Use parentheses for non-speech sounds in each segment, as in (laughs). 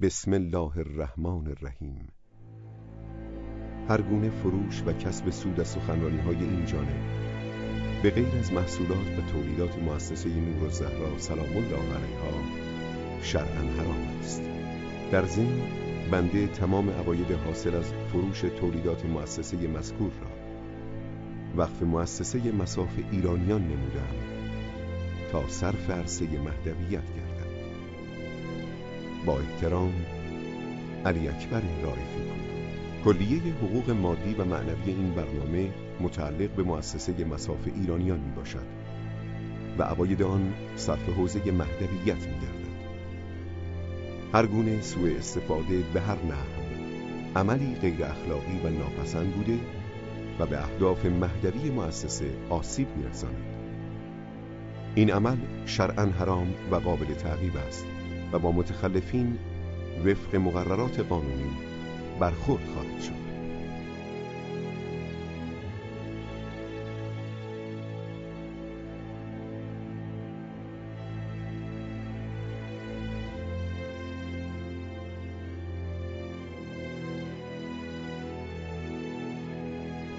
بسم الله الرحمن الرحیم. هر گونه فروش و کسب سود از سخنرانی های این جانب به غیر از محصولات و تولیدات مؤسسه نور و زهرا سلام الله علیها شرعا حرام است. در ضمن بنده تمام عواید حاصل از فروش تولیدات مؤسسه مذکور را وقف مؤسسه مساف ایرانیان نمودم تا صرف عرصه مهدویت گردد. با احترام علی اکبر رائفی کلیه حقوق مادی و معنوی این برنامه متعلق به مؤسسه مساف ایرانیان می باشد و عواید آن صرف حوزه مهدویت می گردد. هر گونه سوء استفاده به هر نحو عملی غیر اخلاقی و ناپسند بوده و به اهداف مهدوی مؤسسه آسیب میرساند. این عمل شرعا حرام و قابل تعقیب است. و با متخلفین وفق مقررات قانونی برخورد خواهد شد.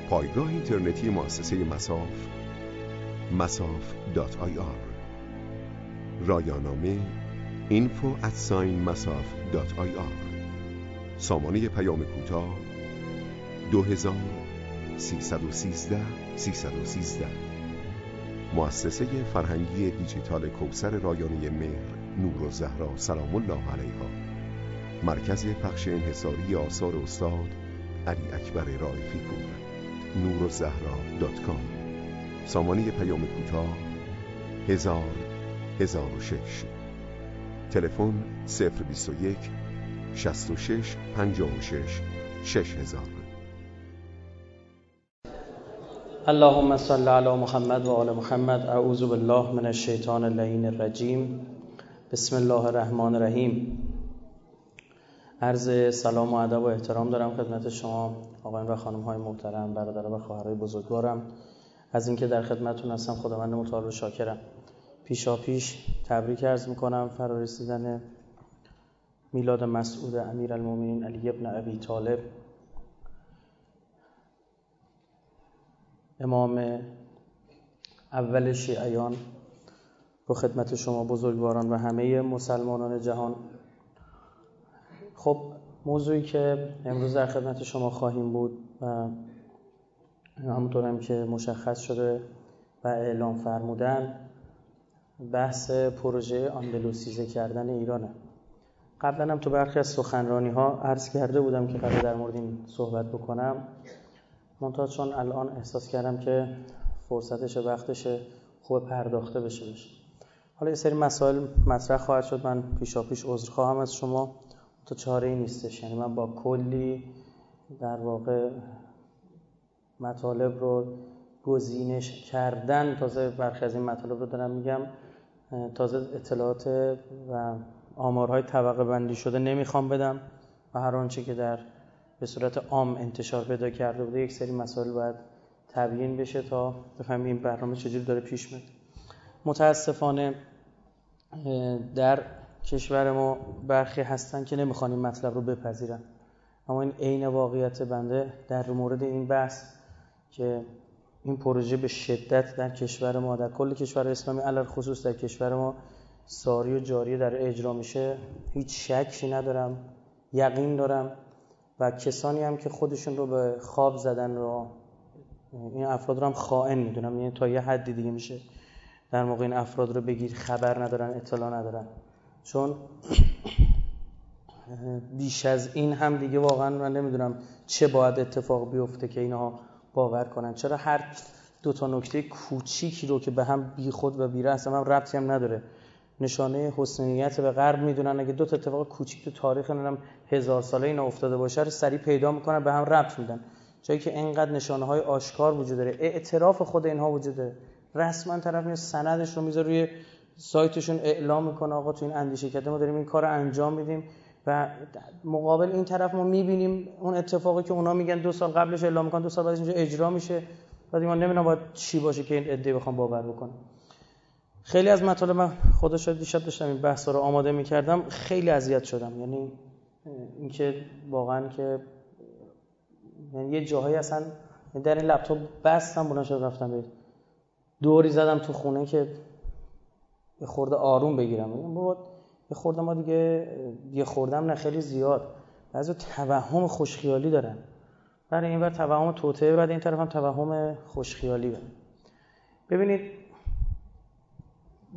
پایگاه اینترنتی مؤسسه مساف مساف.ir رایانامه info at سامانه پیام کوتاه 2313 313 مؤسسه فرهنگی دیجیتال کوسر رایانه مهر نور و زهرا سلام الله علیها. مرکز پخش انحصاری آثار استاد علی اکبر رائفی پور. نور و زهرا دات کام. سامانه پیام کوتاه هزار هزار و شش. تلفن 021 66 56 6000 اللهم صل علی محمد و آل محمد. اعوذ بالله من الشیطان اللعین الرجیم. بسم الله الرحمن الرحیم. عرض سلام و ادب و احترام دارم خدمت شما آقایان و خانم های محترم برادر و خواهرای بزرگوارم. از اینکه در خدمتتون هستم خداوند متعال و شاکرم. پیشا پیش تبریک عرض می‌کنم. فرارسیدن میلاد مسعود امیر المومنین علی ابن ابی طالب. امام اول شیعیان. رو خدمت شما بزرگواران و همه مسلمانان جهان. خب موضوعی که امروز در خدمت شما خواهیم بود و همونطور هم که مشخص شده و اعلام فرمودن بحث پروژه آندلوسیزه کردن ایرانه. قبلا هم تو برخی از سخنرانی ها عرض کرده بودم که قبل در مورد این صحبت بکنم. منتها چون الان احساس کردم که فرصتش وقتش خوب پرداخته بشه بشه. حالا یه سری مسائل مطرح خواهد شد. من پیشا پیش عذر خواهم از شما. تو چاره ای نیستش. یعنی من با کلی در واقع مطالب رو گزینش کردن تازه برخی از این مطالب رو دارم میگم تازه اطلاعات و آمارهای طبقه بندی شده نمی‌خوام بدم و هر آنچه که در به صورت عام انتشار پیدا کرده بوده یک سری مسائل باید تبیین بشه تا بفهمیم این برنامه چجوری داره پیش میره متاسفانه در کشور ما برخی هستن که نمی‌خوان این مطلب رو بپذیرن. اما این عین واقعیت بنده در مورد این بحث که این پروژه به شدت در کشور ما در کل کشور اسلامی علل خصوص در کشور ما ساری و جاری در اجرا میشه. هیچ شکی ندارم یقین دارم و کسانی هم که خودشون رو به خواب زدن رو این افراد رو هم خائن می‌دونم. یعنی تا یه حدی دیگه میشه در موقع این افراد رو بگیر خبر ندارن اطلاع ندارن. چون (clears throat) بیش از این هم دیگه واقعا من نمی‌دونم چه باید اتفاق بیفته که اینها باور کنن. چرا هر دو تا نکته کوچیکی رو که به هم بی خود و بی هم ربطی هم نداره. نشانه حسنیت به غرب می‌دونن. اگه دو تا اتفاق کوچیک تو تاریخ نمی‌دونم هزار ساله اینا افتاده باشه رو سریع پیدا می‌کنن به هم ربط میدن. جایی که اینقدر نشانه های آشکار وجود داره. اعتراف خود اینها وجود داره. رسما طرف میاد سندش رو می‌ذاره روی سایتشون اعلام می‌کنه آقا تو این اندیشه کرده ما داریم این کار انجام میدیم. مقابل این طرف ما می‌بینیم اون اتفاقی که اونا میگن دو سال قبلش اعلام می‌کنن دو سال بعدش اینجا اجرا میشه. بعد ما نمی‌دونم باید چی باشه که این عده بخوام باور بکنم. خیلی از مطالب من خدا شاید دیشب داشتم این بحث رو آماده می‌کردم خیلی اذیت شدم. یعنی اینکه واقعا که یعنی یه جاهایی اصلا در این لپتاپ بستم بلند شد رفتم به دوری زدم تو خونه که یه خورده آروم بگیرم. بابا یه خورده ما دیگه یه خوردم نه خیلی زیاد. بعضی توهم خوشخیالی دارن. برای این ور توهم توته بعد این طرف هم توهم خوشخیالی بره ببینید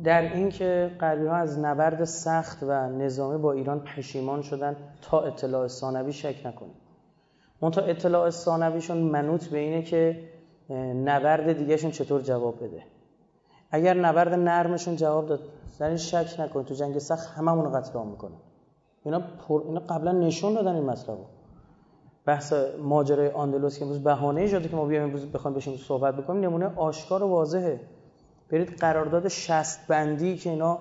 در این که غربی ها از نبرد سخت و نظامی با ایران پشیمان شدن تا اطلاع ثانوی شک نکنید. تا اطلاع ثانویشون منوط به اینه که نبرد دیگهشون چطور جواب بده. اگر نبرد نرمشون جواب داد در این شک نکنید. تو جنگ سخت هممون قتل عام می‌کنن. اینا پر... اینا قبلا نشون دادن این مطلب بحث ماجرای آندلوس که امروز بهانه شده که ما بیایم امروز بخوایم بشیم صحبت بکنیم نمونه آشکار و واضحه. برید قرارداد شست بندی که اینا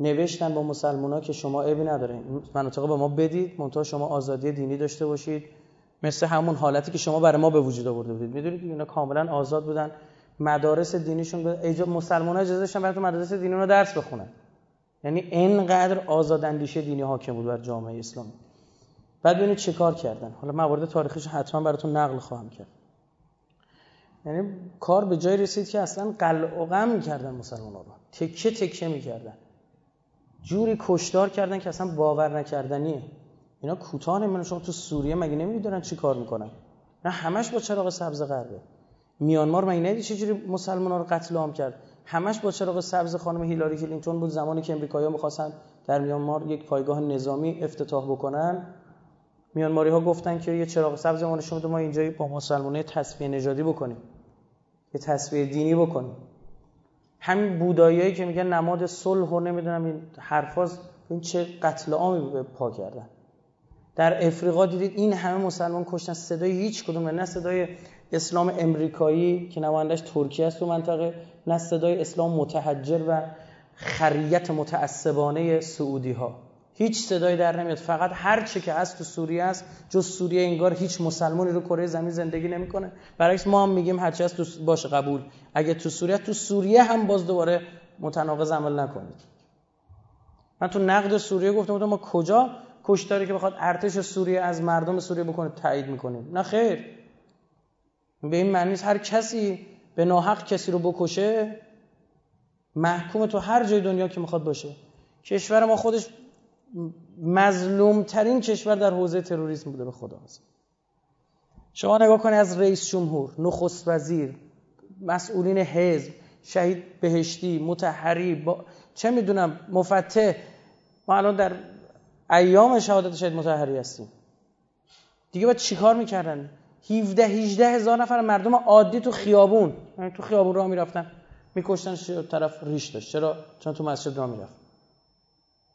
نوشتن با مسلمونا که شما عیبی نداره. مناطق به ما بدید منتها شما آزادی دینی داشته باشید. مثل همون حالتی که شما برای ما به وجود آورده بودید. می‌دونید اینا کاملا آزاد بودن. مدارس دینیشون به ایجاب مسلمان ها اجازه داشتن برای تو مدارس دینی رو درس بخونن. یعنی اینقدر آزاد اندیشه دینی حاکم بود بر جامعه اسلامی. بعد ببینید چه کار کردن. حالا موارد تاریخیش حتما براتون نقل خواهم کرد. یعنی کار به جای رسید که اصلا قلع و غم می‌کردن مسلمان رو. تکه تکه می‌کردن. جوری کشدار کردن که اصلا باور نکردنیه. اینا کوتاه نمی‌دونن شما تو سوریه مگه نمی‌دونن چی کار می‌کنن؟ نه همش با چراغ سبز غربه. میانمار مگه ندید چجوری مسلمان ها رو قتل عام کرد؟ همش با چراغ سبز خانم هیلاری کلینتون بود. زمانی که امریکایی‌ها می‌خواستن در میانمار یک پایگاه نظامی افتتاح بکنن. میانماری ها گفتن که یه چراغ سبز ما نشون ما اینجا با مسلمانه تصفیه نژادی بکنیم. یه تصفیه دینی بکنیم. همین بوداییایی که میگن نماد صلح و نمی‌دونم این حرفاز این چه قتل عامی به پا کردن. در افریقا دیدید این همه مسلمان کشتن. صدای هیچ کدوم نه صدای اسلام امریکایی که نمایندش ترکیه است تو منطقه نه صدای اسلام متحجر و خریت متعصبانه سعودی ها هیچ صدایی در نمیاد. فقط هر چه که هست تو سوریه است جز سوریه انگار هیچ مسلمانی رو کره زمین زندگی نمی‌کنه. برعکس ما هم میگیم هر چی هست تو باشه قبول. اگه تو سوریه تو سوریه هم باز دوباره متناقض عمل نکنید. من تو نقد سوریه گفتم ما کجا کشتاری که بخواد ارتش سوریه از مردم سوریه بکنه تایید می‌کنیم؟ نه خیر. به این معنی هر کسی به ناحق کسی رو بکشه محکوم تو هر جای دنیا که می‌خواد باشه. کشور ما خودش مظلوم ترین کشور در حوزه تروریسم بوده به خدا هست. شما نگاه کنید از رئیس جمهور نخست وزیر مسئولین حزب شهید بهشتی متحری با... چه می‌دونم مفتح. ما الان در ایام شهادت شهید متحری هستیم. دیگه باید چیکار می‌کردن؟ 17 18 هزار نفر مردم عادی تو خیابون. یعنی تو خیابون راه می‌رفتن. میکشتن طرف ریش داشت. چرا؟ چون تو مسجد راه می‌رفت.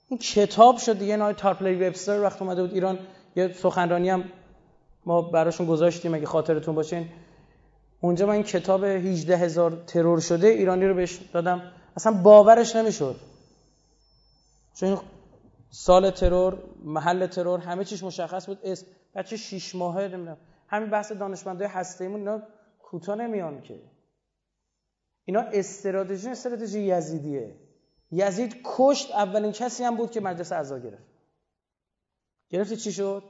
این کتاب شد دیگه نای تارپلی وبستر وقت اومده بود ایران. یه سخنرانی هم ما براشون گذاشتیم اگه خاطرتون باشین اونجا من این کتاب 18 هزار ترور شده ایرانی رو بهش دادم. اصلا باورش نمی‌شد. چون سال ترور محل ترور همه چیش مشخص بود. اسم بچه 6 ماهه نمی‌دونم. همین بحث دانشمندای هسته‌ایمون اینا کوتاه نمیان که. اینا استراتژی استراتژی یزیدیه. یزید کشت اولین کسی هم بود که مجلس اعضا گرفت. گرفتی چی شد؟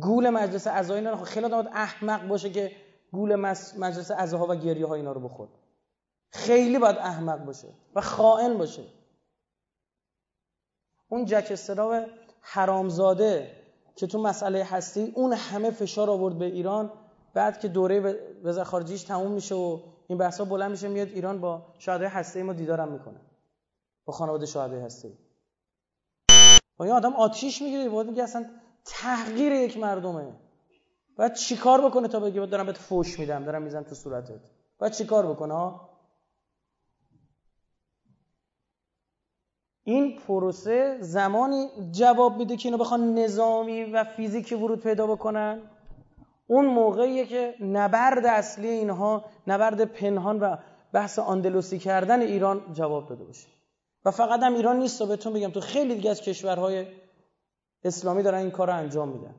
گول مجلس اعضا اینا خب خیلی آدم احمق باشه که گول مجلس اعضاها و گریه ها اینا رو بخورد. خیلی باید احمق باشه و خائن باشه. اون جک استراو حرامزاده که تو مسئله هستی اون همه فشار آورد به ایران. بعد که دوره وزارت خارجیش تموم میشه و این بحثا بلند میشه میاد ایران با شهدای هسته ما دیدارم می‌کنه. با خانواده شهدای هسته با این آدم آتیش می‌گیره بود میگه اصلا تحقیر یک مردمه. باید چیکار بکنه تا بگه دارم بهت فوش میدم دارم می‌زنم تو صورتت. باید چیکار بکنه ها؟ این پروسه زمانی جواب میده که اینو بخوان نظامی و فیزیکی ورود پیدا بکنن؟ اون موقعیه که نبرد اصلی اینها نبرد پنهان و بحث آندلوسی کردن ایران جواب داده باشه. و فقط هم ایران نیست تا بهتون بگم تو خیلی دیگه از کشورهای اسلامی دارن این کار رو انجام میدن.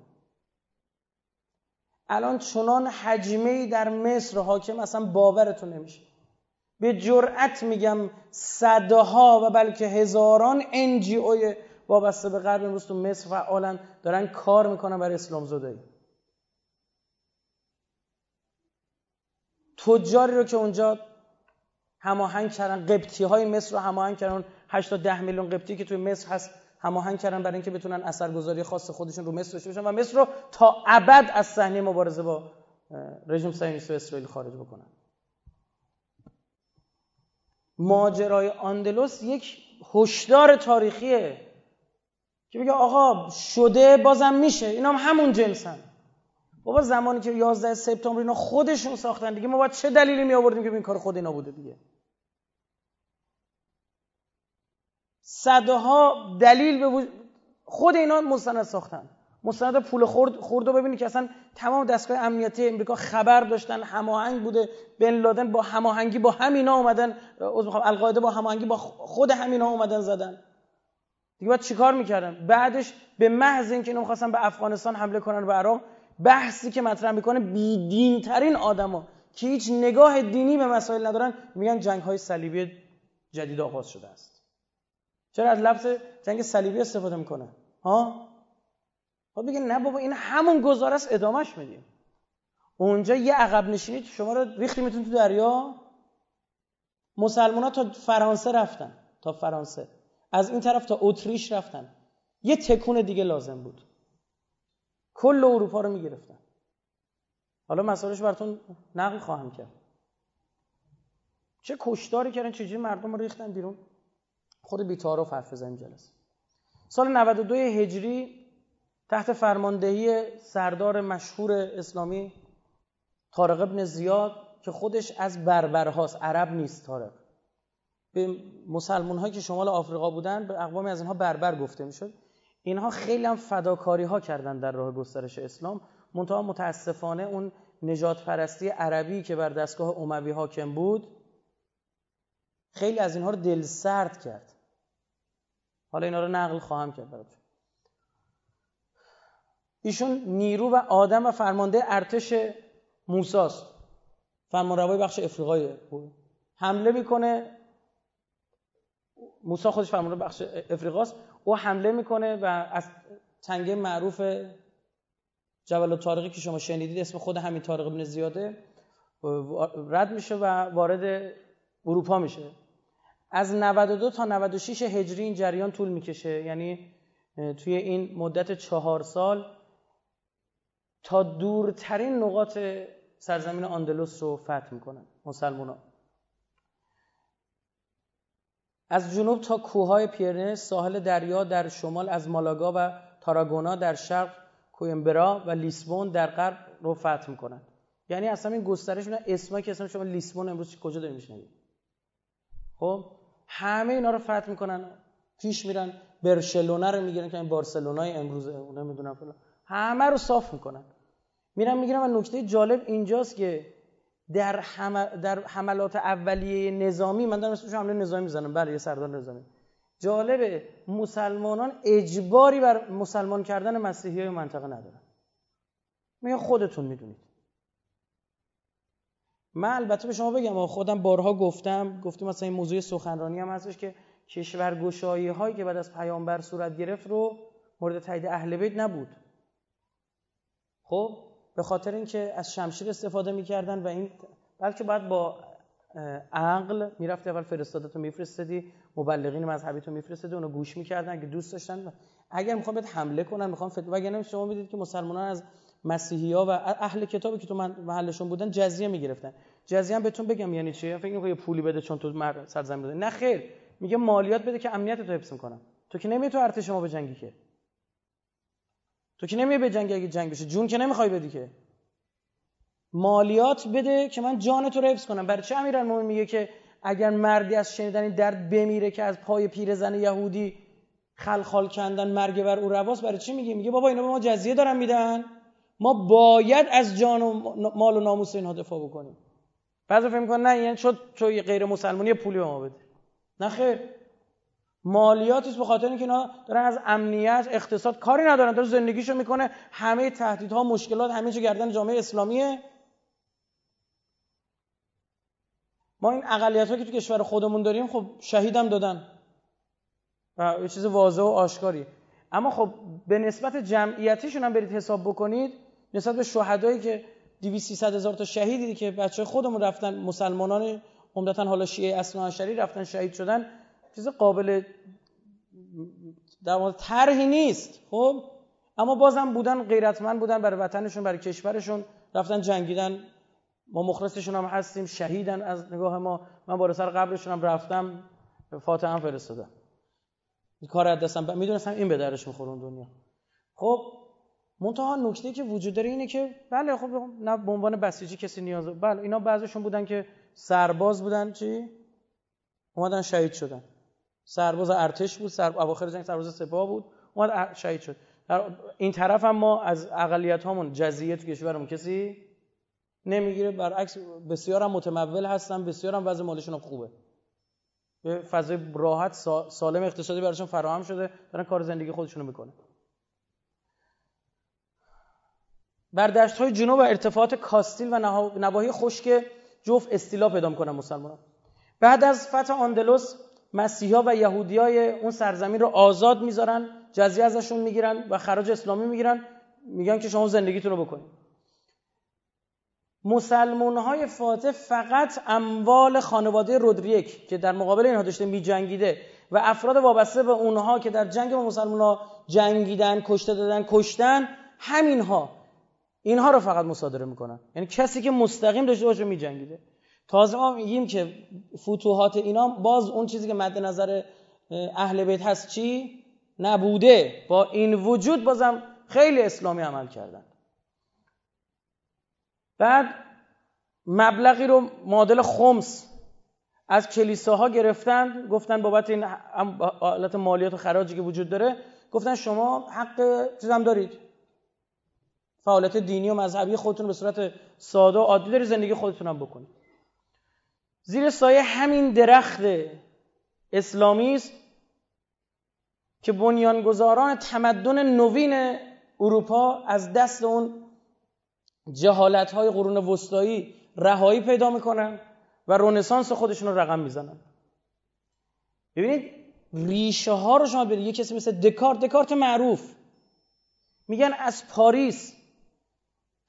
الان چنان حجمه در مصر حاکم اصلا باورتون نمیشه. به جرأت میگم صدها و بلکه هزاران اوی وابسته به غرب امروز تو مصر فعالن دارن کار می‌کنن برای اسلام زدایی تجاری رو که اونجا هماهنگ کردن قبطی های مصر رو هماهنگ کردن 8 تا 10 میلیون قبطی که توی مصر هست هماهنگ کردن برای اینکه بتونن اثرگذاری خاص خودشون رو مصر داشته باشن و مصر رو تا ابد از صحنه مبارزه با رژیم صهیونیست و اسرائیل خارج بکنن. ماجرای آندلوس یک هشدار تاریخیه که بگه آقا شده بازم میشه اینا هم همون جنسن. بابا زمانی که 11 سپتامبر اینا خودشون ساختن دیگه ما باید چه دلیلی می آوردیم که این کار خود اینا بوده دیگه؟ صدها دلیل به خود اینا مستند ساختن. مستند پول خورد خوردو ببینید که اصلا تمام دستگاه امنیتی امریکا خبر داشتن هماهنگ بوده بن لادن با هماهنگی با همینا اومدن عذر می‌خوام القاعده با هماهنگی با خود همینا اومدن زدن. دیگه بعد چیکار می‌کردن؟ بعدش به محض اینکه اینا می‌خواستن به افغانستان حمله کنن به عراق بحثی که مطرح می‌کنه بیدین ترین آدما که هیچ نگاه دینی به مسائل ندارن میگن جنگ های صلیبی جدید آغاز شده است. چرا از لفظ جنگ صلیبی استفاده می‌کنه ها؟ خب بگه نه بابا این همون گزاره است ادامش میدیم. اونجا یه عقب نشینی شما رو ریختیمتون تو دریا؟ مسلمان ها تا فرانسه رفتن تا فرانسه. از این طرف تا اتریش رفتن. یه تکون دیگه لازم بود. کل اروپا رو می‌گرفتن. حالا مسائلش براتون نقل خواهم کرد. چه کشتاری کردن چجوری مردم رو ریختن بیرون؟ خود بیتارو حرف بزنیم جلسه. سال 92 هجری تحت فرماندهی سردار مشهور اسلامی طارق ابن زیاد که خودش از بربرهاست عرب نیست طارق. به مسلمان هایی که شمال آفریقا بودن به اقوامی از اینها بربر گفته می‌شد. اینها خیلی هم فداکاری ها کردن در راه گسترش اسلام. منتها متاسفانه اون نجات پرستی عربی که بر دستگاه اموی حاکم بود خیلی از اینها رو دل سرد کرد. حالا اینا رو نقل خواهم کرد براتون. ایشون نیرو و آدم و فرمانده ارتش موساست. فرمانروای بخش افریقای حمله می‌کنه. موسا خودش فرمانده بخش افریقاست. او حمله می‌کنه و از تنگه معروف جبل طارقی که شما شنیدید اسم خود همین طارق ابن زیاده رد میشه و وارد اروپا میشه. از 92 تا 96 هجری این جریان طول می‌کشه. یعنی توی این مدت چهار سال تا دورترین نقاط سرزمین آندلوس رو فتح می‌کنن مسلمان از جنوب تا کوههای پیرنه ساحل دریا در شمال از مالاگا و تاراگونا در شرق کویمبرا و لیسبون در غرب رو فتح می‌کنن. یعنی اصلا این گسترش میدن اسمایی که اصلا شما لیسبون امروز کجا داریم میشنید خب؟ همه اینا رو فتح می‌کنن پیش میرن برشلونه رو می‌گیرن که این بارسلونای امروزه اون نمی‌دونم فلان. همه رو صاف می‌کنن. میرن می‌گیرن و نکته جالب اینجاست که در, در حملات اولیه نظامی من دارم اسمش حمله نظامی می‌زنم. بله یه سردار نظامی. جالبه مسلمانان اجباری بر مسلمان کردن مسیحی های منطقه ندارن. میگن خودتون می‌دونید. من البته به شما بگم خودم بارها گفتم گفتیم مثلا این موضوع سخنرانی هم هستش که کشورگشایی هایی که بعد از پیامبر صورت گرفت رو مورد تایید اهل بیت نبود. خب؟ به خاطر اینکه از شمشیر استفاده می‌کردن و این بلکه باید با عقل می‌رفتی اول فرستادتو میفرستادی مبلغین مذهبی تو میفرستادی اونو گوش می‌کردن اگه دوست داشتن. اگر می‌خوام بهت حمله کنن می‌خوام فتوا وگرنه شما می‌دید که مسلمانان از مسیحی ها و اهل کتابی که تو محلشون بودن جزیه می‌گرفتن. جزیه هم بهتون بگم یعنی چی؟ فکر می‌کنی پولی بده چون تو مر سرزمین بده نه خیر. میگه مالیات بده که امنیت تو حفظ کنم تو که نمیای تو ارتش ما جنگی که. تو که نمیای به جنگ اگه جنگ بشه؟ جون که نمی‌خوای بدی که. مالیات بده که من جان تو رو حفظ کنم. برای چه امیرالمومنین میگه که اگر مردی از شنیدن درد بمیره که از پای پیرزن یهودی خلخال کندن مرگ بر او رواست؟ برای چی میگه میگه بابا اینا به ما جزیه دارن میدن. ما باید از جان و مال و ناموس اینها دفاع بکنیم. بعضی فکر می‌کنن نه یعنی شد تو غیر مسلمانی پولی به ما بده. نه خیر. مالیاتی است به خاطر اینکه اینا دارن از امنیت اقتصاد کاری ندارن داره زندگیشو می‌کنه. همه تهدیدها مشکلات همه چه گردن جامعه اسلامیه. ما این اقلیت که تو کشور خودمون داریم خب شهیدم دادن. و یه چیز واضح و آشکاری. اما خب به نسبت جمعیتیشون هم برید حساب بکنید نسبت به شهدایی که 200 300 هزار تا شهیدی که بچه خودمون رفتن مسلمانان عمدتا حالا شیعه اصلا رفتن شهید شدن چیز قابل در مورد طرحی نیست خب؟ اما بازم بودن غیرتمند بودن برای وطنشون برای کشورشون رفتن جنگیدن. ما مخلصشون هم هستیم شهیدن از نگاه ما. من بالا سر قبرشون هم رفتم فاتحه هم فرستادم. کار از دستم. می‌دونستم این به درش می‌خوره دنیا. خب منتها نکته که وجود داره اینه که بله خب نه به عنوان بسیجی کسی نیاز. بله اینا بعضیشون بودن که سرباز بودن. چی؟ اومدن شهید شدن. سرباز ارتش بود سر اواخر جنگ سرباز سپاه بود اومد شهید شد. در این طرف هم ما از اقلیت هامون جزیه تو کشورمون کسی نمی‌گیره. برعکس بسیار هم متمول هستن بسیار هم وضع مالشون خوبه. به فضای راحت سالم اقتصادی براشون فراهم شده دارن کار زندگی خودشونو می‌کنه بر دشت های جنوب و ارتفاعات کاستیل و نواحی خشک جوف استیلا پیدا می‌کنن مسلمان بعد از فتح آندلوس مسیحا و یهودیای اون سرزمین رو آزاد می‌ذارن جزیه ازشون می‌گیرن و خراج اسلامی می‌گیرن. میگن که شما زندگیتون رو بکنید. مسلمون های فاتح فقط اموال خانواده رودریک که در مقابل اینها داشته میجنگیده و افراد وابسته به اونها که در جنگ با مسلمان ها جنگیدن کشته دادن کشتن همینها. اینها رو فقط مصادره می‌کنن. یعنی کسی که مستقیم داشته باشه میجنگیده. تازه ما میگیم که فتوحات اینا باز اون چیزی که مد نظر اهل بیت هست چی؟ نبوده. با این وجود بازم خیلی اسلامی عمل کردن. بعد مبلغی رو معادل خمس از کلیساها گرفتن. گفتن بابت این حالت مالیات و خراجی که وجود داره گفتن شما حق چیزم دارید. فعالیت دینی و مذهبی خودتون به صورت ساده و عادی داری زندگی خودتون هم بکنید. زیر سایه همین درخت اسلامی است که بنیانگذاران تمدن نوین اروپا از دست اون جهالت های قرون وسطایی رهایی پیدا می‌کنن و رونسانس خودشون رو رقم می‌زنن. ببینید ریشه ها رو شما برید یه کسی مثل دکارت دکارت معروف. میگن از پاریس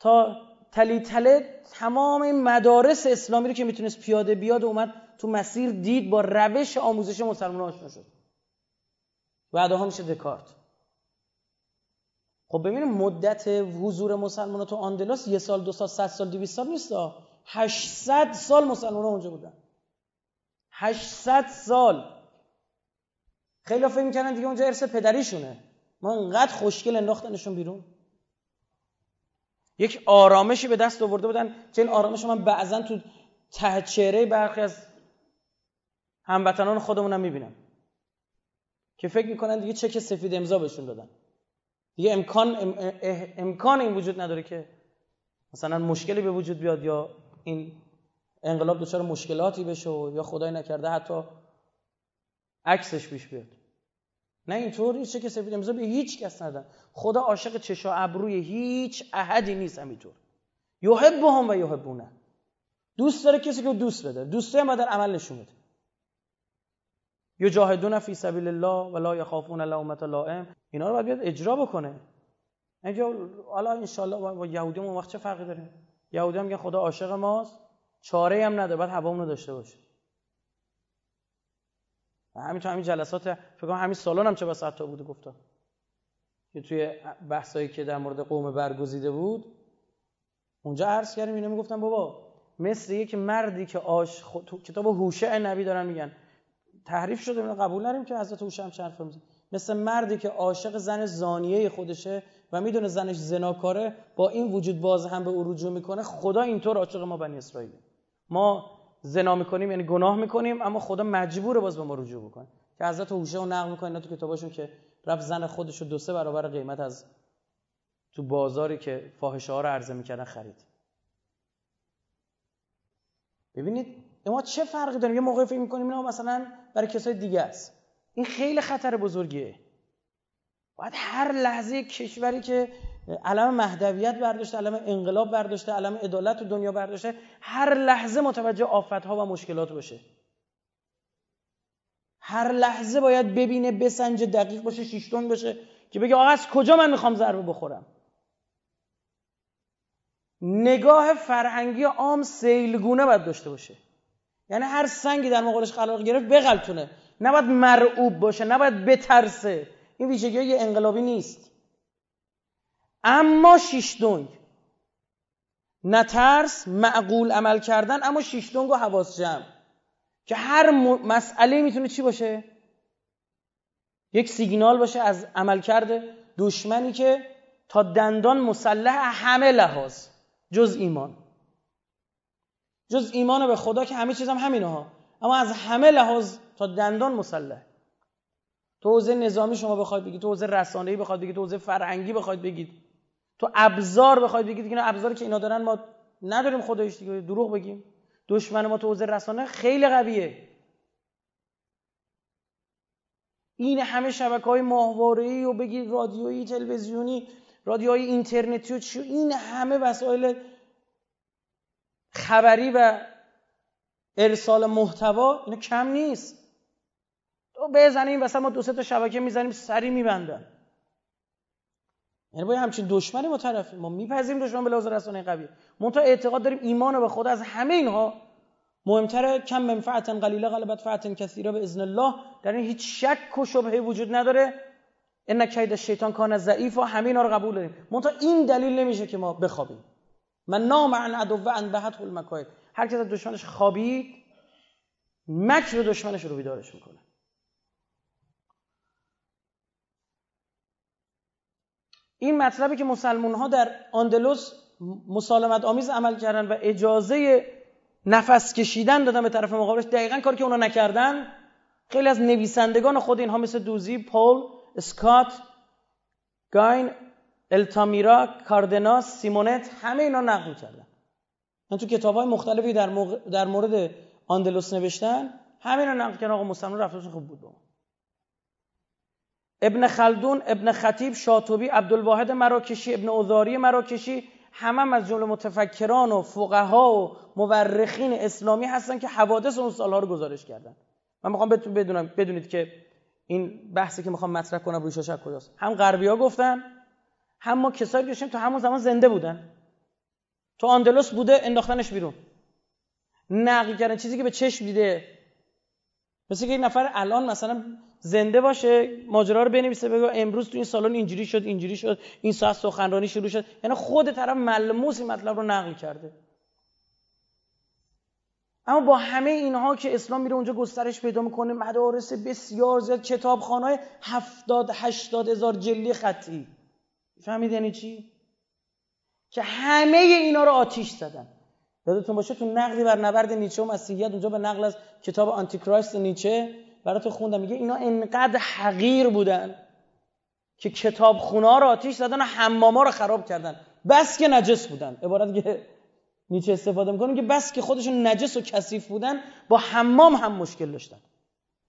تا تلی تله تمام این مدارس اسلامی رو که می‌تونست پیاده بیاد و اومد تو مسیر دید با روش آموزش مسلمان آشنا شد. بعدها میشه دکارت. خب ببینیم مدت حضور مسلمان تو آندلس یه سال دو سال صد سال دویست سال نیست 800 سال مسلمان اونجا بودن. 800 سال. خیلی فکر می‌کنن دیگه اونجا ارث پدریشونه. ما انقدر خوشگل انداختنشون بیرون. یک آرامشی به دست آورده بودن. چه این آرامش من بعضا تو ته چهره برخی از هموطنان خودمونم می‌بینم. که فکر می‌کنن دیگه چک سفید امضا بهشون دادن. دیگه امکان امکان این وجود نداره که مثلا مشکلی به وجود بیاد یا این انقلاب دچار مشکلاتی بشه و یا خدای نکرده حتی عکسش پیش بیاد. نه اینطور چه که سفید امضا به هیچ کس ندن خدا عاشق چشا ابروی هیچ احدی نیست همینطور. یحبهم و یحبونه. دوست داره کسی که دوست بده. دوستی هم در عمل نشون بده. یجاهدون فی سبیل الله ولا یخافون لومت لائم. اینا رو باید اجرا بکنه. اینجا حالا ان با یهودی اون وقت چه فرقی داره؟ یهودی هم میگن خدا عاشق ماست. چاره هم نداره باید هوامون داشته باشه. همینطور همین جلسات فکر کنم همین سالن هم چه بس تا بوده گفتم که توی بحثایی که در مورد قوم برگزیده بود اونجا عرض کردیم اینو می‌گفتم بابا مثل یک مردی که آش تو کتاب هوشع نبی دارن میگن. تحریف شده اینو قبول نریم که حضرت هوشع هم حرف مثل مردی که عاشق زن زانیه خودشه و می‌دونه زنش زناکاره با این وجود باز هم به او رجوع می‌کنه خدا اینطور عاشق ما بنی اسرائیل ما زنا می‌کنیم یعنی گناه می‌کنیم اما خدا مجبوره باز به ما رجوع بکنه. که حضرت هوشه رو نقل می‌کنه تو کتاباشون که رفت زن خودش رو دو سه برابر قیمت از تو بازاری که فاحشه ها رو عرضه می‌کردن خرید. ببینید ما چه فرقی داریم؟ یه موقع فکر می‌کنیم اینا مثلا برای کسای دیگه است. این خیلی خطر بزرگیه. باید هر لحظه کشوری که علم مهدویت برداشته علم انقلاب برداشته علم عدالت و دنیا برداشته. هر لحظه متوجه آفتها و مشکلات باشه. هر لحظه باید ببینه بسنج دقیق باشه شیشتون باشه که بگه آقا از کجا من می‌خوام ضربه بخورم؟ نگاه فرهنگی عام سیلگونه باید داشته باشه. یعنی هر سنگی در مقابلش قرار گرفت بغلتونه. نباید مرعوب باشه نباید بترسه. این ویژگی انقلابی نیست. اما شیش دنگ. نه ترس معقول عمل کردن اما شیش دنگ و حواس جمع. که هر مسئله می‌تونه چی باشه؟ یک سیگنال باشه از عمل کرده دشمنی که تا دندان مسلح همه لحاظ. جز ایمان. جز ایمان به خدا که همه چیز هم همینه ها. اما از همه لحاظ تا دندان مسلح. تو حوزه نظامی شما بخواید بگید تو حوزه رسانه‌ای بخواید بگید تو حوزه فرهنگی بخواید بگید. تو ابزار بخواید بگید اینا ابزاری که اینا دارن ما نداریم خدایش دیگه دروغ بگیم. دشمن ما تو حوزه رسانه خیلی قویه. این همه شبکه های و بگید رادیویی تلویزیونی رادیوهای اینترنتی و چی این همه وسایل خبری و ارسال محتوا اینا کم نیست. تو بزنیم واسه ما دو سه تا شبکه می‌زنیم سری میبندن. یعنی باید همچین دشمنی ما طرفیم ما میپذیریم دشمن به لحاظ رسانه قوی منتها اعتقاد داریم ایمان به خدا از همه اینها مهمتره. کم منفعت قلیله غلبت فعت کثیره به اذن الله. در این هیچ شک و شبهه وجود نداره. ان کید شیطان کان ضعیف و همه رو قبول داریم. منتها این دلیل نمیشه که ما بخوابیم. من نام عن عدو و ان بهت المکاید هر کس دشمنش خوابید مکر دشمنش رو بیدارش می‌کنه. این مطلبی که مسلمون ها در آندلوس مسالمت آمیز عمل کردن و اجازه نفس کشیدن دادن به طرف مقابلش دقیقا کاری که اونا نکردن خیلی از نویسندگان خود اینها مثل دوزی، پول، اسکات، گاین، التامیرا، کاردناس، سیمونت همه اینا نقل کردن. من تو کتاب های مختلفی در, در مورد آندلوس نوشتن همه اینا نقل کردن. آقا مسلمان رفتارشون خوب بود ابن خلدون ابن خطیب شاطبی عبدالواحد مراکشی ابن اوزاری مراکشی همه هم از جمله متفکران و فقها و مورخین اسلامی هستن که حوادث اون سالها رو گزارش کردن. من می‌خوام بدونم بدونید که این بحثی که می‌خوام مطرح کنم روی شاشک کجاست. هم غربی ها گفتن هم ما کسایی داشتیم تو همون زمان زنده بودن. تو آندلوس بوده انداختنش بیرون. نقل کردن چیزی که به چشم دیده. مثل که یک نفر الان مثلا زنده باشه. ماجرا رو بنویسه بگه امروز تو این سالن اینجوری شد اینجوری شد این ساعت سخنرانی شروع شد. یعنی خود طرف ملموس این مطلب رو نقل کرده. اما با همه اینها که اسلام میره اونجا گسترش پیدا می‌کنه مدارس بسیار زیاد کتابخانه هفتاد هشتاد هزار جلی خطی. فهمید یعنی چی؟ که همه اینا رو آتیش زدن. یادتون باشه تو نقلی بر نبرد نیچه و مسیحیت اونجا به نقل از کتاب آنتیکرایست نیچه براتون خوندم. میگه اینا انقدر حقیر بودن که کتاب خونه رو آتیش زدن و حماما رو خراب کردن. بس که نجس بودن. عبارت که نیچه استفاده می‌کنه. که بس که خودشون نجس و کثیف بودن با حمام هم مشکل داشتن.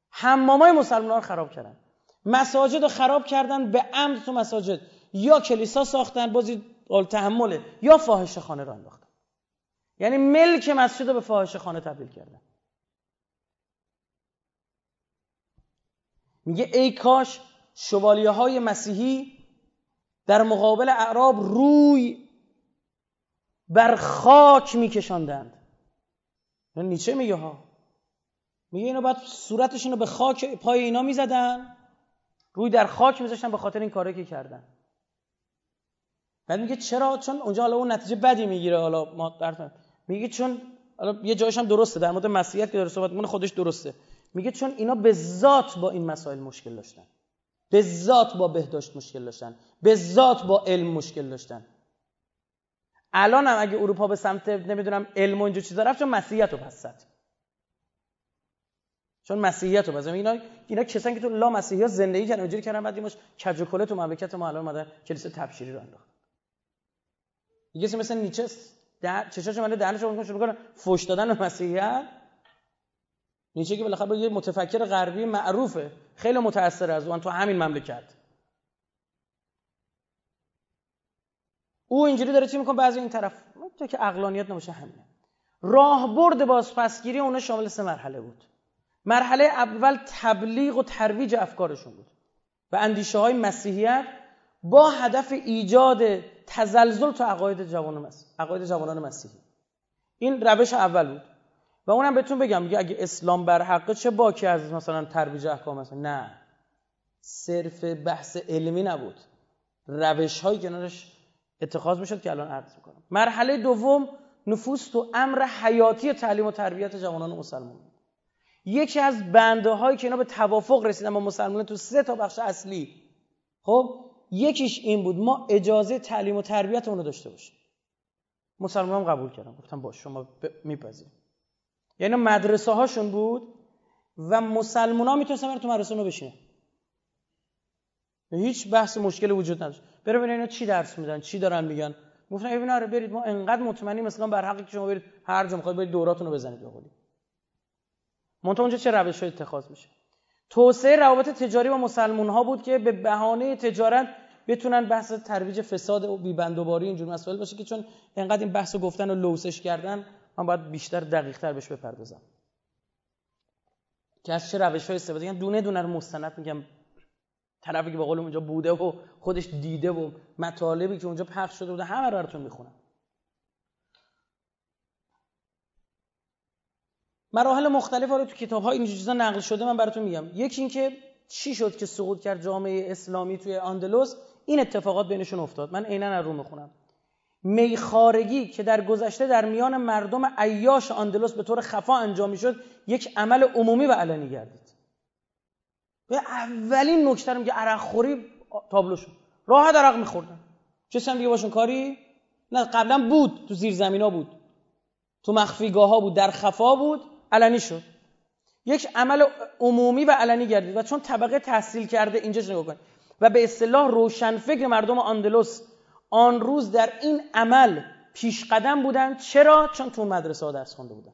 حمامای مسلمان رو خراب کردن. مساجد رو خراب کردن به عمد تو مساجد. یا کلیسا ساختن بازی تحمله یا فاحشه خانه رو انداختن. یعنی ملک مسجد رو به فاحشه خانه تبدیل کردن. میگه ای کاش شوالیه های مسیحی در مقابل اعراب روی بر خاک میکشاندند. نیچه میگه ها. میگه اینا بعد صورتشون رو به خاک پای اینا می‌زدن روی در خاک میذاشتن به خاطر این کاری که کردن. بعد میگه چرا؟ چون اونجا حالا اون نتیجه بدی می‌گیره. حالا ما میگه چون حالا یه جایش هم درسته در مورد مسیحیت که داره صحبت خودش درسته. میگه چون اینا به ذات با این مسائل مشکل داشتن. به ذات با بهداشت مشکل داشتن. به ذات با علم مشکل داشتن. الان هم اگه اروپا به سمت نمی‌دونم علم و اینجور چیزا رفت چون مسیحیت رو پس چون مسیحیت رو پس اینا اینا کسانی که تو لا مسیحیت زندگی کردن اونجوری کردن بعد دیمش کج تو مملکت ما الان اومده کلیسا تبشیری رو انداخت یه مثل نیچه در چشاش من دهنش رو شروع کنه فوش دادن به مسیحیت. نیچه که بالاخره یه متفکر غربی معروفه. خیلی متاثر از اون. تو همین مملکت. او اینجوری داره چی می‌کنه؟ بعضی این طرف. تو که عقلانیت نمیشه همینه. راهبرد بازپسگیری اون شامل سه مرحله بود. مرحله اول تبلیغ و ترویج افکارشون بود. و اندیشه های مسیحیت با هدف ایجاد تزلزل تو عقاید جوانان مسیحی عقاید جوانان مسیحی. این روش اول بود. و اونم بهتون بگم میگه اگه اسلام بر حقه چه باکی از مثلا ترویج احکام مثلا نه. صرف بحث علمی نبود. روش هایی کنارش اتخاذ می‌شد که الان عرض می‌کنم. مرحله دوم نفوس تو امر حیاتی تعلیم و تربیت جوانان مسلمان. یکی از بنده هایی که اینا به توافق رسیدن با مسلمان تو سه تا بخش اصلی. خب یکیش این بود ما اجازه تعلیم و تربیت اونو داشته باشیم. مسلمان هم قبول کردن. گفتم باش شما میپذیریم. یعنی مدرسه هاشون بود و مسلمان ها می‌تونستن تو مدرسه رو بشینن. هیچ بحث مشکل وجود نداشت. برو ببین اینا چی درس میدن چی دارن میگن. گفتن ببین آره برید ما انقدر مطمئنیم مثلا بر حقی که شما برید هر جا می‌خواید برید دوراتون رو بزنید بقولی منتها اونجا چه روش اتخاذ میشه؟ توسعه روابط تجاری با مسلمون ها بود که به بهانه تجارت بتونن بحث ترویج فساد و بیبندوباری اینجور مسائل باشه که چون انقدر این بحث گفتن و لوسش کردن من باید بیشتر دقیق تر بهش بپردازم. که از چه روش های استفاده کردن دونه دونه رو مستند میگم. طرفی که به قول اونجا بوده و خودش دیده و مطالبی که اونجا پخش شده بوده همه رو براتون می‌خونم. مراحل مختلف رو تو کتاب های این چیزا نقل شده من براتون میگم. یکی اینکه چی شد که سقوط کرد جامعه اسلامی توی آندلوس این اتفاقات بینشون افتاد. من عینا رو می‌خونم. میخارگی که در گذشته در میان مردم عیاش آندلوس به طور خفا انجام می‌شد یک عمل عمومی و علنی گردید. به اولین نکته میگه عرق خوری تابلو شد. راحت عرق میخوردن. چه دیگه باشون کاری؟ نه قبلا بود تو زیر زمینا بود. تو مخفیگاه ها بود در خفا بود علنی شد. یک عمل عمومی و علنی گردید و چون طبقه تحصیل کرده اینجا نگاه کنید. و به اصطلاح روشنفکر مردم آندلوس آن روز در این عمل پیش قدم بودن چرا؟ چون تو مدرسه ها درس خونده بودن.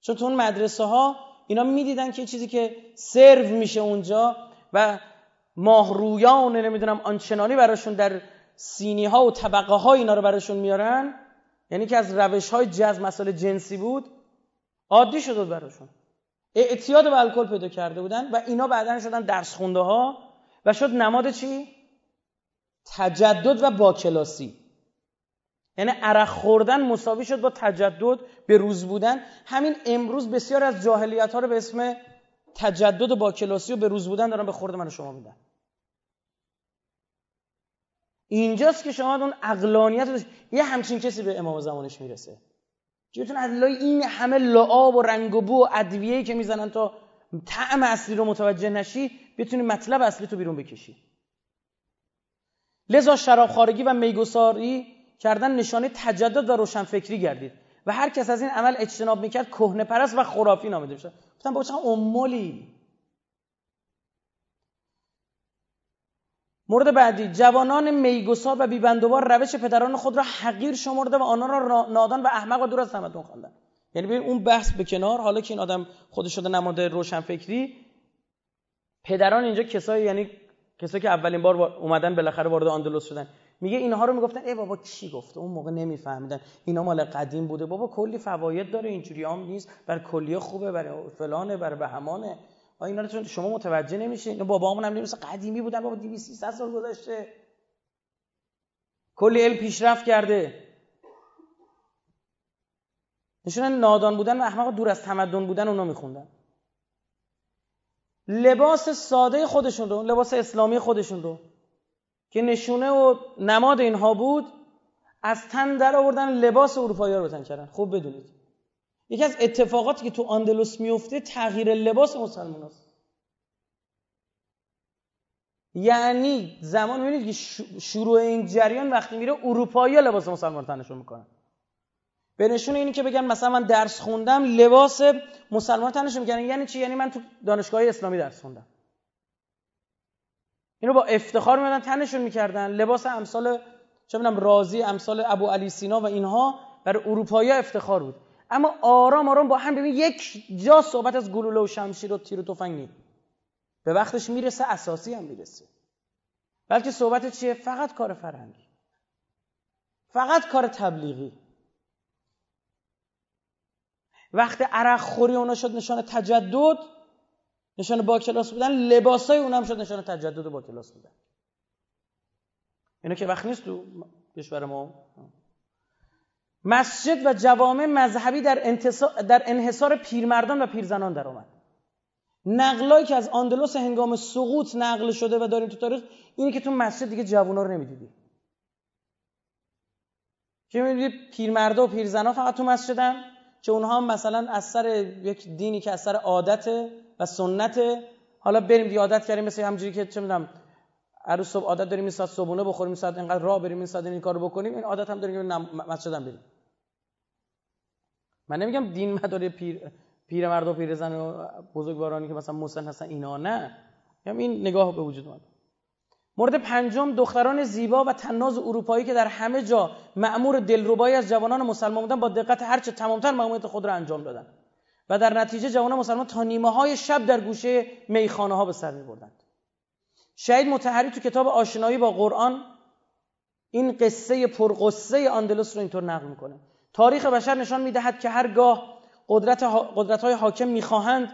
چون تو مدرسه ها اینا می‌دیدن که چیزی که سرو میشه اونجا و ماهرویان نمی‌دونم آنچنانی براشون در سینی ها و طبقه ها اینا رو براشون میارن. یعنی که از روش های جذب مسئله جنسی بود عادی شد براشون. اعتیاد به الکل پیدا کرده بودن و اینا بعدا شدن درس خونده ها و شد نماد چی؟ تجدد و باکلاسی یعنی عرق خوردن مساوی شد با تجدد به روز بودن. همین امروز بسیار از جاهلیت ها رو به اسم تجدد و باکلاسی و به روز بودن دارن به خورد من شما میدن. اینجاست که شما اون اقلانیت یه همچین کسی به امام زمانش می‌رسه. که بتون از این همه لعاب و رنگ و بو و ادویه‌ای که می‌زنن تا طعم اصلی رو متوجه نشی بتونی مطلب اصلی تو بیرون بکشی. لذا شرابخوارگی و میگساری کردن نشانه تجدد و روشنفکری گردید. و هر کس از این عمل اجتناب می‌کرد کهنه پرست و خرافی نامیده میشه گفتم با چه امولی مورد بعدی جوانان میگسار و بیبندوبار روش پدران خود را حقیر شمرده و آنها را نادان و احمق و دور از تمدن خواندن یعنی ببین اون بحث به کنار حالا که این آدم خودش شده نماد روشنفکری پدران اینجا کسایی یعنی کسایی که اولین بار اومدن بالاخره وارد آندلوس شدن. میگه اینها رو می‌گفتن ای بابا چی گفته؟ اون موقع نمیفهمیدن. اینا مال قدیم بوده. بابا کلی فواید داره اینجوری هم نیست. بر کلیه خوبه برای فلانه برای بهمانه. اینا رو شما متوجه نمیشین. بابامون هم نمیشه قدیمی بودن بابا 200 300 سال گذشته. کلی علم پیشرفت کرده. نشون نادان بودن و احمق دور از تمدن بودن اونا میخوندن. لباس ساده خودشون رو لباس اسلامی خودشون رو که نشونه و نماد اینها بود از تن در آوردن لباس اروپایی رو تن کردن. خوب بدونید. یکی از اتفاقاتی که تو آندلوس میفته تغییر لباس مسلمان هست. یعنی زمان می‌بینید که شروع این جریان وقتی میره اروپایی لباس مسلمان تنشون می‌کنن. به نشون اینی که بگن مثلا من درس خوندم لباس مسلمان تنشون می‌کنن یعنی چی؟ یعنی من تو دانشگاه اسلامی درس خوندم. اینو با افتخار میادن تنشون می‌کردن. لباس امثال چه می‌دونم رازی امثال ابو علی سینا و اینها برای اروپایی افتخار بود. اما آرام آرام با هم ببین یک جا صحبت از گلوله و شمشیر و تیر و تفنگ به وقتش می‌رسه اساسی هم می‌رسه. بلکه صحبت چیه؟ فقط کار فرهنگی. فقط کار تبلیغی. وقت عرق خوری اونا شد نشان تجدد نشان با کلاس بودن لباسای اونم هم شد نشان تجدد و با کلاس بودن. اینا که وقت نیست تو کشور ما. مسجد و جوامع مذهبی در, در انحصار پیرمردان و پیرزنان در آمد نقلایی که از آندلوس هنگام سقوط نقل شده و داریم تو تاریخ اینه که تو مسجد دیگه جوونا رو نمی‌دیدی. که می‌بینید پیرمردا و پیرزنا فقط تو مسجدن؟ که اونها مثلا از سر یک دینی که از سر عادت و سنت حالا بریم دی عادت کردیم مثل همجوری که چه می‌دونم هر صبح عادت داریم این ساعت صبحونه بخوریم این ساعت اینقدر راه بریم این ساعت این کارو بکنیم این عادت هم داریم که مسجد هم بریم. من نمیگم دین مدار پیر پیرمرد و پیرزن و بزرگوارانی که مثلا مسن هستن اینا نه. میگم این نگاه به وجود اومد. مورد پنجم دختران زیبا و تناز اروپایی که در همه جا مأمور دلربایی از جوانان مسلمان بودن با دقت هرچه تمامتر مأموریت خود را انجام دادن. و در نتیجه جوانان مسلمان تا نیمه های شب در گوشه میخانه ها به سر می بردند شهید متحری تو کتاب آشنایی با قرآن این قصه پرقصه آندلس رو اینطور نقل می‌کنه. تاریخ بشر نشان می‌دهد که هرگاه قدرت, قدرت های حاکم می‌خواهند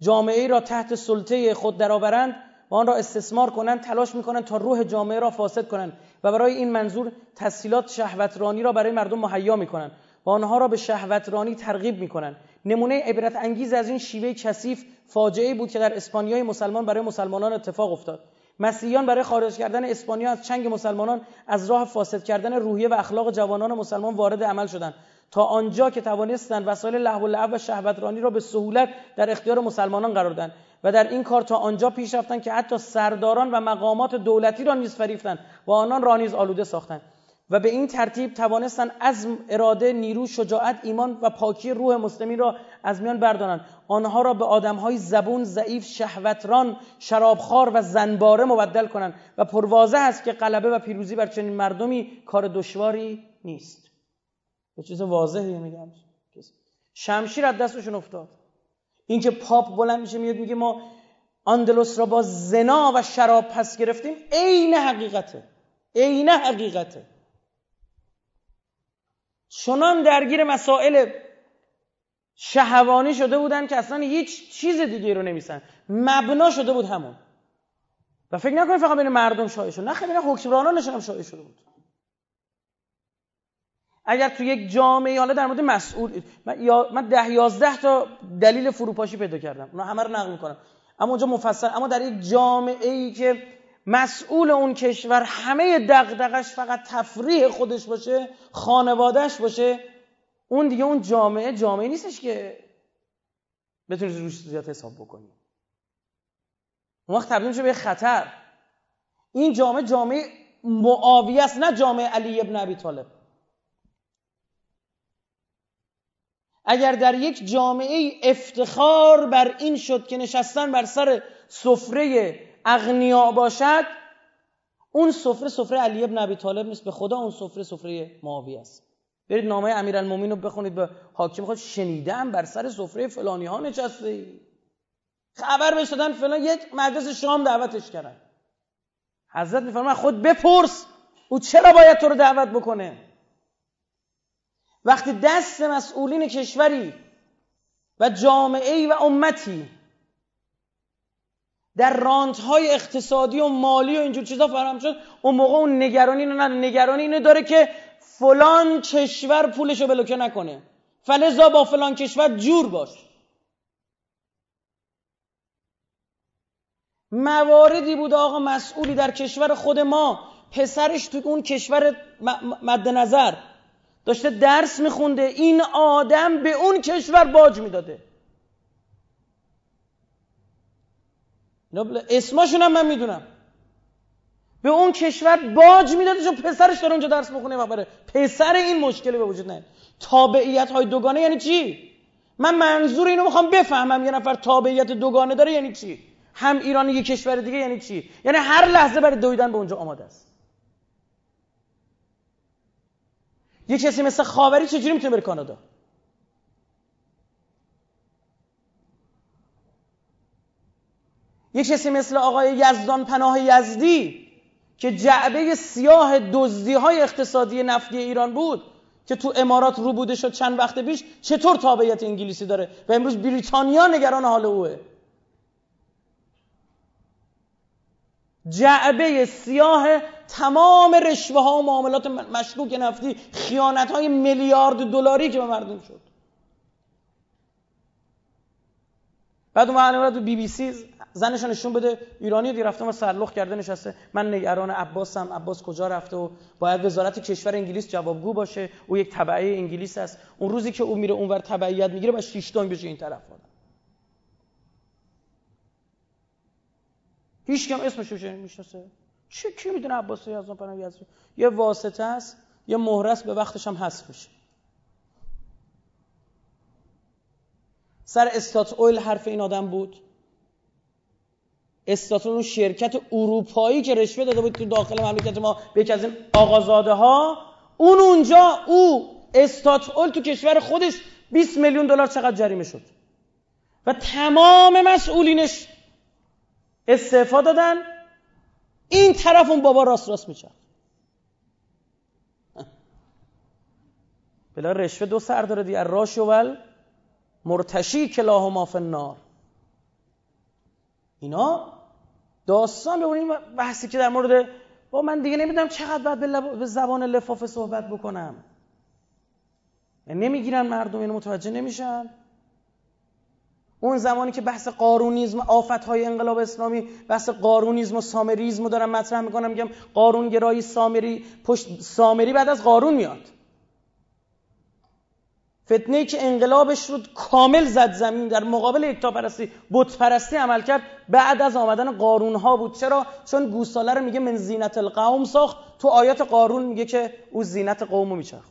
جامعه را تحت سلطه خود درآورند و آن را استثمار کنند تلاش می‌کنند تا روح جامعه را فاسد کنند و برای این منظور تسهیلات شهوترانی را برای مردم مهیا می‌کنند و آنها را به شهوترانی ترغیب می‌کنند. نمونه عبرت انگیز از این شیوه کثیف فاجعه بود که در اسپانیای مسلمان برای مسلمانان اتفاق افتاد. مسیحیان برای خارج کردن اسپانیا از چنگ مسلمانان از راه فاسد کردن روحیه و اخلاق جوانان مسلمان وارد عمل شدند. تا آنجا که توانستند وسایل لهو و لعب و شهوترانی را به سهولت در اختیار مسلمانان قرار دادند و در این کار تا آنجا پیش رفتند که حتی سرداران و مقامات دولتی را نیز فریفتند و آنان را نیز آلوده ساختند و به این ترتیب توانستند عزم اراده نیرو شجاعت ایمان و پاکی روح مسلمین را از میان بردارند آنها را به آدمهای زبون ضعیف شهوتران شرابخوار و زنباره مبدل کنند و پروازه است که غلبه و پیروزی بر چنین مردمی کار دشواری نیست. به چیز واضحی میگم. شمشیر از دستشون افتاد. اینکه پاپ بلند میشه میاد میگه ما آندلوس را با زنا و شراب پس گرفتیم. عین حقیقته. عین حقیقته. چنان درگیر مسائل شهوانی شده بودن که اصلا هیچ چیز دیگه رو نمیسن. مبنا شده بود همون. و فکر نکنید فقط بین مردم شایع شد. نه خیلی حکمرانانشون هم شایع شده بود. اگر تو یک جامعه حالا در مورد مسئول من ده یازده تا دلیل فروپاشی پیدا کردم. اونا همه رو نقل می‌کنم. اما اونجا مفصل اما در یک جامعه ای که مسئول اون کشور همه دغدغش فقط تفریح خودش باشه خانوادهش باشه اون دیگه اون جامعه جامعه نیستش که بتونید روش زیاد حساب بکنی. اون وقت تبدیل میشه به خطر. این جامعه جامعه معاویه است نه جامعه علی ابن ابی طالب. اگر در یک جامعه افتخار بر این شد که نشستن بر سر سفره اغنیا باشد اون سفره سفره علی ابن ابی طالب نیست به خدا اون سفره سفره معاویه است. برید نامه امیرالمومنین رو بخونید به حاکم خود شنیدم بر سر سفره فلانی ها نشسته. ای خبر بهش دادن فلان یک مجلس شام دعوتش کردن. حضرت میفرماید خود بپرس او چرا باید تو رو دعوت بکنه؟ وقتی دست مسئولین کشوری و جامعه و امتی در رانتهای اقتصادی و مالی و اینجور چیزا فراهم شد اون موقع اون نگرانی نه نگرانی اینو داره که فلان کشور پولشو بلوکه نکنه. فلزا با فلان کشور جور باش. مواردی بود آقا مسئولی در کشور خود ما پسرش تو اون کشور مد نظر. داشته درس میخونده. این آدم به اون کشور باج می‌داده. اسماشون هم من می‌دونم. به اون کشور باج می‌داده چون پسرش داره اونجا درس بخونه و بره. پسر این مشکلی به وجود نه تابعیت های دوگانه یعنی چی؟ من منظور اینو می‌خوام بفهمم. یه نفر تابعیت دوگانه داره یعنی چی؟ هم ایران یه کشور دیگه یعنی چی؟ یعنی هر لحظه برای دویدن به اونجا آماده است. یه کسی مثل خاوری چجوری می‌تونه بره کانادا؟ یه کسی مثل آقای یزدان پناه یزدی که جعبه سیاه دزدی های اقتصادی نفتی ایران بود که تو امارات رو بوده شد چند وقت پیش چطور تابعیت انگلیسی داره؟ و امروز بریتانیا نگران حال اوه. جعبه سیاه تمام رشوه ها و معاملات مشکوک نفتی خیانت های میلیارد دلاری که به مردم شد. بعد اون تو بی بی سی زنش نشون بده ایرانی دی رفته ما سرلخ کرده نشسته. من نگران عباسم عباس کجا رفته و باید وزارت کشور انگلیس جوابگو باشه. او یک تبعه انگلیس است. اون روزی که او میره اونور تبعیت می‌گیره با شیش بشه این طرف آدم هیچ کم اسمش رو می‌شناسه؟ چه کی می‌دونه عباس یزدان پناه یزدان؟ یه واسطه است یه مهرس به وقتش هم حذف میشه. سر استات اویل حرف این آدم بود. استاتون شرکت اروپایی که رشوه داده بود تو داخل مملکت ما به یکی از این آقازاده ها اون اونجا او استات اول تو کشور خودش 20 میلیون دلار چقدر جریمه شد. و تمام مسئولینش استعفا دادن. این طرف اون بابا راست راست میچه بلا رشوه دو سر داره دی راش ول. مرتشی کلاه و فی النار. اینا داستان به اون بحثی که در مورد با من دیگه نمی‌دونم چقدر باید به, زبان لفافه صحبت بکنم. یعنی نمی‌گیرن مردم اینو متوجه نمیشن. اون زمانی که بحث قارونیزم آفت های انقلاب اسلامی بحث قارونیزم و سامریزم رو دارم مطرح می‌کنم میگم قارونگرایی سامری پشت سامری بعد از قارون میاد. فتنه که انقلابش رو کامل زد زمین در مقابل یکتاپرستی بت پرستی عمل کرد بعد از آمدن قارون ها بود. چرا؟ چون گوساله رو میگه من زینت القوم ساخت. تو آیات قارون میگه که او زینت قوم رو میچرخ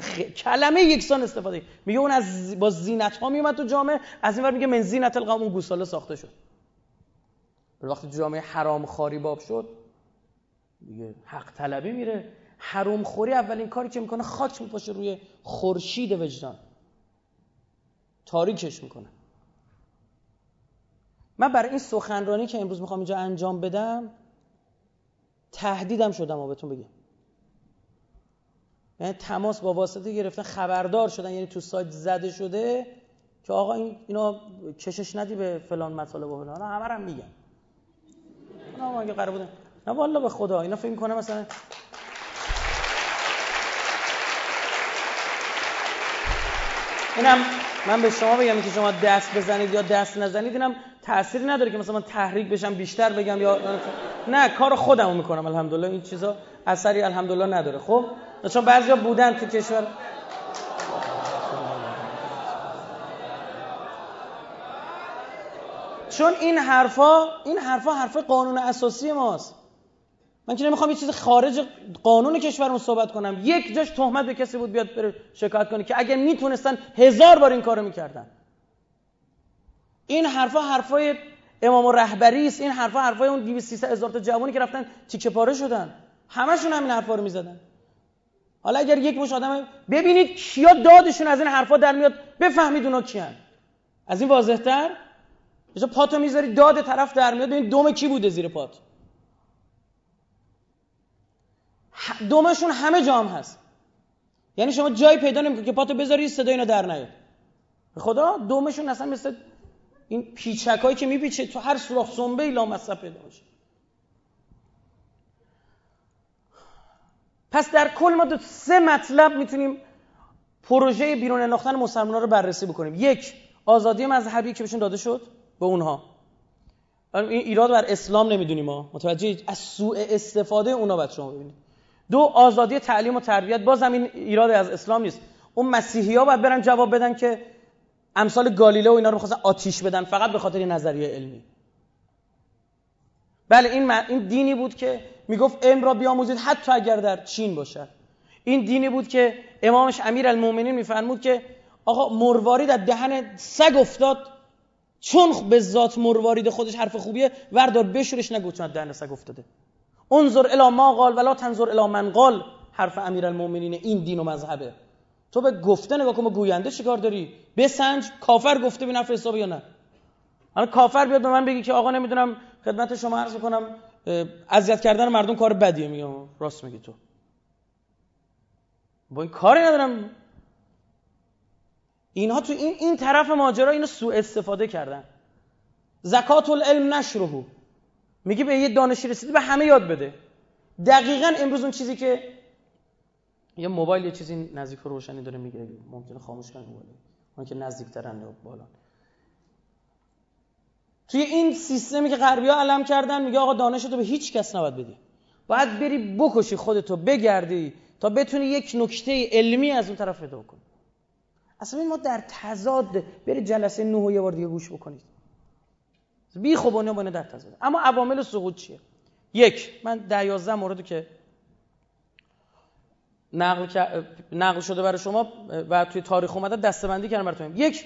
خ... کلمه یکسان استفاده میگه اون از با زینت ها میومد تو جامعه از این ور میگه من زینت القوم اون گوساله ساخته شد. وقتی جامعه حرام خاری باب شد میگه حق طلبی میره. حروم خوری اولین کاری که می‌کنه خاک میپاشه روی خورشید وجدان. تاریکش می‌کنه. من برای این سخنرانی که امروز می‌خوام اینجا انجام بدم تهدیدم شدم و بهتون بگم. یعنی تماس با واسطه گرفتن خبردار شدن یعنی تو سایت زده شده که آقا این اینا کشش ندی به فلان مطالب و فلان. همه هم میگن. اونا اگه قرار بودن نه والله به خدا. اینا فکر کنه مثلا اینم من به شما بگم که شما دست بزنید یا دست نزنید اینم تأثیری نداره که مثلا من تحریک بشم بیشتر بگم یا نه کار خودمو می‌کنم الحمدلله. این چیزا اثری الحمدلله نداره. خب؟ چون بعضیا بودن تو کشور. چون این حرفا این حرفا حرف قانون اساسی ماست. من که نمی‌خوام یه چیز خارج قانون کشورمون صحبت کنم. یک جاش تهمت به کسی بود بیاد بره شکایت کنه که اگه می‌تونستن هزار بار این کارو می‌کردن. این حرفا حرفای امام رهبری است. این حرفا حرفای اون 200 300 هزار تا جوانی که رفتن تیکه پاره شدن. همشون همین حرفا رو می‌زدن. حالا اگر یک مش آدم ببینید کیا دادشون از این حرفا در میاد بفهمید اونا کیان. از این واضح‌تر؟ مثلا پاتو می‌ذاری داد طرف در میاد ببین دوم کی بوده زیر پات. دومشون همه جام هست. یعنی شما جایی پیدا نمی‌کنی که پاتو بذاری صدا اینا در نیاد. خدا دومشون اصلا مثل این پیچکایی که میپیچه تو هر سوراخ سنبه ای لامصب پیدا باشه پس در کل ما دو سه مطلب می‌تونیم پروژه بیرون انداختن مسلمان رو بررسی بکنیم. یک آزادی مذهبی که بهشون داده شد به اونها. این ایراد بر اسلام نمی‌دونیم ما. متوجه از سوء استفاده اونا باید شما ببینید. دو آزادی تعلیم و تربیت. باز این ایراد از اسلام نیست. اون مسیحی ها باید برن جواب بدن که امثال گالیله و اینا رو می‌خواستن آتیش بدن فقط به خاطر نظریه علمی. بله این دینی بود که می‌گفت علم را بیاموزید حتی اگر در چین باشد. این دینی بود که امامش امیر المومنین میفرمود که آقا مروارید از دهن سگ افتاد چون به ذات مروارید خودش حرف خوبیه وردار بشورش نگو چون دهن سگ افتاده. انظر الی ما قال ولا تنظر الی من قال. حرف امیر المومنین این دین و مذهبه. تو به گفته نگاه کن گوینده چیکار داری؟ بسنج کافر گفته بین حرف حساب یا نه؟ حالا کافر بیاد به من بگی که آقا نمی‌دونم خدمت شما عرض کنم. اذیت کردن مردم کار بدیه میگم راست میگی تو. با این کاری ندارم. اینها تو این این طرف ماجرا اینو سوء استفاده کردن. زکات العلم نشره میگه به یه دانشی رسیدی به همه یاد بده. دقیقا امروز اون چیزی که یه موبایل یه چیزی نزدیک روشنی داره میگه. ممکنه خاموش کنه. موبایل اون که نزدیکترن بالا توی این سیستمی که غربی ها علم کردن میگه آقا دانش تو به هیچ کس نباید بدی. باید بری بکشی خودتو بگردی تا بتونی یک نکته علمی از اون طرف پیدا کنی. اصلا ما در تضاد بری جلسه نه و یه بار دیگه گوش بکنید. بی خوبانه بانه در تضاد. اما عوامل سقوط چیه؟ یک من ده یازده موردو که نقل, نقل شده برای شما و توی تاریخ اومده دستبندی کردم براتون. یک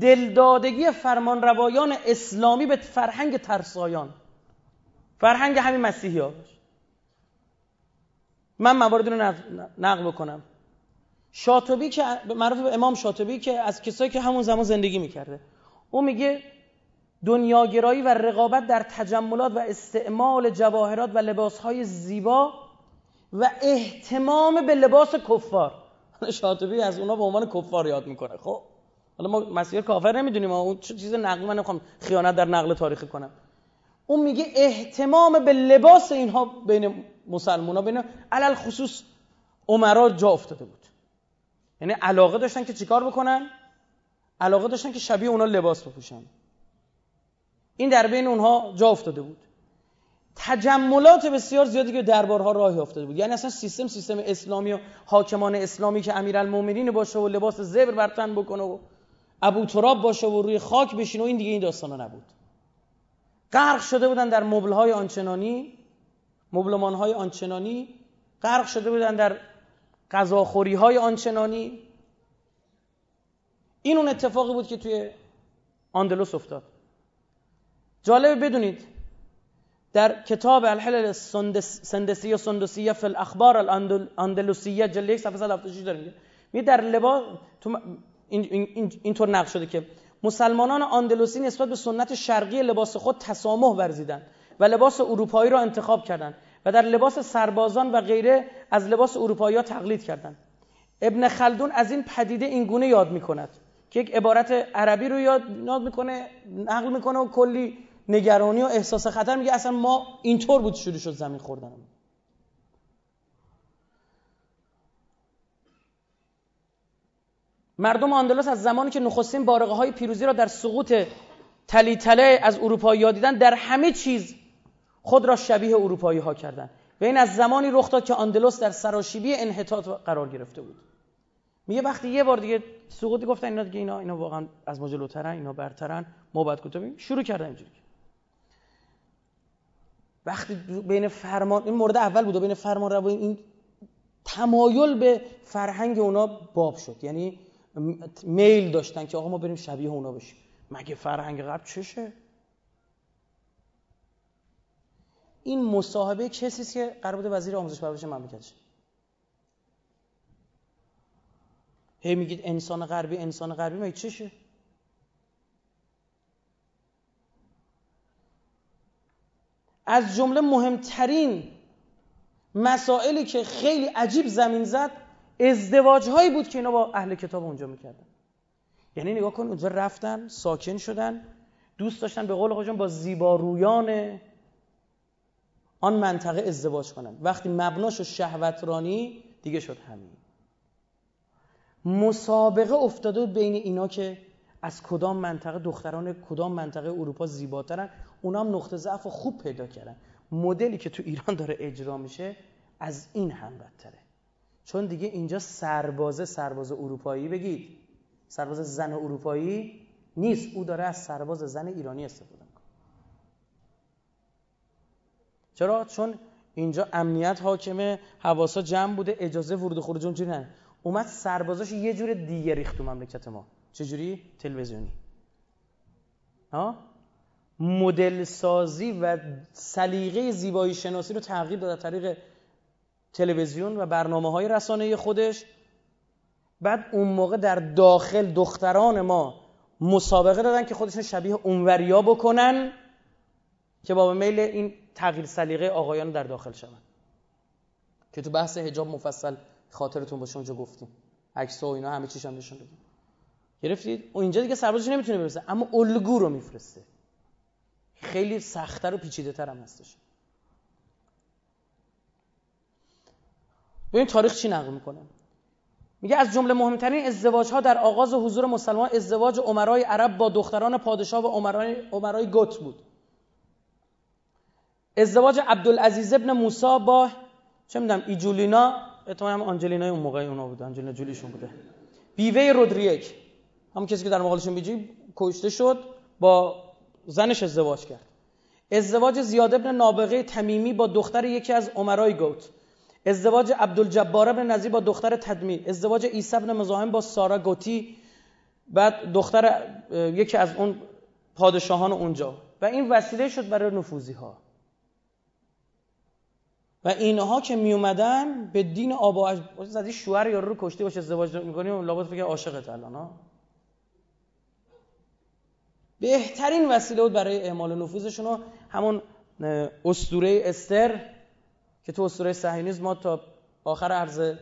دلدادگی فرمان روایان اسلامی به فرهنگ ترسایان. فرهنگ همین مسیحی ها. من مواردی رو نقل بکنم. شاطبی که معروف به امام شاطبی که از کسایی که همون زمان زندگی می‌کرده. او میگه دنیاگرایی و رقابت در تجملات و استعمال جواهرات و لباسهای زیبا و احتمام به لباس کفار. (laughs) شاطبی از اونا به عنوان کفار یاد می‌کنه. خب. حالا ما مسیر کافر نمی‌دونیم. اون چیز نقل من نمی‌خوام خیانت در نقل تاریخی کنم. اون میگه احتمام به لباس اینها بین مسلمان ها بین علل خصوص عمرا جا افتاده بود. یعنی علاقه داشتن که چیکار بکنن؟ علاقه داشتن که شبیه اونا لباس بپوشن. این در بین اونها جا افتاده بود. تجملات بسیار زیادی که دربارها راه افتاده بود. یعنی اصلا سیستم سیستم اسلامی و حاکمان اسلامی که امیرالمومنین باشه و لباس زبر برتن بکنه و ابو تراب باشه و روی خاک بشینه و این دیگه این داستانا نبود. غرق شده بودن در مبلهای آنچنانی مبلمانهای آنچنانی غرق شده بودن در غذاخوری های آنچنانی. این اون اتفاقی بود که توی آندلوس افتاد. جالبه بدونید در کتاب الحلل سندسیه سندسیه فی الاخبار الاندلوسیه جلد یک صفحه 176 داره میگه در لباس تو اینطور نقش شده که مسلمانان آندلوسی نسبت به سنت شرقی لباس خود تسامح ورزیدند و لباس اروپایی را انتخاب کردند و در لباس سربازان و غیره از لباس اروپایی ها تقلید کردند. ابن خلدون از این پدیده این گونه یاد می‌کند که یک عبارت عربی رو یاد می‌کنه نقل می‌کنه و کلی نگرانی و احساس خطر میگه اصلا ما اینطور بود شروع شد زمین خوردن مردم آندلس از زمانی که نخستین بارقه های پیروزی را در سقوط تلی تله از اروپایی ها دیدن در همه چیز خود را شبیه اروپایی ها کردند و این از زمانی رخ داد که آندلس در سراشیبی انحطاط قرار گرفته بود. میگه وقتی یه بار دیگه سقوطی گفتن اینا دیگه اینا اینا واقعا از ما جلوترن اینا برترن ما باید کوتاه شروع کردن اینجوری وقتی بین فرمان این مورد اول بود بین فرمان رو این تمایل به فرهنگ اونا باب شد. یعنی میل داشتن که آقا ما بریم شبیه اونا بشیم. مگه فرهنگ قبل چشه؟ این مصاحبه کسی است که قرار بوده وزیر آموزش پرورش مملکتش. هی میگید انسان غربی انسان غربی مگه چشه؟ از جمله مهمترین مسائلی که خیلی عجیب زمین زد ازدواج هایی بود که اینا با اهل کتاب اونجا می‌کردن. یعنی نگاه کن اونجا رفتن ساکن شدن دوست داشتن به قول خودشون با زیبارویان آن منطقه ازدواج کنن. وقتی مبناش و شهوترانی دیگه شد همین. مسابقه افتاده بود بین اینا که از کدام منطقه دختران کدام منطقه اروپا زیباترن. اونا هم نقطه ضعف خوب پیدا کردن. مدلی که تو ایران داره اجرا میشه از این هم بدتره. چون دیگه اینجا سربازه سرباز اروپایی بگید. سرباز زن اروپایی نیست. او داره از سرباز زن ایرانی استفاده می‌کنه. چرا؟ چون اینجا امنیت حاکمه حواسا جمع بوده اجازه ورود خروج اونجوری نه. اومد سربازاش یه جور دیگه ریخت تو مملکت ما. چجوری تلویزیونی. ها؟ مدل سازی و سلیقه زیبایی شناسی رو تغییر داد از طریق تلویزیون و برنامه های رسانه خودش. بعد اون موقع در داخل دختران ما مسابقه دادن که خودشون شبیه اونوریا بکنن که با میل این تغییر سلیقه آقایان در داخل شون که تو بحث حجاب مفصل خاطرتون باشه اونجا گفتیم. عکس و اینا همه چیش هم نشون دادیم. گرفتید؟ و اینجا دیگه سربازش نمی‌تونه برسه اما الگو رو میفرسته. خیلی سختتر و پیچیده تر هم هستش. ببین تاریخ چی نقل می‌کنه؟ میگه از جمله مهمترین ازدواج ها در آغاز حضور مسلمان ازدواج عمرای عرب با دختران پادشاه و عمرای, عمرای گوت بود. ازدواج عبدالعزیز ابن موسی با چه می‌دونم ایجولینا اتمام هم آنجلینا اون موقع اونا بود آنجلینا جولیشون بوده. بیوه رودریک همون کسی که در مقابلشون بیجی کشته شد با زنش ازدواج کرد. ازدواج زیاد ابن نابغه تمیمی با دختر یکی از عمرای گوت. ازدواج عبدالجبار ابن نزی با دختر تدمیر ازدواج عیسی ابن مزاحم با سارا گوتی بعد دختر یکی از اون پادشاهان اونجا. و این وسیله شد برای نفوذی ها و اینها که می اومدن به دین آب و زدی شوهر یارو رو کشته باشه ازدواج می‌کنیم لابد فکر عاشقت الان ها؟ بهترین وسیله بود برای اعمال نفوذشون همون اسطوره استر. که تو اسطوره صهیونیسم ما تا آخر عرض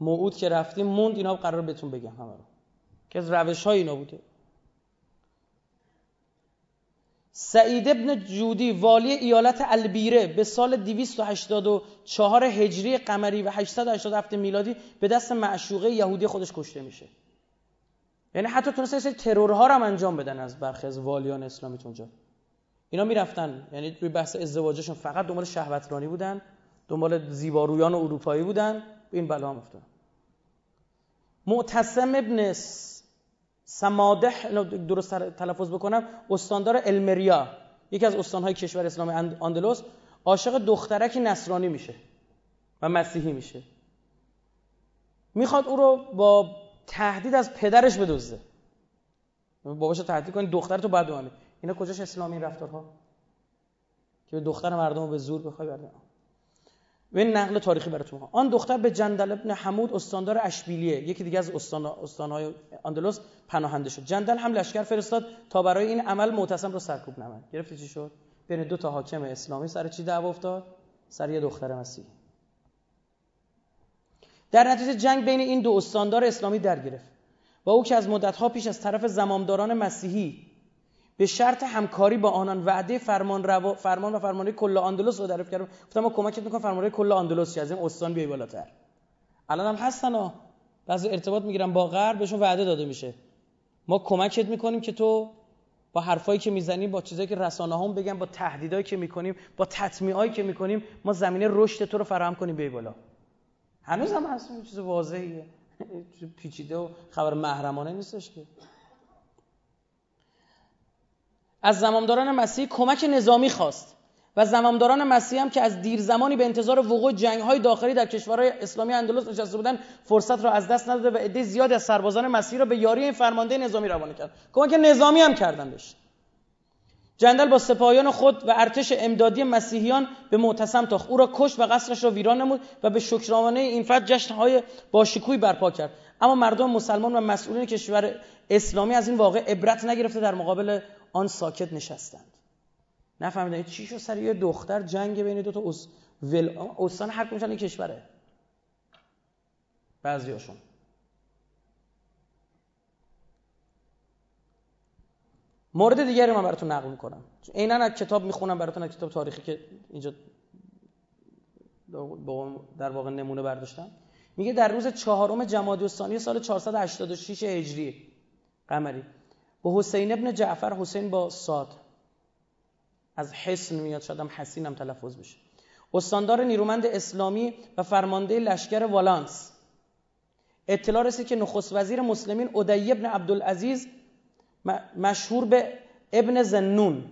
موعود که رفتیم موند اینا قرار بهتون بگم همه رو. که از روش های اینا بوده. سعید ابن جودی والی ایالت البیره به سال 284 هجری قمری و 887 میلادی به دست معشوقه یهودی خودش کشته میشه. یعنی حتی تونسته سری ترورها رو هم انجام بدن از برخی از والیان اسلامی اونجا. اینا می‌رفتن یعنی روی بحث ازدواجشون فقط دنبال شهوترانی بودن. دنبال زیبارویان اروپایی بودن به این بلا هم افتادن. معتصم ابن سمادح درست تلفظ بکنم استاندار المریا یکی از استانهای کشور اسلامی اندلس عاشق دخترک نصرانی میشه و مسیحی میشه. می‌خواد او رو با تهدید از پدرش بدزده. باباش تهدید کنی دخترتو بمانی اینا کجاش اسلامی رفتارها؟ که دختر مردم رو به زور بخوای بردن. و این نقل تاریخی براتون آن دختر به جندل ابن حمود استاندار اشبیلیه. یکی دیگه از استان استانهای اندلس پناهنده شد. جندل هم لشکر فرستاد تا برای این عمل معتصم رو سرکوب نمد گرفتی چی شد؟ بین دو تا حاکم اسلامی سر چی دعوا افتاد؟ سر یه دختر مسیحی. در نتیجه جنگ بین این دو استاندار اسلامی در گرفت. و او که از مدتها پیش از طرف زمامداران مسیحی به شرط همکاری با آنان. وعده فرمان, رو... فرمان و فرمانده کل آندلس رو دریافت کردم. گفتم ما کمکت می‌کنم فرمانده کل آندلس از این استان بیای بالاتر. الان هم هستن ها. بعضی ارتباط می‌گیرن با غرب بهشون وعده داده میشه. ما کمکت می‌کنیم که تو با حرفایی که می‌زنی با چیزایی که رسانه هم بگن با تهدیدایی که می‌کنیم با تطمیعایی که می‌کنیم ما زمینه رشد تو رو فراهم کنیم. بیای بالا. هنوز هم هست چیز واضحیه. پیچیده و خبر محرمانه نیستش که. از زمامداران مسیح کمک نظامی خواست. و زمامداران مسیح هم که از دیر زمانی به انتظار وقوع جنگ داخلی در کشورهای اسلامی اندلس نشسته بودن فرصت را از دست نداده و عده زیادی از سربازان مسیح را به یاری این فرمانده نظامی روانه کرد. کمک نظامی هم کردن بهش. جندل با سپاهیان خود و ارتش امدادی مسیحیان به معتصم تاخت. او را کش و قصرش را ویران نمود و به شکرانه این فرد جشنهای باشکوهی برپا کرد. اما مردم مسلمان و مسئولین کشور اسلامی از این واقع عبرت نگرفته در مقابل آن ساکت نشستند. نفهمیدن چی شد سر یه دختر جنگ بین دو تا اس... ول... استان هر کمشان کشوره. بعضیاشون. مورد دیگری من براتون نقل می‌کنم. عینا از کتاب می‌خونم براتون از کتاب تاریخی که اینجا در واقع نمونه برداشتم. میگه در روز چهارم جمادی الثانی سال 486 هجری قمری با حسین ابن جعفر حسین با ساد از حسن میاد شاید هم حسین هم تلفظ بشه. استاندار نیرومند اسلامی و فرمانده لشکر والانس. اطلاع رسید که نخست وزیر مسلمین ادعی ابن عبدالعزیز مشهور به ابن زنون.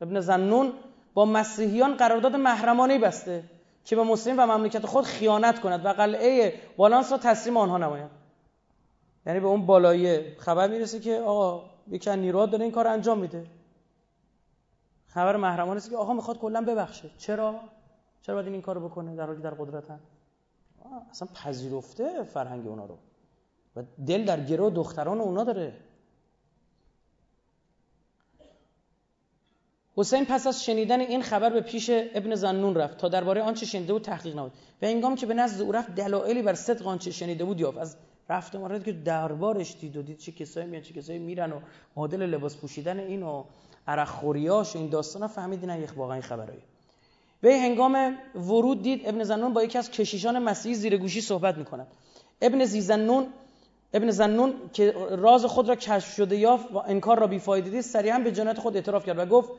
ابن زنون با مسیحیان قرارداد محرمانه بسته که به مسلم و مملکت خود خیانت کند و قلعه والانس را تسلیم آنها نماید. یعنی به اون بالایی خبر می‌رسه که آقا یکی از نیروها داره این کار انجام میده. خبر محرمانه است که آقا می‌خواد کلا ببخشه. چرا؟ چرا باید این کارو بکنه در حالی در قدرتن؟ اصلا پذیرفته فرهنگ اونا رو. و دل در گرو دختران اونا داره. حسین پس از شنیدن این خبر به پیش ابن زنون رفت تا درباره آنچه شنیده بود تحقیق نمود. و هنگامی که به نزد او رفت دلایلی بر صدق آنچه شنیده بود یافت. از رفت مارد که دربارش دید و دید چه کسایی میان چه کسایی میرن و عادل لباس پوشیدن این و عرق خوریاش این داستانا فهمید نه یک واقعا خبرایی به هنگام ورود دید ابن زنون با یکی از کشیشان مسیحی زیر گوشی صحبت می‌کند. ابن زیزنون ابن زنون که راز خود را کشف شده یافت و انکار را بیفایده دید سریعا به جنایت خود اعتراف کرد و گفت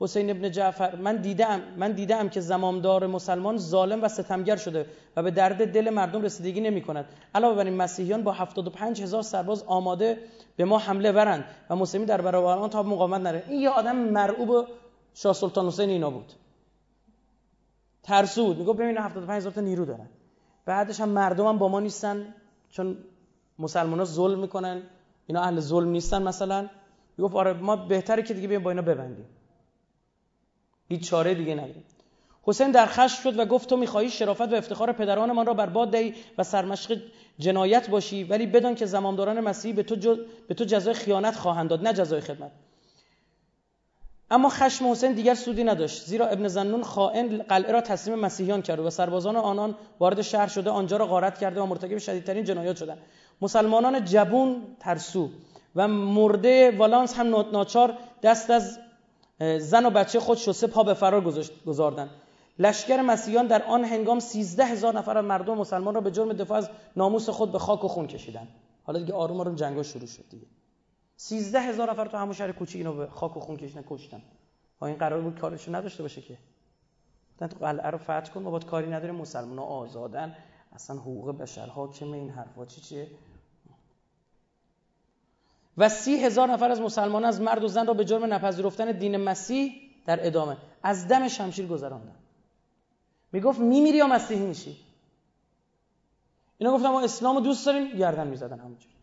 حسین ابن جعفر من دیدم من دیدم که زمامدار مسلمان ظالم و ستمگر شده و به درد دل مردم رسیدگی نمی کند علاوه بر این مسیحیان با 75 هزار سرباز آماده به ما حمله ورند و مسلمین در برابر آن تا مقاومت نره. این یه آدم مرعوب شاه سلطان حسین اینا بود. ترسود. میگه ببین 75 هزار تا نیرو دارن. بعدش هم مردم هم با ما نیستن چون مسلمان ها ظلم می‌کنن. اینا اهل ظلم نیستن مثلا. می‌گفت آره ما بهتره که دیگه بیایم با اینا ببندیم. هیچ چاره دیگه نداریم حسین در خشم شد و گفت تو می‌خواهی شرافت و افتخار پدرانمان را برباد دهی و سرمشق جنایت باشی ولی بدان که زمامداران مسیحی به تو, به تو جزای خیانت خواهند داد نه جزای خدمت. اما خشم حسین دیگر سودی نداشت زیرا ابن زنون خائن قلعه را تسلیم مسیحیان کرد و سربازان آنان وارد شهر شده آنجا را غارت کرده و مرتکب شدیدترین جنایات شدند. مسلمانان جبون ترسو و مرده والانس هم ناچار دست از زن و بچه خود شسه پا به فرار گذاردن. لشکر مسیحیان در آن هنگام سیزده هزار نفر از مردم مسلمان را به جرم دفاع از ناموس خود به خاک و خون کشیدن حالا دیگه آروم آروم جنگا شروع شد دیگه. سیزده هزار نفر تو همون شهر کوچیک اینو به خاک و خون کشیدن کشتن. ها این قرار بود کارشو نداشته باشه که. گفتن تو قلعه رو فتح کن ما با کاری نداریم مسلمان ها آزادن. اصلا حقوق بشر حاکم این حرفا چی چیه؟ و سی هزار نفر از مسلمان از مرد و زن را به جرم نپذیرفتن دین مسیح در ادامه. از دم شمشیر گذراندن. می‌گفت میمیری یا مسیحی میشی؟ اینا گفتم ما اسلام دوست داریم. گردن می‌زدن همونجور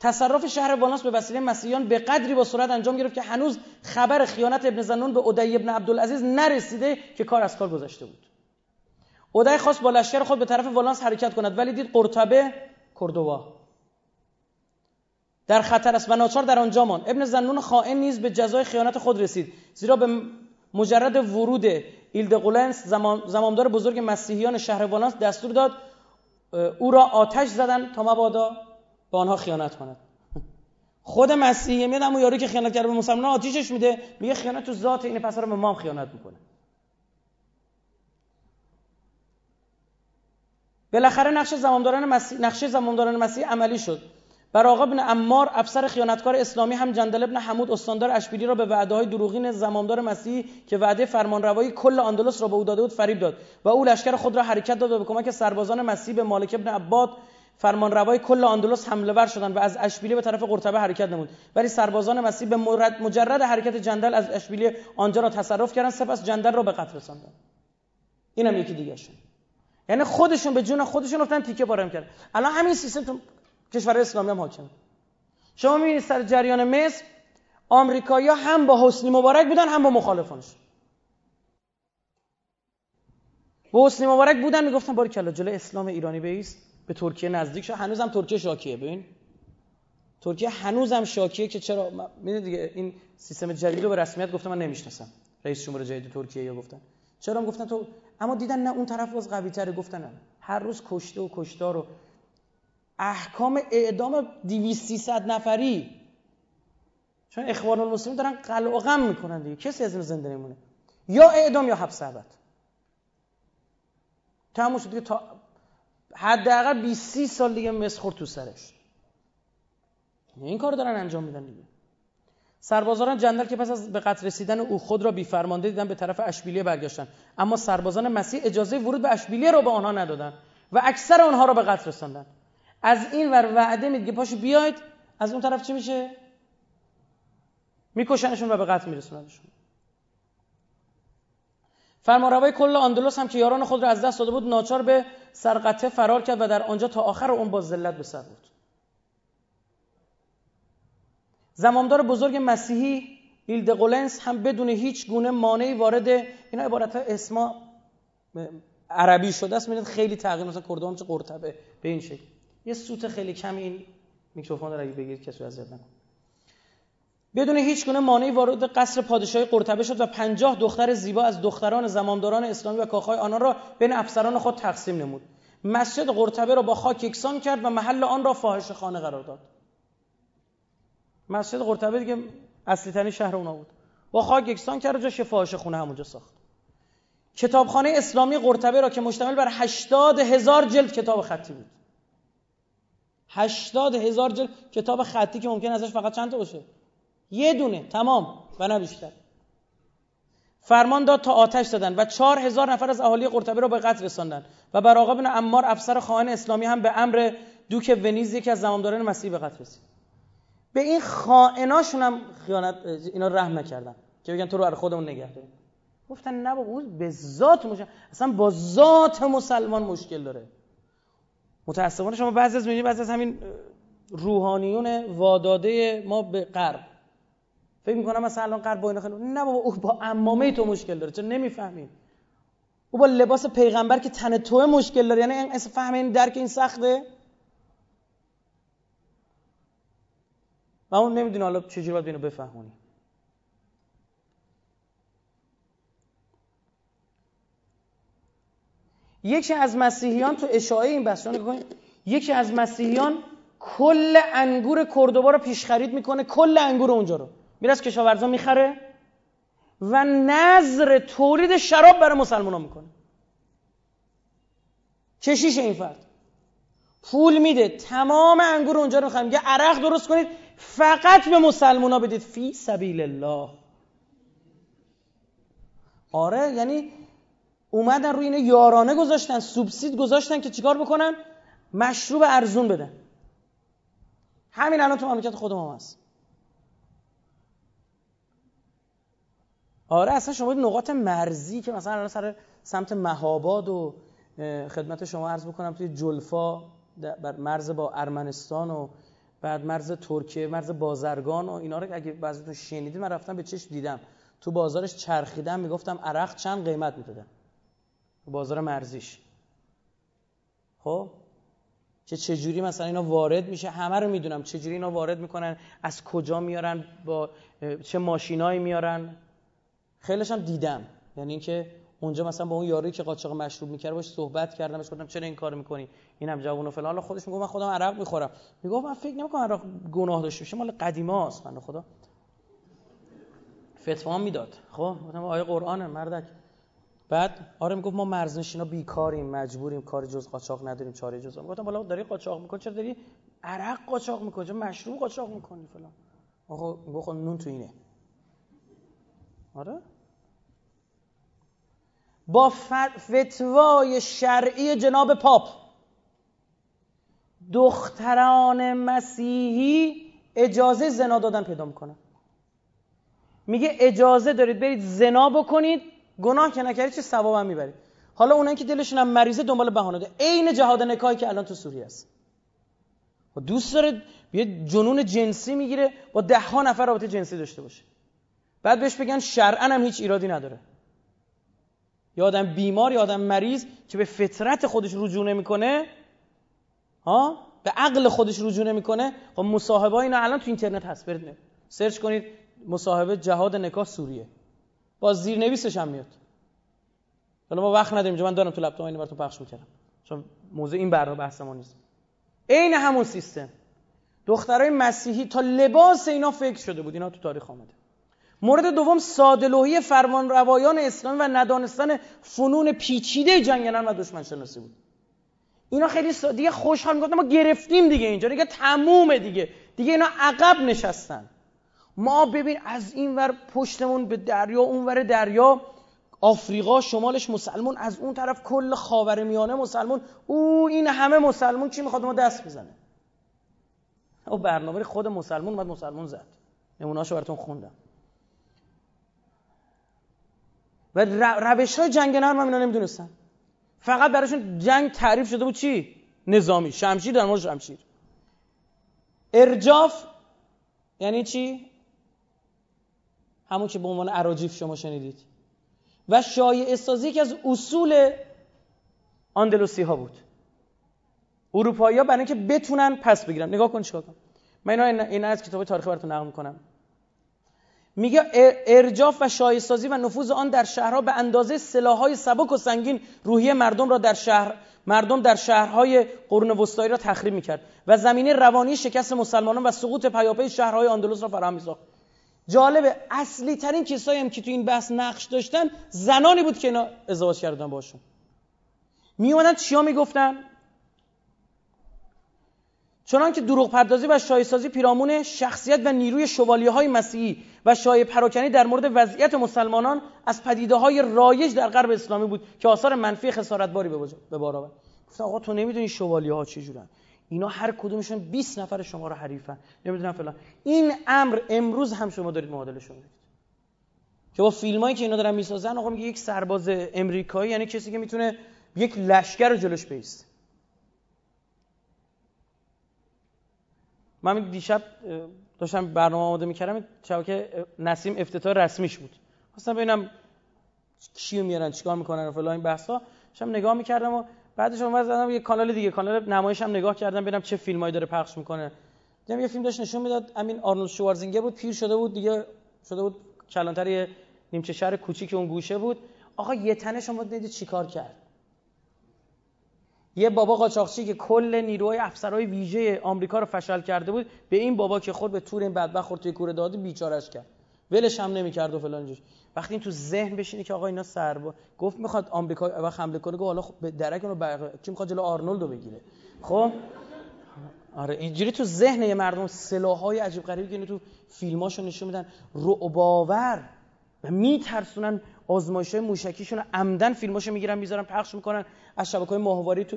تصرف شهر والانس به وسیله مسیحیان به قدری با سرعت انجام گرفت که هنوز خبر خیانت ابن زنون به اودی ابن عبدالعزیز نرسیده که کار از کار گذاشته بود. اودی خواست با لشکر خود به طرف والانس حرکت کند ولی دید قرطبه کوردوا. در خطر است و ناچار در آنجا ماند. ابن زنون خائن نیز به جزای خیانت خود رسید زیرا به مجرد ورود ایلدقولنس زمامدار بزرگ مسیحیان شهر والانس دستور داد او را آتش زدن تا مبادا به آنها خیانت کند. خود مسیحی میاد اما یاری که خیانت کرده به مسلمان آتیشش میده میگه خیانت تو ذات این پسر به ما خیانت می‌کنه. بالاخره نقش زمامداران مسیح نقشه زمامداران مسیح عملی شد. بر آقا بن امار افسر خیانتکار اسلامی هم جندل ابن حمود استاندار اشبیلی را به وعده های دروغین زمامدار مسیحی که وعده فرمانروایی کل آندلس را به او داده بود فریب داد و او لشکر خود را حرکت داد و به کمک سربازان مسیحی به مالک ابن عباد فرمانروای کل آندلس حمله ور شدند و از اشبیلی به طرف قرطبه حرکت نمود. ولی سربازان مسیح به مجرد حرکت جندل از اشبیلی آنجا را تصرف کردند سپس جندل را به قتل رساندند. اینم یکی دیگه شون یعنی خودشون به جون خودشون افتن تیکه پاره کرد الان همین سیستم کشور اسلامی هم حاکم. شما می‌بینید سر جریان مصر آمریکایی‌ها هم با حسنی مبارک بودن هم با مخالفانش. با حسنی مبارک بودن می‌گفتن باری کلا جلو اسلام ایرانی بیست به ترکیه نزدیک شد هنوزم ترکیه شاکیه ببین. ترکیه هنوزم شاکیه که چرا؟ می‌دونید دیگه این سیستم جدید رو به رسمیت گفتم من نمی‌شناسم. رئیس جمهور جدید ترکیه یا گفتن. چرا گفتن تو؟ اما دیدن نه اون طرف باز قوی تره گفتن هر روز کشته و کشتار و احکام اعدام 200 300 نفری. چون اخوان المسلمین دارن قلع و غم می‌کنن دیگه. کسی از این زنده نمونه یا اعدام یا حبس ابد. تموم شد دیگه تا حداقل 20 30 سال دیگه مسخور تو سرش. این کار دارن انجام میدن دیگه. سربازان جندل که پس از به قتل رسیدن او خود را بی فرمانده دیدن به طرف اشبیلیه برگشتن. اما سربازان مسیح اجازه ورود به اشبیلیه را به آنها ندادند و اکثر آنها را به قتل رساندند از این ور وعده میگه پاشو بیاید از اون طرف چی میشه؟ میکشنشون و به قتل میرسوننشون. فرمانروای کل آندلس هم که یاران خود را از دست داده بود ناچار به سرقته فرار کرد و در آنجا تا آخر اون با ذلت به سر بود زمامدار بزرگ مسیحی ایلدقولنس هم بدون هیچ گونه مانعی وارد اینا عبارت اسما عربی شده است. می‌دونید خیلی تغییر مثلا کردان چه قرطبه به این شکل. یه سوت خیلی کمی این میکروفون رو اگه بگیرید کسی اذیت نکن بدون هیچ گونه مانعی وارد قصر پادشاهی قرطبه شد و پنجاه دختر زیبا از دختران زمامداران اسلامی و کاخهای آنان را بین افسران خود تقسیم نمود. مسجد قرطبه را با خاک یکسان کرد و محل آن را فاحشه خانه قرار داد. مسجد قرطبه دیگه اصلی ترین شهر اونا بود. با خاک یکسان کرد و جاش فاحش خونه همونجا ساخت. کتابخانه اسلامی قرطبه را که مشتمل بر هشتاد هزار جلد کتاب خطی بود. هشتاد هزار جلد کتاب خطی که ممکن ازش فقط چند تا باشه؟ یه دونه. تمام. و نه بیشتر. فرمان داد تا آتش زدن و چهار هزار نفر از اهالی قرطبه را به قتل رساندن و بر آقا بن عمار افسر خواهان اسلامی هم به امر دوک ونیز یکی از زمامداران مسیحی به قتل رسید. به این خائناشون هم خیانت اینا رحم نکردن. که بگن تو رو برای خودمون نگه داریم. گفتن نه بابا به ذات مشکل اصلا با ذات مسلمان مشکل داره. متاسفانه شما بعضی از می‌بینید بعضی از همین روحانیون واداده ما به غرب. فکر می‌کنم مثلا الان غرب با اینا خیلی نه بابا او با امامه تو مشکل داره چون نمی‌فهمید او با لباس پیغمبر که تن تو مشکل داره یعنی این فهم این درک این سخته؟ و اون نمی‌دونه حالا چجوری باید اینو بفهمونی. یکی از مسیحیان تو اشاعه این بحث یکی از مسیحیان کل انگور کردوبا رو پیش خرید می‌کنه کل انگور اونجا رو. میره از کشاورزا می‌خره و نظر تولید شراب برای مسلمان ها می‌کنه. کشیش این فرد. پول میده تمام انگور اونجا رو می‌خوایم یه عرق درست کنید فقط به مسلمان ها بدید. فی سبیل الله. آره یعنی اومدن روی اینه یارانه گذاشتن سوبسید گذاشتن که چیکار بکنن؟ مشروب ارزون بدن. همین الان تو مملکت خودم هم هست. آره اصلا شما نقاط مرزی که مثلا الان سر سمت مهاباد و خدمت شما عرض بکنم توی جلفا بر مرز با ارمنستان و بعد مرز ترکیه مرز بازرگان و اینا رو اگه بعضیتون شنیدید من رفتم به چشم دیدم. تو بازارش چرخیدم می‌گفتم عرق چند قیمت می‌دادن؟ بازار مرزیش. خب؟ که چجوری مثلا اینا وارد میشه؟ همه رو می‌دونم. چجوری اینا وارد می‌کنن؟ از کجا میارن؟ با چه ماشینایی میارن؟ خیلیش هم دیدم. یعنی اینکه اونجا مثلا با اون یاری که قاچاق مشروب می‌کرد باش صحبت کردم بهش گفتم چرا این کارو می‌کنی؟ اینم جوون و فلان. خودش میگه من خودم عرق می‌خورم. میگه من فکر نمی‌کنم عرق گناه داشته باشه. مال قدیماست من خدا فتوا می‌داد. خب؟ گفتم آیه قرآنه مردک. بعد آره می‌گفت ما مرزنشینا بیکاریم مجبوریم کار جز قاچاق نداریم چاره جز گفتم بالا داری قاچاق می‌کنی؟ چرا داری عرق قاچاق می‌کنی؟ چرا مشروب قاچاق می‌کنی فلان؟ آقا میگه خب نون تو اینه. آره؟ با فتوای شرعی جناب پاپ دختران مسیحی اجازه زنا دادن پیدا می‌کنن. میگه اجازه دارید برید زنا بکنید گناه که نکردید چه ثواب هم می‌برید حالا اونایی که دلشون هم مریضه دنبال بهانه ده عین جهاد نکاحی که الان تو سوریه است. و دوست داره یه جنون جنسی می‌گیره با ده ها نفر رابطه جنسی داشته باشه. بعد بهش بگن شرعا هم هیچ ایرادی نداره. یا آدم بیمار یا آدم مریض که به فطرت خودش رجوع نمی‌کنه ها؟ به عقل خودش رجوع نمی‌کنه. خب مصاحبه اینا الان تو اینترنت هست. برید سرچ کنید مصاحبه جهاد نکاح سوریه. با زیرنویسش هم میاد. حالا ما وقت نداریم من دارم تو لپتاپ اینو براتون پخش می‌کردم. چون موضوع این برنامه بحث ما نیست. عین همون سیستم. دخترای مسیحی تا لباس اینا فکر شده بود اینا تو تاریخ آمده. مورد دوم سادلوهی فرمان روایان اسلامی و ندانستن فنون پیچیده جنگنن و دشمن شناسی بود. اینا خیلی. دیگه خوشحال می‌گفتن ما گرفتیم دیگه اینجا دیگه تمومه دیگه. دیگه اینا عقب نشستن. ما ببین از این ور پشتمون به دریا اون ور دریا آفریقا شمالش مسلمون از اون طرف کل خاورمیانه مسلمون. او این همه مسلمون چی می‌خواد ما دست بزنه؟ او برنامه خود مسلمون اومد مسلمون زد. نمونهاشو براتون خوندم. و روش های جنگ نرم هم اینا نمی‌دونستن. فقط براشون جنگ تعریف شده بود چی؟ نظامی. شمشیر در مورد شمشیر. ارجاف یعنی چی؟ همون که به عنوان عراجیف شما شنیدید. و شایع سازی یکی از اصول آندلوسی ها بود. اروپایی ها برای اینکه بتونن پس بگیرن. نگاه کن چیکار کن من اینا این از کتاب تاریخی براتون نقل می‌کنم. میگه ارجاف و شایستازی و نفوذ آن در شهرها به اندازه سلاحهای سبک و سنگین روحی مردم را در شهر مردم در شهرهای قرون وسطایی را تخریب می‌کرد و زمینه روانی شکست مسلمانان و سقوط پیاپی شهرهای اندلس را فراهم میساخت. جالبه. اصلی ترین کسایی هم که تو این بحث نقش داشتن زنانی بود که اینا ازدواج کردن باشون. می اومدن چیا می‌گفتن؟ چنان که دروغ پردازی و شایستازی پیرامون شخصیت و نیروی شوالیه های مسیحی و شایع پراکنی در مورد وضعیت مسلمانان از پدیده های رایج در غرب اسلامی بود که آثار منفی خسارتباری به بار آورد. گفتن آقا تو نمی‌دونی شوالیه ها چجورن. اینا هر کدومشون 20 نفر شما رو حریفن. نمی‌دونم فلان. این امر امروز هم شما دارید معادلش رو که با فیلمایی که اینا دارن می‌سازن آقا میگه یک سرباز امریکایی یعنی کسی که می‌تونه یک لشکر رو جلوش بیست. من دیشب داشتم برنامه آماده می‌کردم شبکه نسیم افتتاح رسمیش بود. خواستم ببینم چی میارن چیکار می‌کنن و فلان این بحثا. داشتم نگاه می‌کردم و بعدش اومد زدم یه کانال دیگه کانال نمایش هم نگاه کردم ببینم چه فیلمایی داره پخش می‌کنه. دیدم یه فیلم داشت نشون می‌داد همین آرنولد شوارزنگر بود پیر شده بود دیگه شده بود کلانتر یه نیمچه شهر کوچیک اون گوشه بود. آقا یه تنه شما دیدید چیکار کرد؟ یه بابا قاچاقچی که کل نیروهای افسرهای ویژه آمریکا رو فشل کرده بود به این بابا که خود به تور این بدبخت خورد توی کوره دادی بیچارش کرد. ولش هم نمی‌کرد و فلان جوش. وقتی این تو ذهن بشینه که آقا اینا سربا گفت می‌خواد آمریکا و حمله کنه گفت حالا خب به درک اونو بقیه کی می‌خواد جلو آرنولدو بگیره. خب؟ آره اینجوری تو ذهن یه مردم سلاحهای عجیب غریبی که تو فیلماشو نشون میدن رعباور و میترسونن آزمایش های موشکیشون رو عمدن فیلماشو می‌گیرن می‌ذارن پخش می‌کنن از شبکه های ماهواری تو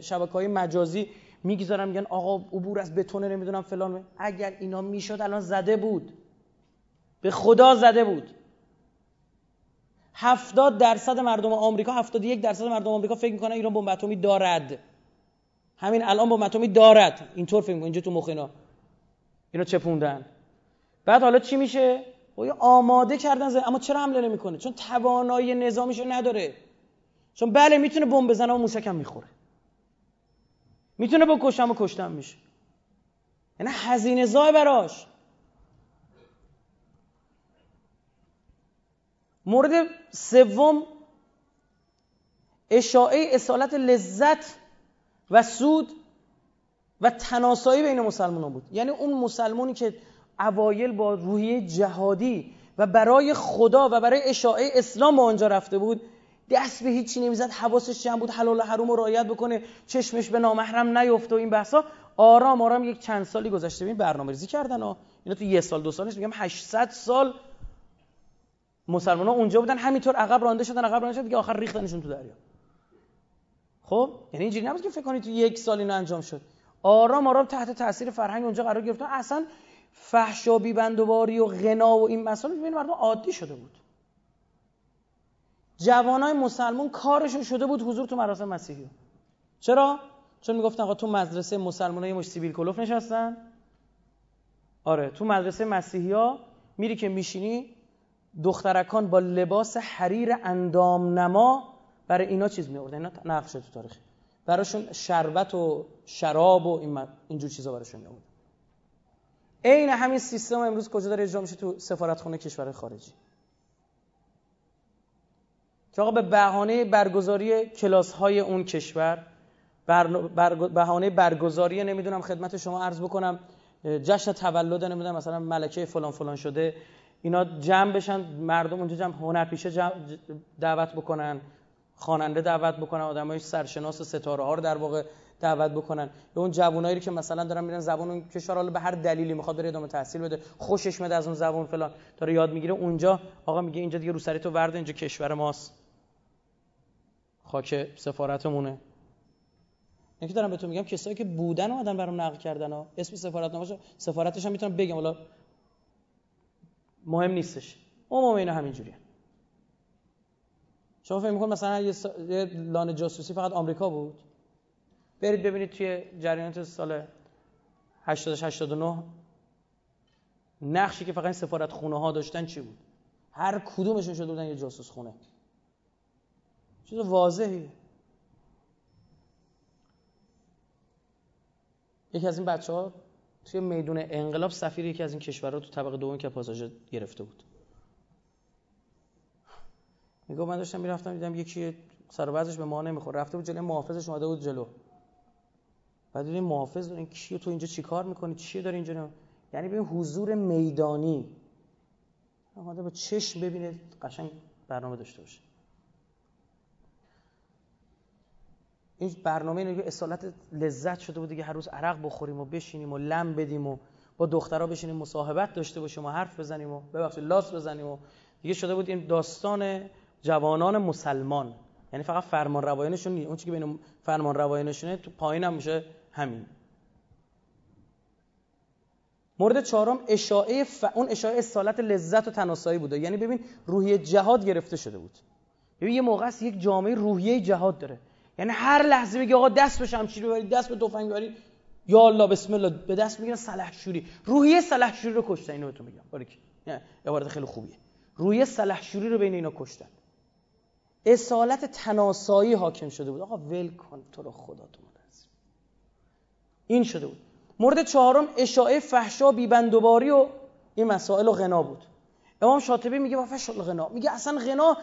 شبکه های مجازی می‌گذارن میگن آقا عبور از بتونه نمی‌دونم فلان اگر اینا می‌شد الان زده بود. به خدا زده بود. هفتاد درصد مردم آمریکا هفتاد یک درصد مردم آمریکا فکر می‌کنن ایران بمب اتمی دارد. همین الان بمب اتمی دارد. اینطور فکر اینجا تو مخ اینا. اینا چپوندن بعد حالا چی میشه؟ آماده کردن زد. اما چرا حمله نمی‌کنه؟ چون توانایی نظامیشو نداره. چون بله می‌تونه بمب بزنه و موشکم می‌خوره. می‌تونه بکشم و کشتم میشه. یعنی هزینه زای براش. مورد سوم اشاعه اصالت لذت و سود و تناسایی بین مسلمان بود. یعنی اون مسلمانی که اوایل با روحیه جهادی و برای خدا و برای اشاعه اسلام به آنجا رفته بود دست به هیچی نمی‌زد حواسش جمع بود حلال و حروم رو رعایت بکنه چشمش به نامحرم نیفته و این بحثا. آرام آرام یک چند سالی گذشته ببین برنامه‌ریزی کردن ها. اینا تو یه سال دو سالش میگم 800 سال مسلمان ها اونجا بودن همینطور عقب رانده شدن عقب رانده شدن دیگه آخر ریختنشون تو دریا. خب؟ یعنی اینجوری نبود که فکر کنید تو یک سال این انجام شد. آرام آرام تحت تاثیر فرهنگ اونجا قرار گرفتن. اصلا فحش و بیبندوباری و غنا و این مسائل ببین مردم عادی شده بود. جوانای مسلمان کارشون شده بود حضور تو مراسم مسیحی. چرا؟ چون می‌گفتن آقا تو مدرسه مسلمانای مش سیبیل کلوف نشستن. آره تو مدرسه مسیحی ها میری که میشینی دخترکان با لباس حریر اندام نما برای اینا چیز می اینا نقل شده تو تاریخ. براشون شربت و شراب و این اینجور چیزا براشون می عین همین سیستم امروز کجا داره اجرا میشه تو سفارتخونه کشور خارجی؟ که آقا به بهانه برگزاری کلاس های اون کشور بهانه برگزاری نمی‌دونم خدمت شما عرض بکنم جشن تولد نمی‌دونم مثلا ملکه فلان فلان شده اینا جمع بشن مردم اونجا جمع هنرپیشه دعوت بکنن خواننده دعوت بکنن آدمای سرشناس ستاره ها رو در واقع دعوت بکنن. به اون جوانایی که مثلا دارن میرن زبان اون کشور حالا به هر دلیلی می‌خواد بره ادامه تحصیل بده خوشش میاد از اون زبان فلان. داره یاد می‌گیره اونجا آقا میگه اینجا دیگه روسری تو ورد اینجا کشور ماست. خاک سفارتمونه. اینکه دارم بهتون میگم کسایی که بودن اومدن برام نقل کردن ها اسم سفارت نماشه سفارتش هم می‌تونم بگم. حالا مهم نیستش. عموم اینا همینجوریه. شما فکر می‌کنید مثلا یه لانه جاسوسی فقط آمریکا بود؟ برید ببینید توی جریانات سال 80 89 نقشی که فقط سفارت خونه ها داشتن چی بود؟ هر کدومشون شده بودن یه جاسوس خونه چیز واضحی یکی از این بچه ها توی میدون انقلاب سفیر یکی از این کشورها تو طبقه دوم که پاساژ گرفته بود. میگه من داشتم می‌رفتم دیدم یکی سر به ما نمی‌خوره. رفته بود جلوی محافظش اومده بود جلو. بعد دیدیم محافظ این کیه تو اینجا چیکار می‌کنی؟ چیه داری اینجا یعنی به حضور میدانی. اومده با چشم ببینه قشنگ برنامه داشته باشه. این برنامه اینه که اصالت لذت شده بود دیگه. هر روز عرق بخوریم و بشینیم و لم بدیم و با دخترها بشینیم مصاحبت داشته باشیم و حرف بزنیم و ببخشید لاس بزنیم و دیگه شده بود این داستان جوانان مسلمان. یعنی فقط فرمان روایانشون اون چیزی که بین فرمان روایانشونه تو پایین هم میشه همین. مورد چهارم اشاعه ف... اون اشاعه اصالت لذت و تناسایی بوده. یعنی ببین روحیه جهاد گرفته شده بود. ببین یه موقع است یک جامعه روحیه جهاد داره. یعنی هر لحظه میگه آقا دست به شمشیر ببرید دست به تفنگ ببرید. یا الله بسم الله. به دست می‌گیرن سلحشوری روحیه سلحشوری رو کشتن اینو بهتون میگم. باریک عبارت خیلی خوبیه. روحیه سلحشوری رو بین اینا کشتن. اصالت تناسایی حاکم شده بود. آقا ول کن تو رو خدا تو این شده بود. مورد چهارم اشاعه فحشا بیبندوباری و این مسائل و غنا بود. امام شاطبی میگه با فشل غنا. میگه اصلا غنا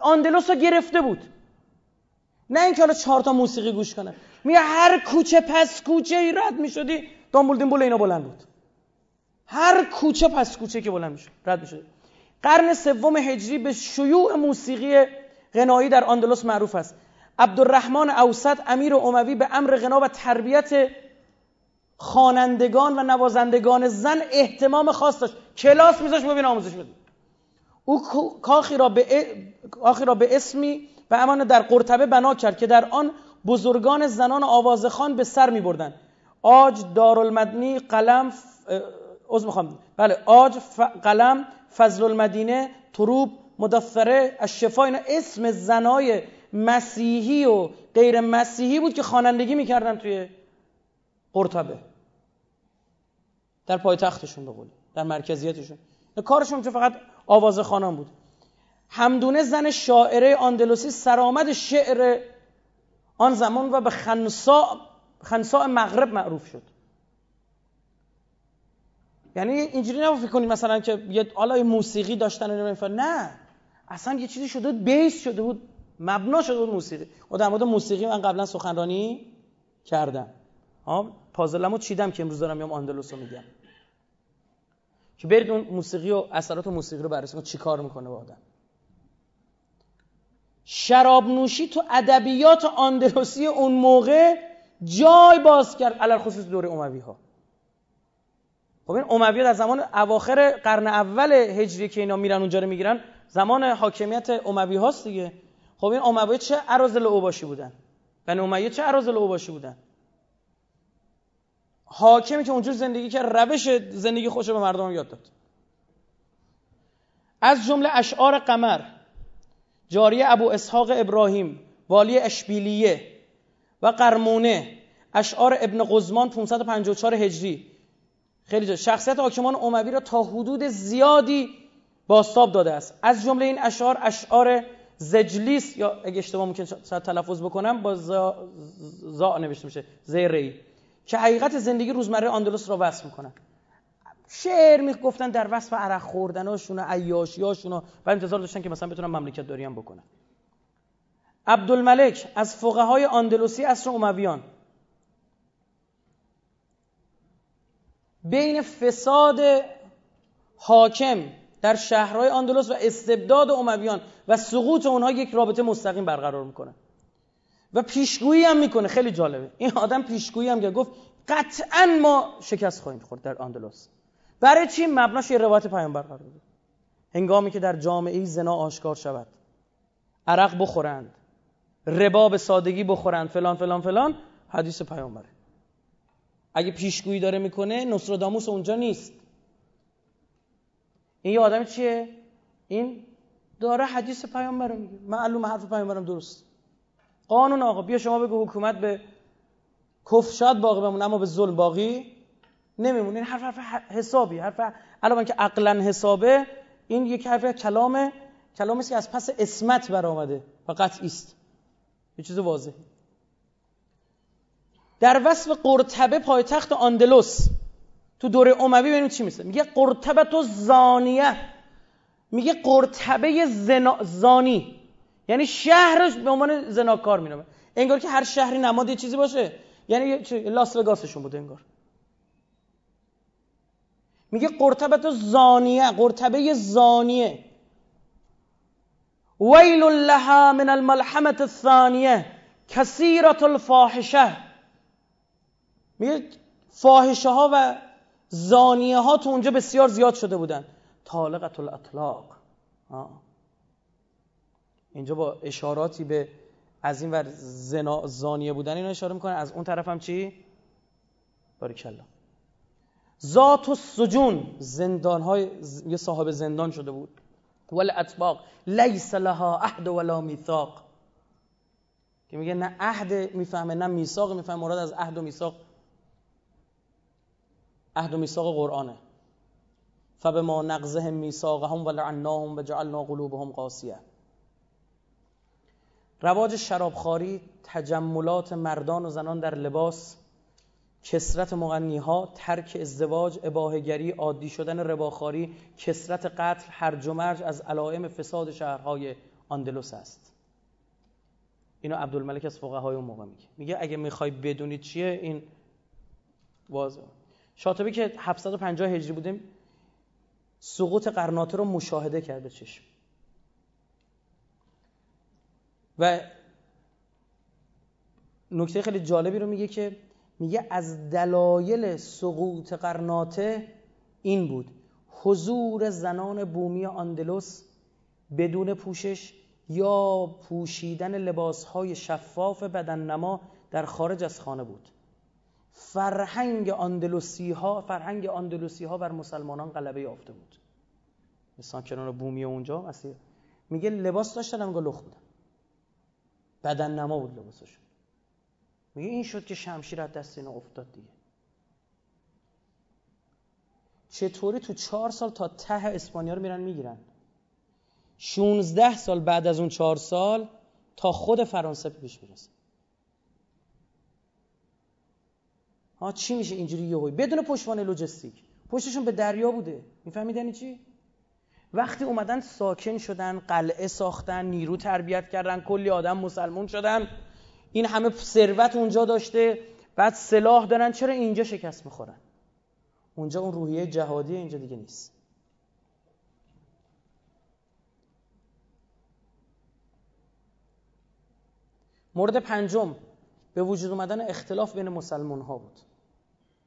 آندلوس رو گرفته بود. نه اینکه حالا چهار تا موسیقی گوش کنه. میگه هر کوچه پس کوچه ای رد می‌شدی. دامبولدین بول اینا بلند بود. هر کوچه پس کوچه که بلند می‌شد رد می‌شد. قرن سوم هجری به شیوع موسیقی غنایی در آندلس معروف است. عبدالرحمن اوسط امیر اموی به امر غنا و تربیت خوانندگان و نوازندگان زن احتمام خاص داشت. کلاس میذاشت ببین آموزش بده او کاخی را به کاخی را به اسمی و امان در قرطبه بنا کرد که در آن بزرگان زنان آوازخان به سر می بردن آج دارالمدنی قلم از می‌خوام. بله آج قلم فضل المدینه تروب مدثره الشفا اینا اسم زنای مسیحی و غیر مسیحی بود که خوانندگی می‌کردن توی قرطبه. در پایتختشون به در مرکزیتشون. کارشون که فقط آواز خانان بود. همدونه زن شاعره آندلوسی سرآمد شعر آن زمان و به خنسا خنسا مغرب معروف شد. یعنی اینجوری نباید فکر کنید مثلا که یه حالا موسیقی داشتن و نه. اصلا یه چیزی شده بود بیس شده بود مبنا شده بود موسیقی. و در مورد موسیقی من قبلا سخنرانی کردم. ها پازلمو چیدم که امروز دارم میام آندلوس رو میگم. که برید اون موسیقی و اثرات موسیقی رو بررسی کنید. چیکار می‌کنه با آدم؟ شراب نوشی تو ادبیات آندلوسی اون موقع جای باز کرد علل خصوص دوره اموی ها خب این اموی در زمان اواخر قرن اول هجری که اینا میرن اونجا رو می‌گیرن زمان حاکمیت اموی هاست دیگه. خب این اموی چه عرازل اوباشی بودن؟ بنی امیه چه عرازل اوباشی بودن؟ حاکمی که اونجور زندگی که روش زندگی خوش به مردم یاد داد. از جمله اشعار قمر. جاری ابو اسحاق ابراهیم والی اشبیلیه و قرمونه اشعار ابن قزمان 554 هجری خیلی جا شخصیت حاکمان اموی را تا حدود زیادی باستاب داده است از جمله این اشعار اشعار زجلیس یا اگه اشتباه ممکن تلفظ بکنم با زا, زا نوشته میشه زیری که حقیقت زندگی روزمره آندلس را وصف می‌کنن شعر می‌گفتن در وصف عرق خوردناشون و عیاشیاشون و انتظار داشتن که مثلا بتونن مملکت داری هم بکنن. عبدالملک از فقهای آندلوسی اصر امویان بین فساد حاکم در شهرهای آندلس و استبداد امویان و سقوط اونها یک رابطه مستقیم برقرار می‌کنه. و پیشگویی هم می‌کنه. خیلی جالبه. این آدم پیشگویی هم گفت قطعا ما شکست خواهیم خورد در آندلس برای چی مبناش یه روایت پیامبر قرار بود هنگامی که در جامعه زنا آشکار شود عرق بخورند ربا به سادگی بخورند فلان فلان فلان حدیث پیامبره. اگه پیشگویی داره می‌کنه نصراداموس اونجا نیست. این یه آدم چیه؟ این داره حدیث پیامبر رو میگه. معلوم حرف پیامبرم درست. قانون آقا بیا شما بگو حکومت به کف شاید باقی بمونه اما به ظلم باقی نمیمونه. این حرف حرف حسابی حرف علاوه که عقلا حسابه این یک حرف کلام کلامی است که از پس اسمت برآمده. و قطعی است. یه چیز واضح در وصف قرطبه پایتخت آندلس تو دوره اموی ببینیم چی میشه میگه قرطبه و زانیه. میگه قرطبه زنا... زانی. یعنی شهرش به عنوان زناکار مینامه. انگار که هر شهری نماد یه چیزی باشه. یعنی لاس وگاسشون بود انگار. میگه قرطبه زانیه قرطبه زانیه. ویل لها من الملحمه الثانیه کثیرت الفاحشه. میگه فاحشه ها و زانیه ها تو اونجا بسیار زیاد شده بودن. طالقت الاطلاق. اینجا با اشاراتی به از این ور زنا زانیه بودن اینو اشاره می‌کنه از اون طرف هم چی؟ باریکلا ذات و سجون زندان های یه صاحب زندان شده بود. ول اطباق لیس لها عهد ولا میثاق. که میگه نه عهد می‌فهمه نه میثاق می‌فهمه. مراد از عهد و میثاق. عهد و میثاق قرآنه. فبما نقضهم میثاقهم ولعناهم وجعلنا قلوبهم قاسیه. رواج شرابخواری تجملات مردان و زنان در لباس کسرت مغنیها ترک ازدواج اباهگری عادی شدن رباخاری کسرت قتل هرج و مرج از علائم فساد شهرهای آندلوس است. اینو عبدالملک از فقهای اون موقع میگه. میگه اگه می‌خوای بدونید چیه این واضح. شاطبی که 750 هجری بودیم سقوط قرناطه رو مشاهده کرده چشم. و نکته خیلی جالبی رو میگه که میگه از دلایل سقوط قرناطه این بود. حضور زنان بومی آندلوس بدون پوشش یا پوشیدن لباسهای شفاف بدن نما در خارج از خانه بود. فرهنگ آندلوسی ها فرهنگ آندلوسی ها بر مسلمانان غلبه یافته بود. مثلا بومی اونجا میگه لباس داشتن هم لخ بودن. بدن نما بود لباسشون میگه این شد که شمشیر از دست اینا افتاد دیگه. چطوری تو چهار سال تا ته اسپانیا رو میرن می‌گیرن؟ 16 سال بعد از اون چهار سال تا خود فرانسه پیش می‌رسه. ها چی میشه اینجوری یهویی بدون پشتوانه لوجستیک. پشتشون به دریا بوده. می‌فهمید یعنی چی؟ وقتی اومدن ساکن شدن قلعه ساختن نیرو تربیت کردن کلی آدم مسلمون شدن این همه ثروت اونجا داشته بعد سلاح دارن چرا اینجا شکست می‌خورن؟ اونجا اون روحیه جهادی اینجا دیگه نیست. مورد پنجم به وجود اومدن اختلاف بین مسلمان ها بود.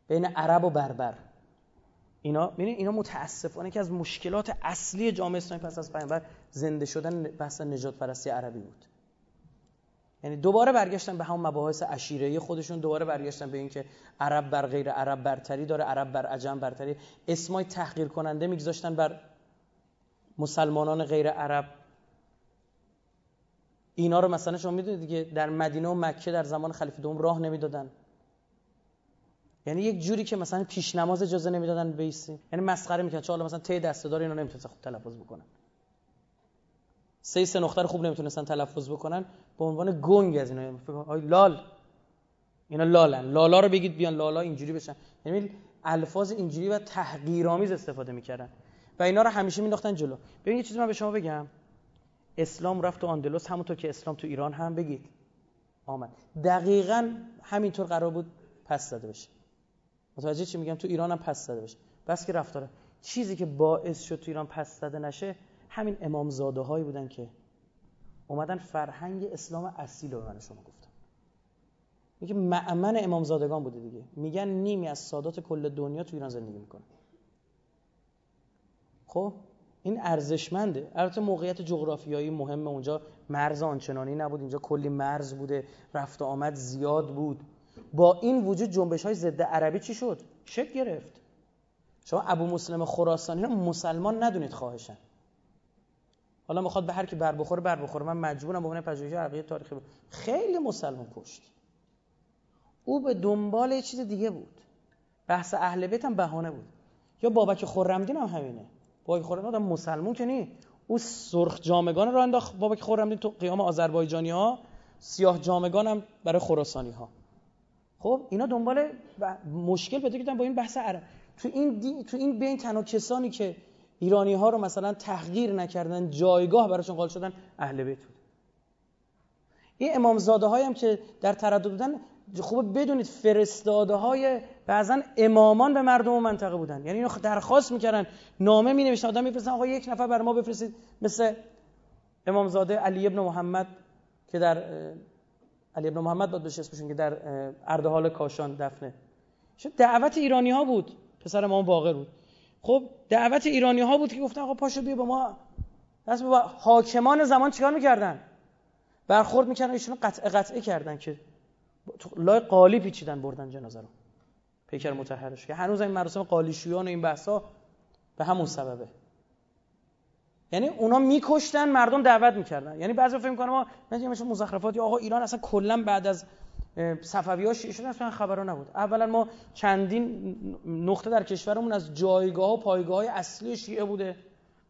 بین عرب و بربر. اینا اینا متاسفانه که از مشکلات اصلی جامعه اسلامی پس از پیامبر زنده شدن بحث نجات پرستی عربی بود. یعنی دوباره برگشتن به همون مباحث عشیره خودشون دوباره برگشتن به اینکه عرب بر غیر عرب برتری داره عرب بر عجم برتری. اسمای تحقیر کننده میگذاشتن بر مسلمانان غیر عرب. اینا رو مثلا شما می‌دونید دیگه در مدینه و مکه در زمان خلیفه دوم راه نمی‌دادن. یعنی یک جوری که مثلا پیش نماز اجازه نمی‌دادن بیسی یعنی مسخره می‌کنن چون مثلا تی دسته‌دار اینا نمی‌تونن خوب تلفظ بکنن سه سه نقطه خوب نمی‌تونستن تلفظ بکنن به عنوان گنگ از اینا. های لال. اینا لالن. لالا رو بگید بیان لالا اینجوری بشن. یعنی الفاظ اینجوری و تحقیرآمیز استفاده می‌کردن. و اینا رو همیشه مینداختن جلو. ببین یه چیزی من به شما بگم. اسلام رفت تو آندلس همونطور که اسلام تو ایران هم. بگید. آمد. دقیقا همینطور قرار بود پس زده بشه. متوجه چی میگم؟ تو ایران هم پس زده بشه. بس که رفتاره. چیزی که باعث شد تو ایران پس زده نشه همین امامزاده هایی بودن که اومدن فرهنگ اسلام اصیل رو من شما گفتم میگه معمن امامزادگان بوده دیگه. میگن نیمی از سادات کل دنیا تو ایران زندگی می‌کنه. خب این ارزشمنده. البته موقعیت جغرافیایی مهم اونجا. مرز آنچنانی نبود. اینجا کلی مرز بوده. رفت و آمد زیاد بود. با این وجود جنبش های ضد عربی چی شد؟ شک گرفت. شما ابو مسلم خراسانی رو مسلمان ندونید خواهشن حالا می‌خواد به هر کی بر بخوره بر بخوره. من مجبورم به عنوان پژوهش عقیده تاریخی خیلی مسلمان کشت. او به دنبال یه چیز دیگه بود. بحث اهل بیت هم بهانه بود. یا بابک خرمدین هم همینه. بابک خرمدین مسلمون که نی. او سرخ جامگان رو انداخت بابک خرمدین تو قیام آذربایجانی ها سیاه جامگان هم برای خراسانی ها خب اینا دنبال مشکل پیدا کردن با این بحث عرب. تو این تو این بین تنها کسانی که ایرانی ها رو مثلا تحقیر نکردن جایگاه براشون قائل شدن اهل بیت بود. این امامزاده هایم که در تردد بودن خوب بدونید فرستاده های بعضا امامان به مردم و منطقه بودن. یعنی اینو درخواست می‌کردن نامه می نوشتن آدم میفرستن آقا یک نفر بر ما بفرستید مثل امامزاده علی ابن محمد که در علی ابن محمد باید بشه اسمشون که در اردهال کاشان دفنه. دعوت ایرانی ها بود. پسر امام باقر بود. خب دعوت ایرانی ها بود که گفتن آقا پاشو بیا با ما. دست با حاکمان زمان چیکار می‌کردن؟ برخورد می‌کردن ایشون قطع قطعه کردن که لای قالی پیچیدن بردن جنازه رو. پیکر متحرش که هنوز این مراسم قالیشویان و این بحثا به همون سببه. یعنی اونا میکشتن مردم دعوت می‌کردن. یعنی بعضی فکر می‌کنن ما مثل مزخرفات آقا ایران اصلا کلا بعد از صفوی ها شیعه شدن اصلا خبرها نبود. اولا ما چندین نقطه در کشورمون از جایگاه و پایگاه اصلی شیعه بوده.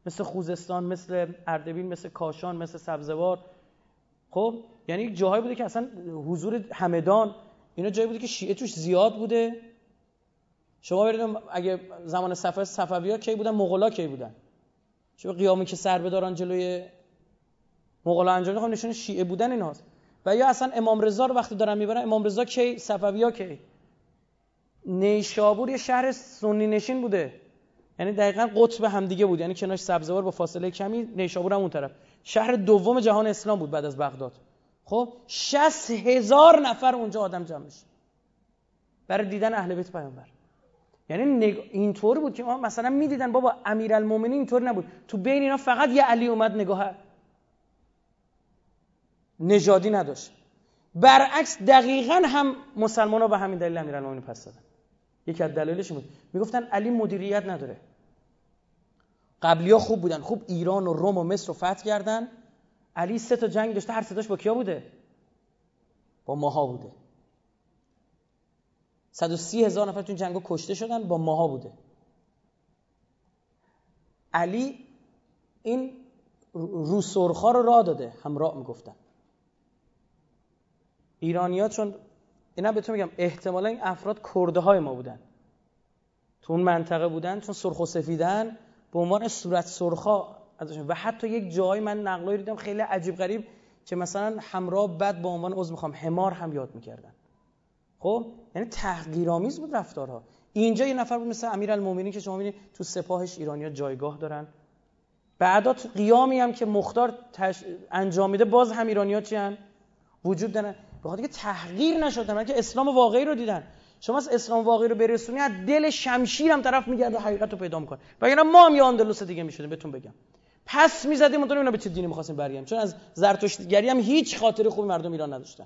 مثل خوزستان مثل اردبیل مثل کاشان مثل سبزوار. خب یعنی جاهایی بوده که اصلا حضور همدان اینا جایی بوده که شیعه توش زیاد بوده. شما برید اگه زمان صفوی صفوی ها کی بودن؟ مغلا کی بودن؟ چون قیامی که سر بدارن جلوی مغلا انجام خب نشون شیعه بودن ایناست. و یا اصلا امام رضا رو وقتی دارن می‌برن امام رضا کی؟ صفوی ها کی؟ نیشابور یه شهر سنی نشین بوده. یعنی دقیقا قطب همدیگه بود. یعنی کناش سبزوار با فاصله کمی نیشابور هم اون طرف. شهر دوم جهان اسلام بود بعد از بغداد. خب 60 هزار نفر اونجا آدم جمع میشه. برای دیدن اهل بیت پیامبر. یعنی نگ... اینطور بود که ما مثلا می‌دیدن بابا امیرالمومنین اینطور نبود. تو بین اینا فقط یه علی اومد نگاه نژادی نداشت. برعکس دقیقا هم مسلمان ها به همین دلیل امیرالمومنین پس دادن. یکی از دلایلش بود. می‌گفتن علی مدیریت نداره. قبلی ها خوب بودن. خوب ایران و روم و مصر رو فتح کردن. علی سه تا جنگ داشته. هر ستاش با کیا بوده؟ با ماها بوده. 130 هزار نفر تو جنگ کشته شدن. با ماها بوده. علی این روسرخا رو راه داده. همراه می‌گفتن. ایرانیا چون اینا بهتون میگم احتمالا این افراد کرده های ما بودن. تو اون منطقه بودن چون سرخ و سفیدن به عنوان صورت سرخا و حتی یک جایی من نقلایی دیدم خیلی عجیب غریب که مثلا همراه بد با عنوان عضو می‌خوام حمار هم یاد می‌کردن. خب؟ یعنی تحقیرآمیز بود رفتارها. اینجا یه نفر بود مثل امیرالمومنین که شما می‌بینید تو سپاهش ایرانیا جایگاه دارن. بعدا تو قیامی هم که مختار تش... انجام میده باز هم ایرانیا چی؟ وجود دارن به خاطر که تحقیر نشدن که اسلام واقعی رو دیدن. شما از اسلام واقعی رو برسونی از دل شمشیر هم طرف میگرده حقیقت رو پیدا می‌کنه. و ما هم یه اندلس دیگه می‌شدیم بهتون بگم. پس می‌زدیم اون اینا به چه دینی می‌خواستیم برگردیم؟ چون از زرتشتگری هم هیچ خاطر خوبی مردم ایران نداشتن.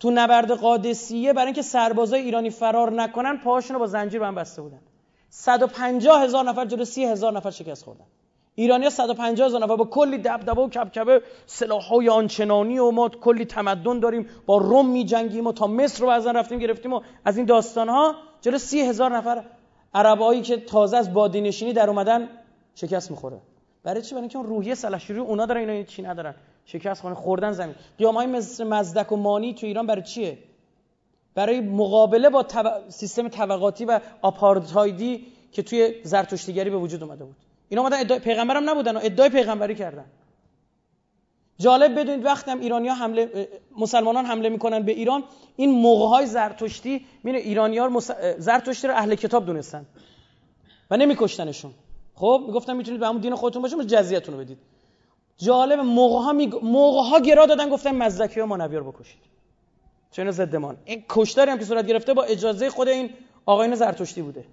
تو نبرد قادسیه برای اینکه سربازای ایرانی فرار نکنن پاهاشون رو با زنجیر هم بسته بودن. 150 هزار نفر جلو 30 هزار نفر شکست خوردن. ایرانی 150 هزار نفر با کلی دبدبه و کبکبه سلاحهای آنچنانی و ما کلی تمدن داریم با روم میجنگیم و تا مصر رو بعضا رفتیم گرفتیم و از این داستان ها جلو 30 هزار نفر عربایی که تازه از بادینشینی در اومدن شکست می‌خوره. برای چی؟ برای اینکه روحیه سلحشوری اونا دارن اینا چی ندارن؟ شکست خونه خوردن زمین. قیام های مثل مزدک و مانی تو ایران برای چیه؟ برای مقابله با سیستم طبقاتی و آپارتایدی که توی زرتشتیگری به وجود اومده بود. اینا اومدن ادعای پیغمبرم نبودن و ادعای پیغمبری کردن. جالب بدونید وقتی هم ایرانی ها حمله مسلمانان حمله می‌کنن به ایران. این موقع های زرتشتی میره ایرانی ها زرتشتی رو اهل کتاب دونستن و نمیکشتنشون. خب می‌گفتن می‌تونید به همون دین خودتون باشه جزیتون رو بدید. جالب موقع ها, می... موقع ها گرا دادن گفتن مزدکی ها مانوی رو بکشید چون ضدمان این کشتاری هم که صورت گرفته با اجازه خود این آقایان زرتشتی بوده.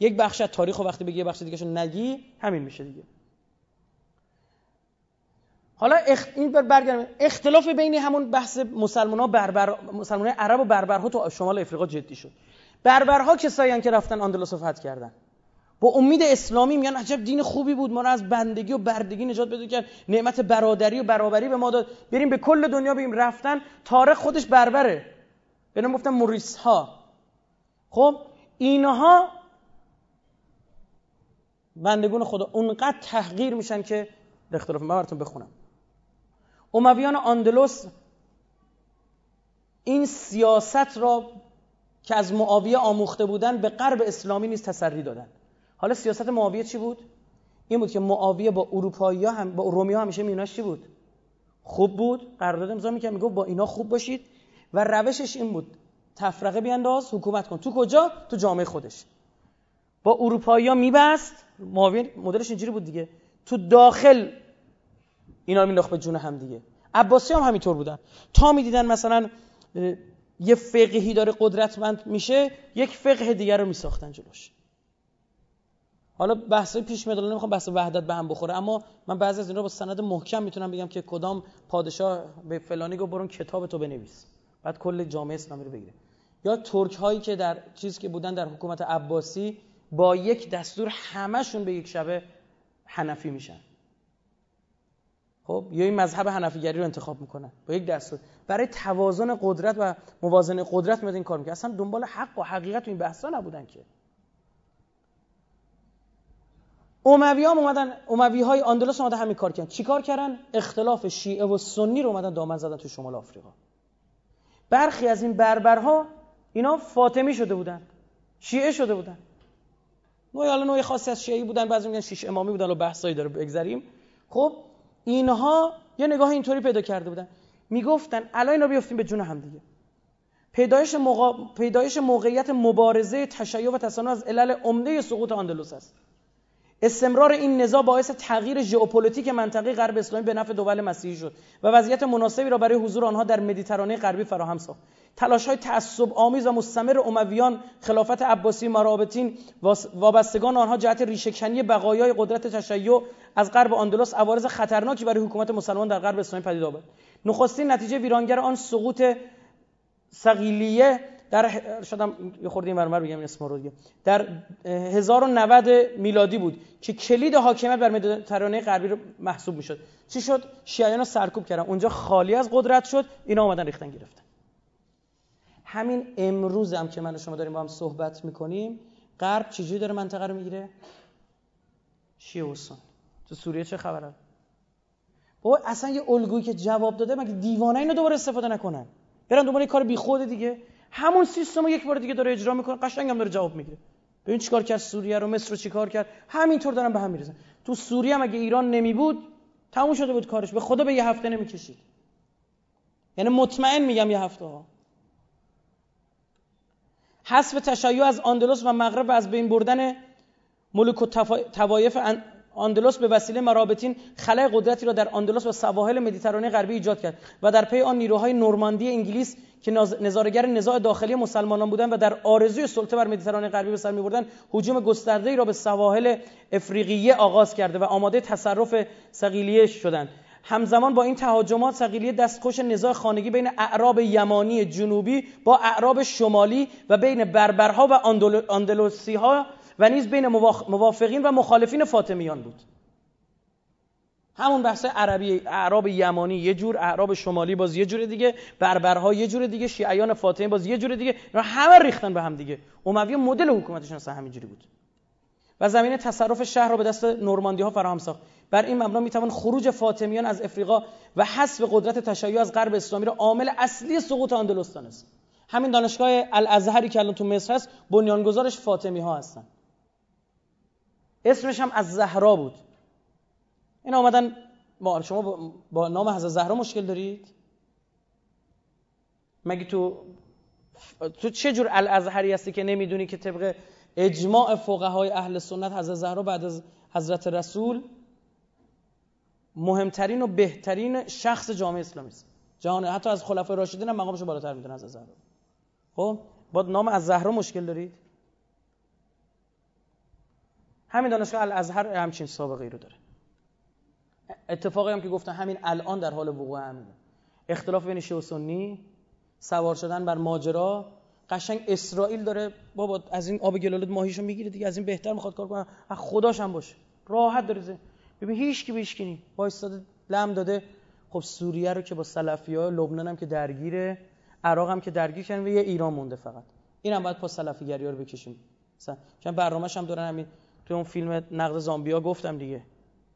یک بخش از تاریخ و وقتی بگی بخش دیگه نگی همین میشه دیگه. حالا اخ... این بر برگردم اختلاف بین همون بحث مسلمان ها بربر مسلمان عرب و بربرها تو شمال افریقا جدی شد. بربرها کسایی که رفتن اندلس فتح کردن. با امید اسلامی میگن عجب دین خوبی بود ما رو از بندگی و بردگی نجات بده کرد. نعمت برادری و برابری به ما داد. بریم به کل دنیا بریم رفتن تاریخ خودش بربره. به نام گفتن موریس ها خب اینها بندگون خدا اونقدر تحقیر میشن که اختلاف من براتون بخونم. امویان آندلس این سیاست را که از معاویه آموخته بودن به غرب اسلامی نیز تسری دادن. حالا سیاست معاویه چی بود؟ این بود که معاویه با اروپایی هم با رومی ها همیشه میناش چی بود؟ خوب بود قرارداد امضا می‌کرد می‌گفت با اینا خوب باشید. و روشش این بود تفرقه بیانداز حکومت کن. تو کجا؟ تو جامعه خودش. با اروپایی میبست. معاویه مدلش اینجوری بود دیگه. تو داخل اینا مینداخت به جون هم دیگه. عباسی هم همینطور بودن. تا می‌دیدن مثلا یه فقهی داره قدرتمند میشه یک فقه دیگر رو میساختن جلوش. حالا بحث پیش میاد نمی‌خوام بحث وحدت به هم بخوره اما من بعضی از این رو با سند محکم می‌تونم بگم که کدام پادشاه به فلانی گفت برون کتاب تو بنویس. بعد کل جامعه اسلامی رو بگیره. یا ترک هایی که در چیز که بودن در حکومت عباسی با یک دستور همشون به یک شبه حنفی میشن. خب یا این مذهب حنفیگری رو انتخاب می‌کنن با یک دستور. برای توازن قدرت و موازنه قدرت میاد این کار می‌کنن اصلا دنبال حق و حقیقت این بحثا نبودن که. اموی هم اومدن اموی های آندلس اومدن همین کار کردن. چیکار کردن؟ اختلاف شیعه و سنی رو اومدن دامن زدن تو شمال آفریقا. برخی از این بربرها اینا فاطمی شده بودن. شیعه شده بودن. نوعی حالا نوعی خاصی از شیعی بودن بعضی میگن شیش امامی بودن و بحثایی داره بگذریم. خب اینها یه نگاه اینطوری پیدا کرده بودن. می‌گفتن الان اینا بیفتیم به جون هم دیگه. پیدایش, پیدایش موقعیت مبارزه تشیع و تصانع از علل عمده سقوط آندلوس است. استمرار این نزاع باعث تغییر ژئوپلیتیک منطقه غرب اسلامی به نفع دول مسیحی شد و وضعیت مناسبی را برای حضور آنها در مدیترانه غربی فراهم ساخت. تلاش های تعصب آمیز و مستمر امویان خلافت عباسی مرابطین وابستگان آنها جهت ریشهکنی بقایای قدرت تشیع از غرب آندلس عوارض خطرناکی برای حکومت مسلمان در غرب اسلامی پدید آورد. نخستین نتیجه ویرانگر آن سقوط صقلیه در شدم یه خورده مرمر بگم اسم رو دیگه. در 1090 میلادی بود که کلید حاکمیت بر مدیترانه غربی رو محسوب می‌شد. چی شد؟ شیعیان رو سرکوب کردن. اونجا خالی از قدرت شد اینا اومدن ریختن گرفتن. همین امروز هم که من و شما داریم با هم صحبت می‌کنیم غرب چجوری داره منطقه رو می‌گیره؟ شیعه و تو سوریه چه خبره؟ بابا اصلا یه الگویی که جواب داده مگه دیوانه اینو دوباره استفاده نکنن؟ برن دنبال کار بیخود دیگه. همون سیستم رو یک بار دیگه داره اجرا می‌کنه قشنگ هم داره جواب می‌گیره ببین چیکار کرد؟ سوریه رو مصر رو چیکار کرد؟ همینطور دارن به هم می‌رسن تو سوریه هم اگه ایران نمی بود تموم شده بود کارش. به خدا به یه هفته نمی‌کشید. یعنی مطمئن میگم یه هفته ها. حذف تشیع از آندلس و مغرب و از بین بردن ملوک و توایف آندلس به وسیله مرابطین خلای قدرتی را در آندلس و سواحل مدیترانه غربی ایجاد کرد و در پی آن نیروهای نورماندی انگلیس که نظارگر نزاع داخلی مسلمانان بودند و در آرزوی سلطه بر مدیترانه غربی به سر می‌بردند هجوم گسترده‌ای را به سواحل افریقیه آغاز کرده و آماده تصرف سقیلیه شدند. همزمان با این تهاجمات سقیلیه دستخوش نزاع خانگی بین اعراب یمانی جنوبی با اعراب شمالی و بین بربرها و اندلوسی‌ها و نیز بین موافقین و مخالفین فاطمیان بود. همون بحث عربی اعراب یمانی یه جور اعراب شمالی باز یه جور دیگه بربرها یه جور دیگه شیعیان فاطمی باز یه جور دیگه اینا همه ریختن به هم دیگه. اموی مدل حکومتشون اصلا همینجوری بود. و زمین تصرف شهر رو به دست نورماندی ها فراهم ساخت. بر این مبنا می‌توان خروج فاطمیان از افریقا و حذف قدرت تشیع از غرب اسلامی را عامل اصلی سقوط اندلس دانست همین دانشگاه الازهری که الان تو مصر هست بنیانگذارش فاطمی ها هستن. اسمش هم از زهرا بود. این آمدن ما شما با نام حضرت زهرا مشکل دارید؟ مگه تو تو چه جور الازهری هستی که نمی‌دونی که طبق اجماع فقهای اهل سنت حضرت زهرا بعد از حضرت رسول مهمترین و بهترین شخص جامعه اسلامی است؟ جهان حتی از خلفای راشدین هم مقامش بالاتر می‌دونه از زهرا. خب؟ با نام از زهرا مشکل دارید؟ همین دانشگاه الازهر همچین سابقه ای رو داره. اتفاقی هم که گفتن همین الان در حال وقوع همینه اختلاف بین شیعه و سنی سوار شدن بر ماجرا قشنگ اسرائیل داره بابا از این آب گلالود ماهیشو می‌گیره دیگه از این بهتر می‌خواد کار کنه. خداش هم باشه. راحت داره ببین هیچ کی بهش کنی وایستاده لم داده. خب سوریه رو که با سلفی‌ها لبنان هم که درگیره عراق هم که درگیر کردن و یه ایران مونده فقط. این هم باید پا سلفیگری رو بکشیم. مثلا چون برنامه‌ش هم دارن همین تو اون فیلم نقد زامبیا گفتم دیگه.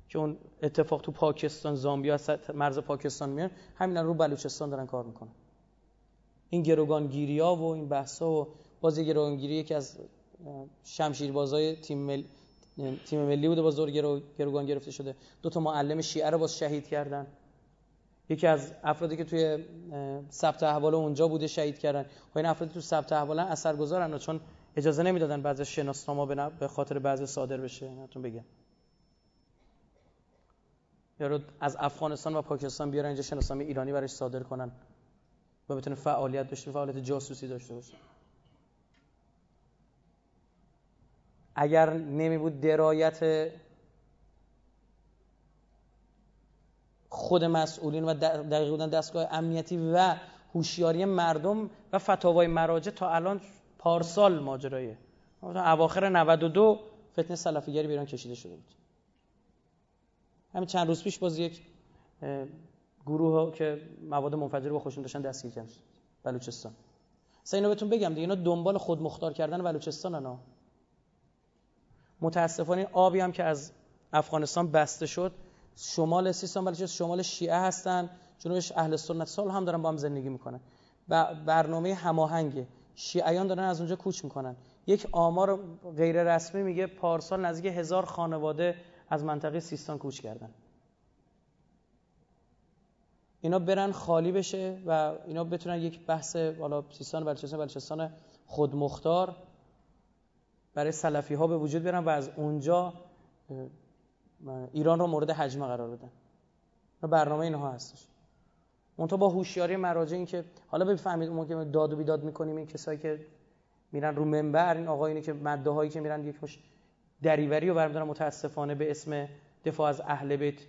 که اون اتفاق تو پاکستان زامبیا مرز پاکستان میان همین رو بلوچستان دارن کار می‌کنن. این گروگان گیریا و این بحثا و بازی گروگانگیری یکی از شمشیربازای تیم مل... تیم ملی بوده با زور گروگان گرفته شده. دو تا معلم شیعه رو باز شهید کردن. یکی از افرادی که توی ثبت احوال اونجا بوده شهید کردن. و خب این افرادی تو ثبت احوال اثرگذارن چون اجازه نمی‌دادن بعضی شناسنامه به خاطر بعضی صادر بشه اینتون بگم. یا از افغانستان و پاکستان بیارن اینجا شناسنامه ایرانی برایش صادر کنن و بتونه فعالیت داشته فعالیت جاسوسی داشته باشه. اگر نمی بود درایت خود مسئولین و دقیق بودن دستگاه امنیتی و هوشیاری مردم و فتاوای مراجع تا الان پارسال ماجرایه اواخر 92 فتنه سلفیگری بیران کشیده شده بود. همین چند روز پیش باز یک گروه ها که مواد منفجر با خوشون داشتن دستگیر کردن. بلوچستان. سه اینو بهتون بگم دیگه اینا دنبال خود مختار کردن بلوچستان انا متاسفانه آبی هم که از افغانستان بسته شد شمال سیستان بلوچستان شمال شیعه هستن. جنوبش اهل سنت سال هم دارن با هم زندگی می‌کنن. برنامه هماهنگ. شیعیان دارن از اونجا کوچ می‌کنن. یک آمار غیر رسمی میگه پارسال نزدیک هزار خانواده از منطقه سیستان کوچ کردن. اینا برن خالی بشه و اینا بتونن یک بحث حالا سیستان بلوچستان بلوچستان خودمختار برای سلفی ها به وجود بیارن و از اونجا ایران رو مورد حجمه قرار بدن. برنامه اینها هستش. منتها با هوشیاری مراجع این که حالا بفهمید اون که داد و بیداد می‌کنیم این کسایی که میرن رو منبر این آقایونی که مده هایی که میرن یک مش دریوری رو برمیدارن متاسفانه به اسم دفاع از اهل بیت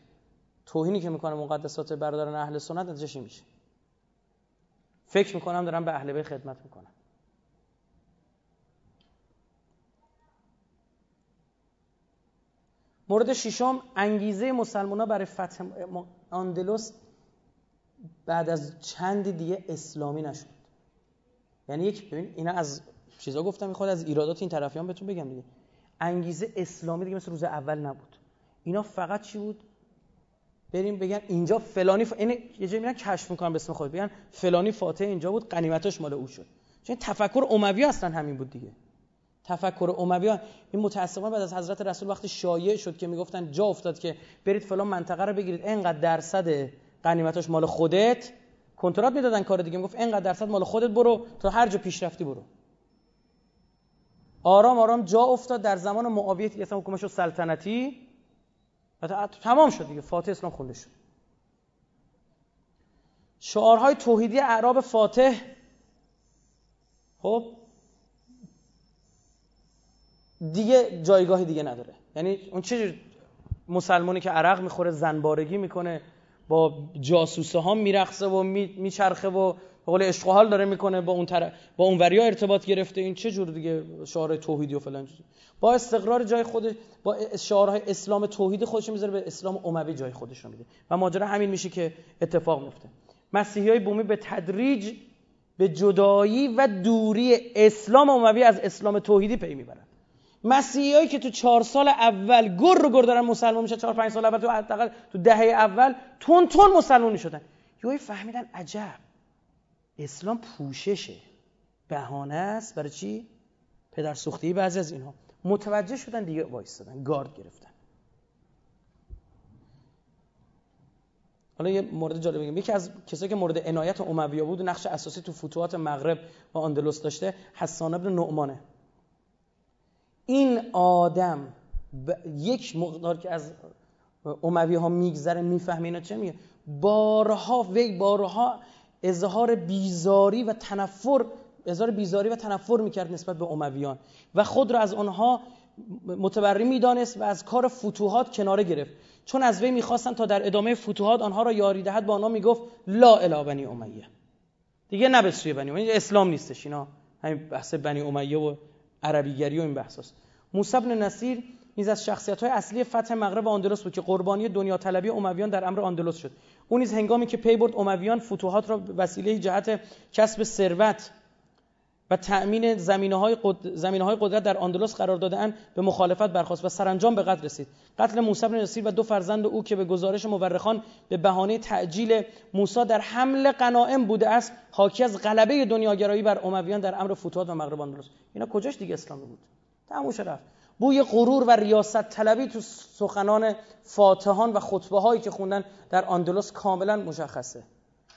توهینی که می‌کنه مقدسات برادران اهل سنت نتیجه میشه فکر می‌کنم دارن به اهل بیت خدمت می‌کنن. مورد ششم انگیزه مسلمان برای فتح آندلوس بعد از چند دیگه اسلامی نشد. یعنی یک ببین اینا از چیزا گفتم می‌خواد از ایرادات این طرفیان بهتون بگم دیگه. انگیزه اسلامی دیگه مثل روز اول نبود. اینا فقط چی بود؟ بریم بگن اینجا فلانی ف... این یه جایی میرن کشف می‌کنن به اسم خود. بگن فلانی فاتح اینجا بود غنیمتاش مال او شد. چون تفکر اموی اصلا همین بود دیگه. تفکر امویان این متاسفانه بعد از حضرت رسول وقتی شایع شد که می‌گفتن جا افتاد که برید فلان منطقه رو بگیرید اینقدر درصد غنیمتاش مال خودت. کنترات می‌دادن کار دیگه. می‌گفت اینقدر درصد مال خودت برو تا هر جا پیشرفتی برو. آرام آرام جا افتاد در زمان معاویه که اصلا حکومت شد سلطنتی. و تمام شد دیگه. فاتح اسلام خونده شد. شعارهای توحیدی اعراب فاتح. خب؟ دیگه جایگاهی دیگه نداره. یعنی اون چه مسلمانی که عرق می‌خوره زنبارگی می‌کنه با جاسوسه ها میرخصه و میچرخه و قول اشغال داره می‌کنه با اون طرف با اون وریا ارتباط گرفته. این چه جور دیگه شعار توحیدی و فلان با استقرار جای خود با شعارهای اسلام توحید خودش می‌ذاره به اسلام اموی جای خودش رو میده. و ماجرا همین میشه که اتفاق میفته. مسیحی های بومی به تدریج به جدایی و دوری اسلام اموی از اسلام توحیدی پی می‌برن. مسیحیایی که تو چهار سال اول گر رو گر دارن مسلمان میشن چهار پنج سال اول تو حداقل تو دهه اول تون تون مسلمان می‌شدن یهو فهمیدن عجب. اسلام پوششه. بهانه است. برای چی؟ پدر سوختی بعضی از اینها. متوجه شدن دیگه وایستادن. گارد گرفتن. حالا یه مورد جالب بگم یکی از کسایی که مورد عنایت امویه بود نقش اساسی تو فتوحات مغرب و اندلس داشته حسان ابن نعمانه. این آدم یک مقدار که از اموی ها میگذره می‌فهمه اینا چه میگه. بارها وی بارها اظهار بیزاری و تنفر اظهار بیزاری و تنفر می‌کرد نسبت به امویان و خود را از آنها متبری می‌دانست و از کار فتوحات کناره گرفت. چون از وی می‌خواستن تا در ادامه فتوحات آنها را یاری دهد با آنها می‌گفت لا اله بنی امیه. دیگه نه به سوی بنی امیه اسلام نیستش اینا. همین بحث بنی امیه و عربیگری و این بحث هست موسی بن نصیر نیز از شخصیت های اصلی فتح مغرب آندلس بود که قربانی دنیا طلبی امویان در امر آندلس شد. اون نیز هنگامی که پی برد امویان فتوحات را وسیله جهت کسب ثروت و تأمین زمینه های, های قدرت در آندلس قرار دادن به مخالفت برخواست و سرانجام به قتل رسید. قتل موسی بن نصیر و دو فرزند او که به گزارش مورخان به بهانه تعجیل موسی در حمل قنائم بوده است حاکی از غلبه دنیاگرایی بر امویان در امر فتوحات و مغرب آندلس. اینا کجاش دیگه اسلامی بود؟ تموش رفت. بوی غرور و ریاست طلبی تو سخنان فاتحان و خطبه هایی که خوندن در آندلس کاملا مشخصه.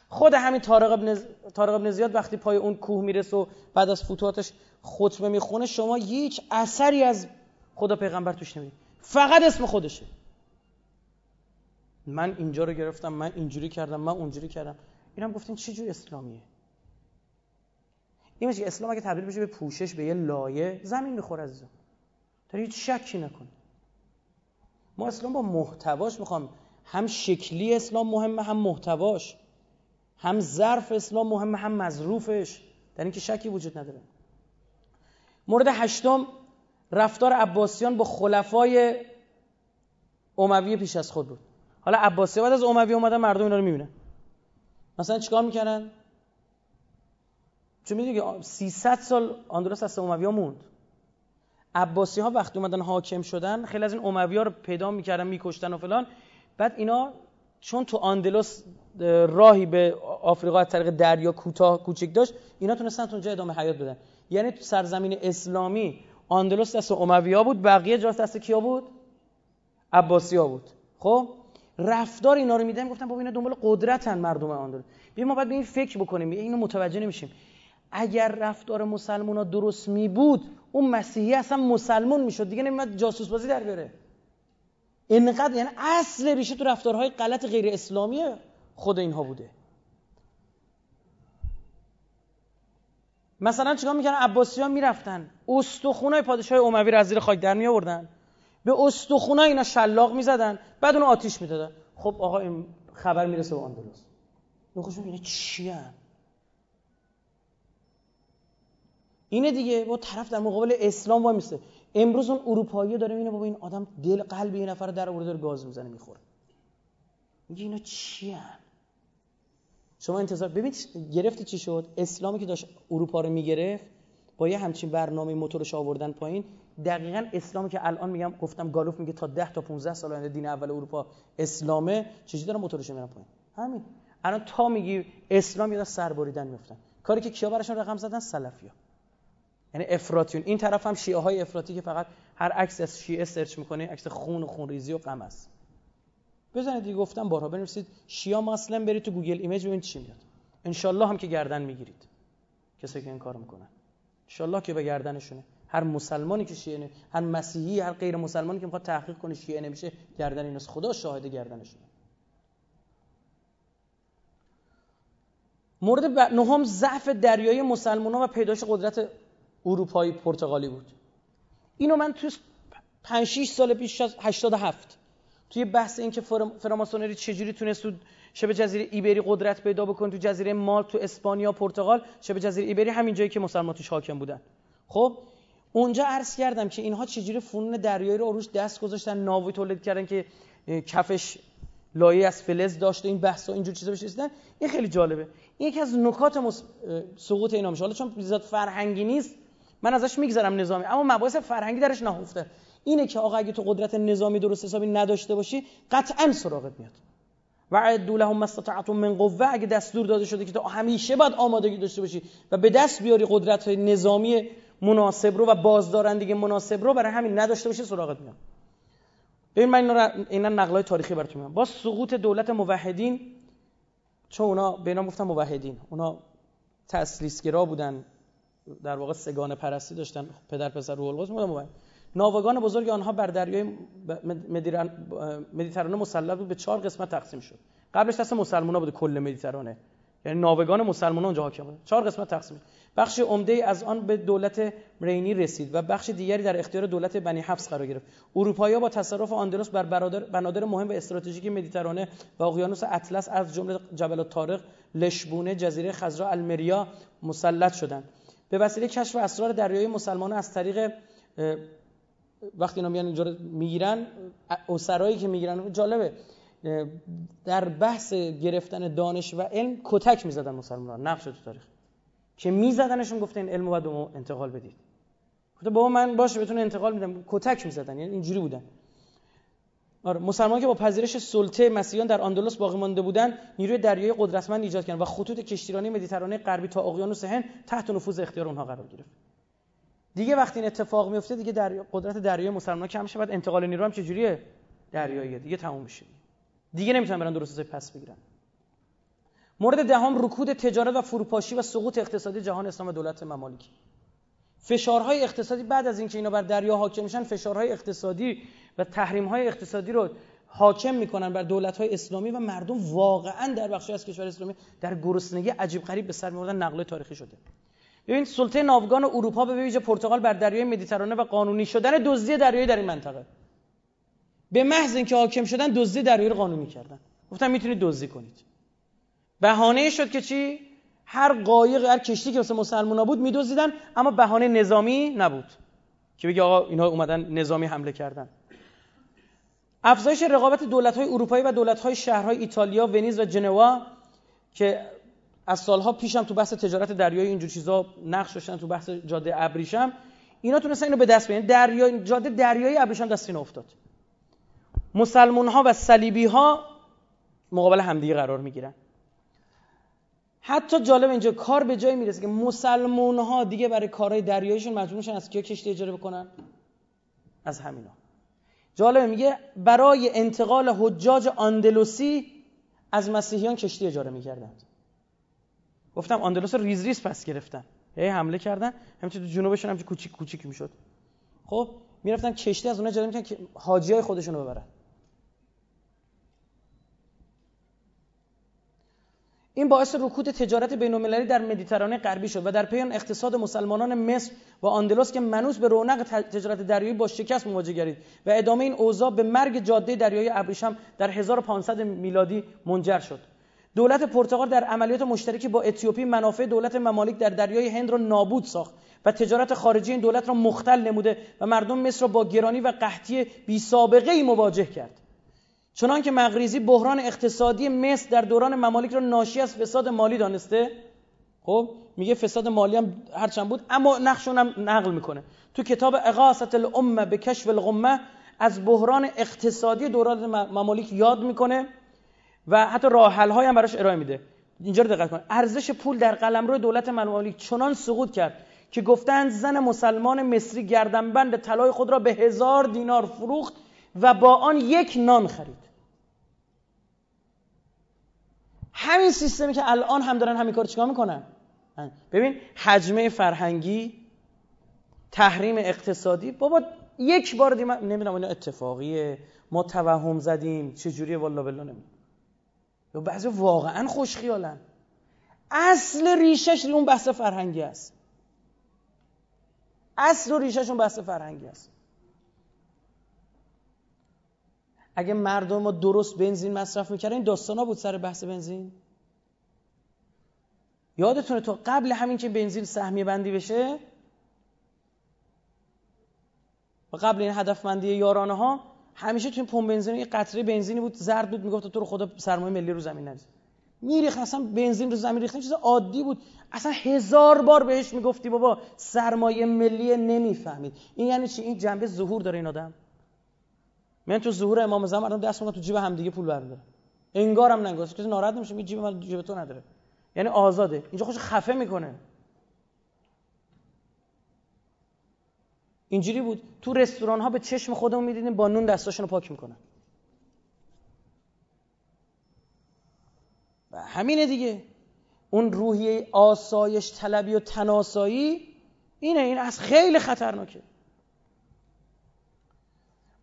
خود همین طارق ابن, طارق ابن زیاد وقتی پای اون کوه می‌رسه و بعد از فتوحاتش خطبه می‌خونه شما هیچ اثری از خدا پیغمبر توش نمی‌دید فقط اسم خودشه. من اینجا رو گرفتم من اینجوری کردم من اونجوری کردم. اینم گفتین چه جور اسلامیه؟ این میشه اسلام اگه تبدیل بشه به پوشش به یه لایه زمین می‌خوره عزیزم. تا هیچ شکی نکن ما اسلام با محتواش می‌خوام. هم شکلی اسلام مهمه هم محتواش. هم ظرف اسلام مهمه هم مظروفش. در اینکه شکی وجود نداره. مورد هشتم رفتار عباسیان با خلفای اموی پیش از خود بود. حالا عباسی بعد از اموی اومدن مردم اینا رو می‌بینن. مثلا چیکار می‌کنن چون می‌دونی 300 سال آندلس از اموی موند. عباسی ها وقتی اومدن حاکم شدن خیلی از این اموی ها رو پیدا می‌کردن میکشتن و فلان. بعد اینا چون تو آندلس راهی به آفریقا از طریق دریا کوتاه کوچک داشت اینا تونستن اونجا ادامه حیات بدن. یعنی تو سرزمین اسلامی آندلس دست ها بود بقیه جاست دست کیا بود؟ عباسی ها بود. خب؟ رفتار اینا رو میدن گفتن بابا اینا دنبال قدرتن مردم آندلس. بیا ما باید به این فکر بکنیم اینو متوجه نمیشیم. اگر رفتار مسلمان ها درست می بود اون مسیحی اصلا مسلمون می‌شد دیگه نمیاد جاسوس بازی در بیاره. اینقدر یعنی اصل ریشه تو رفتارهای غلط غیر اسلامی خود اینها بوده. مثلا چیکار می‌کنن عباسیان می‌رفتن. استخونای پادشاه اموی رو از زیر خاک در می آوردن به استخونای اینا شلاق می‌زدن. بعد اونو آتیش می‌دادن. خب آقا این خبر می‌رسه به اندلس خوش میگه چی اینه دیگه. با طرف در مقابل اسلام وای میسته امروز اون اروپایی داره اینه بابا این آدم دل قلب یه نفر در آورده گاز می‌زنه می‌خوره. میگه اینا چی شما انتظار ببینید گرفتی چی شد؟ اسلامی که داشت اروپا رو می‌گرفت با یه همچین برنامه موتورش آوردن پایین دقیقا اسلامی که الان میگم گفتم گالوف میگه تا 10 تا 15 سال آینده دین اول اروپا اسلامه چجوری داره موتورش میرن پایین؟ همین. الان تا میگی اسلام یا سر بریدن میفتن کاری که کیا براشون رقم زدن؟ سلفیا. یعنی افراطیون. این طرف هم شیعه های افراطی که فقط هر عکس از شیعه search می‌کنه عکس خون و خونریزی و غم است. بزنید دیگه گفتم بارها بنویسید Shia Muslim برید تو Google Image ببینید چی میاد. انشالله هم که گردن می‌گیرید. کسی که این کار می‌کنن. انشالله که به گردنشونه. هر مسلمانی که شیعه نه هر مسیحی هر غیر مسلمانی که می‌خواد تحقیق کنه شیعه نمیشه گردن ایناست خدا شاهد گردنشونه. مورد نهم ضعف دریایی مسلمانان و پیدایش قدرت اروپایی پرتغالی بود. اینو من تو 5 6 سال پیش از 87 توی بحث این که فراماسونری چجوری تونست تو شبه جزیره ایبری قدرت پیدا بکنه تو جزیره مال تو اسپانیا پرتغال شبه جزیره ایبری همین جایی که مسلمان توش حاکم بودن. خب اونجا عرض کردم که اینها چجوری فنون دریایی رو روش دست گذاشتن ناوی تولید کردن که کفش لایه از فلز داشته این بحث و اینجور چیزا رسیدن. این خیلی جالبه. این یکی از نکات سقوط اینا میشه. حالا چون بیزاد فرهنگی نیست من ازش میگذرم نظامی. اما مباحث فرهنگی درش نهفته. اینه که آقا اگه تو قدرت نظامی درست حسابی نداشته باشی قطعا سراغت میاد. و عدو لهم استطعتم من قوه اگه دستور داده شده که تو همیشه باید آمادگی داشته باشی و به دست بیاری قدرت نظامی مناسب رو و بازدارندگی مناسب رو برای همین نداشته باشی سراغت میاد. ببین من اینا اینا نقلای تاریخی براتون میگم. با سقوط دولت موحدین چون اونا به اینا گفتن موحدین. اونا تسلیسگرا بودن. در واقع سگانه پرستی داشتن پدر پسر روح القدس بودن ناوگان بزرگ آنها بر دریای مدیترانه مسلط بود به چهار قسمت تقسیم شد. قبلش دست مسلمونا بود کل مدیترانه. یعنی ناوگان مسلمان اونجا حاکم بود. چهار قسمت تقسیم بخش عمده از آن به دولت رینی رسید و بخش دیگری در اختیار دولت بنی حفص قرار گرفت. اروپایی‌ها با تصرف آندلس بر برادر بنادر مهم و استراتژیک مدیترانه و اقیانوس اطلس از جمله جبل طارق لشبونه جزیره خضرا المریا مسلط شدند. به وسیله کشف اسرار دریایی مسلمان از طریق وقتی اینا میان اینجا می‌گیرن اسرایی که می‌گیرن جالبه. در بحث گرفتن دانش و علم کتک می‌زدن مسلمان نقش تو تاریخ. که میزدنشون گفته این علم باید به ما انتقال بدید. گفته بابا من باشه بهتون انتقال میدم. کتک می‌زدن یعنی اینجوری بودن. آره مسلمان که با پذیرش سلطه مسیحیان در اندلس باقی مانده بودند نیروی دریایی قدرتمند ایجاد کردن و خطوط کشتیرانی مدیترانه غربی تا اقیانوس هند تحت نفوذ اختیار اونها قرار گرفت. دیگه وقتی این اتفاق میفته دیگه در قدرت دریایی مسلمان کم میشه. بعد انتقال نیرو هم چجوریه؟ دریاییه. دیگه تموم میشه. دیگه نمی‌تونن برن درست پس بگیرن. مورد دهم رکود تجارت و فروپاشی و سقوط اقتصادی جهان اسلام و دولت ممالک. فشارهای اقتصادی بعد از اینکه اینا بر دریا حاکم میشن فشارهای اقتصادی و تحریمهای اقتصادی رو حاکم می‌کنن بر دولت‌های اسلامی و مردم واقعا در بخشی از کشور اسلامی در گرسنگی عجیب غریب به سر میبردن نقل تاریخی شده. ببین سلطه ناوگان اروپا به ویژه پرتغال بر دریای مدیترانه و قانونی شدن دزدی دریایی در این منطقه. به محض اینکه حاکم شدن دزدی دریایی رو قانونی کردن. گفتن می‌تونید دزدی کنید. بهانه شد که چی؟ هر قایق هر کشتی که واسه ها بود میدزدیدن اما بهانه نظامی نبود. که بگی آقا اینها اومدن نظامی حمله کردن. افزایش رقابت دولت‌های اروپایی و دولت‌های شهرهای ایتالیا، ونیز و جنوا که از سالها پیشم تو بحث تجارت دریایی اینجور چیزا نقش داشتن تو بحث جاده ابریشم اینا تونستن اینو به دست بیارن. دریای جاده دریایی ابریشم دست اینا افتاد. مسلمون ها و صلیبی ها مقابل همدیگه قرار می‌گیرن. حتی جالب اینجا کار به جایی می‌رسه که مسلمون ها دیگه برای کارهای دریاییشون مجبور میشن از کیا کشتی اجاره بکنن؟ از همینا. جالبه میگه برای انتقال حجاج آندلوسی از مسیحیان کشتی اجاره می‌کردند. گفتم آندلوس ریز ریز پس گرفتن. هی حمله کردن همچنین تو جنوبشون همچین کوچیک کوچیک می‌شد. خب می‌رفتن کشتی از اونها اجاره می‌کردن که حاجیای خودشون رو ببرن. این باعث رکود تجارت بین‌المللی در مدیترانه غربی شد و در پی اقتصاد مسلمانان مصر و آندلس که منوس به رونق تجارت دریایی با شکست مواجه گردید و ادامه این اوضاع به مرگ جاده دریایی ابریشم در 1500 میلادی منجر شد. دولت پرتغال در عملیات مشترکی با اتیوپی منافع دولت ممالک در دریای هند را نابود ساخت و تجارت خارجی این دولت را مختل نموده و مردم مصر را با گرانی و قحطی بی سابقه ای مواجه کرد. چنان که مغریزی بحران اقتصادی مصر در دوران ممالک را ناشی از فساد مالی دانسته. خب میگه فساد مالی هم هرچند بود اما نقشون هم نقل می‌کنه. تو کتاب اقاست الامه به کشف الغمه از بحران اقتصادی دوران ممالک یاد می‌کنه و حتی راه حل هم براش ارائه میده. اینجا رو دقت کن. ارزش پول در قلمرو دولت ممالک چنان سقوط کرد که گفتند زن مسلمان مصری گردنبند طلای خود را به هزار دینار فروخت و با آن یک نان خرید. همین سیستمی که الان هم دارن همین کار چیکار می‌کنن؟ ببین حجمه فرهنگی تحریم اقتصادی. بابا یک بار دیگه نمی‌دونم اینا اتفاقیه. ما توهم زدیم چه جوریه والله بالله نمی‌دونم. یا بعضی واقعا خوشخیالن. اصل ریشش اون بحث فرهنگی است. اصل و ریشش اون بحث فرهنگی است. اگه مردم ما درست بنزین مصرف می‌کردن این داستانا بود سر بحث بنزین. یادتونه تو قبل همین که بنزین سهمیه بندی بشه؟ و قبل این هدفمندی یارانه ها همیشه توی پمپ بنزین یه قطره بنزینی بود زرد بود می‌گفت تو رو خدا سرمایه ملی رو زمین نریز. میریخ اصلا بنزین رو زمین ریختن چیز عادی بود. اصلا هزار بار بهش می‌گفتی بابا سرمایه ملی نمی‌فهمید. این یعنی چی؟ این جنبه ظهور داره این آدم. من تو ظهور امام زمان مردم دست تو جیب همدیگه پول برداره انگارم نگاه کسی ناراحت نمیشه می جیب من جیب تو نداره. یعنی آزاده. اینجا خوش خفه می‌کنه. اینجوری بود. تو رستوران ها به چشم خودمون می‌دیدیم با نون دستاشون رو پاک می‌کنن. و همینه دیگه. اون روحیه آسایش طلبی و تناسایی اینه. این از خیلی خطرناکه.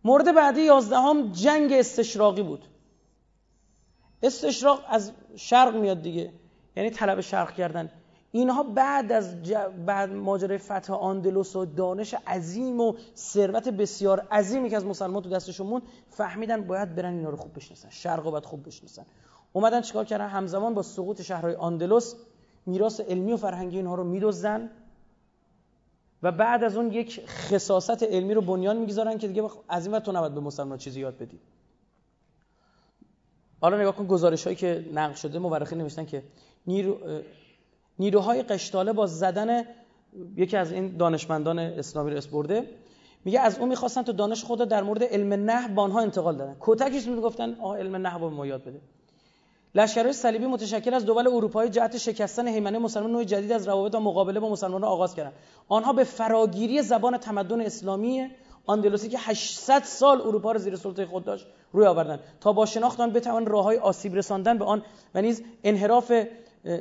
مورد بعدی یازدهم جنگ استشراقی بود. استشراق از شرق میاد دیگه یعنی طلب شرق کردن. اینها بعد از ج... بعد ماجرای فتح آندلوس و دانش عظیم و ثروت بسیار عظیمی که از مسلمان تو دستشون موند فهمیدن باید برن اینا رو خوب بشناسن شرق رو باید خوب بشناسن. اومدن چیکار کردن؟ همزمان با سقوط شهرهای آندلوس میراث علمی و فرهنگی اینها رو میدزدن. و بعد از اون یک خصاصت علمی رو بنیان می‌گذارن که دیگه از این تو نباید به مسلمان چیزی یاد بدی. حالا نگاه کن گزارش هایی که نقل شده مورخین نوشتن که نیرو نیروهای قشتاله با زدن یکی از این دانشمندان اسلامی رو اسپرده میگه از اون می‌خواستن تو دانش خدا در مورد علم نحو با آنها انتقال دادن. کتکش می‌گفتن آه علم نحو با ما یاد بده لشکرهای صلیبی متشکل از دول اروپایی جهت شکستن هیمنه مسلمان نوع جدید از روابط و مقابله با مسلمانان آغاز کردند. آنها به فراگیری زبان تمدن اسلامی آندلوسی که 800 سال اروپا را زیر سلطه خود داشت روی آوردن تا با شناخت آن بتوان راههای آسیب رساندن به آن و نیز انحراف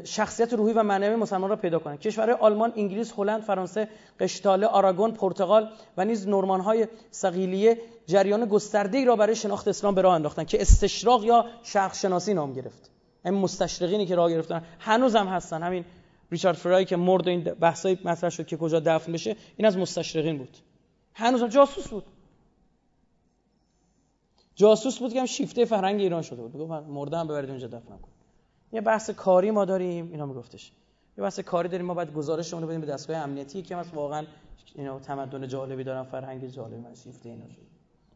شخصیت روحی و معنوی مسلمان را پیدا کنند کشورهای آلمان، انگلیس، هلند، فرانسه، قشتاله، آراگون، پرتغال و نیز نورمان های سقیلیه جریان گسترده را برای شناخت اسلام به راه انداختند که استشراق یا شرق شناسی نام گرفت. این مستشرقینی که راه گرفتن هنوز هم هستن. همین ریچارد فرای که مرد و این بحثای مطرح شد که کجا دفن بشه این از مستشرقین بود. هنوز هم جاسوس بود. جاسوس بود که هم شیفته فرهنگ ایران شده بود. گفت مردم ببرید اونجا دفن کن یه بحث کاری ما داریم اینا میگفتش. یه بحث کاری داریم ما باید گزارشمون رو بدیم به دستگاه امنیتی که مثلا واقعا اینا تمدن جالبی دارن فرهنگ جالبی من شیفته اینا شد.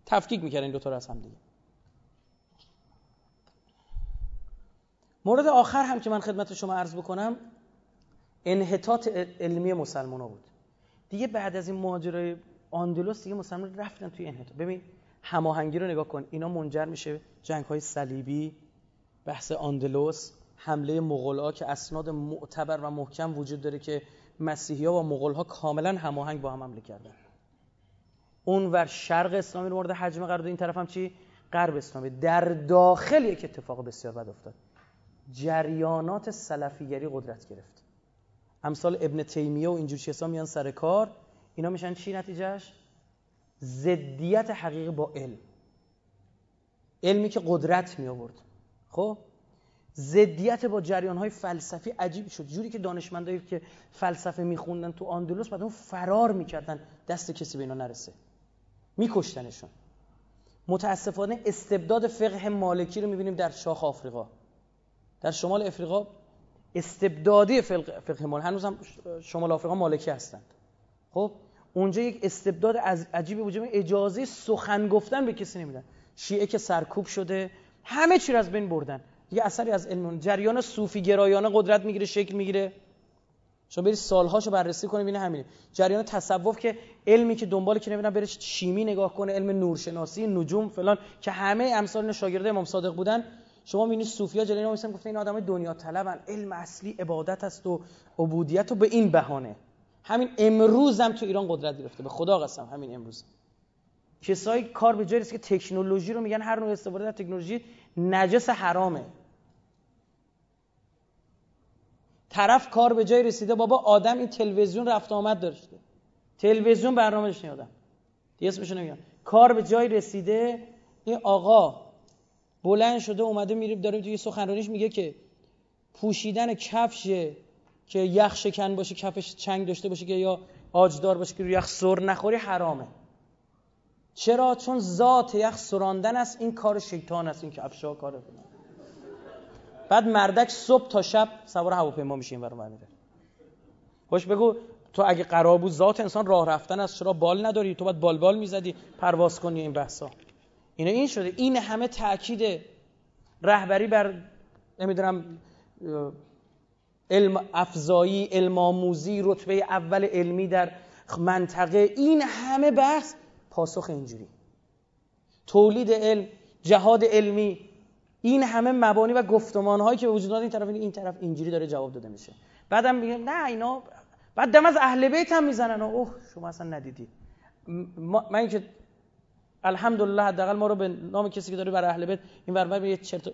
تفکیک می‌کردن این دو تا از هم دیگه. مورد آخر هم که من خدمت شما عرض بکنم انحطاط علمی مسلمان ها بود. دیگه بعد از این ماجرای آندلوس دیگه مسلمان رفتن توی انحطاط. ببین هماهنگی رو نگاه کن. اینا منجر میشه جنگ های صلیبی بحث آندلوس حمله مغول که اسناد معتبر و محکم وجود داره که مسیحی ها و مغول ها کاملا هماهنگ با هم حمله کردن. اون ور شرق اسلامی رو مورد حجم قرار این طرف هم چی؟ غرب اسلامی. در داخل یک اتفاق بسیار بد افتاد. جریانات سلفیگری قدرت گرفت. امثال ابن تیمیه و اینجور چیزا میان سر کار. اینا میشن چی نتیجهش زدیت حقیقی با علم. علمی که قدرت می آورد خب؟ زدیت با جریان های فلسفی عجیب شد. جوری که دانشمندایی که فلسفه میخوندن تو آندلوس بعد اون فرار می‌کردن دست کسی به اینا نرسه. میکشتنشون. متاسفانه استبداد فقه مالکی رو می‌بینیم در شاخ آفریقا. در شمال افریقا استبدادی فقه مال هنوز هم شمال آفریقا مالکی هستند. خب اونجا یک استبداد از عجیبی وجود اجازه سخن گفتن به کسی نمیدن. شیعه که سرکوب شده همه چی از بین بردن. یه اثری از علم جریان صوفی گرایانه قدرت می‌گیره شکل می‌گیره. شما برید سالهاشو بررسی کنید ببینید همینه. جریان تصوف که علمی که دنبال که نمی‌دونم بره شیمی نگاه کنه علم نورشناسی نجوم فلان که همه امثال شاگرد امام صادق بودن. شما می‌بینید صوفیا جلوی اینا میسن گفته این آدم دنیا طلبن. علم اصلی عبادت است و عبودیت و به این بهانه. همین امروز هم تو ایران قدرت گرفته. به خدا قسم همین امروز. کسایی کار به جایی که تکنولوژی رو میگن هر نوع استفاده از تکنولوژی نجس حرامه. طرف کار به جای رسیده بابا آدم این تلویزیون رفت آمد داشته. تلویزیون برنامه داشته آدم دیگه اسمشو نمیگم کار به جای رسیده این آقا بلند شده اومده میره داره توی سخنرانیش میگه که پوشیدن کفش که یخ شکن باشه کفش چنگ داشته باشه که یا آجدار باشه که روی یخ سر نخوری حرامه. چرا؟ چون ذات یخ سراندن است این کار شیطان است این کفشا کار بعد مردک صبح تا شب سوار هواپیما میشه این برام میره خوش بگو تو اگه قرار بود ذات انسان راه رفتن است چرا بال نداری؟ تو باید بال بال می‌زدی پرواز کنی این بحثا. اینا این شده. این همه تاکید رهبری بر نمی‌دونم علم افزایی علم آموزی رتبه اول علمی در منطقه این همه بحث پاسخ اینجوری. تولید علم جهاد علمی این همه مبانی و گفتمان هایی که وجود این طرف این طرف اینجوری داره جواب داده میشه. بعدم میگه نه اینا بعد دم از اهل بیت هم می‌زنن. اوه شما اصلا ندیدی. من که الحمدلله حداقل ما رو به نام کسی که داره بر اهل بیت این ور یه چرت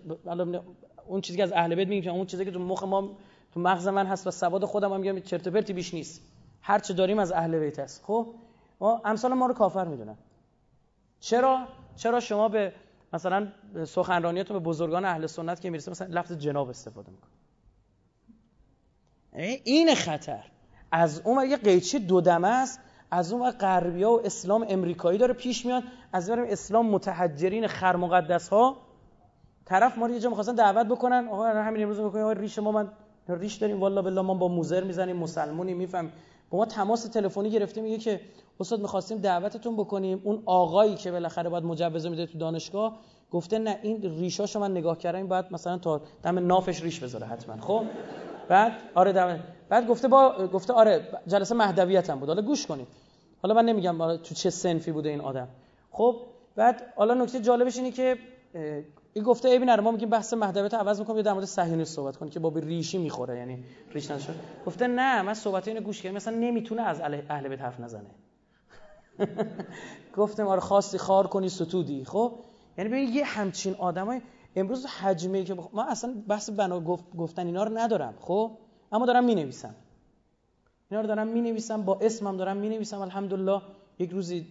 اون چیزی که از اهل بیت میگیم اون چیزی که تو مخ ما تو مغز من هست و سواد خودم هم میگم چرت پرتی بیش نیست. هر چه داریم از اهل بیت است خب؟ ما امثال ما رو کافر می‌دونن. چرا؟ چرا شما به مثلا سخنرانیتون به بزرگان اهل سنت که می‌رسه مثلا لفظ جناب استفاده می‌کنه. این خطر. از اون یه قیچی دو دمه است از اون غربیا و اسلام امریکایی داره پیش میاد از بریم اسلام متحجرین خر مقدس ها طرف ما رو یه جا می‌خواستن دعوت بکنن. آقا همین امروز میگه آقا ریش ما من ریش داریم والله بالله ما با موزر می‌زنیم مسلمونی میفهم با ما تماس تلفنی گرفته میگه که استاد می‌خواستیم دعوتتون بکنیم. اون آقایی که بالاخره باید مجوز میده تو دانشگاه گفته نه این ریشاشو من نگاه کردم باید مثلا تا دم نافش ریش بذاره حتما. خب؟ بعد آره دم بعد گفته با گفته آره جلسه مهدویت هم بود. حالا گوش کنید. حالا من نمیگم تو چه سنفی بوده این آدم. خب؟ بعد حالا نکته جالبش اینه که این گفته ای نره ما میگیم بحث مهدویت عوض می‌کنم یا در مورد صهیونی صحبت کنیم که با ریشی می‌خوره یعنی ریش نشه گفته نه من صحبت اینو گوش کردم مثلا نمی‌تونه از اهل بیت حرف نزنه. (laughs) گفتم آره خواستی خار کنی ستودی. خب یعنی ببین یه همچین آدمای امروز حجمه که بخ... من اصلا بحث بنا گفتن اینا رو ندارم خب؟ اما دارم می نویسم اینا رو دارم می نویسم با اسمم دارم می نویسم الحمدلله. یک روزی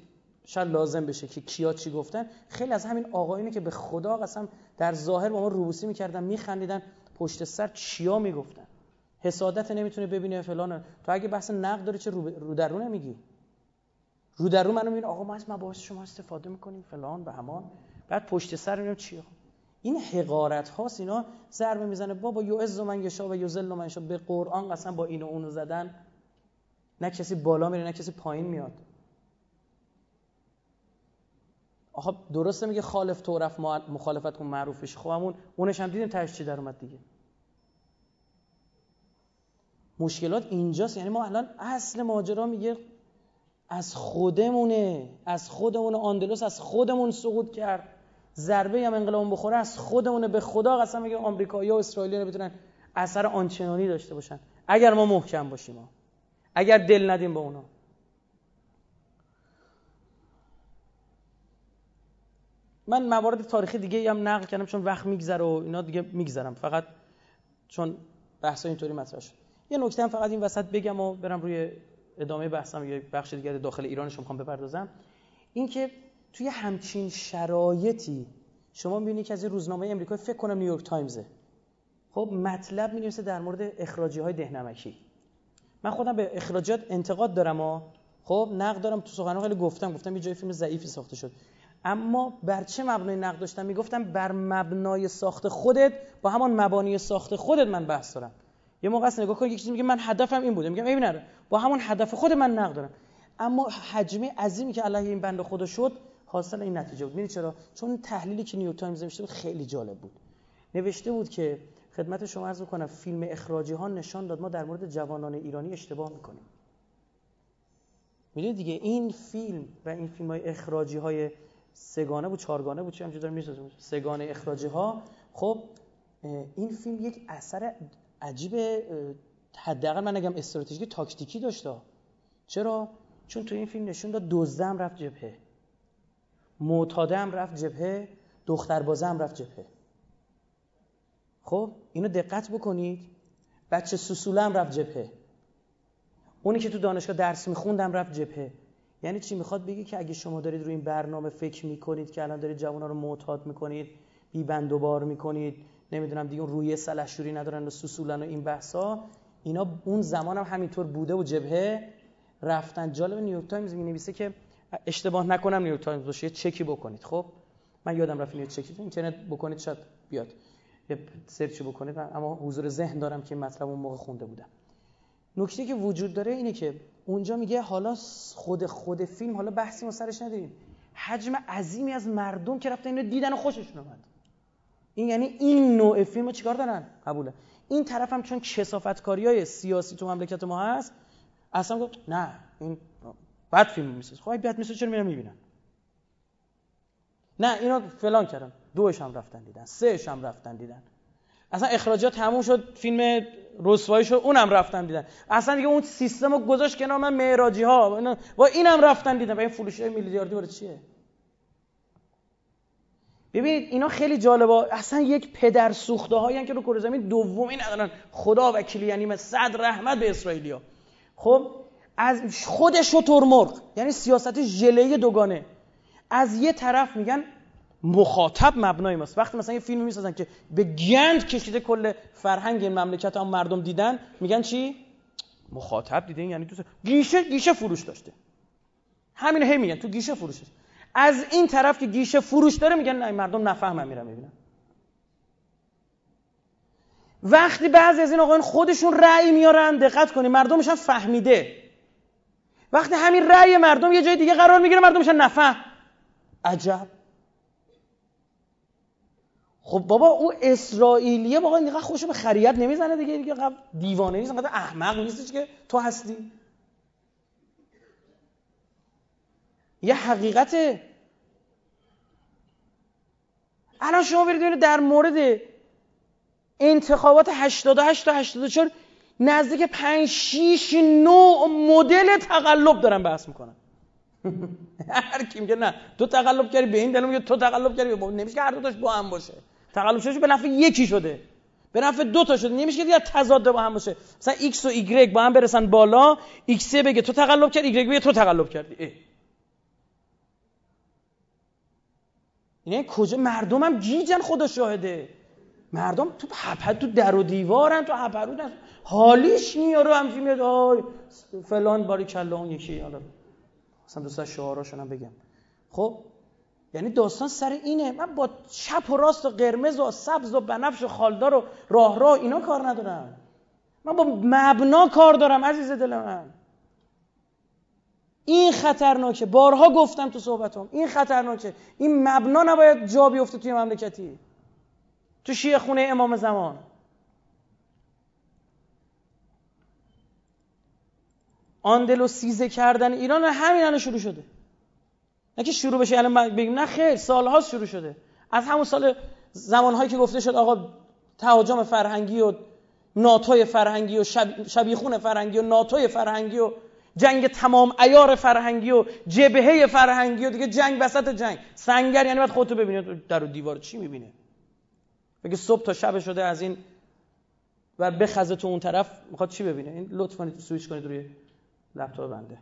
شاید لازم بشه که کیا چی گفتن. خیلی از همین آقایونی که به خدا قسم در ظاهر با ما روبوسی می‌کردن میخندیدن پشت سر چیا می‌گفتن؟ حسادت نمی‌تونه ببینه فلان. تو اگه بحث نقد داره چه رو در رو نمیگی رو در رو منو می‌بینه آقا ما از مباحث شما استفاده می‌کنیم فلان به همان. بعد پشت سر می‌بینم چی این حقارت هاست. اینا ضربه می‌زنه. بابا یعز من یشا و یذل من یشا. به قرآن قسم با اینو اونو زدن. نه کسی بالا میره نه کسی پایین میاد. آها درسته میگه خالف تو مخالفت کن معروف خب همون اونش هم دیدیم تهش چی در اومد دیگه. مشکلات اینجاست. یعنی ما الان اصل ماجرا میگه از خودمونه. از خودمون آندلوس از خودمون سقوط کرد. ضربه هم انقلاب بخوره از خودمونه. به خدا قسم میگه آمریکایی و اسرائیلی بتونن اثر آنچنانی داشته باشن. اگر ما محکم باشیم اگر دل ندیم به اونا. من موارد تاریخی دیگه هم نقل کردم چون وقت میگذره و اینا دیگه میگذرم. فقط چون بحث اینطوری مطرح شد. یه نکته هم فقط این وسط بگم و برم روی ادامه بحثم یه بخش دیگه داخل ایرانش می‌خوام بپردازم. اینکه توی همچین شرایطی شما می‌بینید که از این روزنامه امریکا فکر کنم نیویورک تایمزه. خب مطلب می در مورد اخراجی های دهنمکی. من خودم به اخراجات انتقاد دارم و خب نقد دارم تو سخنرانی خیلی گفتم گفتم یه جای فیلم ضعیفی ساخته شد. اما بر چه مبنای نقد داشتم؟ می‌گفتم بر مبنای ساخت خودت با همان مبانی ساخت خودت من بحث دارم. یه موقع است نگاه کن یک چیزی میگه من هدفم این بوده. میگم ببین با همون هدف خود من نقد دارم. اما هجمه عظیمی که علیه این بنده خدا شد حاصل این نتیجه بود. می‌دونی چرا؟ چون تحلیلی که نیو تایمز نوشته بود خیلی جالب بود. نوشته بود که خدمت شما عرض کنم فیلم اخراجی ها نشان داد ما در مورد جوانان ایرانی اشتباه می‌کنیم. می‌دونید دیگه این فیلم و این فیلم های اخراجی های سگانه بود چهارگانه بود چی همچه داره می‌سازه سگانه اخراجی ها خب این فیلم یک اثر عجیب حداقل من نگم استراتژیک تاکتیکی داشته چرا؟ چون تو این فیلم نشون داد دزدم رفت جبهه. معتاده هم رفت جبهه دختر بازه هم رفت جبهه. خب اینو دقت بکنید. بچه سوسوله هم رفت جبهه. اونی که تو دانشگاه درس میخوندم رفت جبهه. یعنی چی می‌خواد بگی که اگه شما دارید روی این برنامه فکر می‌کنید که الان دارید جوانا رو معتاد می‌کنید بی بند و بار می‌کنید نمی‌دونم دیگه روی سلحشوری ندارن و سوسولن و این بحثا اینا اون زمان هم همینطور بوده و جبهه رفتن. جالب نیویورک تایمز می که اشتباه نکنم نیویورک تایمز باشه یه چکی بکنید. خب؟ من یادم رفت یه چکی اینترنت بکنید شاید بیاد. یه سرچ بکنید اما حضور ذهن دارم که مطلب اون موقع خونده بودم. نکته که وجود داره اینه که اونجا میگه حالا خود خود فیلم حالا بحثی ما سرش نداریم. حجم عظیمی از مردم که رفتن اینو دیدن و خوششون اومد. این یعنی این نوع فیلمو چیکار دارن؟ قبوله. این طرف هم چون کسافتکاری های سیاسی تو مملکت ما هست اصلا گفت نه این بعد فیلم می‌سازه. خب بعد می‌سازه چرا میرن می‌بینن؟ نه اینا فلان کردن دوش هم رفتن دیدن سهش هم رفتن دیدن. اصلا اخراجات تموم شد فیلم رسوایی شد اونم رفتن دیدن. اصلا دیگه اون سیستم رو گذاشت کنار من معراجی ها و اینم رفتن دیدن و این فروش های میلیاردی برای چیه؟ ببینید اینا خیلی جالبه. اصلا یک پدر سوخته هایی که رو کره زمین دومی ندارن. خدا وکیلی یعنی صد رحمت به اسرائیلیا. خب از خود شطور مرغ یعنی سیاست ژله دوگانه. از یه طرف میگن مخاطب مبنای ماست. وقتی مثلا یه فیلم می‌سازن که به گند کشیده کل فرهنگ مملکت هم مردم دیدن میگن چی؟ مخاطب دیدن یعنی تو گیشه گیشه فروش داشته. همین هی میگن تو گیشه فروش داشته. از این طرف که گیشه فروش داره میگن نه مردم نفهمن میرن می‌بینن. وقتی بعضی از این آقایان خودشون رأی میارن دقت کنید مردمش هم فهمیده. وقتی همین رأی مردم یه جای دیگه قرار می‌گیره مردم میشن نفهم. عجب. خب بابا او اسرائیلیه. واقعا اینقدر خوشو به خریت نمی‌زنه دیگه. دیگه دیوانه نیست انقدر احمق نیستش که تو هستی. یه حقیقته الان شما برید در مورد انتخابات 88 تا 84 نزدیک 5 6 9 مدل تقلب دارن بحث می‌کنن. (laughs) هر کی میگه نه تو تقلب کردی به این دلیل تو تقلب کردی. نمیشه که هر دو با هم باشه. تقلب شده به نفع یکی شده. به نفع دو تا شده. نمیشه که دیگه تضاد با هم باشه. مثلا x و y با هم برسن بالا x بگه تو تقلب کردی y بگه تو تقلب کردی. اه. یعنی کجا؟ مردمم گیجن خدا شاهده. مردم تو حپد تو در و دیوارن تو حپرودن حالیش میاره همچی میاد آی فلان باری کلا اون یکی حالا. اصلا دوست شعاراشون هم بگم. خب؟ یعنی داستان سر اینه. من با چپ و راست و قرمز و سبز و بنفش و خالدار و راه راه اینا کار ندارم. من با مبنا کار دارم عزیز دل من. این خطرناکه. بارها گفتم تو صحبتم این خطرناکه. این مبنا نباید جا بیفته توی مملکتی. تو شیعه خونه امام زمان. سیزه کردن ایران همین الان شروع شده. نه که شروع بشه الان بگیم نه خیر سالها شروع شده. از همون سال زمانهایی که گفته شد آقا تهاجم فرهنگی و ناتوی فرهنگی و شب... شبیخون فرهنگی و ناتوی فرهنگی و جنگ تمام ایار فرهنگی و جبهه فرهنگی و دیگه جنگ وسط جنگ. سنگر یعنی باید خودتو ببینید در و دیوار چی می‌بینه بگه صبح تا شب شده از این و بخزه تو اون طرف می‌خواد چی ببینه؟ این لطف کنید سویچ کنید روی لپتاپ بنده.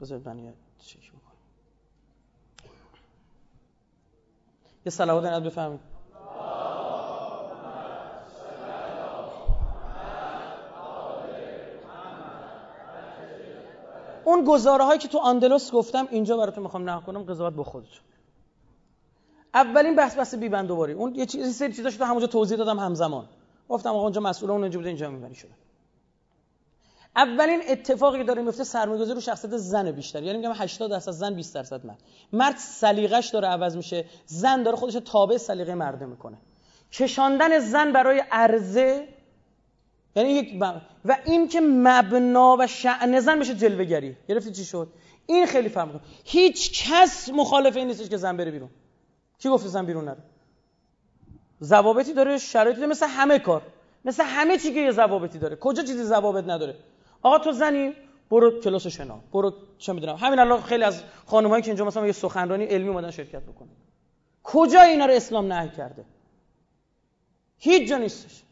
بذارید من یه چک بکنم. یه صلوات نت بفهمید اون گزاره هایی که تو آندلوس گفتم اینجا براتون می‌خوام نقل کنم قضاوت با خودتون. اولین بحث بحث بی بندوباری اون یه چیزی سری چیزاشو تو همونجا توضیح دادم همزمان. گفتم آقا اونجا مسئول اون اینجا بوده اینجا می‌بری شده. اولین اتفاقی داره میفته سرمایه‌گذاری رو شخصیت زن بیشتر. یعنی میگم 80 درصد زن 20 درصد مرد. مرد سلیقش داره عوض میشه. زن داره خودش تابع سلیقه مرده می‌کنه. کشاندن زن برای عرضه یعنی یک و این که مبنا و شأن زن بشه جلوه‌گری. گرفتی چی شد؟ این خیلی فرق می‌کنه هیچ کس مخالف این نیستش که زن بره بیرون. کی گفته زن بیرون نره؟ ضوابطی داره شرایطی داره مثل همه کار. مثل همه چی که یه ضوابطی داره. کجا چیزی ضوابط نداره؟ آقا تو زنی؟ برو کلاس شنا. برو چه می‌دونم. همین الان خیلی از خانمایی که اینجا مثلا یه سخنرانی علمی اومدن شرکت بکنن. کجا اینا رو اسلام نهی کرده؟ هیچ جا نیستش.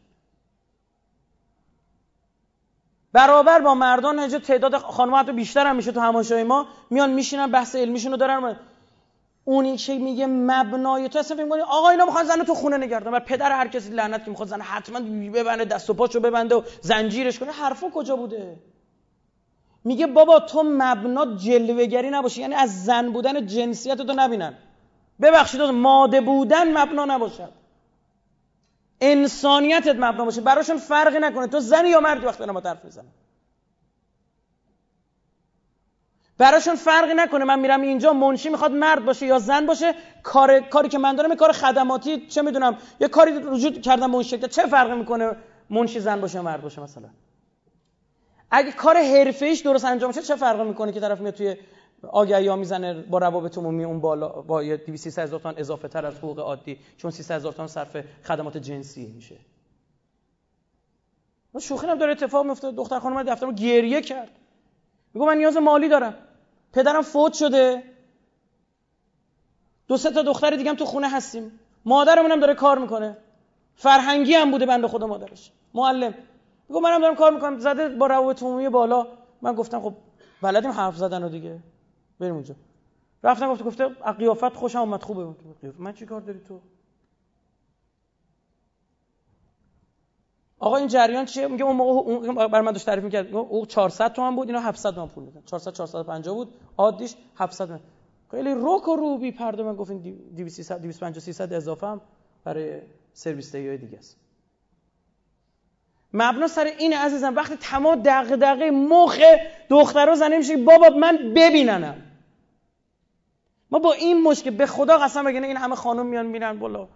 برابر با مردان اینجا تعداد خانم‌ها حتی بیشتر هم میشه تو همایشای ما. میان میشینن بحث علمیشون رو دارن. اونی که میگه مبنای تو اصلا فکر آقا اینا می‌خوان زن تو خونه نگردن و پدر هر کسی لعنت که می‌خواد زن حتما ببنده دست و پاشو ببنده و زنجیرش کنه. حرفا کجا بوده؟ میگه بابا تو مبنا جلوهگری نباشی. یعنی از زن بودن جنسیت تو نبینن. ببخشید ماده بودن مبنا نباشد انسانیتت مبنا باشه. براشون فرقی نکنه. تو زنی یا مردی وقتی ما حرف می‌زنم براشون فرقی نکنه. من میرم اینجا منشی می‌خواد مرد باشه یا زن باشه کار کاری که من دارم کار خدماتی چه می‌دونم یه کاری وجود کردم به اون چه فرقی می‌کنه منشی زن باشه یا مرد باشه مثلا؟ اگه کار حرفه درست انجام شه چه فرقی می‌کنه که طرف میاد توی آگهی ها می‌زنه با روابط عمومی اون بالا با یه 200 هزار تومان اضافه تر از حقوق عادی چون 300 هزار تومان صرف خدمات جنسی میشه. شوخی هم داره اتفاق میفته. دختر خانم دفترم گریه کرد. میگه من نیاز مالی دارم. پدرم فوت شده. دو سه تا دختر دیگه هم تو خونه هستیم. مادرمون هم داره کار می‌کنه. فرهنگی هم بوده بنده خدا مادرش. معلم. میگه منم دارم کار می‌کنم. زده با روابط عمومی بالا. من گفتم خب بلدیم حرف زدن رو دیگه. بریم اونجا. رفتم گفته گفته قیافت خوشم اومد خوبه. من چی کار داری تو؟ آقا این جریان چیه؟ میگه اون موقع اون بر من داشت تعریف می‌کرد. او 400 تومن بود اینا 700 تومن پول میدن 400 450 بود. عادیش 700 تومن. خیلی روک و روبی پرده من گفتین 200 250 300 اضافه هم برای سرویس های دیگه است. مبنا سر این عزیزم وقتی تمام دقیقه مخ دخترها زنه میشه بابا من ببیننم. ما با این مشکل به خدا قسم بگنه این همه خانم میان میرن بالا.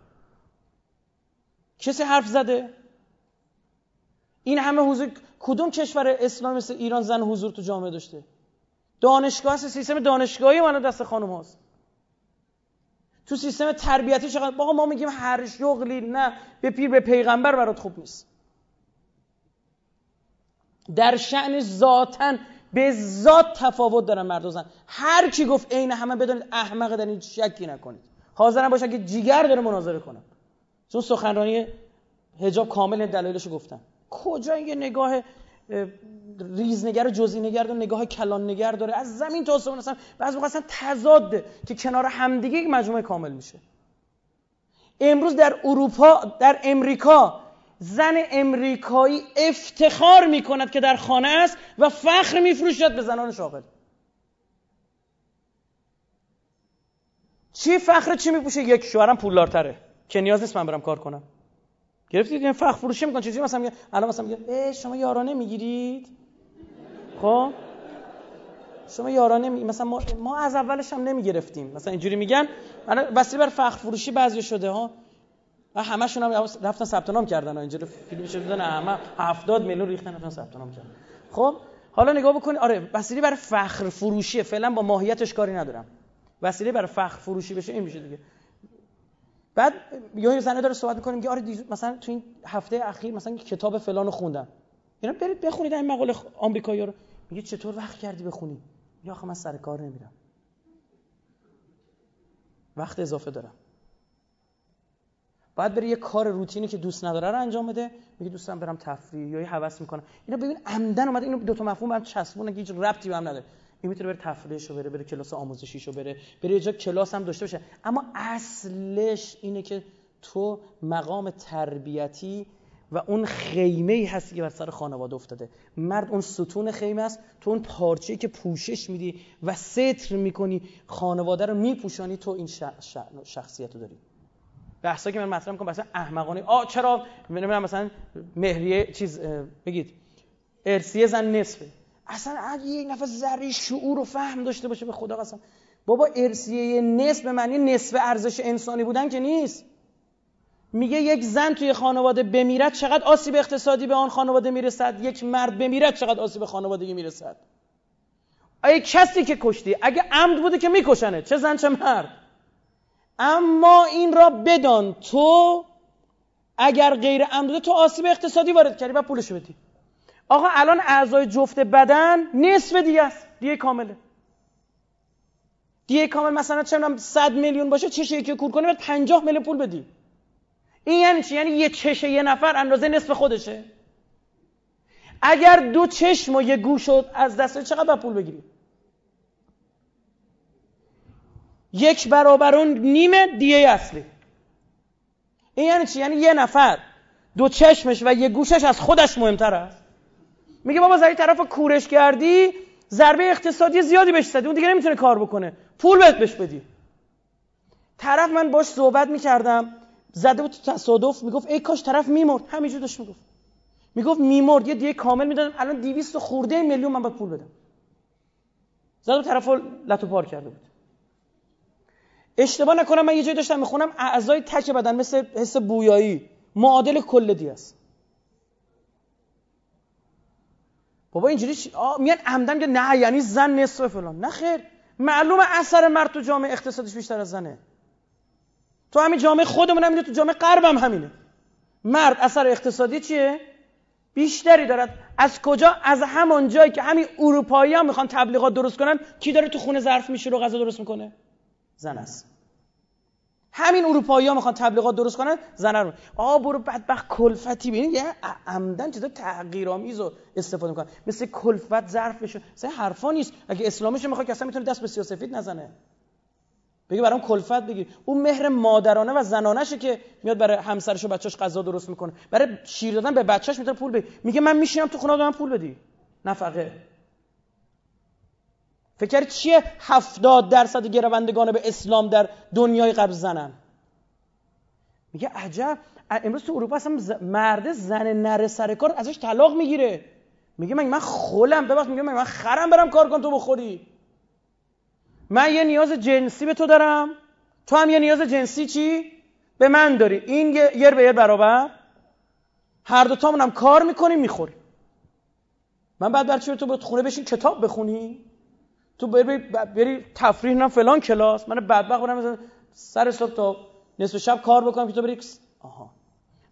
کسی حرف زده؟ این همه حضور کدوم کشور اسلام مثل ایران زن حضور تو جامعه داشته؟ دانشگاه هست سیستم دانشگاهی ما دست خانم هاست. تو سیستم تربیتی چقدر؟ باقا ما میگیم هر شغلی نه به پیر به پیغمبر برات خوب نیست. در شعن ذاتن به ذات تفاوت دارن مرد و زن. هر کی گفت عین همه بدونید احمق در این شکی نکنید. حاضرم باشن که جیگر داره مناظره کنم چون سخنرانی حجاب کامل دلایلشو گفتم کجا یه نگاه ریزنگر و جزئی نگر داره نگاه کلان نگر داره؟ از زمین تا آسمون اصلا بعضی موقع اصلا تضاده که کنار همدیگه یک مجموعه کامل میشه. امروز در اروپا در امریکا زن امریکایی افتخار می‌کند که در خانه است و فخر میفروشد به زنان شاغل. چی فخر چی میپوشه؟ یک شوهرم پولدارتره که نیاز نیست من برم کار کنم. گرفتید این فخر فروشی می‌کنن چیزی مثلا میگه الان مثلا میگه شما یارانه می‌گیرید خب؟ شما یارانه می... مثلا ما, ما از اولش هم نمی‌گرفتیم. مثلا اینجوری میگن وسیله بر فخر فروشی بعضی شده ها. و همشون هم رفتن ثبت نام کردن اینجوری فیلمش دیدن همه 70 میلیون ریختن رفتن ثبت نام کردن. خب؟ حالا نگاه بکنید آره وسیله بر فخر فروشی فعلا با ماهیتش کاری ندارم. وسیله بر فخر فروشی بشه این میشه دیگه. بعد یه زنه داره صحبت می‌کنه میگه آره مثلا تو این هفته اخیر مثلا کتاب فلانو خوندم. اینا برید بخونید این مقاله آمریکایی رو. میگه چطور وقت کردی بخونی؟ یا آخه من سر کار نمیرم. وقت اضافه دارم. باید بره یه کار روتینی که دوست نداره رو انجام بده. میگه دوستم برم تفریح یا یه هوس می‌کنم. اینا ببین عمدن اومده اینو دو تا مفهوم هم چسبونه که هیچ ربطی به هم نداره. این می‌تونه بره تفریحشو بره بره کلاس آموزشیشو بره. بره یه جا کلاس هم داشته باشه. اما اصلش اینه که تو مقام تربیتی و اون خیمه ای هستی که بر سر خانواده افتاده. مرد اون ستون خیمه است تو اون پارچه‌ای که پوشش میدی و ستر می‌کنی خانواده رو میپوشانی تو این شخصیت رو داری. بحثا که من مطرح می‌کنم مثلا احمقانه. آ چرا؟ نمی‌دونم مثلا مهریه چیز بگید. ارسیه زن نصفه. اصلا اگه یک نفر ذره شعور و فهم داشته باشه به خدا قسم. بابا ارسیه نصف به معنی نصف ارزش انسانی بودن که نیست. میگه یک زن توی خانواده بمیرد چقدر آسیب اقتصادی به آن خانواده می‌رسد؟ یک مرد بمیرد چقدر آسیب خانوادگی می‌رسد؟ ای کسی که کشتی اگه عمد بوده که میکشنه چه زن چه مرد؟ اما این را بدان تو اگر غیر عمد تو آسیب اقتصادی وارد کردی و پولشو بدی. آقا الان اعضای جفت بدن نصف دیگه است. دیگه کامله. دیگه کامل مثلا چه 100 میلیون باشه چشه یکی کور کنه بعد 50 میلیون پول بدی. این یعنی چی؟ یعنی یه چشه یه نفر اندازه نصف خودشه. اگر دو چشم و یه گوش از دست چقدر پول بگیری؟ یک برابر اون نیمه دیه اصلی. این یعنی چی؟ یعنی یه نفر دو چشمش و یه گوشش از خودش مهمتر است. میگه بابا زدی طرف کورش کردی ضربه اقتصادی زیادی بهش زدی اون دیگه نمی‌تونه کار بکنه. پول بهت بهش بدی. طرف من باش صحبت می‌کردم زده بود تو تصادف می‌گفت ای کاش طرف میمرد. همینجور داشت می‌گفت. می‌گفت میمرد یه دیگه کامل می‌دادم الان 200 خورده میلیون من باید پول بدم. زده طرف لتو پار کرده بود. اشتباه نکنم من یه جایی داشتم می‌خونم اعضای تک بدن مثل حس بویایی معادل کل است بابا اینجوری میان عمدن که نه یعنی زن نصف فلان. نه خیر. معلومه اثر مرد تو جامعه اقتصادش بیشتر از زنه. تو همین جامعه خودمون هم تو جامعه غرب هم همینه. مرد اثر اقتصادی چیه؟ بیشتری دارد. از کجا؟ از همان جایی که همین اروپایی هم می‌خوان تبلیغات درست کنن کی داره تو خونه ظرف میشه رو غذا درست می‌کنه؟ زن است. همین اروپایی ها می‌خوان تبلیغات درست کنن زن رو. آ برو بدبخت کلفتی ببین یه عمدن چیزا تغییرآمیز رو استفاده می‌کنن. مثل کلفت ظرف بشه مثلا حرفا نیست. اگه اسلامش می‌خواد که اصلا می‌تونه دست به سیاسفید نزنه. بگه برام کلفت بگیر. اون مهر مادرانه و زنانشه که میاد برای همسرش و بچه‌اش غذا درست می‌کنه. برای شیر دادن به بچه‌اش می‌تونه پول بده. میگه من میشینم تو خونه من پول بدی. نفقه. فکر چیه؟ هفتاد درصد گروندگان به اسلام در دنیای قبل زنن. میگه عجب. امروز تو اروپا اصلا مرد زن نره سر کار ازش طلاق می‌گیره. میگه من من خولم ببخش میگه من خرم برم کار کن تو بخوری؟ من یه نیاز جنسی به تو دارم. تو هم یه نیاز جنسی چی؟ به من داری. این یر به یر برابر. هر دو تامون کار می‌کنیم می‌خوریم من بعد برچی تو به خونه بشین کتاب بخونی؟ تو بری بری تفریح نه فلان کلاس. من بدبخت برم سر صبح تا نصف شب کار بکنم که تو بری آها.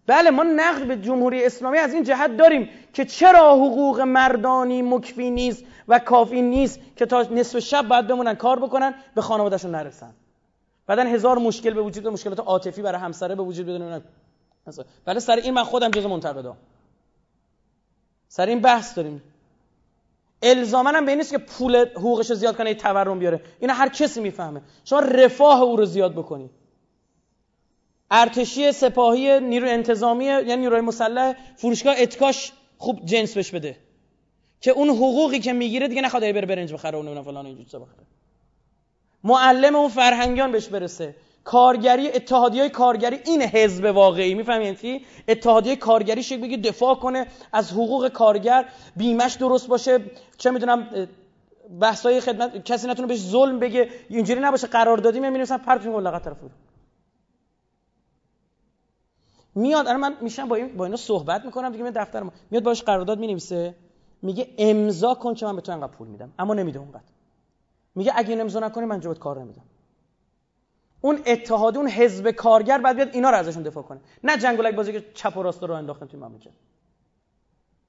بله ما نقد به جمهوری اسلامی از این جهت داریم که چرا حقوق مردانی مکفی نیست و کافی نیست که تا نصف شب باید بمونن کار بکنن به خانوادهشون نرسن. بعدا هزار مشکل به وجود مشکلات عاطفی برای همسره به وجود بدون بله سر این من خودم جز منتقدام. سر این بحث داریم. الزاما هم به نیست که پول حقوقش زیاد کنه تورم بیاره. اینا هر کسی می‌فهمه. شما رفاه او رو زیاد بکنی. ارتشی سپاهی نیرو انتظامی یعنی نیروی مسلح فروشگاه اتکاش خوب جنس بش بده. که اون حقوقی که می‌گیره دیگه نخواد بره برنج بخره اون فلان اینجوری بخره. معلم اون فرهنگیان بهش برسه. کارگری اتحادیه کارگری این حزب واقعی می‌فهمید چی؟ اتحادیه کارگری شکل بگه دفاع کنه از حقوق کارگر بیمش درست باشه چه می‌دونم بحثای خدمت کسی نتونه بهش ظلم بگه اینجوری نباشه قراردادی میمیرسن پرت ملقا طرف میاد الان من میشم با این با اینا صحبت می‌کنم دیگه من دفتر ما میاد باش قرارداد می‌نویسه میگه امضا کن که من به تو انقدر پول میدم اما نمیده اونقدر. میگه اگه امضا نکنی من جوت کار نمیدم. اون اتحاد اون حزب کارگر بعد بیاد اینا رو ازشون دفاع کنه. نه جنگولک بازی که چپ و راست رو انداختن توی مملکت.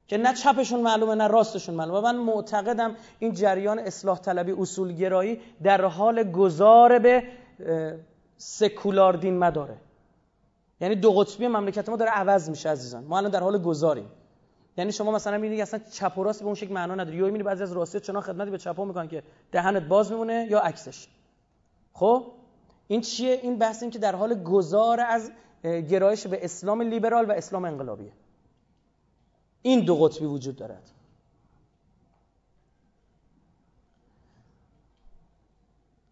که نه چپشون معلومه نه راستشون معلومه. من معتقدم این جریان اصلاح طلبی اصولگرایی در حال گذار به سکولار دین مداره. یعنی دو قطبی مملکت ما داره عوض میشه عزیزان. ما الان در حال گذاریم. یعنی شما مثلا می‌بینید اصلا چپ و راست به اون شکل معنا نداره. یا می‌بینید بعضی از راستی چنان خدمتی به چپا می‌کنن که دهنت باز میمونه یا عکسش. خب؟ این چیه؟ این بحث این که در حال گذار از گرایش به اسلام لیبرال و اسلام انقلابیه. این دو قطبی وجود دارد.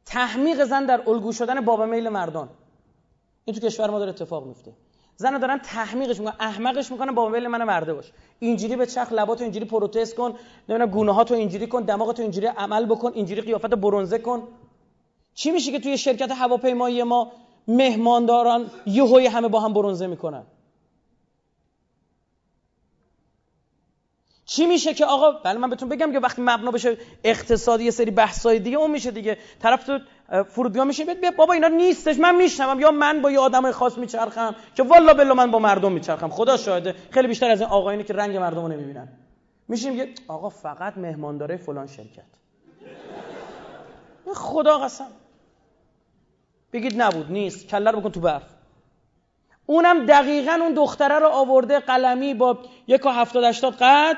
تحمیق زن در الگو شدن باب میل مردان. این تو کشور ما داره اتفاق میفته. زن دارن تحمیقش می‌کنن احمقش می‌کنن با میل من مرده باش. اینجوری به چخ لباتو اینجوری پروتست کن نمی‌دونم گونه ها تو اینجوری کن دماغتو اینجوری عمل بکن اینجوری قیافت برونزه کن. چی میشه که توی شرکت هواپیمایی ما مهمانداران یهوی همه با هم برونزه می‌کنن؟ چی میشه که آقا بله من بهتون بگم که وقتی مبنا بشه اقتصادی یه سری بحثای دیگه اون میشه دیگه. طرف تو فرودگاه میشه بیا بابا اینا نیستش من میشنوم. یا من با یه آدم خاص میچرخم که والا بلا من با مردم میچرخم. خدا شاهده. خیلی بیشتر از این آقایانی که رنگ مردم رو نمی‌بینن. میشیم یه آقا فقط مهمانداره فلان شرکت. خدا قسم. بگید نبود نیست. کله رو بکن تو برف. اونم دقیقا اون دختره رو آورده قلمی با یک و هفتاد اشتاد قد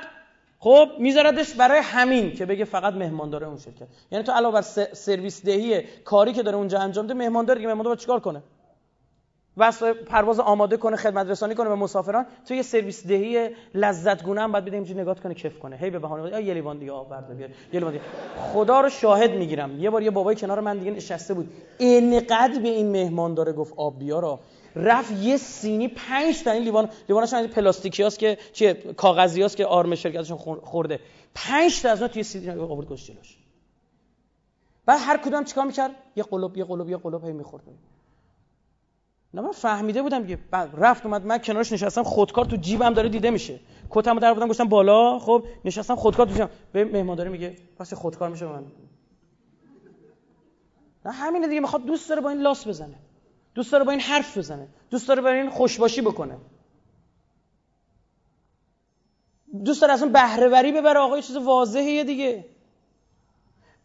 خب میذاردش برای همین که بگه فقط مهمان داره اون شرکت. یعنی تو علاوه بر سرویس دهی کاری که داره اونجا انجام ده مهمان داره که مهمان داره چیکار کنه؟ واسه پرواز آماده کنه خدمت رسانی کنه به مسافران تو یه سرویس دهی لذت گونه هم بعد بده اینجوری نگاه کنه کف کنه. هی به بهانه یه لیوان دیگه آب برده بیار. یه لیوان دیگه. خدا رو شاهد می‌گیرم. یه بار یه بابای کنار من دیگه نشسته بود. اینقدر به این مهمان داره گفت آب بیار رفت یه سینی پنج تا این لیوان لیوانش از پلاستیکی هست که چیه کاغذی هست که آرم شرکتشون خورده. پنج تا از اون توی سینی آورد گوش جلوش بعد هر کدوم چیکار می‌کرد؟ یه قلوب یه قلوب یه قلوب هی می‌خورد. نه من فهمیده بودم دیگه رفت اومد من کنارش نشستم خودکار تو جیبم داره دیده میشه. کتمو در بودم گفتم بالا خب نشستم خودکار تو جیبم. به مهمانداری میگه پس خودکار میشه من. نه همینه دیگه می‌خواد دوست داره با این لاس بزنه. دوست داره با این حرف بزنه. دوست داره با این خوشباشی بکنه. دوست داره اصلا بهرهوری ببره آقا چیز واضحه دیگه.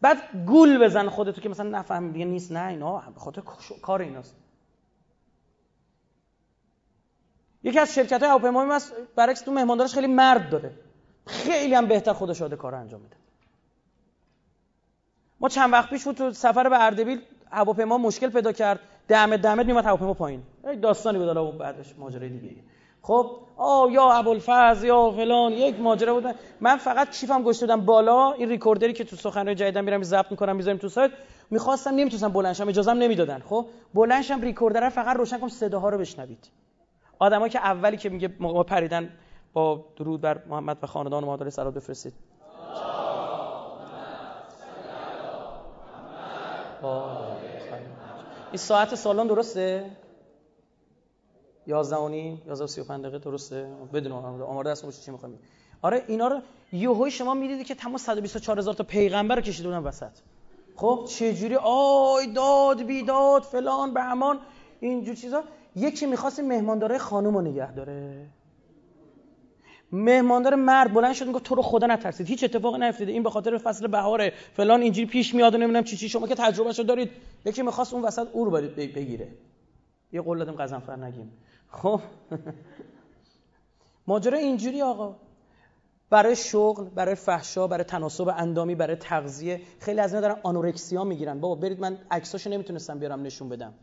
بعد گول بزن خودتو که مثلا نفهم دیگه نیست. نه اینا به خاطر کار ایناست. یکی از شرکت های هواپیمایی هست برعکس تو مهماندارش خیلی مرد داره. خیلی هم بهتر خودش شاده کار انجام میده. ما چند وقت پیش بود تو سفر به اردبیل هواپیما مشکل پیدا کرد. دمه دمه میومد هواپیما پایین. داستانی بود حالا بعدش ماجرای دیگه. خب آ یا ابوالفضل یا فلان یک ماجرا بود. من فقط کیفم گشته بودم بالا. این ریکوردری که تو سخنرانی جدیدم میرم ضبط می‌کنم می‌ذارم تو سایت. می‌خواستم نمی‌تونستم بلنشم اجازم نمی‌دادن. خب بلنشم ریکوردر فقط روشن کنم صداها رو بشنوید. آدمایی که اولی که میگه ما پریدن با درود بر محمد و خاندان محمد علیه بفرستید. این ساعت سالن درسته؟ یازده و نیم یازده و سی و پنج دقیقه درسته؟ بدون آمار دست چی می‌خوایم آره اینا رو یهوی شما می‌دیدی که تمام 124 هزار تا پیغمبر رو کشیده بودن وسط. خب چه جوری آی داد بیداد فلان بهمان اینجور چیزا. یکی می‌خواست مهمانداره خانم رو نگه داره. مهماندار مرد بلند شد میگه تو رو خدا نترسید. هیچ اتفاقی نیفتاده. این به خاطر فصل بهاره. فلان اینجوری پیش میاد و نمی‌دونم چی چی. شما که تجربهشو دارید. یکی می‌خواست اون وسط او رو بگیره. یه قول دادیم قزنفر نگیم. خب. (laughs) ماجرا اینجوری آقا. برای شغل برای فحشا برای تناسب اندامی برای تغذیه. خیلی از اینا دارن آنورکسیا می‌گیرن. بابا برید من عکساشو نمی‌تونستم بیارم نشون بدم.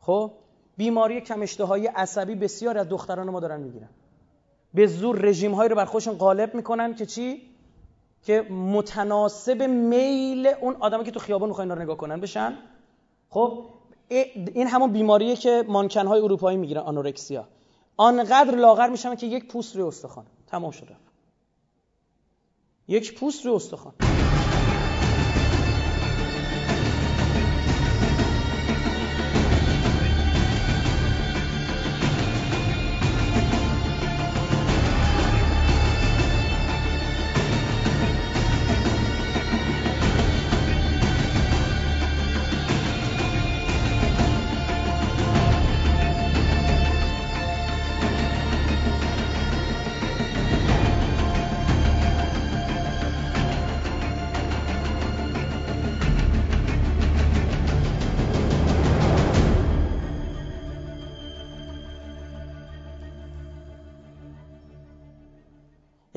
خب؟ بیماری کم اشتهایی عصبی بسیار از دختران ما دارن می‌گیرن. به زور رژیم هایی رو بر خودشون غالب می‌کنن که چی؟ که متناسب میل اون آدمی که تو خیابان می‌خوان رو نگاه کنن. بشن؟ خب این همون بیماریه که مانکن های اروپایی می‌گیرن آنورکسیا. آنقدر لاغر میشن که یک پوست روی استخوان. تمام شده یک پوست روی استخوان.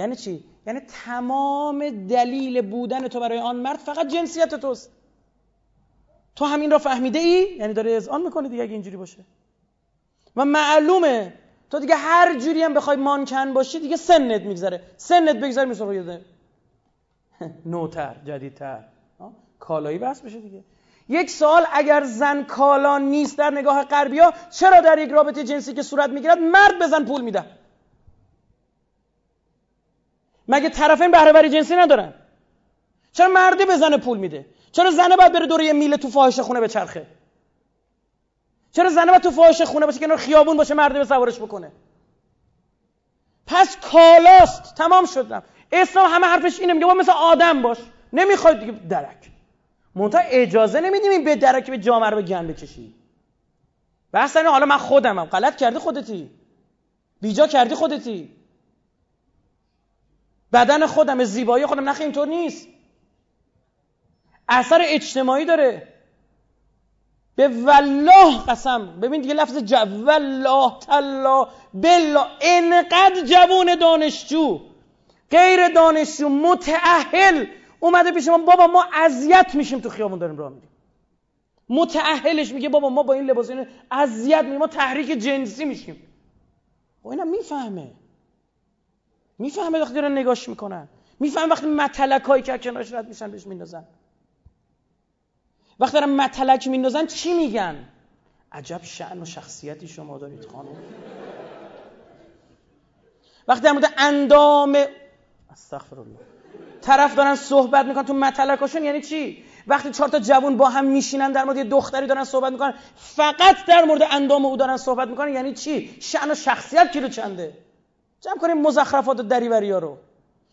یعنی چی؟ یعنی تمام دلیل بودن تو برای آن مرد فقط جنسیت توست. تو همین را فهمیده ای؟ یعنی داره اذعان می‌کنه دیگه اگه اینجوری باشه. و معلومه تو دیگه هر جوری هم بخوای مانکن باشی دیگه سنت میگذره. سنت بگذره میشه (laughs) نوتر جدیدتر. کالایی بس بشه دیگه. یک سال اگر زن کالا نیست در نگاه غربی ها چرا در یک رابطه جنسی که صورت می‌گیرد مرد به زن پول میده؟ مگه طرفین بهره جنسی ندارن؟ چرا مردی به زن پول میده؟ چرا زنه باید بره دور یه میله تو فاحشه خونه بچرخه؟ چرا زنه باید تو فاحشه خونه باشه که خیابون باشه مردی به سوارش بکنه؟ پس کالاست. تمام شدم اسلام همه حرفش اینه. میگه با مثل آدم باش. نمی‌خواد دیگه درک. منتها اجازه نمیدیم به درک به جامعه رو به گن بکشی. بحث حالا من خودمم. غلط کردی خودتی. بیجا کردی خودتی. بدن خودم زیبایی خودم نخی اینطور نیست. اثر اجتماعی داره. به والله قسم. ببین دیگه لفظ جو والله تلا بلا انقدر جوون دانشجو. غیر دانشجو متعهل اومده پیش ما بابا ما اذیت میشیم تو خیابون داریم راه میریم. متعهلش میگه بابا ما با این لباس اذیت میشیم ما تحریک جنسی میشیم. و اینم می‌فهمه. می‌فهمه وقتی دارن نگاش می‌کنن. می‌فهمه وقتی متلک هایی که کنارش رد میشن بهش میندازن. وقتی دارن متلک میندازن چی میگن؟ عجب شعن و شخصیتی شما دارید خانم. وقتی در مورد اندام استغفر الله طرف دارن صحبت می‌کنن تو متلکاشون یعنی چی؟ وقتی چهار تا جوون با هم میشینن در مورد یه دختری دارن صحبت می‌کنن فقط در مورد اندام او دارن صحبت می‌کنن یعنی چی؟ شأن و شخصیت کیلو چنده؟ جمع کنیم مزخرفات و دریوری ها رو.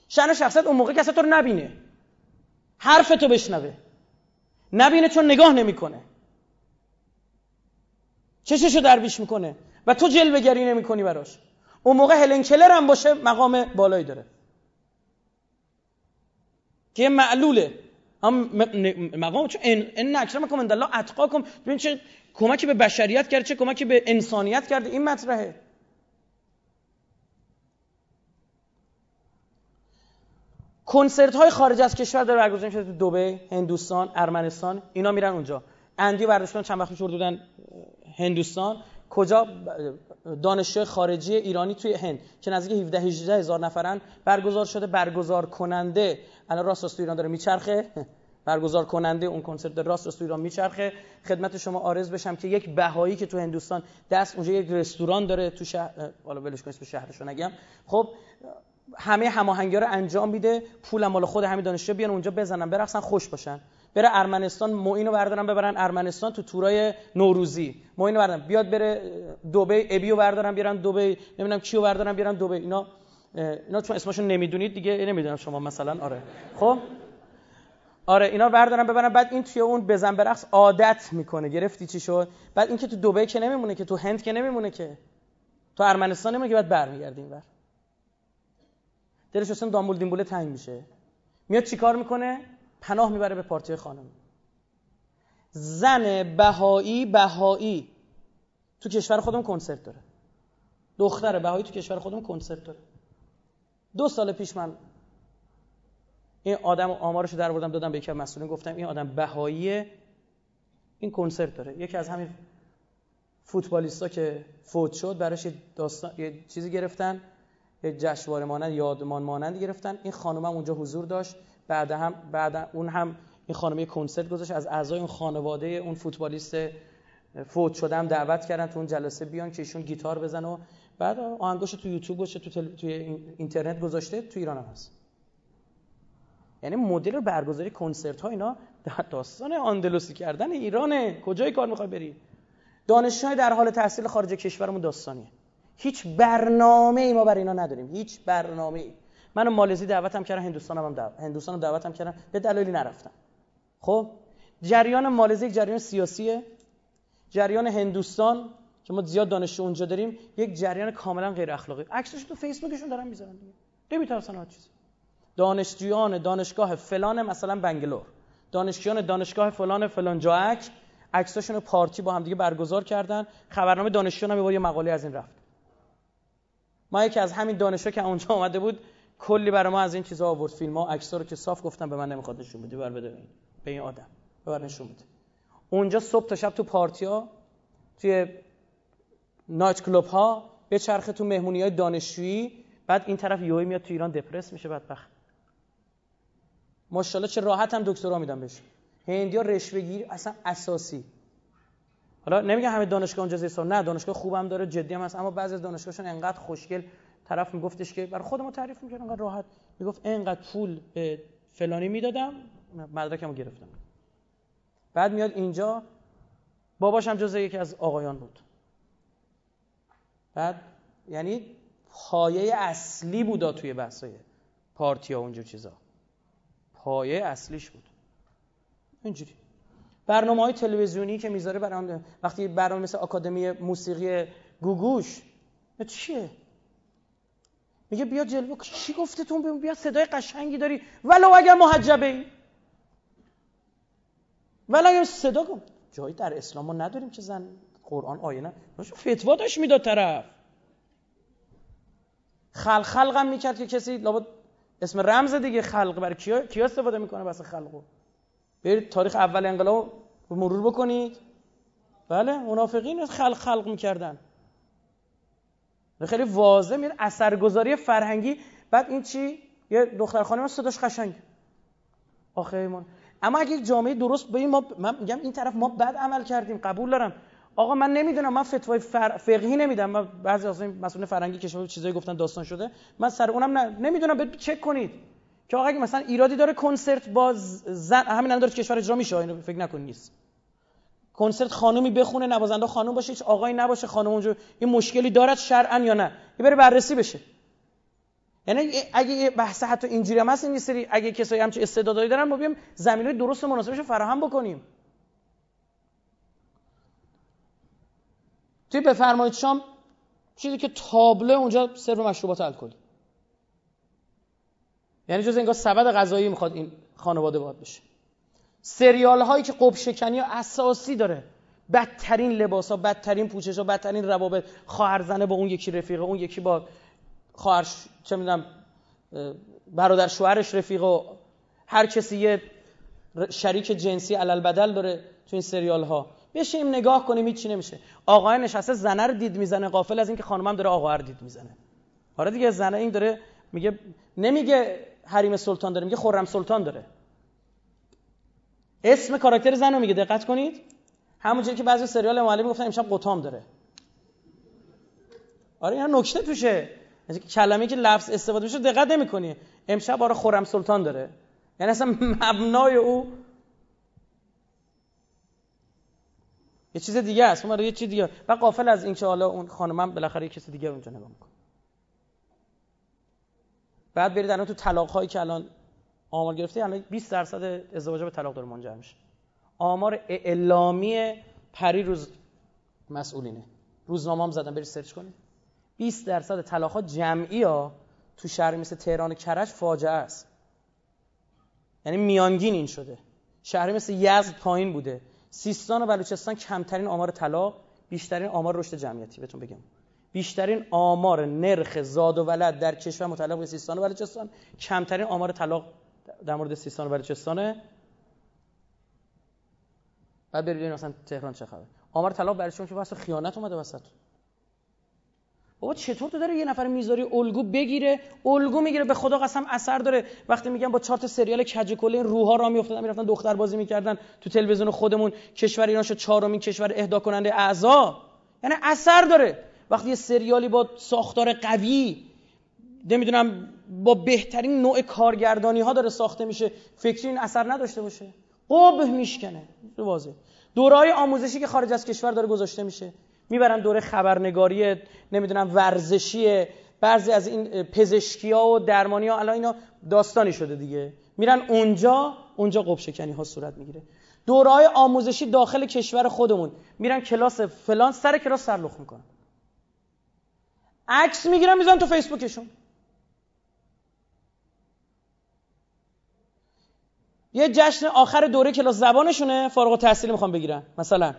شأن شخصیت اون موقع کسی تو رو نبینه. حرف تو بشنوه. نبینه چون نگاه نمی‌کنه. چششو درویش می‌کنه. و تو جلوه گری نمی‌کنی براش. اون موقع هلن کلر هم باشه مقام بالایی داره. که معلوله. هم مقام چون ان اکرمکم عند الله اتقاکم. ببین چه کمکی به بشریت کرده چه کمکی به انسانیت کرده این مطرحه. کنسرت های خارج از کشور داره برگزار میشه تو دبی، هندوستان، ارمنستان اینا میرن اونجا. اندی برداشتن چند وقت پیش بودن هندوستان. کجا؟ دانشجو خارجی ایرانی توی هند که نزدیک 17 18 هزار نفرن. برگزار شده برگزار کننده. الان راست راست ایران داره میچرخه. (laughs) برگزار کننده اون کنسرت راست راست تو ایران میچرخه. خدمت شما آرز بشم که یک بهایی که تو هندوستان دست اونجا یک رستوران داره تو شهر حالا ولش کن اسم شهرشو نگم. خب همه هماهنگی رو انجام میده پول مال خود همین دانشجو بیان اونجا بزنن برقصن خوش باشن. بره ارمنستان معین رو بردارن ببرن ارمنستان تو تورای نوروزی. معین رو بردارن. بیاد بره دبی ابیو بردارن بیارن دبی نمی‌دونم کیو بردارن بیارن دبی اینا اینا چون اسمشون نمی‌دونید دیگه نمی‌دونم شما مثلا. آره. خب؟ آره اینا بردارن ببرن. بعد این توی اون بزن برقص عادت می‌کنه. گرفتی چی شد؟ بعد این که تو دبی که نمیمونه که تو هند که نمیمونه که. تو ارمنستان نمیمونه که بعد برمیگرده اینور. دلش اصلا دامبول دیمبوله تنگ میشه. میاد چیکار می‌کنه؟ پناه می‌بره به پارتی خانم. زن بهایی بهایی. تو کشور خودم کنسرت داره. دختر بهایی تو کشور خودم کنسرت داره. دو سال پیش من این آدم آمارش رو بردم دادم به یکی از مسئولین گفتم این آدم بهایی این کنسرت داره. یکی از همین فوتبالیستا که فوت شد براش داستان یه چیزی گرفتن. جشنواره مانند یادمان مانند گرفتن. این خانم هم اونجا حضور داشت. بعد هم بعد اون هم این خانم کنسرت گذاشت. از اعضای اون خانواده اون فوتبالیست فوت شده هم دعوت کردن تو اون جلسه بیان که ایشون گیتار بزن و بعد آهنگاشو تو یوتیوب گذاشته تو تل... توی اینترنت گذاشته. تو ایران هم هست. یعنی مدل برگزاری کنسرت ها اینا داستان آندلوسی کردن ایرانه. کجای کار می‌خوای بری؟ دانشجوهای در حال تحصیل خارج کشورمون داستانیه. هیچ برنامه ای ما برای اینا نداریم. هیچ برنامه ای منو مالزی دعوتم کردن هندوستانم هم دعوت هندوستانم دعوتم کردن. به دلایلی نرفتم خب؟ جریان مالزی یک جریان سیاسیه. جریان هندوستان که ما زیاد دانشجو اونجا داریم یک جریان کاملا غیر اخلاقی. عکسش تو فیسبوکشون دارن می‌ذارن دیگه. نمیترسن هر چیزی. دانشجویان دانشگاه فلان مثلا بنگلور. دانشجویان دانشگاه فلان فلان جاک عکساشون پارتی با هم دیگه برگزار کردن. خبرنامه دانشجویان هم یه مقاله از این رفت. ما یکی از همین دانشجو که اونجا آمده بود کلی برای ما از این چیزا آورد فیلم. ها رو که صاف گفتم به من نمی‌خواد نشون بدی بر بده به این آدم. ببر نشون بده. اونجا صبح تا شب تو پارتیا توی نایت کلوب ها به چرخه تو مهمونی های دانشجویی. بعد این طرف یوهی میاد تو ایران دپرس میشه. بدبخت. ماشاءالله چه راحت هم دکترا میدم بهش هندیا رشوه گیری اصلا اساسی. حالا نمیگم همه دانشگاه اونجا زیسا نه دانشگاه خوبم داره جدی هم هست اما بعضی از دانشگاهشون انقدر خوشگل. طرف میگفتش که برای خودمو تعریف می‌کرد انقدر راحت. می‌گفت انقدر پول به فلانی می‌دادم مدرکمو گرفتم. بعد میاد اینجا باباش هم جزء یکی از آقایان بود. بعد یعنی پایه اصلی بودا توی بحثای پارتی ها اونجور چیزا. پایه اصلیش بود. اینجوری. برنامه های تلویزیونی که می‌ذاره برای وقتی برنامه مثل آکادمی موسیقی گوگوش چیه؟ میگه بیا جلوه چی گفته تو؟ بیا صدای قشنگی داری. ولو اگر محجبه ای ولو اگر صدا کن جایی در اسلام ما نداریم که زن قرآن آیه نه. فتوا داشت می‌داد طرف. خلق خلقم می‌کرد که کسی لابد اسم رمز دیگه خلق. برای کیا, کیا استفاده می‌کنه واسه خلقو برید تاریخ اول انقلاب مرور بکنید. بله منافقین خلق خلق می‌کردن. خیلی واضح میره اثرگذاری فرهنگی. بعد این چی؟ یه دختر خانم صداش قشنگ. آخه ایمان. اما اگه جامعه درست به این ما من میگم این طرف ما بد عمل کردیم قبول دارم. آقا من نمی‌دونم من فتوای فر... فقهی نمیدم. من بعضی از مسئول فرهنگی که چیزایی گفتن داستان شده. من سر اونم نه... نمی‌دونم چک کنید. که آقا اگه مثلا ایرادی داره کنسرت با زن همین الان داره کشور اجرا میشه اینو فکر نکن نیست. کنسرت خانومی بخونه نوازنده خانم باشه هیچ آقایی نباشه خانم اونجا این مشکلی دارد شرعا یا نه؟ یه بره بررسی بشه. یعنی اگه بحث حتی اینجوری هم هست این سری اگه کسایی همچه استعدادایی دارن ما بیام زمینه درست و مناسبش فراهم بکنیم. توی بفرمایید شام چیزی که تابلو اونجا سرو مشروبات الکلی یعنی جز انگار سبد غذایی می‌خواد این خانواده باید بشه. سریال هایی که قب شکنی اساسی داره. بدترین لباس ها بدترین پوشش ها بدترین روابط. خواهر زنه با اون یکی رفیقه اون یکی با خواهر چه می‌دونم برادر شوهرش رفیقه. و هر کسی یه شریک جنسی علل بدل داره تو این سریال ها بشیم نگاه کنیم هیچ چی نمیشه. آقای نشسته زنه رو دید می‌زنه قافل از اینکه خانمم داره آقا رو دید می‌زنه. آره دیگه زنه این داره میگه نمیگه حریم سلطان داره میگه خرم سلطان داره. اسم کاراکتر زن رو میگه دقت کنید. همونجوری که بعضی سریال معلم گفتن امشب قطام داره. آره این نکته توشه. کلمه که لفظ استفاده میشه دقت نمی‌کنی. امشب آره خرم سلطان داره. یعنی اصلا مبنای او یه چیز دیگه است. اون یه چیز دیگه. و قافل از اینکه حالا اون خانمم بالاخره یه کسی دیگه اونجا نگاه می‌کنه. بعد برید الان تو طلاق هایی که الان آمار گرفته الان 20 درصد ازدواج به طلاق داره منجر میشه. آمار اعلامی پری روز مسئولینه. روزنامه هم زدن برید سرچ کنید. 20 درصد طلاق ها جمعی ها تو شهر مثل تهران و کرج فاجعه است. یعنی میانگین این شده. شهری مثل یزد پایین بوده. سیستان و بلوچستان کمترین آمار طلاق بیشترین آمار رشد جمعیتی. بهتون بگم. بیشترین آمار نرخ زاد و ولد در کشور متعلق به سیستان و بلوچستان کمترین آمار طلاق در مورد سیستان و بلوچستانه. بعد برید مثلا تهران چه خبره. آمار طلاق برای چون که خیانت اومده وسط. بابا چطور تو داره یه نفر می‌ذاری الگو بگیره الگو می‌گیره به خدا قسم اثر داره. وقتی میگم با چارت سریال کج کل این روها را میافتادن می‌رفتن دختر بازی می‌کردن تو تلویزیون خودمون کشور ایران شد چهارمین کشور اهدا کننده اعضا. یعنی اثر داره. وقتی یه سریالی با ساختار قوی نمی‌دونم با بهترین نوع کارگردانی ها داره ساخته میشه فکری این اثر نداشته باشه. قبه میشکنه. واضح. دورای آموزشی که خارج از کشور داره گذاشته میشه. می‌برن دوره خبرنگاری نمی‌دونم ورزشی. بعضی از این پزشکی ها و درمانی ها الان داستانی شده دیگه. میرن اونجا اونجا قب شکنی ها صورت می‌گیره. دورهای آموزشی داخل کشور خودمون. میرن کلاس فلان سر کلاس سرلخ می‌کنن. عکس می‌گیرن میزن تو فیسبوکشون یه جشن آخر دوره کلاس زبانشونه فارغ التحصیلی می‌خوام بگیرن مثلا.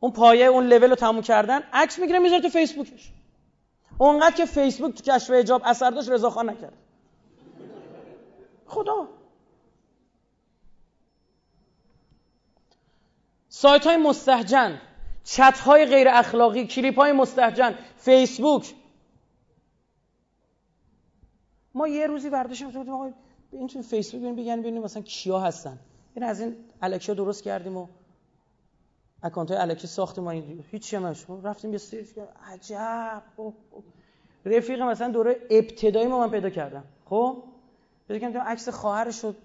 اون پایه اون لول رو تموم کردن عکس می‌گیره می‌ذاره تو فیسبوکش اونقدر که فیسبوک تو کشف اجاب اثر داشت رضا خان نکرد. خدا. سایت های مستهجن. چت های غیر اخلاقی کلیپ های مستهجن فیسبوک. ما یه روزی برداشتیم بودیم آقا این تو فیسبوک ببینیم بگن ببینیم مثلا کیا هستن. این از این الکشا درست کردیم و اکانت های الکی ساختیم این هیچ همش رفتیم یه سری عجب. رفیق مثلا دوره ابتدایی ما من پیدا کردم. خب؟ پیدا کردم عکس خواهرش شد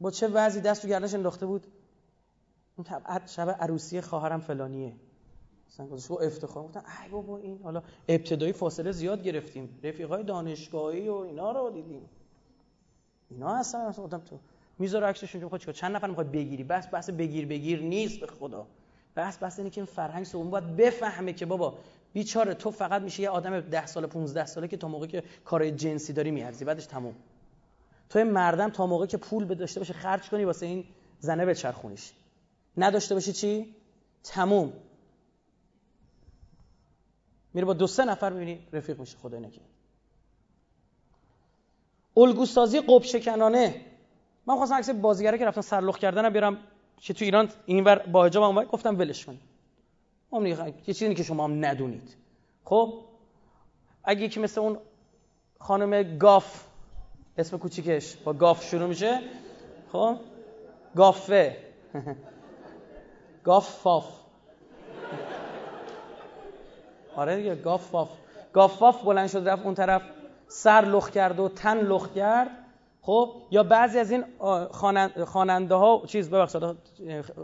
با چه وضعی دست تو گردنش انداخته بود؟ اون شب عروسی خواهرم فلانیه. مثلا گذاشت افتخار گفتن ای بابا این حالا ابتدایی فاصله زیاد گرفتیم. رفیقای دانشگاهی و اینا رو دیدیم. اینا اصلا اصلا تو می‌ذاره عکسشون که خود چند نفر می‌خواد بگیری؟ بس بس بگیر بگیر نیست به خدا. بس بس اینه که این فرهنگ سوم باید بفهمه که بابا بیچاره تو فقط میشه یه آدم 10 سال 15 ساله که تا موقعی که کار جنسی داری میارزی. بعدش تموم. تو مردم تا موقعی که پول به داشته باشه خرج کنی واسه این زنه به چرخونیش نداشته باشی چی؟ تموم. میره با دو سه نفر می‌بینی رفیق میشه خدای نگه الگو سازی قب شکنانه من خواستم عکس بازیگره که رفتن سرلخ کردن بیارم که تو ایران اینور با حجاب هم گفتم ولش کنید. اون یه چیزی که شما هم ندونید. خب اگه یکی مثل اون خانم گاف اسم کوچیکش با گاف شروع میشه خب گافه. (laughs) گاف فاف آره دیگه گاف فاف گاف فاف بلند شد رفت اون طرف سر لخت کرد و تن لخت کرد. خب یا بعضی از این خواننده ها چیز ببخشید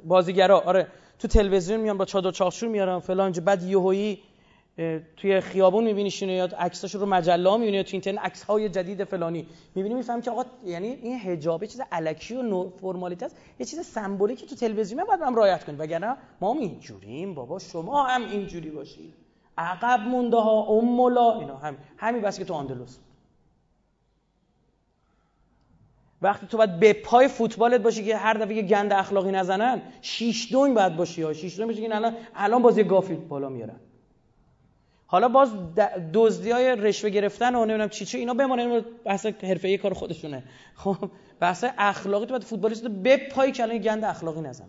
بازیگرا آره تو تلویزیون میان با چادر چاخشور میارن فلان بعد یهویی توی خیابون میبینیشون یا عکساشو رو مجله می‌بینی تو اینترنت عکس های جدید فلانی. می‌بینی میفهم که آقا یعنی این حجاب چیز الکی و نو فرمالیت است یه چیز سمبولیکی تو تلویزیون باید هم رعایت کنیم وگرنه ما هم اینجوریم بابا شما هم اینجوری باشید عقب مونده ها امولا اینا هم همین بس که تو اندلس وقتی تو باید به پای فوتبالت باشی که هر دفعه گند اخلاقی نزنن شیش دون باید باشی ها. شیش دون باشی که الان الان بازی گافی بالا میارن. حالا باز دزدی های رشوه گرفتن و نمی‌دونم چی چی اینا بمونه بحث حرفه‌ای کار خودشونه. خب بحث اخلاقی تو فوتبالیست به پای کلمه گند اخلاقی نزن.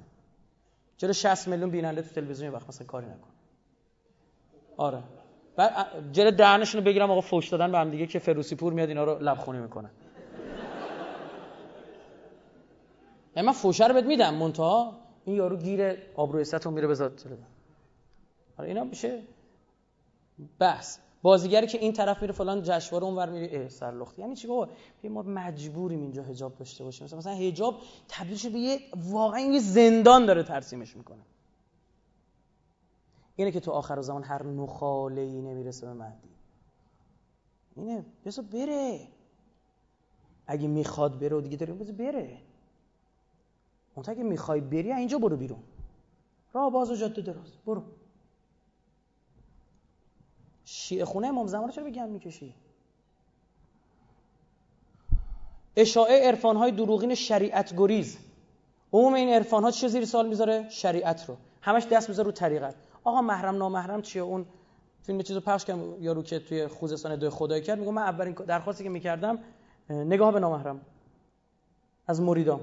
چرا 60 میلیون بیننده تو تلویزیون وقت مثلا کاری نکن؟ آره. بعد جلو دهنشون رو بگیرم آقا فوش دادن به هم دیگه که فروسی پور میاد اینا رو لبخونی می‌کنه. یعنی من فوشه رو بهت میدم منتها این یارو گیر آبروی رو میره بذات آره اینا میشه بحث. بازیگری که این طرف میره فلان جشنواره اونور میره سرلخت یعنی چی بابا؟ ما مجبوریم اینجا حجاب داشته باشیم. مثلا مثلا حجاب تبدیل شده به یه واقعا یه زندان داره ترسیمش می‌کنه. اینه که تو آخر زمان هر نخاله ای نمی‌رسه به مهدی. اینه بذار بره. اگه می‌خواد بره و دیگه داریم بذار بره. اون اگه می‌خوای بری اینجا برو بیرون. راه باز و جاده دراز. برو. شیعه خونه امام زمان چرا بگم می‌کشی؟ اشاعه عرفان های دروغین شریعت گریز. عموم این عرفان ها چه زیر سال می‌ذاره؟ شریعت رو. همش دست می‌ذاره رو طریقت. آقا محرم نامحرم چیه؟ اون فیلم چیزو پخش کردم یارو که توی خوزستان دو خدای کرد میگم من اولین درخواستی که می‌کردم نگاه به نامحرم. از مریدام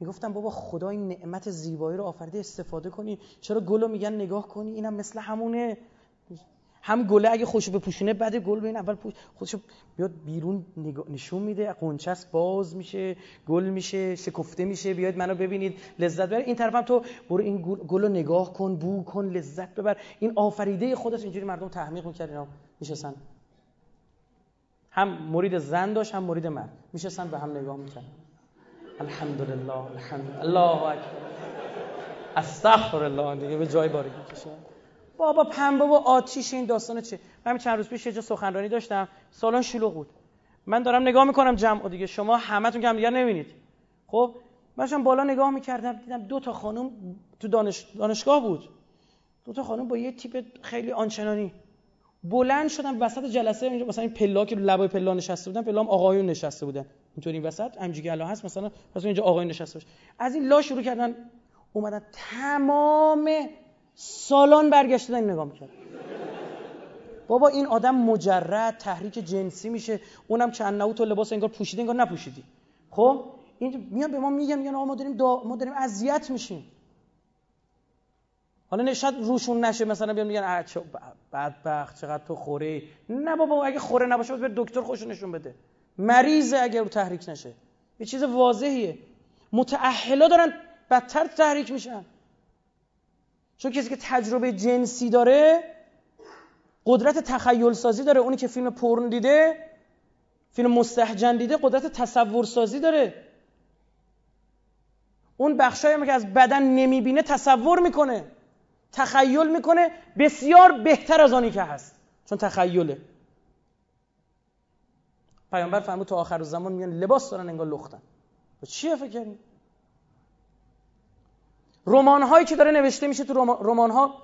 می‌گفتم بابا خدا این نعمت زیبایی رو آفریده استفاده کنی. چرا گلو میگن نگاه کنی؟ اینم مثل همونه. هم گله اگه خوش بپوشونه بعد گل به این اول پوش خودشو بیاد بیرون نشون میده قنچس باز میشه گل میشه شکفته میشه بیاید منو ببینید لذت ببر این طرفم تو برو این گل رو نگاه کن بو کن لذت ببر. این آفریده خودش اینجوری مردم تحمیق می‌کرد اینا میشستن. هم مرید زن داشت هم مرید من میشستن به هم نگاه می‌کرد الحمدلله الحمد الله اکبر. استغفر الله دیگه به جای باری می‌کشه. بابا پنبه و آتیش این داستان چه؟ من چند روز پیش یه جا سخنرانی داشتم. سالن شلوغ بود. من دارم نگاه می‌کنم جمع دیگه. شما همتون که هم دیگه نمی‌بینید. خب؟ من بالا نگاه می‌کردم دیدم دو تا خانم تو دانش... دانشگاه بود. دو تا خانم با یه تیپ خیلی آنچنانی. بلند شدن وسط جلسه اینجا مثلا این پلا که لبای پلا نشسته بودن پلا هم آقایون نشسته بودن. اینطوری این وسط همجوری الان هست مثلا مثلا اینجا آقایون نشسته باشه. از این لا شروع کردن اومدن تمام سالان برگشته این نگاه می‌کرد بابا این آدم مجرد تحریک جنسی میشه. اونم چند نوت و لباس انگار پوشیده انگار نپوشیدی. خب؟ این میان به ما میگن میگن آقا ما داریم دا... ما داریم اذیت میشیم. حالا نشد روشون نشه مثلا بیان میگن بدبخت چقدر تو خوره نه بابا اگه خوره نباشه به دکتر خوشو نشون بده. مریضه اگر رو تحریک نشه. یه چیز واضحیه. متأهلا دارن بدتر تحریک میشن. چون کسی که تجربه جنسی داره قدرت تخیل سازی داره. اونی که فیلم پرن دیده فیلم مستحجن دیده قدرت تصور سازی داره. اون بخشایی که از بدن نمی‌بینه تصور می‌کنه تخیل می‌کنه. بسیار بهتر از آنی که هست چون تخیله. پیامبر فرمود تو آخر زمان میگن لباس دارن انگار لختن. چیه فکر رمان هایی که داره نوشته میشه تو رمان ها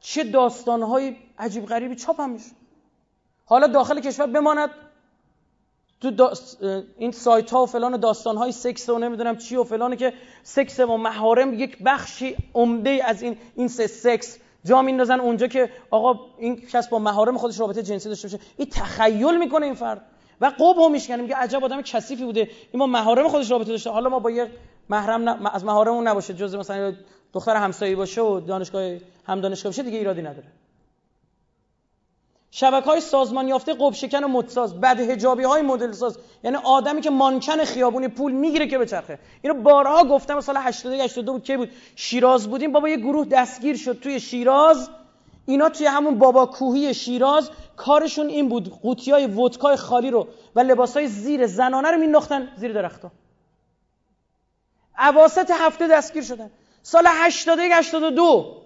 چه داستان های عجیب غریبی چاپ هم میشه. حالا داخل کشور بماند. تو این سایت ها و فلان داستان های سکس و نمی‌دونم چی و فلانه که سکس و محارم یک بخشی عمده از این این سه سکس جا میندازن اونجا که آقا این کس با محارم خودش رابطه جنسی داشته باشه. این تخیل می‌کنه این فرد. و قب هم میشکنه. میگه عجب آدم کثیفی بوده. این با محارم خودش رابطه داشته. حالا ما با یه محرم ن... از محارمون نباشه. جز مثلا دختر همسایه باشه و دانشگاه هم دانشگاه باشه دیگه ایرادی نداره. شبکه های سازمان یافته قب شکن و مدساز. بد هجابی های مدل ساز. یعنی آدمی که مانکن خیابونی پول می‌گیره که بچرخه اینو بارها گفتم. سال 80 82 بود. که بود؟ شیراز بودیم. بابا یه گروه دستگیر شد. توی شیراز اینا توی همون بابا کوهی شیراز کارشون این بود قوطی های ودکای خالی رو و لباس های زیر زنانه رو مینداختن زیر درختها. اواسط هفته دستگیر شدن. سال 81 82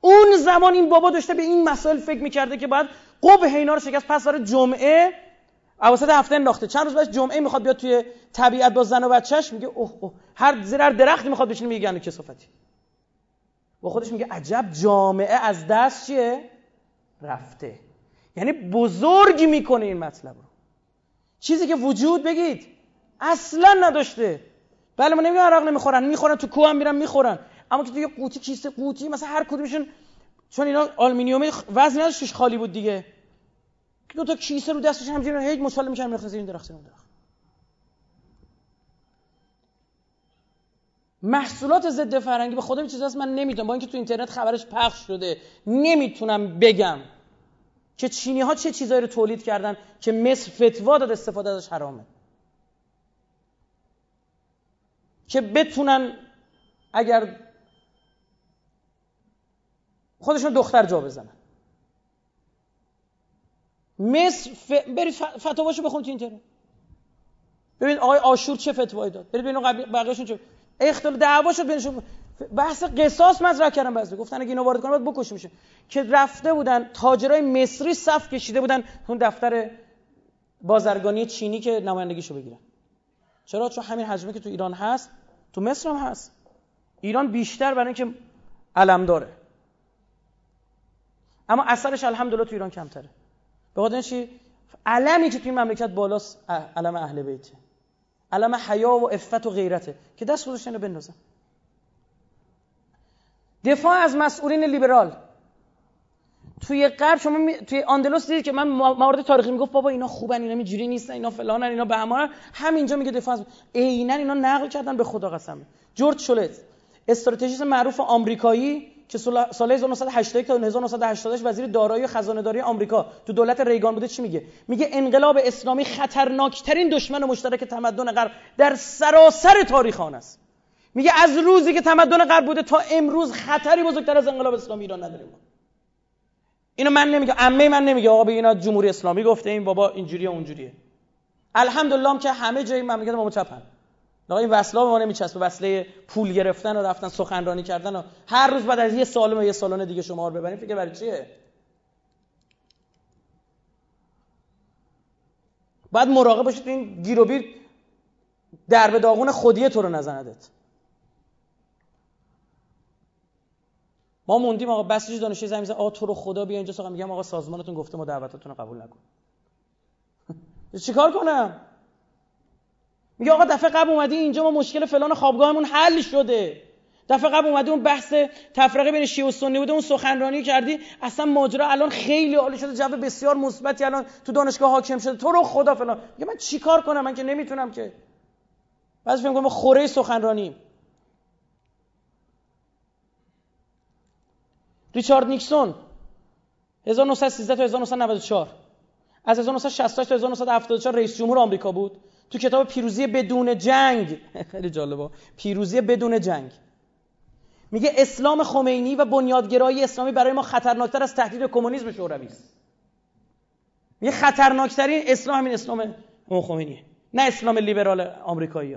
اون زمان این بابا داشته به این مسائل فکر می‌کرده که باید قبه اینا رو شکست پس داره جمعه اواسط هفته انداخته. چند روز بعد جمعه می‌خواد بیاد توی طبیعت با زن و بچهش میگه اوه اوه. هر زیر هر درختی می‌خواد بشینه میگه گنده کسافتی با خودش میگه عجب جامعه از دست چیه؟ رفته. یعنی بزرگ می‌کنه این مطلب رو. چیزی که وجود بگید اصلا نداشته. بله ما نمیگم عرق نمی‌خورن می‌خورن تو کوه هم میرن می‌خورن. اما که یه قوطی کیسه قوطی مثلا هر کدومشون چون اینا آلومینیوم وزن نداشتش خالی بود دیگه. دو تا کیسه رو دستش همینجوری هیچ مسلم میشن زیر این درخت درخت. محصولات ضد فرنگی به خدا چیز هست من نمی‌دونم. با اینکه تو اینترنت خبرش پخش شده نمی‌تونم بگم که چینی ها چه چیزایی رو تولید کردن که مصر فتوا داد استفاده ازش حرامه. که بتونن اگر خودشون دختر جا بزنن. مصر ف... برید فتواشو بخونید تو اینترنت. ببین آقای آشور چه فتوایی داد؟ برید ببینید بقیه‌شون چه اختلاف دعوا شد بینشون بحث قصاص مطرح کردن بعضی گفتن اگه اینو وارد کنن باید میشه که رفته بودن تاجرای مصری صف کشیده بودن اون دفتر بازرگانی چینی که نمایندگیشو بگیرن. چرا؟ چون همین حجمی که تو ایران هست تو مصر هم هست. ایران بیشتر برای اینکه علم داره. اما اثرش الحمدلله تو ایران کمتره. به خاطر چی؟ علمی که تو این مملکت بالاست علم اهل بیته. علم حیا و عفت و غیرته که دست گذاشتن رو بندازن دفاع از مسئولین لیبرال. توی غرب شما می... توی آندلوس دیدید که من موارد تاریخی می‌گفت بابا اینا خوبن اینا اینجوری نیستن اینا فلانن اینا بهمانن همینجا میگه دفاع از عینا اینا نقل کردن به خدا قسم. جورج شولت استراتژیست معروف آمریکایی که سال 1980 تا 1988 وزیر دارایی و خزانه داری آمریکا تو دولت ریگان بوده چی میگه؟ میگه انقلاب اسلامی خطرناکترین دشمن مشترک تمدن غرب در سراسر تاریخ آن است. میگه از روزی که تمدن غرب بوده تا امروز خطری بزرگتر از انقلاب اسلامی ایران نداریم اینو من نمیگم عمه من نمیگه آقا اینا جمهوری اسلامی گفته این بابا اینجوریه اونجوریه. الحمدلله که همه جای مملکت ما چپن آقا این وصله ما نمیچسبه. وصله پول گرفتن و رفتن سخنرانی کردن و هر روز بعد از یه سال و یه سالانه دیگه شما رو ببرین فکر برای چیه؟ بعد مراقب باشید این گیر و بیر درب داغون خودیه تو رو نزندت. ما موندیم آقا بسیج دانشجوی زمین آقا تو رو خدا بیا اینجا ساقا میگم آقا سازمانتون گفته ما دعوتاتون رو قبول نکن. (laughs) چیکار کنم؟ میگه آقا دفعه قبل اومدی اینجا ما مشکل فلان خوابگاهمون حل شده. دفعه قبل اومدی اون بحث تفرقه بین شیعه و سنی بوده اون سخنرانی کردی. اصلا ماجرا الان خیلی عالی شده جو بسیار مثبتی الان تو دانشگاه حاکم شده. تو رو خدا فلان. میگه من چیکار کنم؟ من که نمی‌تونم که. بعضی فکر کنم خوره سخنرانی ریچارد نیکسون 1913 تا 1994 از 1968 تا 1974 رئیس جمهور آمریکا بود. تو کتاب پیروزی بدون جنگ. (laughs) خیلی جالبه. پیروزی بدون جنگ. میگه اسلام خمینی و بنیادگرایی اسلامی برای ما خطرناکتر از تهدید کمونیسم شوروی است. میگه خطرناکترین اسلام همین اسلام خمینیه. نه اسلام لیبرال آمریکایی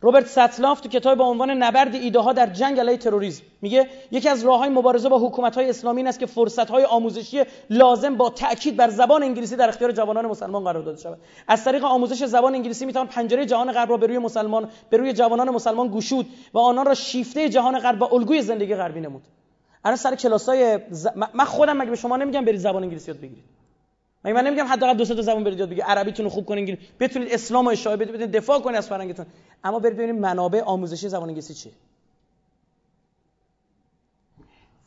روبرت ستلاف تو کتاب با عنوان نبرد ایده ها در جنگ علیه تروریسم میگه یکی از راه های مبارزه با حکومت های اسلامی این است که فرصت های آموزشی لازم با تاکید بر زبان انگلیسی در اختیار جوانان مسلمان قرار داده شود. از طریق آموزش زبان انگلیسی می‌توان پنجره جهان غرب را به روی مسلمان به روی جوانان مسلمان گشود و آنان را شیفته جهان غرب و الگوی زندگی غربی نمود. الان سر کلاسای ز... من خودم مگه به شما نمیگم برید زبان انگلیسی یاد بگیرید. مگه من نمیگم حداقل دو سه تا زبان برید یاد بگیرید عربیتون رو خوب کنین بتونید اسلام و اشاعه بدید دفاع کنید از فرهنگتون. اما برید ببینید منابع آموزشی زبان انگلیسی چیه.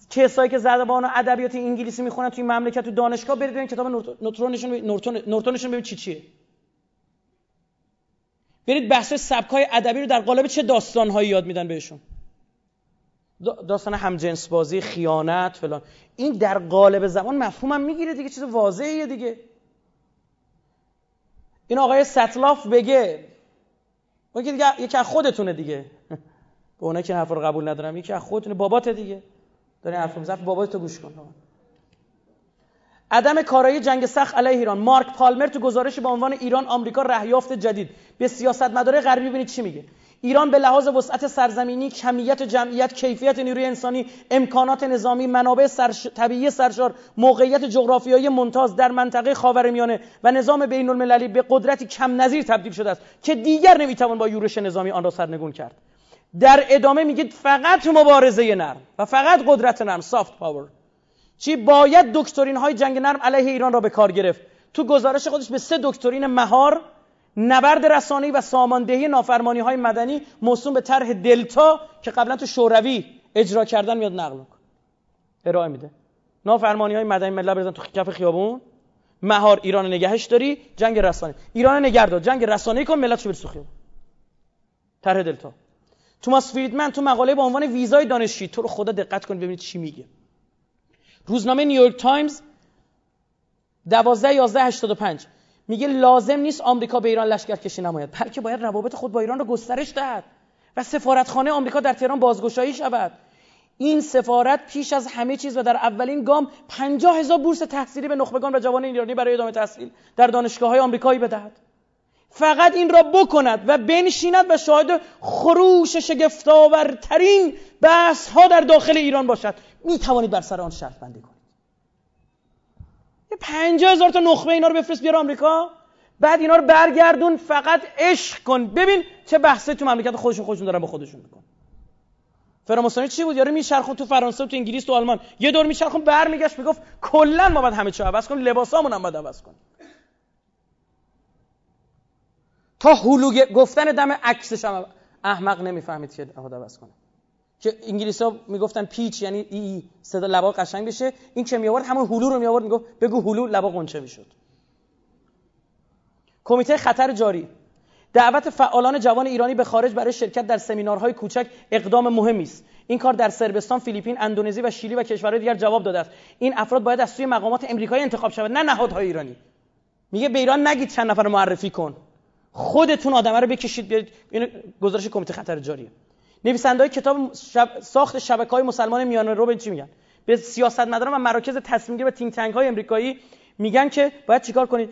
کسایی که زبان و ادبیات انگلیسی می‌خونن توی مملکت تو دانشگاه برید ببینید کتاب نورتونشون نورتون نورتونشون ببینید چی چیه. برید بحث سبکای ادبی رو در قالب چه داستانهایی یاد میدن بهشون. داستان همجنس بازی خیانت فلان. این در قالب زمان مفهومم می‌گیره دیگه چیز واضحیه دیگه. این آقای ستلاف بگه بگه دیگه یکی از خودتونه دیگه. (laughs) به اونایی که حرف رو قبول ندارم یکی از خودتونه. بابات دیگه. داری حرف می‌زنی بابات تو گوش کن. عدم کارایی جنگ سخت علیه ایران. مارک پالمر تو گزارش با عنوان ایران آمریکا رهیافت جدید. به سیاست مداره غربی ببینید چی میگه. ایران به لحاظ وسعت سرزمینی، کمیت جمعیت، کیفیت نیروی انسانی، امکانات نظامی، منابع سرش... طبیعی سرشار، موقعیت جغرافیایی ممتاز در منطقه خاورمیانه و نظام بین المللی به قدرتی کم نظیر تبدیل شده است که دیگر نمی‌توان با یورش نظامی آن را سرنگون کرد. در ادامه میگید فقط مبارزه نرم و فقط قدرت نرم سافت پاور چی؟ باید دکترین های جنگ نرم علیه ایران را به کار گرفت. تو گزارش خودش به سه دکترین مهار نبرد رسانه‌ای و ساماندهی نافرمانی های مدنی موسوم به طرح دلتا که قبلا تو شوروی اجرا کردن میاد نقل کن ارائه میده. نافرمانی های مدنی ملت بزن تو کف خیابون. مهار ایران نگهش داری جنگ رسانه ایران نگردار جنگ رسانه‌ای کن ملت شو خیابون طرح دلتا. توماس فریدمن تو مقاله با عنوان ویزای دانشجویی تو رو خدا دقت کن ببینید چی میگه. روزنامه نیویورک تایمز 12 11 85 میگه لازم نیست آمریکا به ایران لشکر کشی نماید بلکه باید روابط خود با ایران رو گسترش دهد و سفارتخانه آمریکا در تهران بازگشایی شود. این سفارت پیش از همه چیز و در اولین گام 50 هزار بورس تحصیلی به نخبگان و جوان ایرانی برای ادامه تحصیل در دانشگاه های آمریکایی بدهد. فقط این را بکند و بنشیند و شاهد خروش شگفتآورترین بحث ها در داخل ایران باشد. می توانید بر سر آن شرط بندی کنید. یه پنجاه هزار تا نخبه اینا رو بفرست بیار آمریکا. بعد اینا رو برگردون فقط عشق کن. ببین چه بحثی تو مملکت خودشون خودشون دارن با خودشون میکن فراموسانی چی بود؟ یارو میچرخون تو فرانسه تو انگلیس تو آلمان. یه دور میچرخون برمیگشت می‌گفت کلا ما باید همه چی عوض کنیم لباسامون هم باید عوض کنیم. تا هلو گفتن دم عکسش هم احمق نمی‌فهمید که عوض کنه. که انگلیسی ها می‌گفتن پیچ یعنی ای, ای صدا لبا قشنگ بشه. این که میآورد؟ همون هلو رو میآورد می‌گفت بگو هلو لبا قنچه می‌شد. کمیته خطر جاری. دعوت فعالان جوان ایرانی به خارج برای شرکت در سمینارهای کوچک اقدام مهمی است. این کار در سربستان فیلیپین اندونزی و شیلی و کشورهای دیگر جواب داده است. این افراد باید از سوی مقامات امریکایی انتخاب شود نه نهادهای ایرانی. میگه به ایران نگید چند نفر معرفی کن. خودتون آدمه رو بکشید بیارید این گزارش کمیته خطر جاریه. نویسنده کتاب شب... ساخت شبکه های مسلمان میانه رو به چی میگن؟ به سیاست مداران و مراکز تصمیم و تینگ تنگ های امریکایی میگن که باید چیکار کنید؟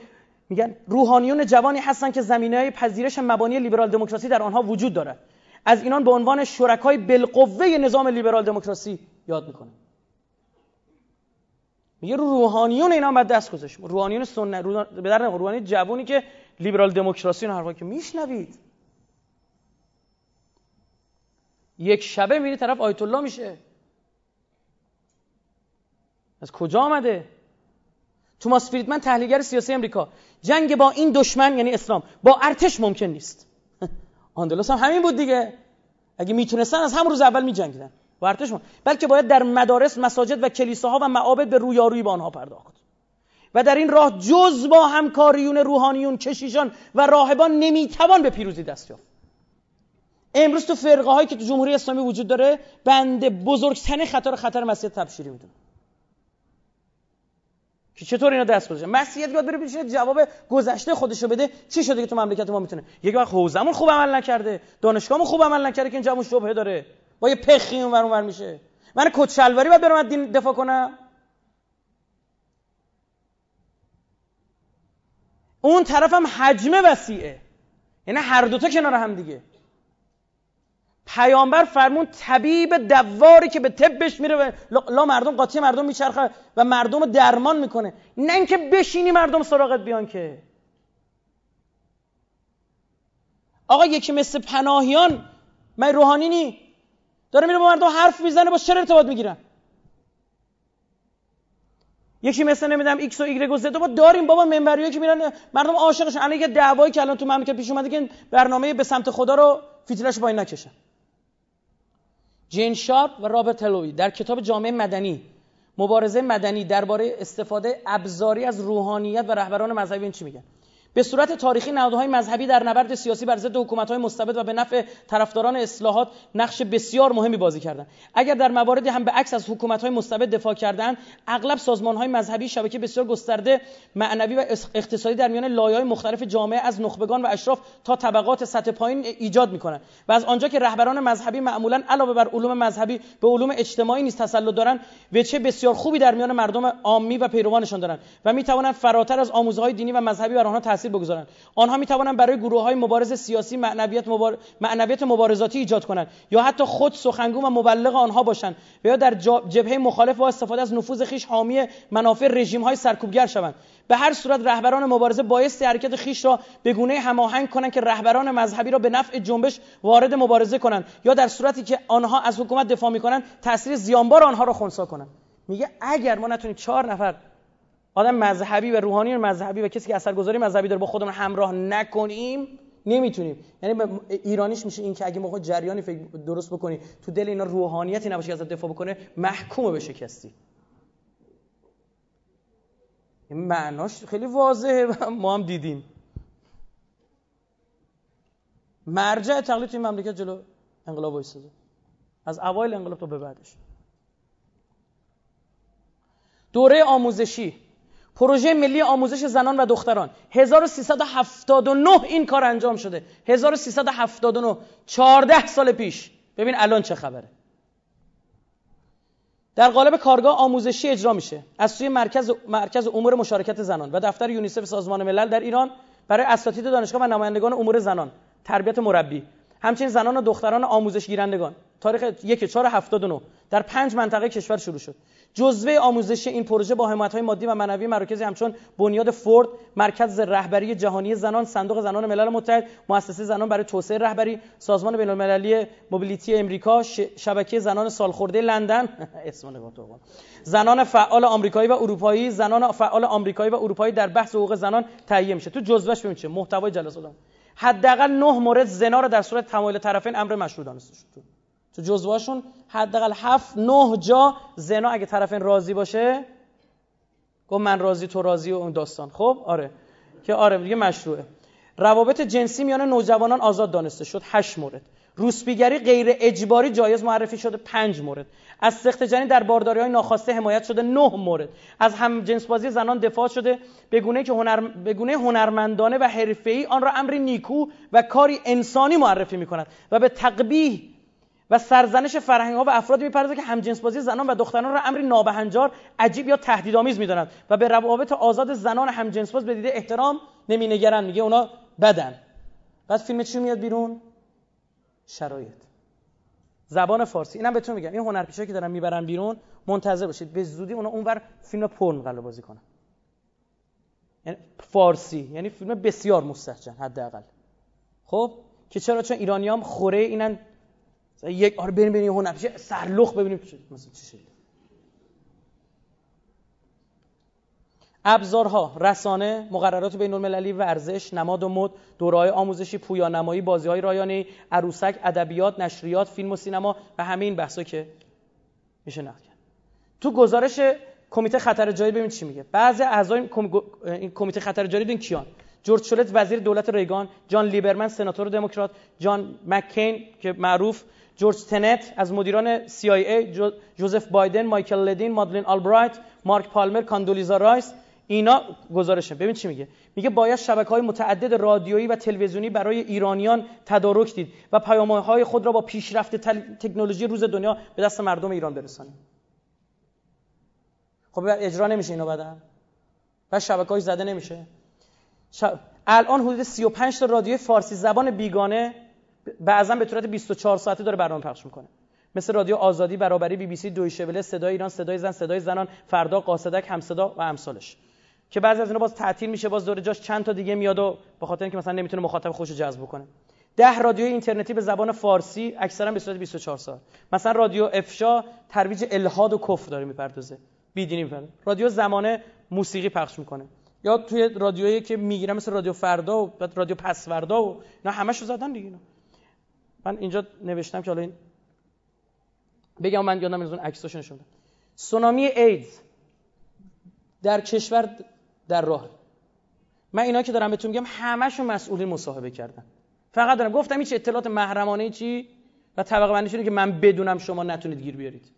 میگن روحانیون جوانی هستن که زمینه های پذیرش مبانی لیبرال دموکراسی در آنها وجود دارد. از اینان به عنوان شرکای بالقوه نظام لیبرال دموکراسی یاد می‌کنه میگه رو روحانیون اینا بعد دست گذاشت. روحانیون سنت. به روحانی جوانی که لیبرال دموکراسی رو حرفا که میشنوید. یک شبه میری طرف آیت الله میشه. از کجا آمده؟ توماس فریدمن تحلیلگر سیاسی امریکا جنگ با این دشمن یعنی اسلام با ارتش ممکن نیست. (laughs) آندلس هم همین بود دیگه. اگه می‌تونستن از همون روز اول میجنگیدن. با ارتش بلکه باید در مدارس مساجد و کلیساها و معابد به رویارویی با آنها پرداخت. و در این راه جز با همکاریون روحانیون کشیشان و راهبان نمی‌توان به پیروزی دست یافت. امروز تو فرقه هایی که تو جمهوری اسلامی وجود داره بنده بزرگترین خطر خطر مسیحیت تبشیری می‌دونه. که چطور اینا دست گذاشتن؟ مسیحیت یاد بره بشه جواب گذشته خودشو بده. چی شده که تو مملکت ما می‌تونه؟ یک وقت حوزمون خوب عمل نکرده. دانشگاهمون خوب عمل نکرده که این جواب شبهه داره. با یه پخی اون اونور میشه. من کت شلواری باید برم دین دفاع کنم. اون طرفم حجم وسیعه. یعنی هر دوتا کنار هم دیگه. پیامبر فرمون طبیب دواری که به طبش میره و لا مردم قاطی مردم میچرخه و مردم درمان می‌کنه. نه اینکه بشینی مردم سراغت بیان که. آقا یکی مثل پناهیان من روحانی نی. داره میره با مردم حرف می‌زنه با چرا ارتباط می‌گیرن؟ یکی مثل نمی‌دونم ایکس و ایگرگ و زد ما داریم بابا منبریایی که میرن مردم عاشقشن. الان یه دعوایی که الان تو مملکت پیش اومده که برنامه به سمت خدا رو فیتیلش پایین نکشن. جین شارپ و رابرت هلوی در کتاب جامعه مدنی. مبارزه مدنی درباره استفاده ابزاری از روحانیت و رهبران مذهبی این چی میگن؟ به صورت تاریخی نهادهای مذهبی در نبرد سیاسی بر ضد حکومت‌های مستبد و به نفع طرفداران اصلاحات نقش بسیار مهمی بازی کردند اگر در مواردی هم به عکس از حکومت‌های مستبد دفاع کردند اغلب سازمان‌های مذهبی شبکه بسیار گسترده معنوی و اقتصادی در میان لایه‌های مختلف جامعه از نخبگان و اشراف تا طبقات سطح پایین ایجاد می‌کنند و از آنجا که رهبران مذهبی معمولا علاوه بر علوم مذهبی به علوم اجتماعی نیز تسلط دارند وجه بسیار خوبی در میان مردم عامی و پیروانشان دارند و می‌توانند فراتر از آموزه‌های دینی و مذهبی بر آنها تاثیر بگذارند آنها می توانند برای گروه های مبارز سیاسی معنویت, مبار... معنویت مبارزاتی ایجاد کنند یا حتی خود سخنگو و مبلغ آنها باشند و یا در جبهه مخالف با استفاده از نفوذ خیش حامی منافع رژیم های سرکوبگر شوند. به هر صورت رهبران مبارزه بایستی حرکت خیش را به گونه هماهنگ کنند که رهبران مذهبی را به نفع جنبش وارد مبارزه کنند یا در صورتی که آنها از حکومت دفاع می‌کنند تاثیر زیانبار آنها را خنثی کنند. میگه اگر ما نتونیم چهار نفر آدم مذهبی و روحانی مذهبی و کسی که اثرگذاری مذهبی داره با خودمون همراه نکنیم نمی‌تونیم. یعنی ایرانیش میشه این که اگه موقع جریانی فکر درست بکنی تو دل اینا روحانیتی نباشه که ازت دفاع بکنه محکوم به شکستی این معناش خیلی واضحه و ما هم دیدیم. مرجع تقلید این مملکت جلو انقلاب وایساده. از اوایل انقلاب تا به بعدش. دوره آموزشی. پروژه ملی آموزش زنان و دختران. 1379 این کار انجام شده. 1379 14 سال پیش. ببین الان چه خبره. در قالب کارگاه آموزشی اجرا میشه. از سوی مرکز مرکز امور مشارکت زنان و دفتر یونیسف سازمان ملل در ایران برای اساتید دانشگاه و نمایندگان امور زنان. تربیت مربی. همچنین زنان و دختران آموزش گیرندگان تاریخ 1 4 79 در پنج منطقه کشور شروع شد. جزوه آموزشی این پروژه با حمایت‌های مادی و معنوی مراکزی همچون بنیاد فورد مرکز رهبری جهانی زنان صندوق زنان ملل متحد مؤسسه زنان برای توسعه رهبری سازمان بین‌المللی موبیلیتی امریکا شبکه زنان سالخورده لندن (laughs) اسم زنان فعال آمریکایی و اروپایی زنان فعال آمریکایی و اروپایی در بحث حقوق زنان تهیه میشه. تو جزوهش ببین چه محتوای جلسات حداقل نه مورد زنا رو در صورت تمایل طرفین امر مشروع دانسته شد تو جزوهاشون حداقل هفت نه جا زنا اگه طرفین راضی باشه گفت من راضی تو راضی و اون داستان. خب؟ آره. که آره دیگه مشروعه. روابط جنسی میان نوجوانان آزاد دانسته شد. هشت مورد. روسپیگری غیر اجباری جایز معرفی شده. پنج مورد. از سخت جنین در بارداری های ناخواسته حمایت شده. نه مورد. از هم جنس بازی زنان دفاع شده. به گونه که هنر به گونه هنرمندانه و حرفه‌ای آن را امری نیکو و کاری انسانی معرفی می کند و به تقبیح و سرزنش فرهنگ ها و افرادی می‌پردازه که همجنس بازی زنان و دختران را امری نابهنجار عجیب یا تهدیدآمیز می‌دانند و به روابط آزاد زنان همجنس باز به دیده احترام نمینگرند. میگه اونا بدن. بعد فیلم چی میاد بیرون؟ شرایط. زبان فارسی. اینم بهتون میگم. این هنرپیشایی که دارن می‌برن بیرون منتظر باشید. به زودی اونا اونور فیلم پرن قلب بازی کنن. یعنی فارسی. یعنی فیلم بسیار مستحجن حداقل. خب؟ که چرا؟ چون ایرانیام خوره اینن یک آره بریم بریم هنرپیشه سرلخ ببینیم مثلا چی شده ابزارها رسانه مقررات بین المللی ورزش نماد و مد دوره‌های آموزشی پویانمایی بازی‌های رایانه‌ای عروسک ادبیات نشریات فیلم و سینما و همه این بحثا که میشه نقد کرد. تو گزارش کمیته خطر جاری ببین چی میگه. بعضی اعضای این کمیته خطر جاری دین کیان؟ جورج شولتز وزیر دولت ریگان جان لیبرمن سناتور دموکرات جان مککین که معروف جورج تنت از مدیران CIA جوزف بایدن مایکل لدین مادلین آلبرایت مارک پالمر کاندولیزا رایس اینا گزارشه. ببین چی میگه. میگه باید شبکه های متعدد رادیویی و تلویزیونی برای ایرانیان تدارک دید و پیام های خود را با پیشرفت تکنولوژی روز دنیا به دست مردم ایران برسانیم خب اجرا نمیشه اینا بعدن و شبکه های زده نمیشه. الان حدود 35 تا رادیوی فارسی زبان بیگانه بعضا به صورت 24 ساعته داره برنامه پخش می‌کنه. مثل رادیو آزادی برابری بی بی سی دویشه صدای ایران صدای زن صدای زنان فردا قاصدک همصدا و امثالش. که بعضی از اینا باز تعطیل میشه باز دور جاش چند تا دیگه میاد و به خاطر اینکه مثلا نمی‌تونه مخاطب خوش جذب کنه ده رادیو اینترنتی به زبان فارسی اکثرا به صورت 24 ساعت. مثلا رادیو افشا ترویج الهاد و کفر داره می‌پردازه. بیدینی می‌پردازه. رادیو زمانه موسیقی پخش می‌کنه. یا توی رادیویی که می‌گیرن مثل رادیو فردا و بعد رادیو پسوردا و نه همشو زدن دیگه من اینجا نوشتم که حالا این بگم من یادم از اون عکساشو نشون سونامی ایدز در کشور در راه. من اینا که دارم بهتون میگم همشون مسئولین مصاحبه کردن. فقط دارم گفتم هیچ اطلاعات محرمانه چی و طبقه بندی شده که من بدونم شما نتونید گیر بیارید.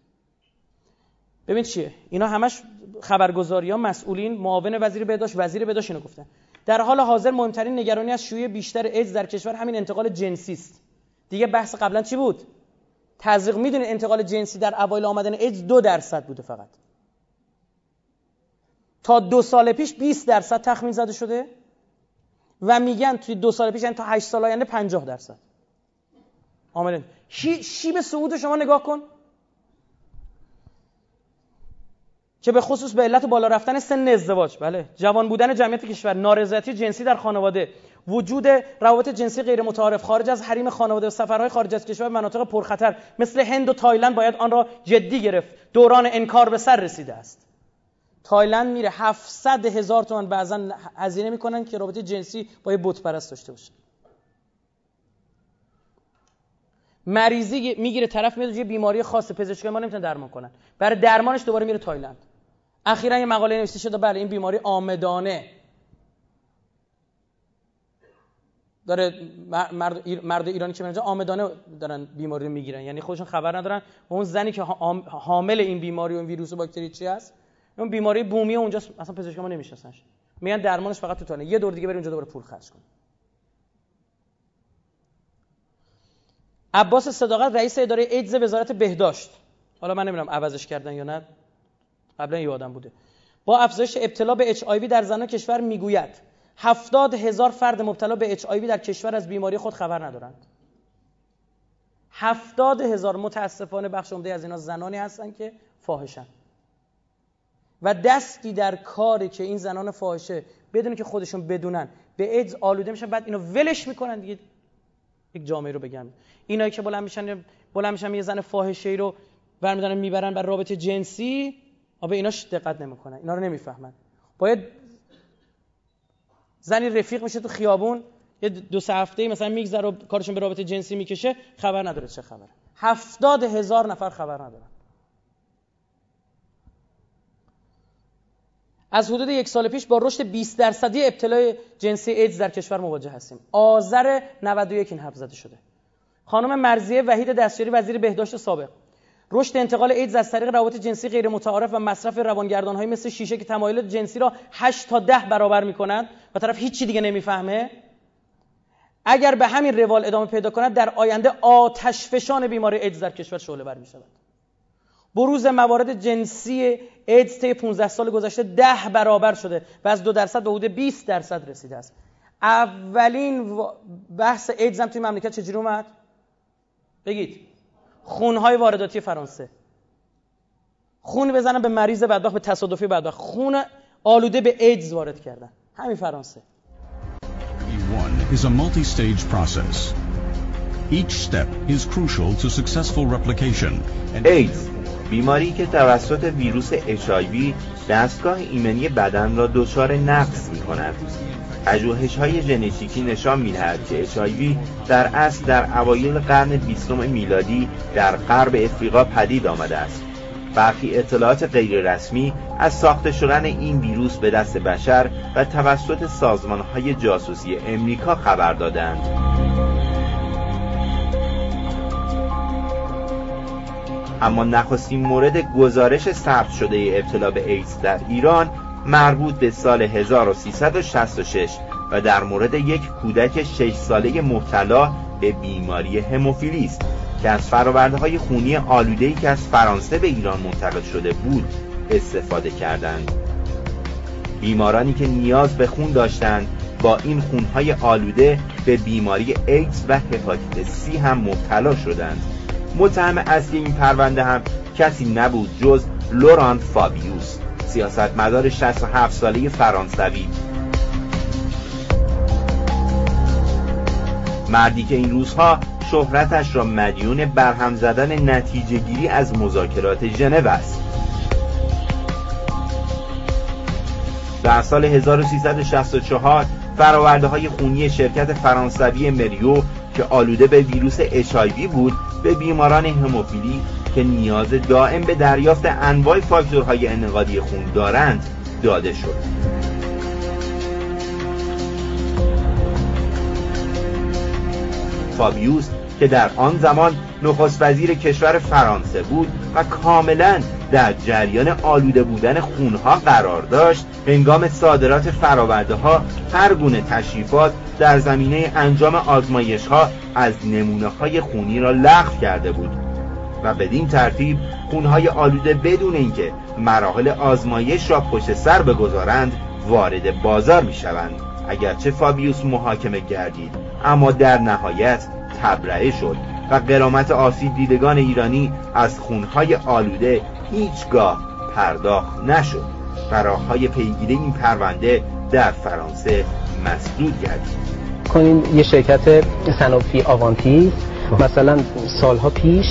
ببین چیه؟ اینا همش خبرگزاری ها مسئولین معاون وزیر بهداشت وزیر بهداشت اینو گفتن. در حال حاضر مهمترین نگرانی از شیوع بیشتر ایدز در کشور همین انتقال جنسی است. دیگه بحث قبلا چی بود؟ تزریق می‌دونید انتقال جنسی در اوایل آمدن ایدز دو درصد بوده فقط. تا دو سال پیش 20 درصد تخمین زده شده و میگن توی دو سال پیش یعنی تا 8 سال آینده 50 درصد. آمدن. شیب سعود شما نگاه کن. که به خصوص به علت بالا رفتن سن ازدواج بله جوان بودن جمعیت کشور نارضایتی جنسی در خانواده وجود روابط جنسی غیر متعارف خارج از حریم خانواده و سفرهای خارج از کشور مناطق پرخطر مثل هند و تایلند باید آن را جدی گرفت. دوران انکار به سر رسیده است. تایلند میره 700 هزار تومان بعضا هزینه می‌کنن که رابطه جنسی با یه بت پرست داشته باشه. مریضی می‌گیره طرف میاد یه بیماری خاص پزشکی ما نمی‌تونن درمان کنن. برای درمانش دوباره میره تایلند. اخیرا یه مقاله نوشته شده بله این بیماری آمدانه. داره مرد, مرد ایرانی که میرن آمدانه دارن بیماری رو می‌گیرن. یعنی خودشون خبر ندارن. و اون زنی که حامل این بیماری و این ویروس و باکتری چی هست؟ اون بیماری بومی اونجا اصلا پزشکا ما نمیشناسنش. میگن درمانش فقط تو تانه یه دور دیگه بری اونجا دوباره پول خرج کن عباس صداقت رئیس اداره ایدز وزارت بهداشت. حالا من نمی‌دونم عوضش کردن یا نه. قبلا یه آدم بوده. با افزایش ابتلا به اچ در زنان کشور می‌گوید هفتاد هزار فرد مبتلا به اچ در کشور از بیماری خود خبر ندارند. هفتاد هزار متاسفانه بخش عمده از اینا زنانی هستن که فاحشن و دستی در کاری که این زنان فاحشه بدون که خودشون بدونن به ایدز آلوده میشن بعد اینو ولش می‌کنن دیگه. یک جامعه رو بگم. اینایی که بلند میشن بلند میشن یه زن فاحشه ای رو برمیدارن می‌برن بر رابطه جنسی به ایناش دقت نمی‌کنن. اینا رو نمی‌فهمن. باید زنی رفیق میشه تو خیابون یه دو سه هفته مثلا میگذره و کارشون به رابطه جنسی می‌کشه خبر نداره چه خبره. هفتاد هزار نفر خبر ندارن. از حدود یک سال پیش با رشد 20 درصدی ابتلای جنسی ایدز در کشور مواجه هستیم. آذر 91 این حرف زده شده. خانم مرزیه وحید دستیاری وزیر بهداشت سابق. رشد انتقال ایدز از طریق روابط جنسی غیر متعارف و مصرف روانگردان های مثل شیشه که تمایلات جنسی را 8 تا 10 برابر می‌کنند و طرف هیچی دیگه نمی‌فهمه. اگر به همین روال ادامه پیدا کند در آینده آتش فشان بیماری ایدز در کشور شعله بر می بروز موارد جنسی ایدز طی 15 سال گذشته 10 برابر شده و از 2 درصد به حدود 20 درصد رسیده است. اولین بحث ایدز هم توی مملکت چجوری اومد؟ بگید. خونهای وارداتی فرانسه خون بزنن به مریض بدبخت به تصادفی بدبخت خون آلوده به ایدز وارد کردن همین فرانسه is a multi-stage process. Each step is crucial to successful replication. ایدز بیماری که توسط ویروس HIV دستگاه ایمنی بدن را دچار نقص می کند. پژوهش های ژنتیکی نشان می‌دهد که HIV در اصل در اوایل قرن بیستم میلادی در غرب افریقا پدید آمده است برخی اطلاعات غیررسمی از ساخته شدن این ویروس به دست بشر و توسط سازمان های جاسوسی امریکا خبر دادند. اما نخستین مورد گزارش ثبت شده ابتلا به ایدز در ایران مربوط به سال 1366 و در مورد یک کودک 6 ساله مبتلا به بیماری هموفیلی است که از فراورده های خونی آلوده که از فرانسه به ایران منتقل شده بود استفاده کردند. بیمارانی که نیاز به خون داشتند با این خونهای آلوده به بیماری ایدز و هپاتیت سی هم مبتلا شدند. متهم اصلی این پرونده هم کسی نبود جز لوران فابیوس سیاستمدار 67 ساله فرانسوی. مردی که این روزها شهرتش را مدیون برهم زدن نتیجه گیری از مذاکرات ژنو است. در سال 1364 فراورده های خونی شرکت فرانسوی مریو که آلوده به ویروس اشایوی بود به بیماران هموفیلی که نیاز دائم به دریافت انواع فاکتورهای انقادی خون دارند داده شد. فابیوس که در آن زمان نخست وزیر کشور فرانسه بود و کاملا در جریان آلوده بودن خونها قرار داشت هنگام صادرات فراورده ها هر گونه تشریفات در زمینه انجام آزمایش ها از نمونه های خونی را لغو کرده بود و بدین ترتیب خونهای آلوده بدون اینکه مراحل آزمایش را پشت سر بگذارند وارد بازار می شوند اگرچه فابیوس محاکمه گردید اما در نهایت تبرئه شد و قرامت آسیب دیدگان ایرانی از خونهای آلوده هیچگاه پرداخت نشد و های پیگیری این پرونده در فرانسه مسدود گردید. کنیم یه شرکت سنوفی آوانتی. مثلا سالها پیش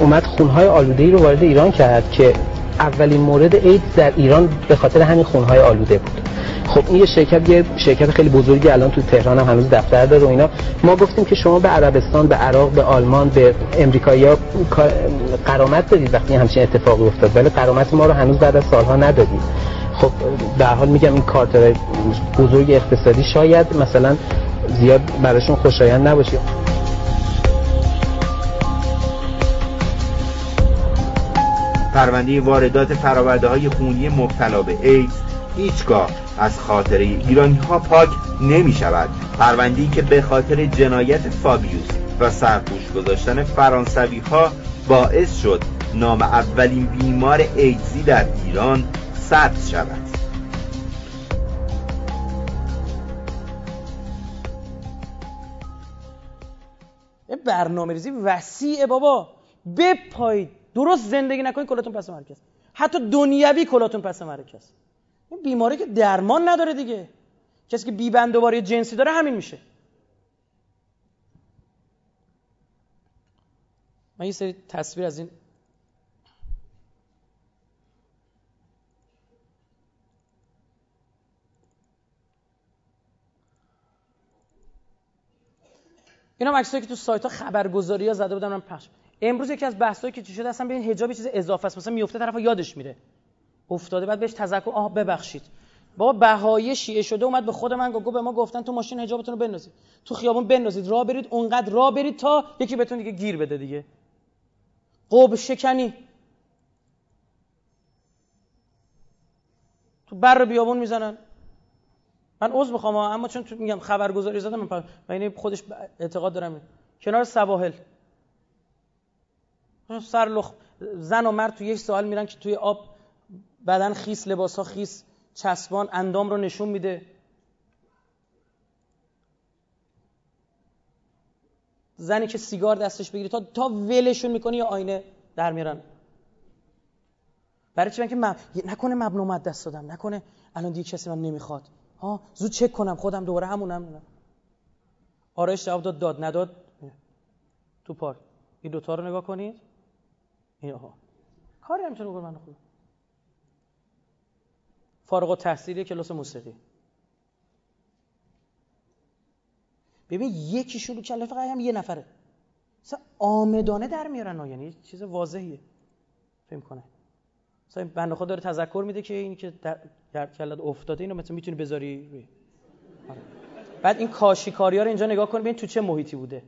اومد خونهای آلوده رو وارد ایران کرد که اولین مورد ایدز در ایران به خاطر همین خونهای آلوده بود. خب این یه شرکت یه شرکت خیلی بزرگی الان تو تهران هم هنوز دفتر داره و اینا. ما گفتیم که شما به عربستان به عراق به آلمان به امریکایی قرامت دادید وقتی همچین اتفاقی افتاد. ولی قرامت ما رو هنوز بعد از سالها ندادید. خب به حال میگم این کارتر بزرگ اقتصادی شاید مثلا زیاد براشون خوشایند نباشه پرونده واردات فراورده های خونی مبتلا به ایدز هیچگاه از خاطره ایرانی ها پاک نمی شود که به خاطر جنایت فابیوس و سرپوش گذاشتن فرانسوی ها باعث شد نام اولین بیمار ایدزی در ایران ثبت شود. برنامه ریزی وسیعه بابا. بپایید. درست زندگی نکنید کلاتون پس مرکز حتی دنیوی کلاتون پس مرکز این بیماری که درمان نداره دیگه. کسی که بیبندوباری جنسی داره همین میشه. من یه سری تصویر از این اینا عکسایی که تو سایت ها خبرگزاری ها زده بودم من پخش. امروز یکی از بحثایی که شده اصلا ببین حجاب چیز اضافه است. مثلا میفته طرف یادش میره. افتاده بعد بهش تذکر آه ببخشید. بابا بهای شیعه شده اومد به خود من گفت به ما گفتن تو ماشین حجابتون رو بندازید. تو خیابون بندازید. راه برید اونقدر راه برید تا یکی بهتون دیگه گیر بده دیگه. قب شکنی. تو بر بیابون می‌زنن. من عضو می‌خوام اما چون تو میگم خبرگزاری زدم من این خودش اعتقاد دارم. کنار سواحل. سر لخ زن و مرد تو یک سوال میرن که توی آب بدن خیس لباس خیس چسبان اندام رو نشون میده. زنی که سیگار دستش بگیری تا تا ولشون می‌کنی یا آینه در میرن برای چی؟ که مب... نکنه مبنا دست دادم. نکنه الان دیگه کسی من نمی‌خواد. ها زود چک کنم خودم دوباره همونم آرایش جواب داد داد. نداد تو پارک این دوتا رو نگاه کنید. این آها. کاری همچنان بکن من خود فارغ التحصیلی کلاس موسیقی. ببین یکی شروع کرده فقط هم یه نفره. مثلا آمدانه در میارن یعنی چیز واضحیه. فهم کنه مثلا بنده خدا داره تذکر میده که اینی که در کلت افتاده اینو مثلا می‌تونی بذاری روی. آره. بعد این کاشیکاری ها رو اینجا نگاه کن ببین تو چه محیطی بوده.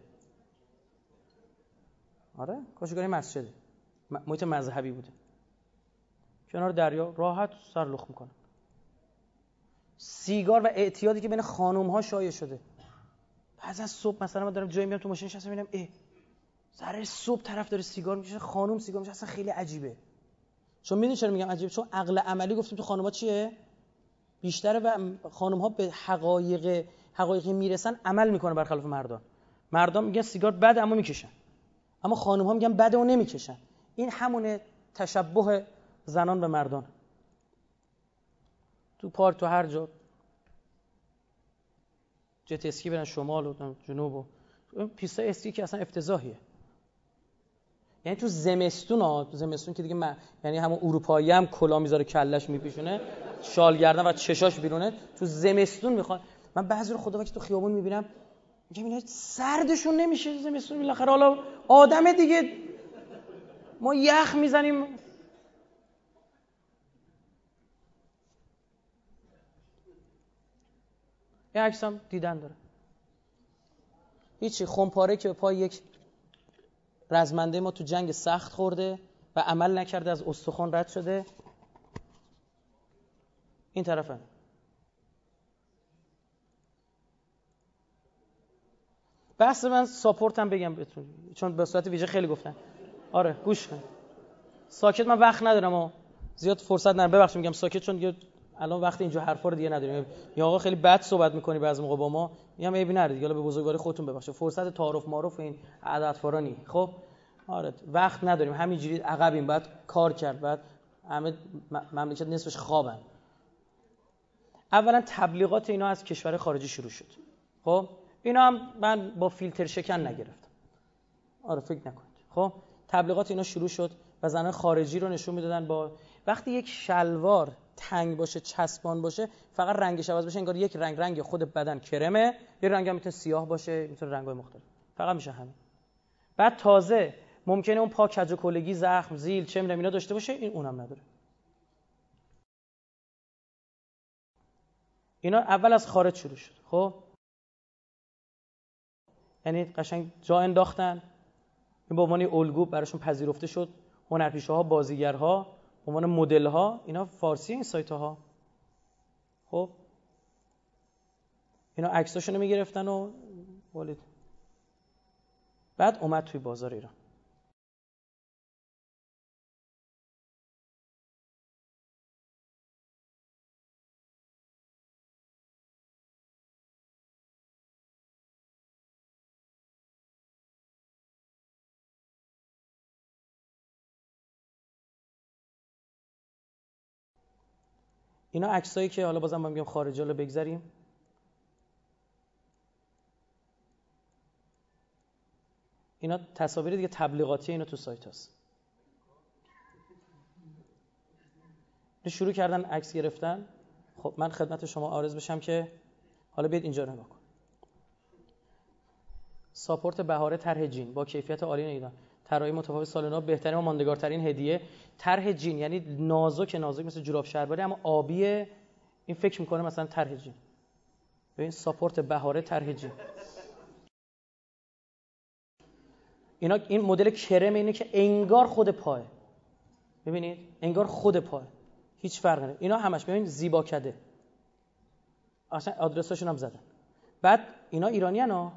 آره کاشیکاری مسجده. محیط مذهبی بوده. کنار دریا راحت سر لخ می‌کنه. سیگار و اعتیادی که بین خانم ها شایع شده. بعد از صبح مثلا من دارم جایی میام تو ماشین نشستم می‌بینم اه سر صبح طرف داره سیگار می‌کشه خانم سیگار میشه اصلا خیلی عجیبه. چون می‌دونی چرا میگم عجیبه چون عقل عملی گفتیم تو خانم ها چیه؟ بیشتره و خانم ها به حقایق حقایقی می‌رسن عمل می‌کنه برخلاف مردان. مردان میگن سیگار بده اما می‌کشن. اما خانم ها میگن بده و نمی‌کشن. این همون تشبه زنان به مردان. تو پارک تو هر جا. جت اسکی برن شمال و جنوب و اسکی که اصلا افتضاحیه. یعنی تو زمستون ها تو زمستون که دیگه من یعنی همون اروپایی هم کلا می‌ذاره کلش میپیشونه شال گردن و چشاش بیرونه تو زمستون می‌خواد من بعضی رو خدا وقتی تو خیابون می‌بینم میگم اینا سردشون نمیشه زمستون بالاخره حالا آدم دیگه ما یخ می‌زنیم. یه عکس دیدن داره. هیچی خمپاره که پای یک رزمنده ما تو جنگ سخت خورده و عمل نکرده از استخوان رد شده. این طرفه. بحث من ساپورت هم بگم بهتون چون به صورت ویژه خیلی گفتن. آره گوش کن. ساکت من وقت ندارم و زیاد فرصت ندارم. ببخشید میگم ساکت چون الان وقت اینجا حرفا رو دیگه نداریم. یا آقا خیلی بد صحبت می‌کنی بعضی موقع با ما. میگم عیبی نداره دیگه. به بزرگواری خودتون ببخشید. فرصت تعارف معارف این فارانی خب؟ آره. وقت نداریم. همینجوری عقبیم. بعد کار کرد. بعد همه مملکت نصفش خوابن. اولا تبلیغات اینا از کشور خارجی شروع شد. خب؟ اینا هم من با فیلتر شکن نگرفتم. آره فکر نکنید. خب؟ تبلیغات اینا شروع شد و زنان خارجی رو نشون می‌دادن با وقتی یک شلوار تنگ باشه چسبان باشه فقط رنگش عوض بشه انگار یک رنگ رنگ خود بدن کرمه. یه رنگ هم می‌تونه سیاه باشه می‌تونه رنگ‌های مختلف. فقط میشه همین. بعد تازه ممکنه اون پا کج و کلگی زخم زیل چه می‌دونم اینا داشته باشه این اونم نداره. اینا اول از خارج شروع شد. خب؟ یعنی قشنگ جا انداختن. این به عنوان الگو براشون پذیرفته شد. هنرپیشه ها بازیگرها. عنوان مدل ها اینا فارسی این سایت ها خب؟ اینا عکساشون رو می‌گرفتن و ولید بعد اومد توی بازار ایران. اینا عکسایی که حالا بازم میگم خارجی رو بگذاریم. اینا تصاویر دیگه تبلیغاتی اینا تو سایت هست. شروع کردن عکس گرفتن. خب من خدمت شما آرز بشم که حالا بیاید اینجا نگاه کن ساپورت بهاره طرح جین. با کیفیت عالی ایران طراحی متفاوت سال بهترین و ماندگارترین هدیه. طرح جین یعنی نازک نازک مثل جوراب شرباری اما آبی این فکر می‌کنه مثلا طرح جین. ببین ساپورت بهاره طرح جین. اینا این مدل کرم اینه که انگار خود پاه. ببینید انگار خود پاه. هیچ فرقی نمی‌کنه اینا همش ببین زیبا کده. اصلا آدرساشون هم زدن. بعد اینا ایرانی ها.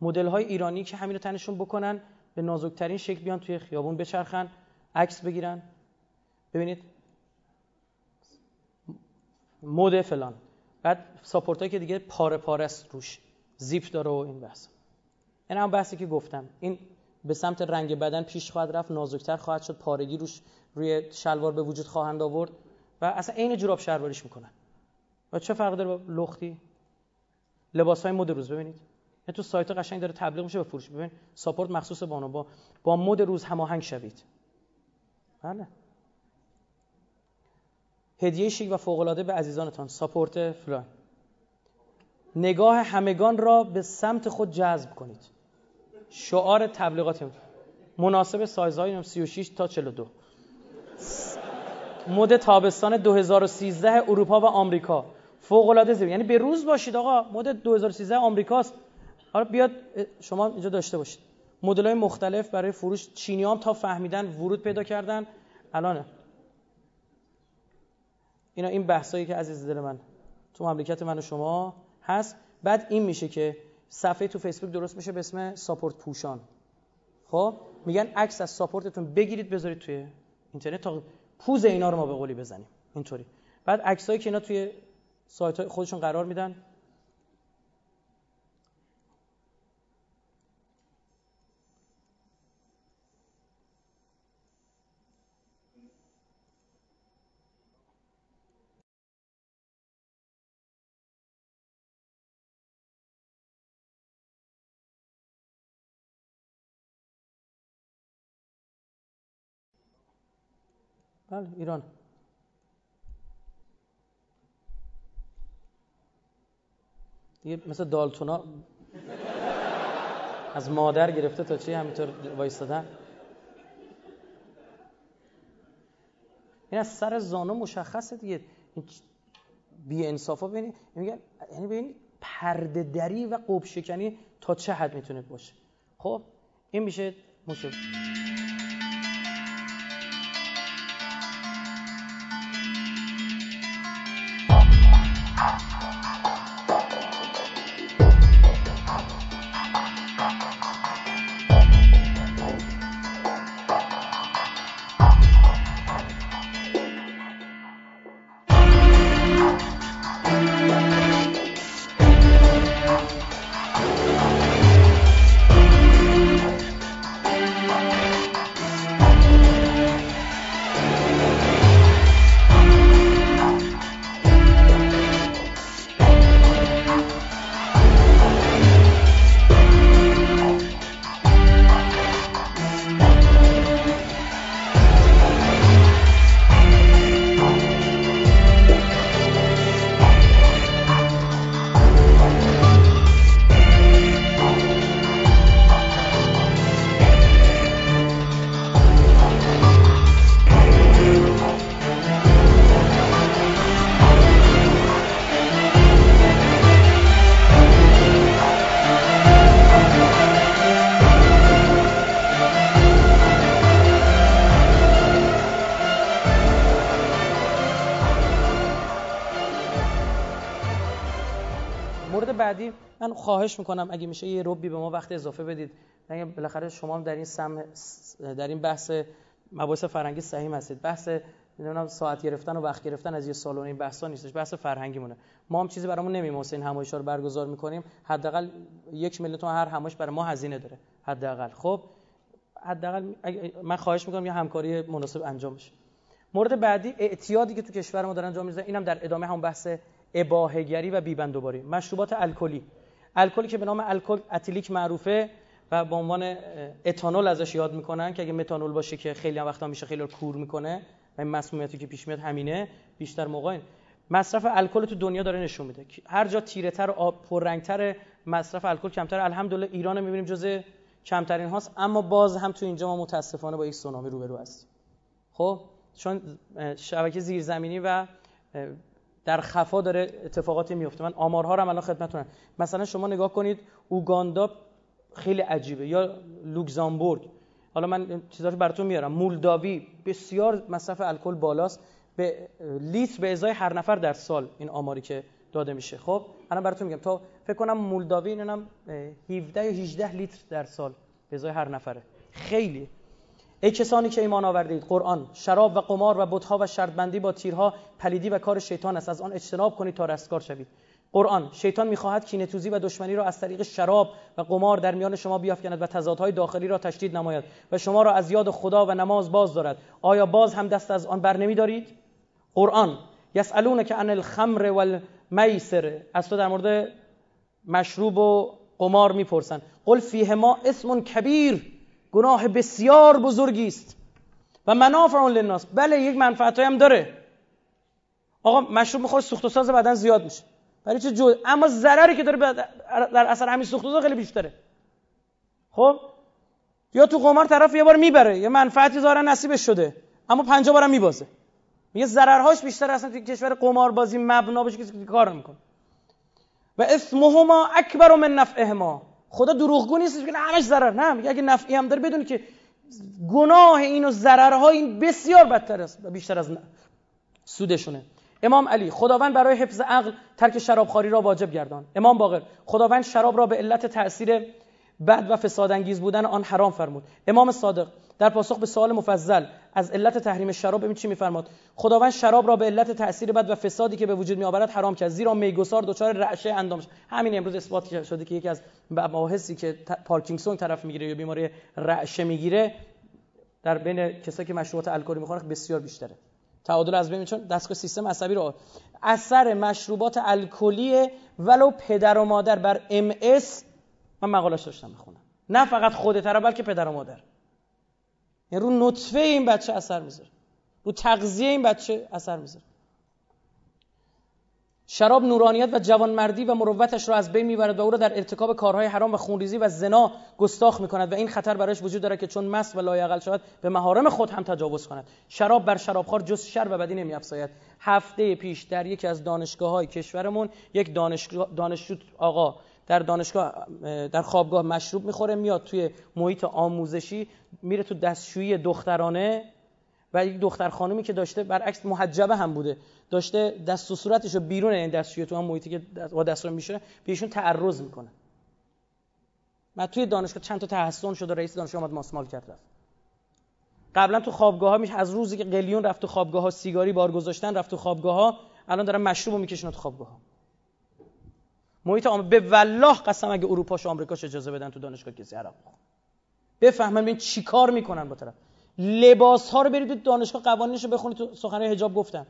مدل های ایرانی که همین رو تنشون بکنن. به نازکترین شکل بیان توی خیابون بچرخن عکس بگیرن. ببینید مود فلان. بعد ساپورت که دیگه پاره پاره است روش. زیپ داره و این بحث. این هم بحثی که گفتم. این به سمت رنگ بدن پیش خواهد رفت نازکتر خواهد شد پارگی روش روی شلوار به وجود خواهند آورد و اصلا عین جوراب شلواریش می‌کنن. و چه فرق داره با لختی؟ لباس های مد روز ببینید. تو سایت قشنگ داره تبلیغ میشه به فروش. ببین ساپورت مخصوص بانو. با با مد روز هماهنگ شوید. بله. هدیه شیک و فوق العاده به عزیزانتان. ساپورت فلان. نگاه همگان را به سمت خود جذب کنید. شعار تبلیغاتی. مناسب سایزهای 36 تا 42 مد تابستان 2013 اروپا و آمریکا. فوق العاده یعنی به روز باشید آقا. مد 2013 آمریکاست. حالا بیاد شما اینجا داشته باشید. مدل های مختلف برای فروش چینی هم تا فهمیدن ورود پیدا کردن. الانه. اینا این بحثایی که عزیز دل من تو مملکت من و شما هست. بعد این میشه که صفحه تو فیسبوک درست میشه به اسم ساپورت پوشان. خب؟ میگن عکس از ساپورتتون بگیرید بذارید توی اینترنت تا پوز اینا رو ما به قولی بزنیم. اینطوری. بعد عکسایی که اینا توی سایت های خودشون قرار میدن بله ایران. دیگه مثل دالتونا از مادر گرفته تا چی همینطور وایستادن؟ این از سر زانو مشخصه دیگه. این بی انصافا ببینید میگن یعنی ببینید پرده دری و قب شکنی تا چه حد می‌تونه باشه. خب این میشه مشکل خواهش می‌کنم اگه میشه یه ربی به ما وقت اضافه بدید. اگه بالاخره شما هم در این سم در این بحث مباحث فرنگی صحیح هستید. بحث نمی‌دونم ساعت گرفتن و وقت گرفتن از یه سال و این بحثا نیستش بحث فرهنگی مونه ما هم چیزی برامون نمیمونه. این همایشا رو برگزار می‌کنیم. حداقل یک میلیون هر همایش برای ما هزینه داره. حداقل. خب؟ حداقل من خواهش می‌کنم یه همکاری مناسب انجام بشه. مورد بعدی اعتیادی که تو کشور ما دارن انجام میدن اینم در ادامه هم بحث اباههگری و بیبندوباری مشروبات الکلی. الکلی که به نام الکل اتیلیک معروفه و به عنوان اتانول ازش یاد می‌کنن که اگه متانول باشه که خیلی هم وقتا میشه خیلی کور می‌کنه و این مسمومیتی که پیش میاد همینه بیشتر موقع مصرف الکل تو دنیا داره نشون میده. هر جا تیره تر و پررنگتر مصرف الکل کمتر الحمدلله ایران می‌بینیم جز کمترین هاست اما باز هم تو اینجا ما متاسفانه با یک سونامی روبرو هستیم. خب؟ چون شبکه زیرزمینی و در خفا داره اتفاقاتی میفته. من آمارها رو الان خدمتتونم. مثلا شما نگاه کنید اوگاندا خیلی عجیبه. یا لوکزامبورگ. حالا من چیزا رو براتون میارم. مولداوی بسیار مصرف الکل بالاست. به لیتر به ازای هر نفر در سال این آماری که داده میشه. خب الان براتون میگم. تا فکر کنم مولداوی اینم 17 یا 18 لیتر در سال به ازای هر نفره. خیلی. ای کسانی که ایمان آورده قرآن شراب و قمار و بتها و شرطبندی با تیرها پلیدی و کار شیطان است. از آن اجتناب کنید تا رستگار شوید. قرآن شیطان می‌خواهد کینه‌توزی و دشمنی را از طریق شراب و قمار در میان شما بیافکند و تضادهای داخلی را تشدید نماید و شما را از یاد خدا و نماز باز دارد. آیا باز هم دست از آن بر نمیدارید؟ قرآن یسالون که عن الخمر والمیسر. از تو در مورد مشروب و قمار می‌پرسن. قل فیهما اسم کبیر. گناه بسیار بزرگی است. و منافع للناس. بله یک منفعت هم داره. آقا مشروب می‌خوره سوخت و ساز بدن زیاد میشه. برای چه جو اما ضرری که داره در اثر همین سوخت و ساز خیلی بیشتره. خب؟ یا تو قمار طرف یه بار می‌بره یه منفعتی ظاهرا نصیبش شده اما 50 بارم میبازه. میگه ضررهاش بیشتر اصلا تو کشور قماربازی مبنا بشه که کار نمی‌کنه. و اسمهما اکبر من نفعهما. خدا دروغگو نیست که همش ضرر. نه میگه اگه نفعی هم داره بدونی که گناه این و ضررها این بسیار بدتر است بیشتر از سودشونه. امام علی خداوند برای حفظ عقل ترک شرابخواری را واجب گردان. امام باقر خداوند شراب را به علت تاثیر بد و فساد انگیز بودن آن حرام فرمود. امام صادق در پاسخ به سوال مفضل از علت تحریم شراب ببین چی میفرماد. خداوند شراب را به علت تاثیر بد و فسادی که به وجود میآورد حرام کرد زیرا میگسار دچار رعشه اندام همین امروز اثبات شده که یکی از مباحثی که پارکینسون طرف می‌گیره یا بیماری رعشه می‌گیره در بین کسایی که مشروبات الکلی می‌خورن بسیار بیشتره. تعادل از بین چون دستگاه سیستم عصبی رو اثر مشروبات الکلی ولو پدر و مادر بر ام اس من مقالش داشتم بخونم نه فقط خودت بلکه پدر و مادر. یعنی رو نطفه این بچه اثر می‌ذاره. رو تغذیه این بچه اثر می‌ذاره. شراب نورانیت و جوانمردی و مروتش را از بین می‌برد و او را در ارتکاب کارهای حرام و خونریزی و زنا گستاخ می‌کند و این خطر برایش وجود دارد که چون مست و لایقل شود به مهارم خود هم تجاوز کند. شراب بر شرابخوار جز شر و بدی نمیافزاید. هفته پیش در یکی از دانشگاه های کشورمون یک دانشجو آقا در دانشگاه در خوابگاه مشروب می‌خوره میاد توی محیط آموزشی میره تو دستشویی دخترانه و یک دختر خانومی که داشته برعکس محجبه هم بوده. داشته دست و صورتش رو بیرون این دستشویی تو هم محیطی که با رو میشه بهشون تعرض می‌کنه. من توی دانشگاه چند تا تحسن شده رئیس دانشگاه اومد ماسمال کرد رفت. قبلا تو خوابگاه ها میشه از روزی که قلیون رفت تو خوابگاه ها سیگاری بار گذاشتن رفت تو خوابگاه ها الان دارن مشروب رو می‌کشن تو خوابگاه ها. محیط آمریکا به والله قسم اگه اروپا و آمریکاش اجازه بدن تو دانشگاه کسی عرق بفهمن ببین چیکار می‌کنن با طرف. لباس ها رو برید دانشگاه قوانینش رو بخونید تو سخنرانی حجاب گفتم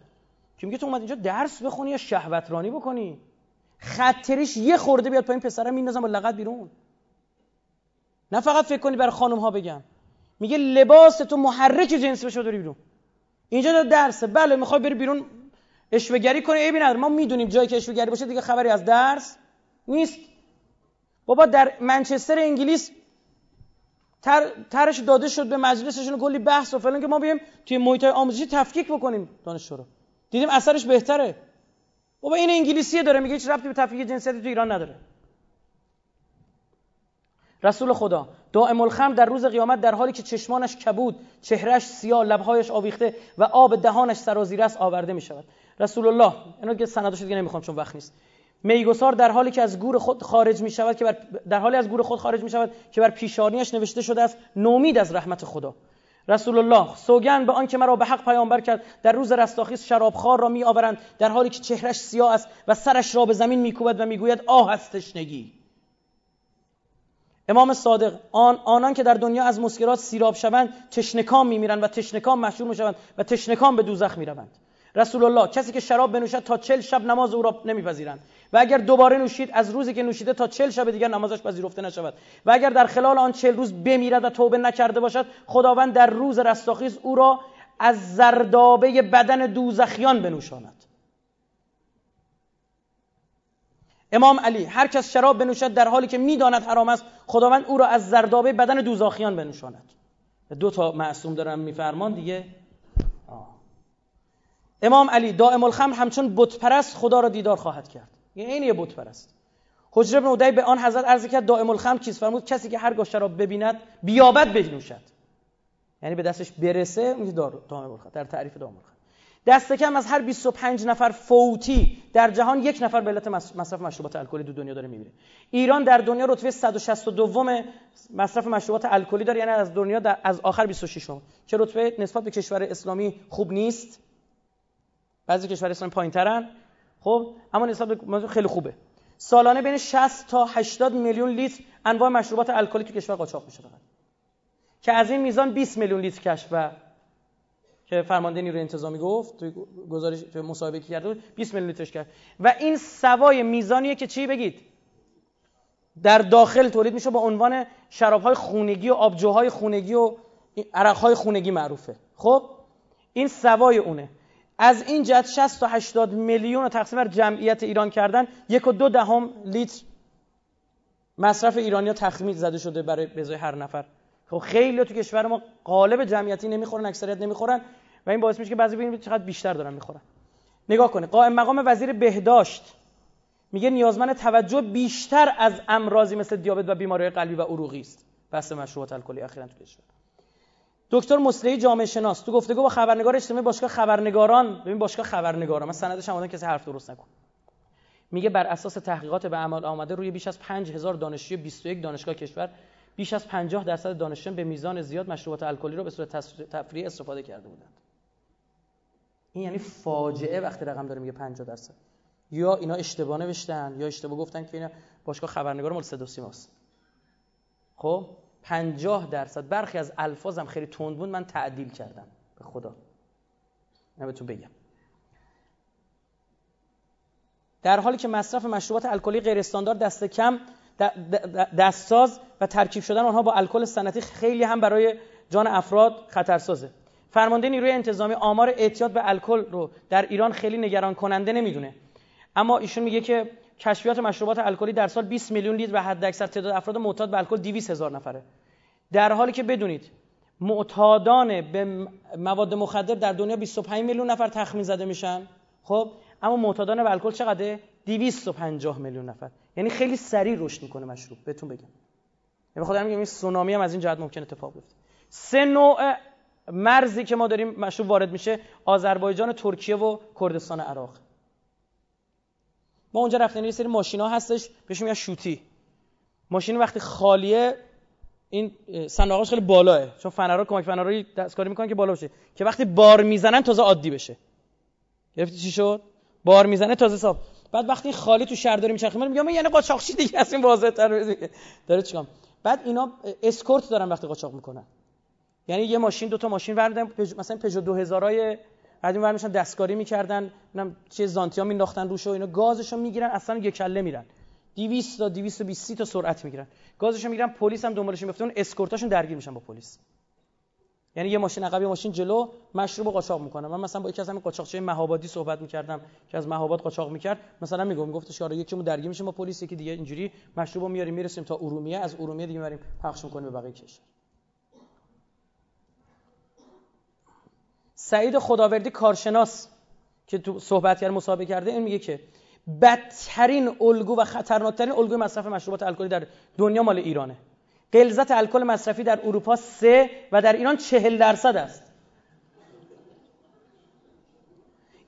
که میگه تو اومد اینجا درس بخونی یا شهوت رانی بکنی؟ خطریش یه خورده بیاد پایین پسرم میندازم با لغت بیرون. نه فقط فکر کنی برای خانم ها بگم. میگه لباس تو محرک جنس بشه داری بیرون. اینجا درسه بله می‌خوای بری بیرون اشوگری کنی. عیبی نداره ما می‌دونیم جایی که اشوگری باشه دیگه خبری از درس. نیست. بابا در منچستر انگلیس تر، ترش داده شد به مجلسشون کلی بحث و فلان که ما بیایم توی محیط آموزشی تفکیک بکنیم. دانشجو رو. دیدیم اثرش بهتره. بابا این انگلیسیه داره میگه هیچ ربطی به تفکیک جنسیتی تو ایران نداره. رسول خدا دائم الخم در روز قیامت در حالی که چشمانش کبود چهرش سیاه لبهایش آویخته و آب دهانش سرازیره است آورده می شود رسول الله اینو که سندش دیگه نمی‌خوام چون وقت نیست. میگسار در حالی که از گور خود خارج می شود که بر در حالی از گور خود خارج می شود که بر پیشانیش نوشته شده است نومید از رحمت خدا. رسول الله سوگن به آن که مرا به حق پیامبر کرد در روز رستاخیز شرابخوار را می آورند در حالی که چهرش سیاه است و سرش را به زمین میکوبد و می‌گوید آه از تشنگی. امام صادق آن آنان که در دنیا از مسکرات سیراب شوند تشنکام میمیرند و تشنکام مشهور می‌شوند و تشنکام به دوزخ می‌روند. رسول الله کسی که شراب بنوشد تا چل شب نماز او را نمیپذیرند. و اگر دوباره نوشید از روزی که نوشیده تا چل شب دیگر نمازش پذیرفته نشود. و اگر در خلال آن چل روز بمیرد و توبه نکرده باشد خداوند در روز رستاخیز او را از زردابه بدن دوزخیان بنوشاند. امام علی هر کس شراب بنوشد در حالی که می‌داند حرام است خداوند او را از زردابه بدن دوزاخیان بنوشاند. دو تا معصوم دارم میفرمان دیگه. امام علی دائم الخمر همچون بت پرست خدا را دیدار خواهد کرد. یعنی این یه بت پرست حجر بن عدی به آن حضرت عرض کرد دائم الخمر چیز فرمود؟ کسی که هرگاه شراب ببیند بیابد بنوشد. یعنی به دستش برسه میگه دائم الخمر در تعریف دائم الخمر. دست کم از هر 25 نفر فوتی در جهان یک نفر به علت مصرف مشروبات الکلی دو دنیا داره میمیره. ایران در دنیا رتبه 162 مصرف مشروبات الکلی داره یعنی از دنیا از آخر 26 م که رتبه نسبت به کشور اسلامی خوب نیست. بعضی کشور اسلامی پایینترن. خب اما نسبت به خیلی خوبه. سالانه بین 60 تا 80 میلیون لیتر انواع مشروبات الکلی تو کشور قاچاق میشه فقط. که از این میزان 20 میلیون لیتر کشف و که فرمانده نیروی انتظامی گفت توی گزارش توی مصاحبه که کرده 20 میلیون لیترش کرد و این سوای میزانیه که چی بگید؟ در داخل تولید میشه با عنوان شرابهای خونگی و آبجوهای خونگی و عرقهای خونگی معروفه. خب این سوای اونه. از این جهت 60 تا 80 میلیون رو تقسیم بر جمعیت ایران کردن یک و دو دهم لیتر مصرف ایرانیا تخمین زده شده برای به هر نفر. خب خیلی تو کشور ما قالب جمعیتی نمی‌خورن اکثریت نمی‌خورن و این باعث میشه که بعضی ببینید چقدر بیشتر دارن می‌خورن. نگاه کنید قائم مقام وزیر بهداشت میگه نیازمند توجه بیشتر از امراضی مثل دیابت و بیماری قلبی و عروقی است. بحث مشروبات الکلی اخیرا تو کشور. دکتر مصلحی جامعه شناس. تو گفتگو با خبرنگار اجتماعی باشگاه خبرنگاران ببین باشگاه خبرنگاران. من سندش هم کسی حرف درست نکن. میگه بر اساس تحقیقات به عمل آمده روی بیش از 5000 دانشجوی 21 دانشگاه کشور بیش از 50 درصد دانشجویان به میزان زیاد مشروبات الکلی رو به صورت تفریحی استفاده کرده بودند. این یعنی فاجعه وقتی رقم داره میگه 50 درصد. یا اینا اشتباه نوشتن یا اشتباه گفتن که اینا باشگاه خبرنگار مال صدا خب؟ 50 درصد. برخی از الفاظم خیلی تند بود من تعدیل کردم. به خدا. من بهتون بگم. در حالی که مصرف مشروبات الکلی غیر استاندارد دست کم دستساز و ترکیب شدن آنها با الکل سنتی خیلی هم برای جان افراد خطرسازه. فرمانده نیروی انتظامی آمار اعتیاد به الکل رو در ایران خیلی نگران کننده نمی‌دونه. اما ایشون میگه که کشفیات مشروبات الکلی در سال 20 میلیون لیتر و حداکثر تعداد افراد معتاد به الکل 200 هزار نفره. در حالی که بدونید معتادان به مواد مخدر در دنیا 25 میلیون نفر تخمین زده میشن خب؟ اما معتادان به الکل چقدره؟ 250 میلیون نفر. یعنی خیلی سریع رشد می‌کنه مشروب. بهتون بگم. یعنی خدا میگم این سونامی هم از این جهت ممکن اتفاق بیفته. سه نوع مرزی که ما داریم مشروب وارد میشه آذربایجان ترکیه و کردستان عراق. ما اونجا رفتیم یه سری ماشینا هستش بهش میگن شوتی. ماشین وقتی خالیه این صندوقش خیلی بالاه چون فنرها کمک فنرهایی دستکاری می‌کنن که بالا باشه. که وقتی بار می‌زنن تازه عادی بشه. گرفتی چی شد؟ بار می‌زنه تازه صاف. بعد وقتی خالی تو شهر داره میچرخه میگم من یعنی قاچاقچی دیگه از این واضح تر داره چیکار بعد اینا اسکورت دارن وقتی قاچاق می‌کنن. یعنی یه ماشین دو تا ماشین وردن پج... مثلا پژو 2000 های بعد این میشن دستکاری می‌کردن نمی‌دونم چه زانتیا مینداختن روش و اینا. گازشو می‌گیرن اصلا یک کله میرن. 200 تا 220 تا سرعت می‌گیرن. گازشو می‌گیرن پلیس هم دنبالشون میفتن اسکورتاشون درگیر میشن با پلیس. یعنی یه ماشین عقب یه ماشین جلو مشروب قاچاق می‌کنه من مثلا با یکی از همین قاچاقچی مهابادی صحبت می‌کردم که از مهاباد قاچاق می‌کرد. مثلا میگم گفتش آره یکیمون درگیر میشه با پلیس یکی دیگه اینجوری. مشروبو میاریم می‌رسیم تا ارومیه. از ارومیه دیگه میاریم پخش می‌کنیم به بقیه کشور. سعید خداوردی کارشناس که تو صحبت کرد مسابقه کرده این میگه که بدترین الگو و خطرناکترین الگوی مصرف مشروبات الکلی در دنیا مال ایرانه. غلظت الکل مصرفی در اروپا سه و در ایران چهل درصد است.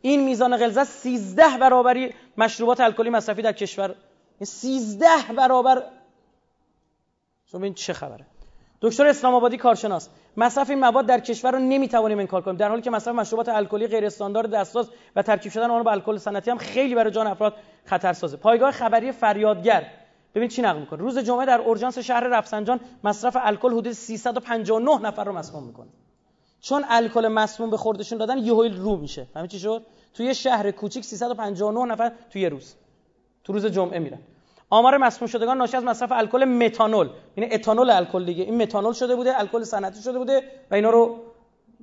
این میزان غلظت 13 برابری مشروبات الکلی مصرفی در کشور. 13 برابر. شما این چه خبره؟ دکتر اسلام آبادی کارشناس. مصرف این مواد در کشور رو نمی‌توانیم انکار کنیم. در حالی که مصرف مشروبات الکلی غیر استاندارد دستساز و ترکیب شدن آن با الکل سنتی هم خیلی برای جان افراد خطرسازه پایگاه خبری فریادگر. ببین چی نقل می‌کنه. روز جمعه در اورژانس شهر رفسنجان مصرف الکل حدود 359 نفر رو مسموم می‌کنه. چون الکل مسموم به خوردشون دادن یهو رو میشه. فهمی چی شد؟ توی شهر کوچیک 359 نفر توی روز. تو روز جمعه میرن. آمار مسموم شدگان ناشی از مصرف الکل متانول. یعنی اتانول الکل دیگه. این متانول شده بوده الکل صنعتی شده بوده و اینا رو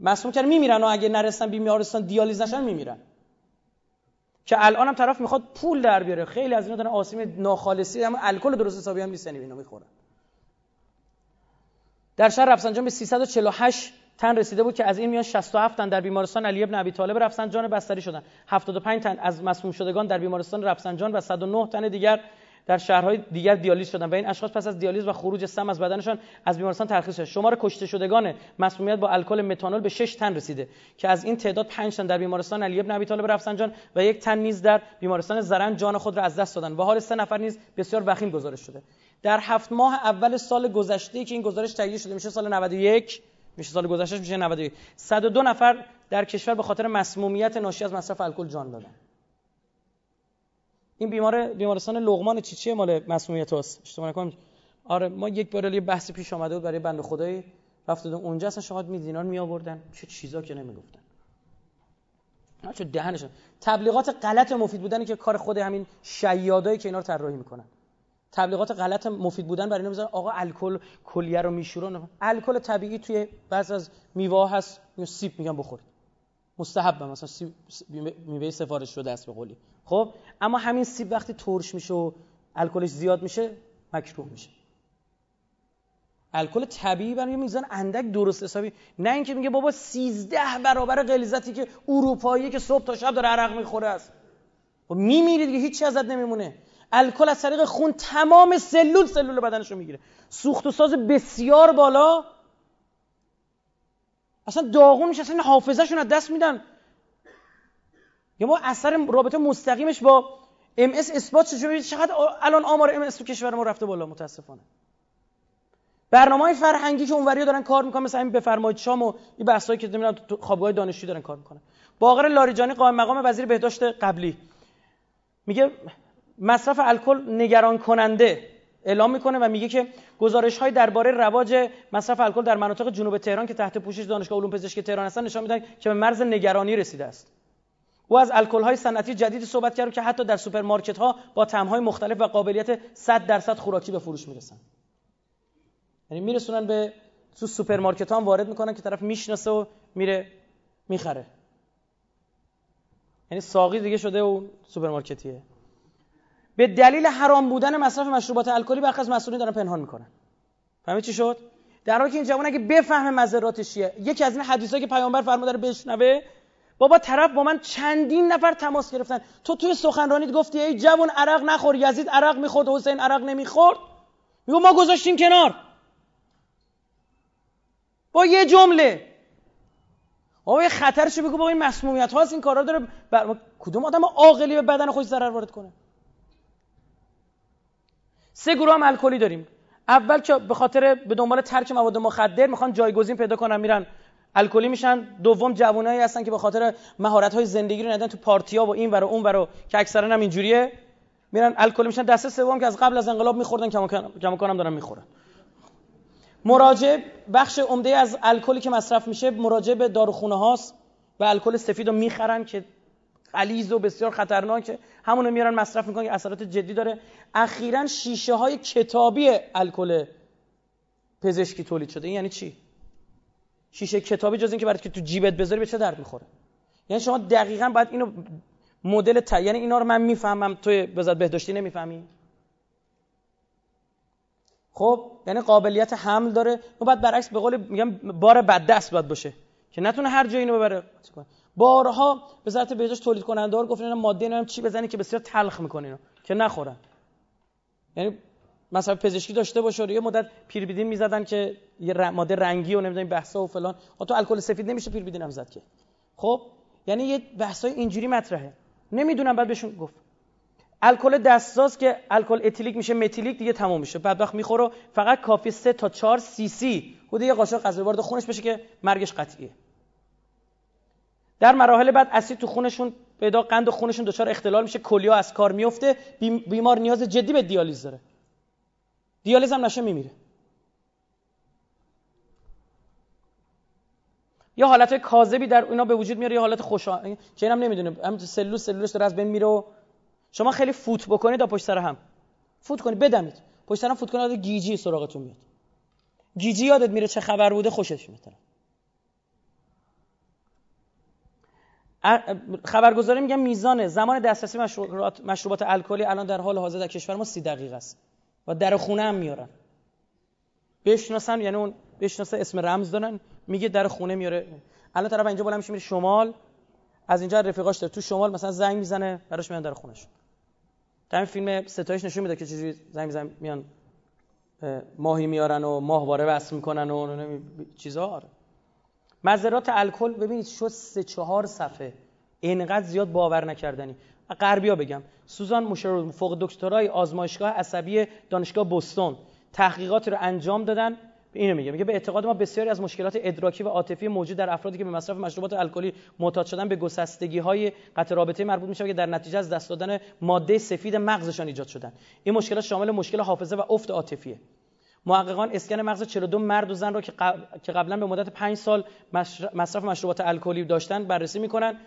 مسموم کرد میمیرن و اگه نرسن بیمارستان دیالیز نشن میمیرن. که الان هم طرف می‌خواد پول در بیاره. خیلی از اینا دارن آسیم ناخالصی هم الکل درست حسابی هم نیست اینا می‌خورن. در شهر رفسنجان به 348 تن رسیده بود که از این میان 67 تن در بیمارستان علی ابن ابی طالب رفسنجان بستری شدن. 75 تن از مسموم شدگان در بیمارستان رفسنجان و 109 تن دیگر در شهرهای دیگر دیالیز شدن و این اشخاص پس از دیالیز و خروج سم از بدنشان از بیمارستان ترخیص شد شمار کشته شدگان مسمومیت با الکل متانول به 6 تن رسیده که از این تعداد 5 تن در بیمارستان علی ابن ابی طالب رفسنجان و یک تن نیز در بیمارستان زرند جان خود را از دست دادن. و حال سه نفر نیز بسیار وخیم گزارش شده. در هفت ماه اول سال گذشته که این گزارش تهیه شده میشه سال 91 میشه سال گذشته میشه 91 102 نفر در کشور به خاطر مسمومیت ناشی از مصرف الکل جان دادن. این بیمار بیمارستان لغمان چیچی مال مسمومیت هست اشتباه نکنم. آره ما یک بار یه بحث پیش آمده بود برای بنده خدایی رفت اونجا اصلا شما میدینار می آوردن چه چیزا که نمی‌گفتن. چه دهنشون تبلیغات غلط مفید بودن که کار خود همین شیادایی که اینا رو طراحی می‌کنن. تبلیغات غلط مفید بودن برای اینا آقا الکل کلیه رو میشورن. الکل طبیعی توی بعض از میوه هست. سیب میگن بخورید. مستحب مثلا سیب میوه سفارش شده است به قولی. خب اما همین سیب وقتی ترش میشه و الکلش زیاد میشه مکروه میشه. الکل طبیعی برای میزان اندک درست حسابی. نه اینکه میگه بابا 13 برابر غلیظتی که اروپایی که صبح تا شب داره عرق می‌خوره است. خب میمیری دیگه هیچی ازت نمیمونه. الکل از طریق خون تمام سلول سلول بدنش رو می‌گیره. سوخت و ساز بسیار بالا. اصلا داغون میشه اصلا حافظهشون از دست میدن. یا ما اثر رابطه مستقیمش با ام اس اثبات شده چقدر الان آمار ام اس تو کشور ما رفته بالا متاسفانه. برنامه های فرهنگی که اونوری دارن کار می‌کنن مثلا این بفرمایید شام و این بحثایی که نمی‌دونم تو خوابگاه دانشجو دارن کار می‌کنن. باقر لاریجانی قائم مقام وزیر بهداشت قبلی. میگه مصرف الکل نگران کننده اعلام می‌کنه و میگه که گزارش های درباره رواج مصرف الکل در مناطق جنوب تهران که تحت پوشش دانشگاه علوم پزشکی تهران هستن نشان میدن که به مرز نگرانی رسیده است. او از الکل های صنعتی جدید صحبت کرد که حتی در سوپرمارکت ها با طعم های مختلف و قابلیت 100 درصد خوراکی به فروش می‌رسن. یعنی میرسونن به تو سوپرمارکت ها وارد می‌کنن که طرف می‌شناسه و میره می‌خره. یعنی ساقی دیگه شده و سوپرمارکتیه. به دلیل حرام بودن مصرف مشروبات الکلی برخی از مسئولین دارن پنهان می‌کنن. فهمید چی شد؟ در حالی که این جوان اگه بفهمه مضراتش چیه یکی از این حدیثایی که پیامبر فرموده رو بشنوه بابا طرف با من چندین نفر تماس گرفتن. تو توی سخنرانیت گفتی ای جوان عرق نخور یزید عرق می‌خورد حسین عرق نمی‌خورد؟ میگو ما گذاشتیم کنار. با یه جمله. بابا یه خطرشو بگو با این مسمومیت هاست این کارا داره بر... کدوم آدم عاقلی به بدن خودش ضرر وارد کنه؟ سه گروه هم الکلی داریم. اول که به خاطر به دنبال ترک مواد مخدر می‌خوان جایگزین پیدا کنن میرن الکلی میشن. دوم جوانایی هستن که به خاطر مهارت های زندگی رو ندن تو پارتیا و این و اون ور که اکثرا هم اینجوریه. میرن الکلی میشن. دسته سوم که از قبل از انقلاب میخوردن کماکان هم دارن می‌خورن. مراجع بخش عمده از الکلی که مصرف میشه مراجع به داروخونه هاست و الکل سفید رو می‌خرن که غلیظ و بسیار خطرناکه. همونو میارن مصرف می‌کنن که اثرات جدی داره. اخیرا شیشه های کتابی الکل پزشکی تولید شده. این یعنی چی؟ شیشه کتابی جز اینکه برات که تو جیبت بذاری به چه درد می‌خوره؟ یعنی شما دقیقا باید اینو مدل ت... یعنی اینا رو من می‌فهمم توی بذات بهداشتی نمی‌فهمی؟ خب یعنی قابلیت حمل داره. و بعد برعکس به قول میگم بار بد دست باید باشه که نتونه هر جایی اینو ببره. بارها وزارت بهداشت تولید کننده ها گفتن ماده نمی‌دونم چی بزنی که بسیار تلخ می‌کنه اینو که نخورن. یعنی مثلا پزشکی داشته باشه یه مدت پیریدین می‌زدن که یه ماده رنگی و نمی‌دونم بحثا و فلان. تو الکل سفید نمیشه پیریدین هم زد که. خب؟ یعنی یه بحثای اینجوری مطرحه. نمی‌دونم بعد بهشون گفت. الکل دستساز که الکل اتیلیک میشه متیلیک دیگه تموم میشه. بعد وقت می‌خوره فقط کافی 3 تا 4 سی سی حدود یه قاشق غذا وارد خونش بشه که مرگش قطعیه. در مراحل بعد اسید تو خونشون پیدا قند خونشون دچار اختلال میشه کلیا از کار میفته بیمار نیاز جدی به دیالیز داره. دیالیز هم نشه میمیره. یا حالت کاذبی در اینا به وجود میاره یا حالت خوشا که اینم نمی‌دونه. هم سلول سلولش داره از بین میره و شما خیلی فوت بکنید تا پشت سر هم. فوت کنید بدمید. پشت سر هم فوت کنید گیجی سراغتون میاد. گیجی یادت میره چه خبر بوده خوشش میاد. خبرگزاری میگم میزان زمان دسترسی مشروبات, مشروبات الکلی الان در حال حاضر در کشور ما سی دقیقه است. و در خونه هم میارن. بشناسن یعنی اون بشناسه اسم رمز دارن میگه در خونه میاره. الان طرف اینجا بالا میشه میره شمال. از اینجا رفیقاش داره. تو شمال مثلا زنگ می‌زنه براش میان در خونش همین فیلم ستایش نشون میده که چجوری زنگ می‌زنن میان ماهی میارن و ماهواره وصل می‌کنن و چیزا. آره. مزرات الکل ببینید شد سه چهار صفحه. اینقدر زیاد باور نکردنی. غربیا بگم. سوزان موشرو فوق دکترای آزمایشگاه عصبی دانشگاه بوستون تحقیقات رو انجام دادن. اینو میگه. میگه به اعتقاد ما بسیاری از مشکلات ادراکی و عاطفی موجود در افرادی که به مصرف مشروبات الکلی معتاد شدن به گسستگی های قطع رابطه مربوط میشه که در نتیجه از دست دادن ماده سفید مغزشان ایجاد شدن. این مشکلات شامل مشکل حافظه و افت عاطفیه. محققان اسکن مغز 42 مرد و زن را که قبلا به مدت 5 سال مصرف مشروبات الکلی داشتن بررسی می‌کنن.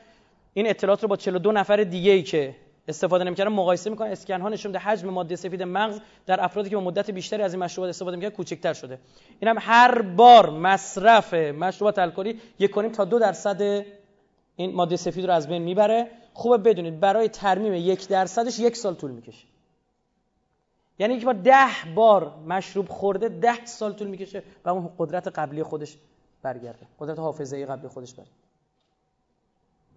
این اطلاعات رو با 42 نفر دیگه ای که استفاده نمی‌کردن مقایسه می‌کنن. اسکن ها نشون میده حجم ماده سفید مغز در افرادی که به مدت بیشتری از این مشروبات استفاده می‌کردن کوچکتر شده. این هم هر بار مصرف مشروبات الکلی یک کنیم تا دو درصد این ماده سفید رو از بین می‌بره. خوبه بدونید برای ترمیم یک درصدش یک سال طول می‌کشه. یعنی یک بار ده بار مشروب خورده ده سال طول می‌کشه و اون قدرت قبلی خودش برگرده. قدرت حافظه قبلی خودش برگرده.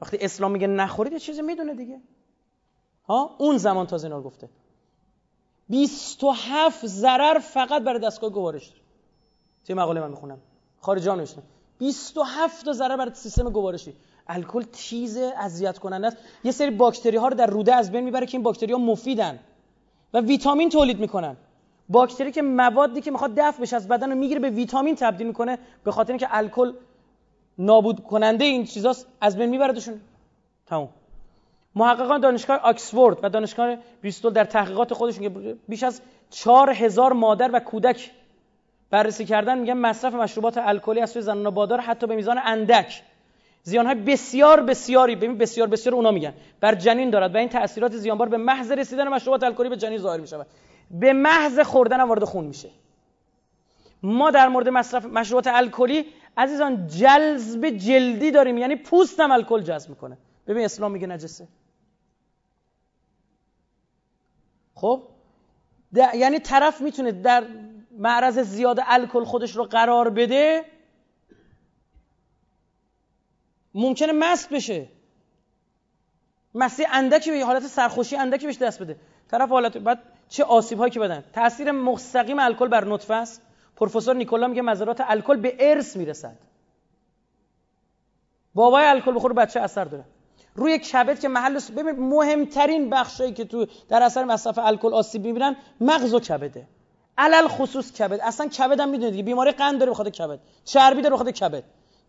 وقتی اسلام میگه نخورید یه چیزی می‌دونه دیگه. ها؟ اون زمان تازه اینا گفته. 27 ضرر فقط برای دستگاه گوارش داره. توی مقاله من می‌خونم. خارجی ها نوشتن 27 تا ضرر برای سیستم گوارشی. الکل تیز اذیت کننده است. یه سری باکتری ها رو در روده از بین می‌بره که این باکتری ها مفیدن و ویتامین تولید می‌کنن. باکتری که موادی که می‌خواد دفع بشه از بدن رو می‌گیره به ویتامین تبدیل می‌کنه به خاطر اینکه الکل نابود کننده این چیزاست از بین میبردشون. تموم. محققان دانشگاه آکسفورد و دانشگاه بریستول در تحقیقات خودشون که بیش از چهار هزار مادر و کودک بررسی کردن میگن مصرف مشروبات الکلی از سوی زنان بادار حتی به میزان اندک. های بسیار بسیاری ببین بسیار بسیار اونا میگن. بر جنین دارد و این تاثیرات زیانبار به محض رسیدن مشروبات الکلی به جنین ظاهر میشه به محض خوردن وارد خون میشه. ما در مورد مصرف مشروبات الکلی عزیزان جذب جلدی داریم. یعنی پوست هم الکل جذب می‌کنه. ببین اسلام میگه نجسه. خب؟ یعنی طرف می‌تونه در معرض زیاد الکل خودش رو قرار بده ممکنه مست بشه. مستی اندکی به حالت سرخوشی اندکی بهش دست بده. طرف حالت بعد چه آسیب هایی که بدن. تاثیر مستقیم الکل بر نطفه است. پروفسور نیکولا میگه مزارات الکل به ارث می‌رسد. بابای الکل بخور بچه اثر داره. روی کبد که محل ببین مهمترین بخشایی که تو در اثر مصرف الکل آسیب می‌بینن مغز و کبده. علل خصوص کبد. اصلا کبد هم می‌دونید دیگه. بیماری قند داره بخاطر کبد. چربی داره بخاطر کبد.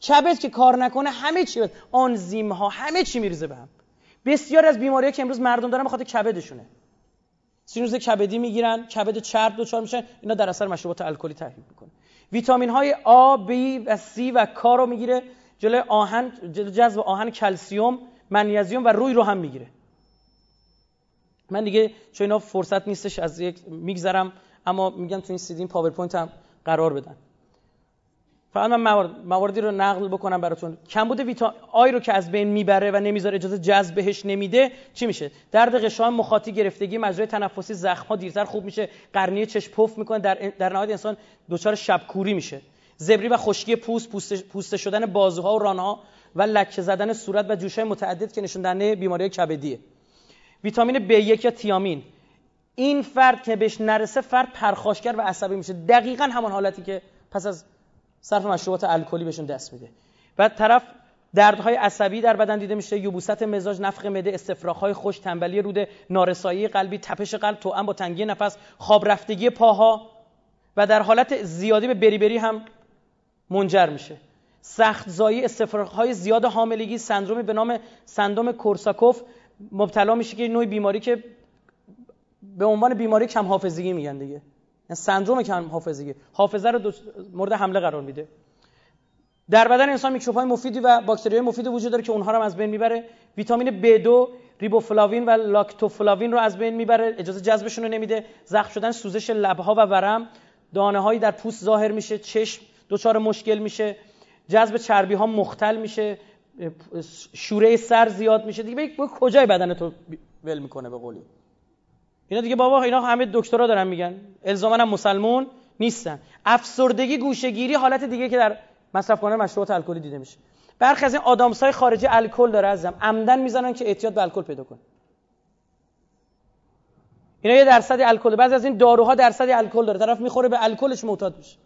کبد که کار نکنه همه چی آنزیم ها همه چی میریزه به هم. بسیار از بیماری‌ها که امروز مردم دارن بخاطر کبدشونه. سینوز کبدی می‌گیرن کبد چرب دچار میشن اینا در اثر مشروبات الکلی تحریک می‌کنه ویتامین های آ، بی و سی و K رو می‌گیره جلوی آهن جذب آهن کلسیوم منیزیم و روی رو هم می‌گیره. من دیگه چون اینا فرصت نیستش از یک میگذرم اما میگم تو این سی‌دی پاورپوینت هم قرار بدن. فقط من موارد، مواردی رو نقل بکنم براتون. کمبود ویتامین آ رو که از بین می‌بره و نمی‌ذاره اجازه جذب بهش نمیده چی میشه؟ درد غشای مخاطی گرفتگی مجرای تنفسی زخم ها دیرتر خوب میشه قرنیه چشم پف می‌کنه در در نهایت انسان دچار شبکوری میشه. زبری و خشکی پوست پوسته شدن بازوها و رانها و لکه زدن صورت و جوشهای متعدد که نشون دهنده بیماری کبدیه. ویتامین B1 یا تیامین. این فرد که بهش نرسه فرد پرخاشگر و عصبی میشه. دقیقا همان حالتی که پس از صرف مشروبات الکلی بهشون دست میده. و طرف دردهای عصبی در بدن دیده میشه یبوست مزاج نفخ معده استفراغ‌های خوش تنبلی روده نارسایی قلبی تپش قلب توأم با تنگی نفس خواب رفتگی پاها و در حالت زیادی به بری بری هم منجر میشه. سخت زایی های زیاد حاملگی سندرومی به نام سندروم کورساکوف مبتلا میشه که نوع بیماری که به عنوان بیماری کم حافظگی میگن دیگه. یعنی سندروم کم حافظگی. حافظه رو مورد حمله قرار میده. در بدن انسان میکروب های مفیدی و باکتری های مفیدی وجود داره که اونها رو از بین می‌بره. ویتامین B2 ریبوفلاوین و لاکتوفلاوین رو از بین می‌بره. اجازه جذبشون رو نمیده. زخم شدن سوزش لبها و ورم. دانه هایی در پوست ظاهر میشه. چشم دچار مشکل میشه. جذب چربی ها مختل میشه. شوره سر زیاد میشه. دیگه به کجای بدن تو ول می‌کنه به قولی؟ اینا دیگه بابا اینا همه دکترا دارن میگن. الزاما هم مسلمون نیستن. افسردگی گوشهگیری حالت دیگه که در مصرف کنه مشروبات الکلی دیده میشه. برخی از این آدامسای خارجی الکل داره ازم عمدن می‌زنن که اعتیاد به الکل پیدا کنه اینا یه درصدی الکل. بعضی از این داروها درصدی الکل داره. طرف می‌خوره به الکلش معتاد میشه.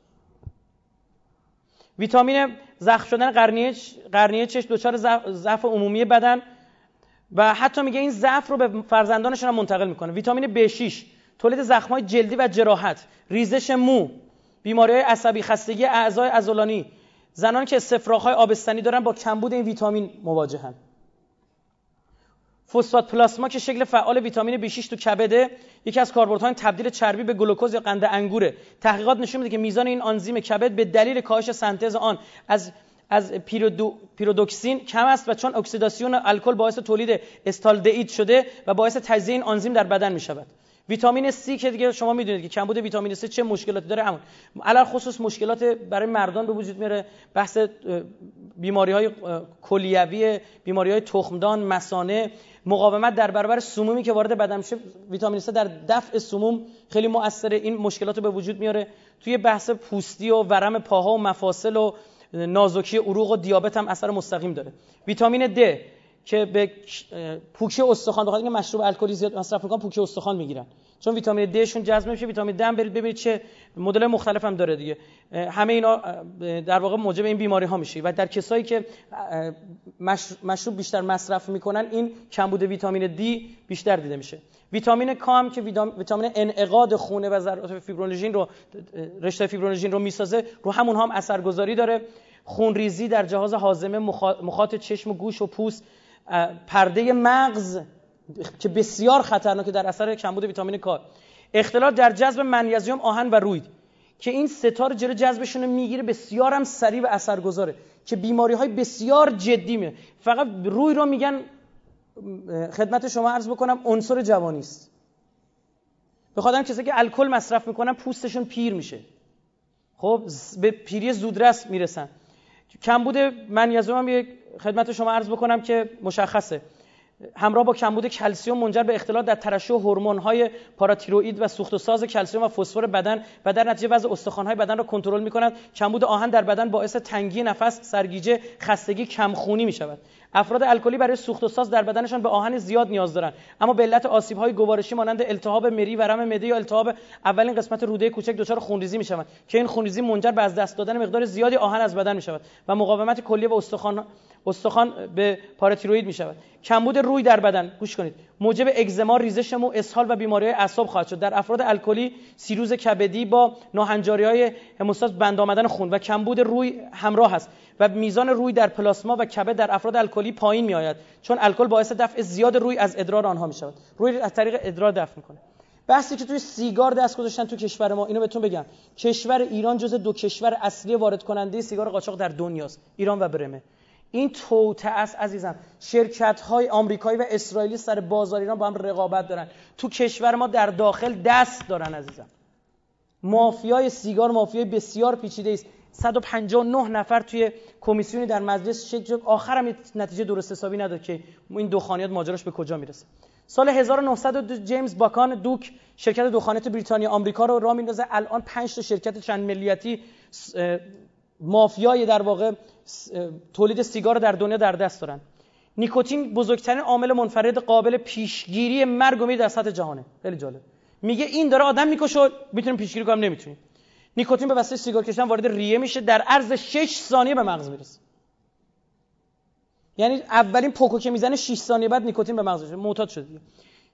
ویتامین زخم شدن قرنیه قرنیه چشم دچار ضعف عمومی بدن. و حتی میگه این ضعف رو به فرزندانشون هم منتقل می‌کنه. ویتامین B6 تولید زخمای جلدی و جراحت ریزش مو بیماری عصبی خستگی اعضای عضلانی. زنان که های آبستنی دارن با کمبود این ویتامین مواجهن. فسفات پلاسما که شکل فعال ویتامین B6 تو کبده یکی از کاربردهای تبدیل چربی به گلوکوز یا قند انگوره. تحقیقات نشون میده که میزان این آنزیم کبد به دلیل کاهش سنتز آن از از پیرودو، پیرودوکسین کم است و چون اکسیداسیون الکل باعث تولید استالدهید شده و باعث تجزیه این آنزیم در بدن می شود ویتامین C که دیگه شما می‌دونید که کمبود ویتامین C چه مشکلاتی داره همون. علل خصوص مشکلات برای مردان به وجود میاره. بحث بیماری های کلیوی بیماری های تخمدان مسانه. مقاومت در برابر سمومی که وارد بدن میشه ویتامین C در دفع سموم خیلی مؤثره. این مشکلات رو به وجود میاره. توی بحث پوستی و ورم پاها و مفاصل و نازکی عروق و دیابت هم اثر مستقیم داره. ویتامین د که به پوکی استخوان بخاطر اینکه مشروب الکلی زیاد مصرف می‌کنن پوکی استخوان می‌گیرن. چون ویتامین د شون جذب میشه ویتامین د هم برید ببینید چه مدل مختلف هم داره دیگه. همه اینا در واقع موجب این بیماری ها میشه. و در کسایی که مشروب بیشتر مصرف می‌کنن این کمبود ویتامین دی بیشتر دیده میشه. ویتامین کام که ویتامین انعقاد خونه و ذرات فیبرونژین رو رشته فیبرونژین رو می‌سازه رو همون هم اثرگذاری داره. خونریزی در جهاز هاضمه مخاط چشم و گوش و پوست پرده مغز که بسیار خطرناکه در اثر کمبود ویتامین کا اختلال در جذب منیزیم آهن و روید که این ستار جلو جذبشون رو می‌گیره بسیار هم سریع و اثرگذاره که بیماری های بسیار جدی میه فقط روی رو میگن خدمت شما عرض بکنم عنصر جوانی است. بخاطر کسی که الکل مصرف می‌کنن پوستشون پیر میشه. خب به پیری زودرس می‌رسن. کمبود منیزیم هم یک خدمت شما عرض بکنم که مشخصه. همراه با کمبود کلسیوم منجر به اختلال در ترشح های پاراتیروئید و سوخت و ساز کلسیوم و فسفر بدن و در نتیجه وضع های بدن را کنترل می‌کند. کمبود آهن در بدن باعث تنگی نفس سرگیجه خستگی کمخونی می شود افراد الکلی برای سوخت و ساز در بدنشان به آهن زیاد نیاز دارند اما به علت آسیب های گوارشی مانند التهاب مری ورم معده یا التهاب اولین قسمت روده کوچک دچار خونریزی می‌شوند که این خونریزی منجر به از دست دادن مقدار زیادی آهن از بدن می‌شود و مقاومت کلیه و استخوان استخوان به پاراتیروئید می‌شود. کمبود روی در بدن گوش کنید. موجب اگزما ریزش مو اسهال و بیماری اعصاب خواهد شد. در افراد الکلی سیروز کبدی با ناهنجاری های هموستاز بند آمدن خون و کمبود روی همراه است و میزان روی در پلاسما و کبد در افراد الکلی پایین می آید چون الکل باعث دفع زیاد روی از ادرار آنها می شود روی از طریق ادرار دفع می‌کنه. بحثی که توی سیگار دست گذاشتن تو کشور ما اینو بهتون بگم. کشور ایران جز دو کشور اصلی وارد کننده سیگار قاچاق در دنیاست ایران و برمه. این توته است عزیزم. شرکت های آمریکایی و اسرائیلی سر بازار ایران با هم رقابت دارن. تو کشور ما در داخل دست دارن عزیزم. مافیای سیگار مافیای بسیار پیچیده است. 159 نفر توی کمیسیونی در مجلس شکل آخر هم نتیجه درست حسابی نداد که این دخانیات ماجراش به کجا می‌رسه. سال 1902 جیمز باکان دوک شرکت دخانیات بریتانیا آمریکا رو راه میندازه. الان 5 تا شرکت چند ملیتی مافیای در واقع تولید سیگار در دنیا در دست دارن. نیکوتین بزرگترین عامل منفرد قابل پیشگیری مرگ و در سطح جهانه. خیلی جالب. میگه این داره آدم می‌کشه می‌تونیم پیشگیری کنیم نمی‌تونیم. نیکوتین به واسطه سیگار کشیدن وارد ریه میشه در عرض 6 ثانیه به مغز می‌رسه. یعنی اولین پوکو که می‌زنه 6 ثانیه بعد نیکوتین به مغزش معتاد شده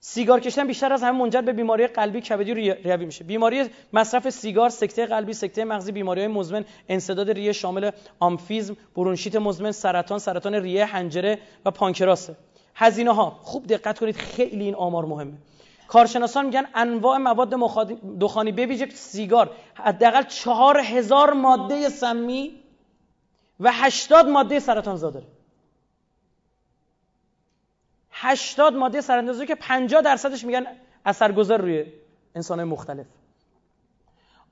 سیگار کشیدن بیشتر از همه منجر به بیماری قلبی کبدی ریوی میشه. بیماری مصرف سیگار سکته قلبی سکته مغزی بیماری های مزمن انسداد ریه شامل آمفیزم برونشیت مزمن سرطان سرطان ریه حنجره و پانکراسه هزینه ها خوب دقت کنید خیلی این آمار مهمه. کارشناسان میگن انواع مواد دخانی بویژه سیگار. حداقل چهار هزار ماده سمی و هشتاد ماده سرطان داره 80 ماده سراندازی که 50 درصدش میگن اثرگذار روی انسان مختلف.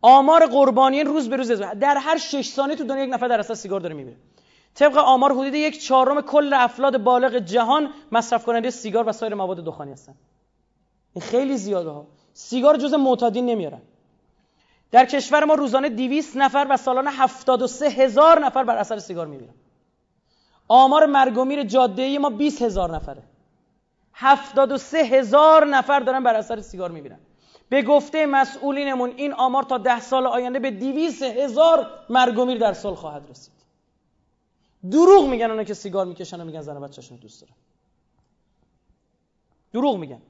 آمار قربانیان روز به روز در هر 6 ثانیه تو دنیا یک نفر در اثر سیگار داره میمیره طبق آمار حدود یک چهارم کل افراد بالغ جهان مصرف کننده سیگار و سایر مواد دخانی هستن. این خیلی زیاده ها. سیگار جز معتادین نمیارن در کشور ما روزانه 200 نفر و سالانه 73 هزار نفر بر اثر سیگار میمیرن آمار مرگ و میر جاده ما 20 هزار نفره. 73 هزار نفر دارن بر اثر سیگار می‌بینن. به گفته مسئولینمون این آمار تا ده سال آینده به 200 هزار مرگ و میر در سال خواهد رسید. دروغ میگن اونا که سیگار می‌کشن و میگن زن بچه‌شون دوست دارن. دروغ میگن.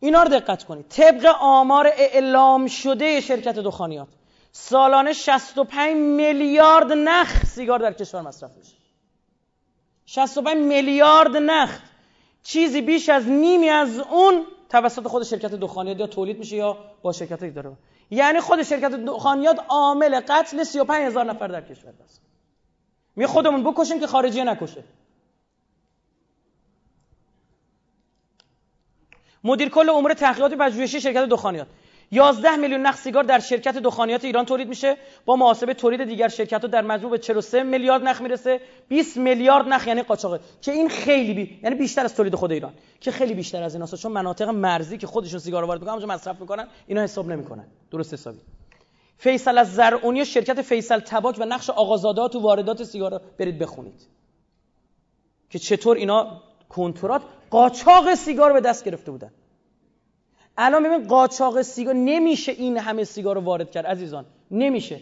اینا رو دقت کنید. طبق آمار اعلام شده شرکت دخانیات سالانه 65 میلیارد نخ سیگار در کشور مصرف میشه. 65 میلیارد نخ. چیزی بیش از نیمی از اون توسط خود شرکت دخانیات یا تولید میشه یا با شرکت داره. یعنی خود شرکت دخانیات عامل قتل 35 هزار نفر در کشور است. می خودمون بکشیم که خارجی نکشه. مدیر کل امور تحقیقات پژوهشی شرکت دخانیات. 11 میلیون نخ سیگار در شرکت دخانیات ایران تولید میشه. با محاسبه تولید دیگر شرکت ها در مجموع به 43 میلیارد نخ می‌رسه. 20 میلیارد نخ یعنی قاچاقه. که این خیلی بی... یعنی بیشتر از تولید خود ایران. که خیلی بیشتر از ایناست. چون مناطق مرزی که خودشون سیگار وارد می‌کنن اونجا مصرف می‌کنن اینا حساب نمی‌کنن. درست حسابی. فیصل از زرعونی شرکت فیصل تباک و نقش آقازاده تو واردات سیگار برید بخونید. که چطور اینا کنترات قاچاق سیگار به دست گرفته بودن. الان ببین قاچاق سیگار نمیشه این همه سیگار رو وارد کرد عزیزان. نمیشه.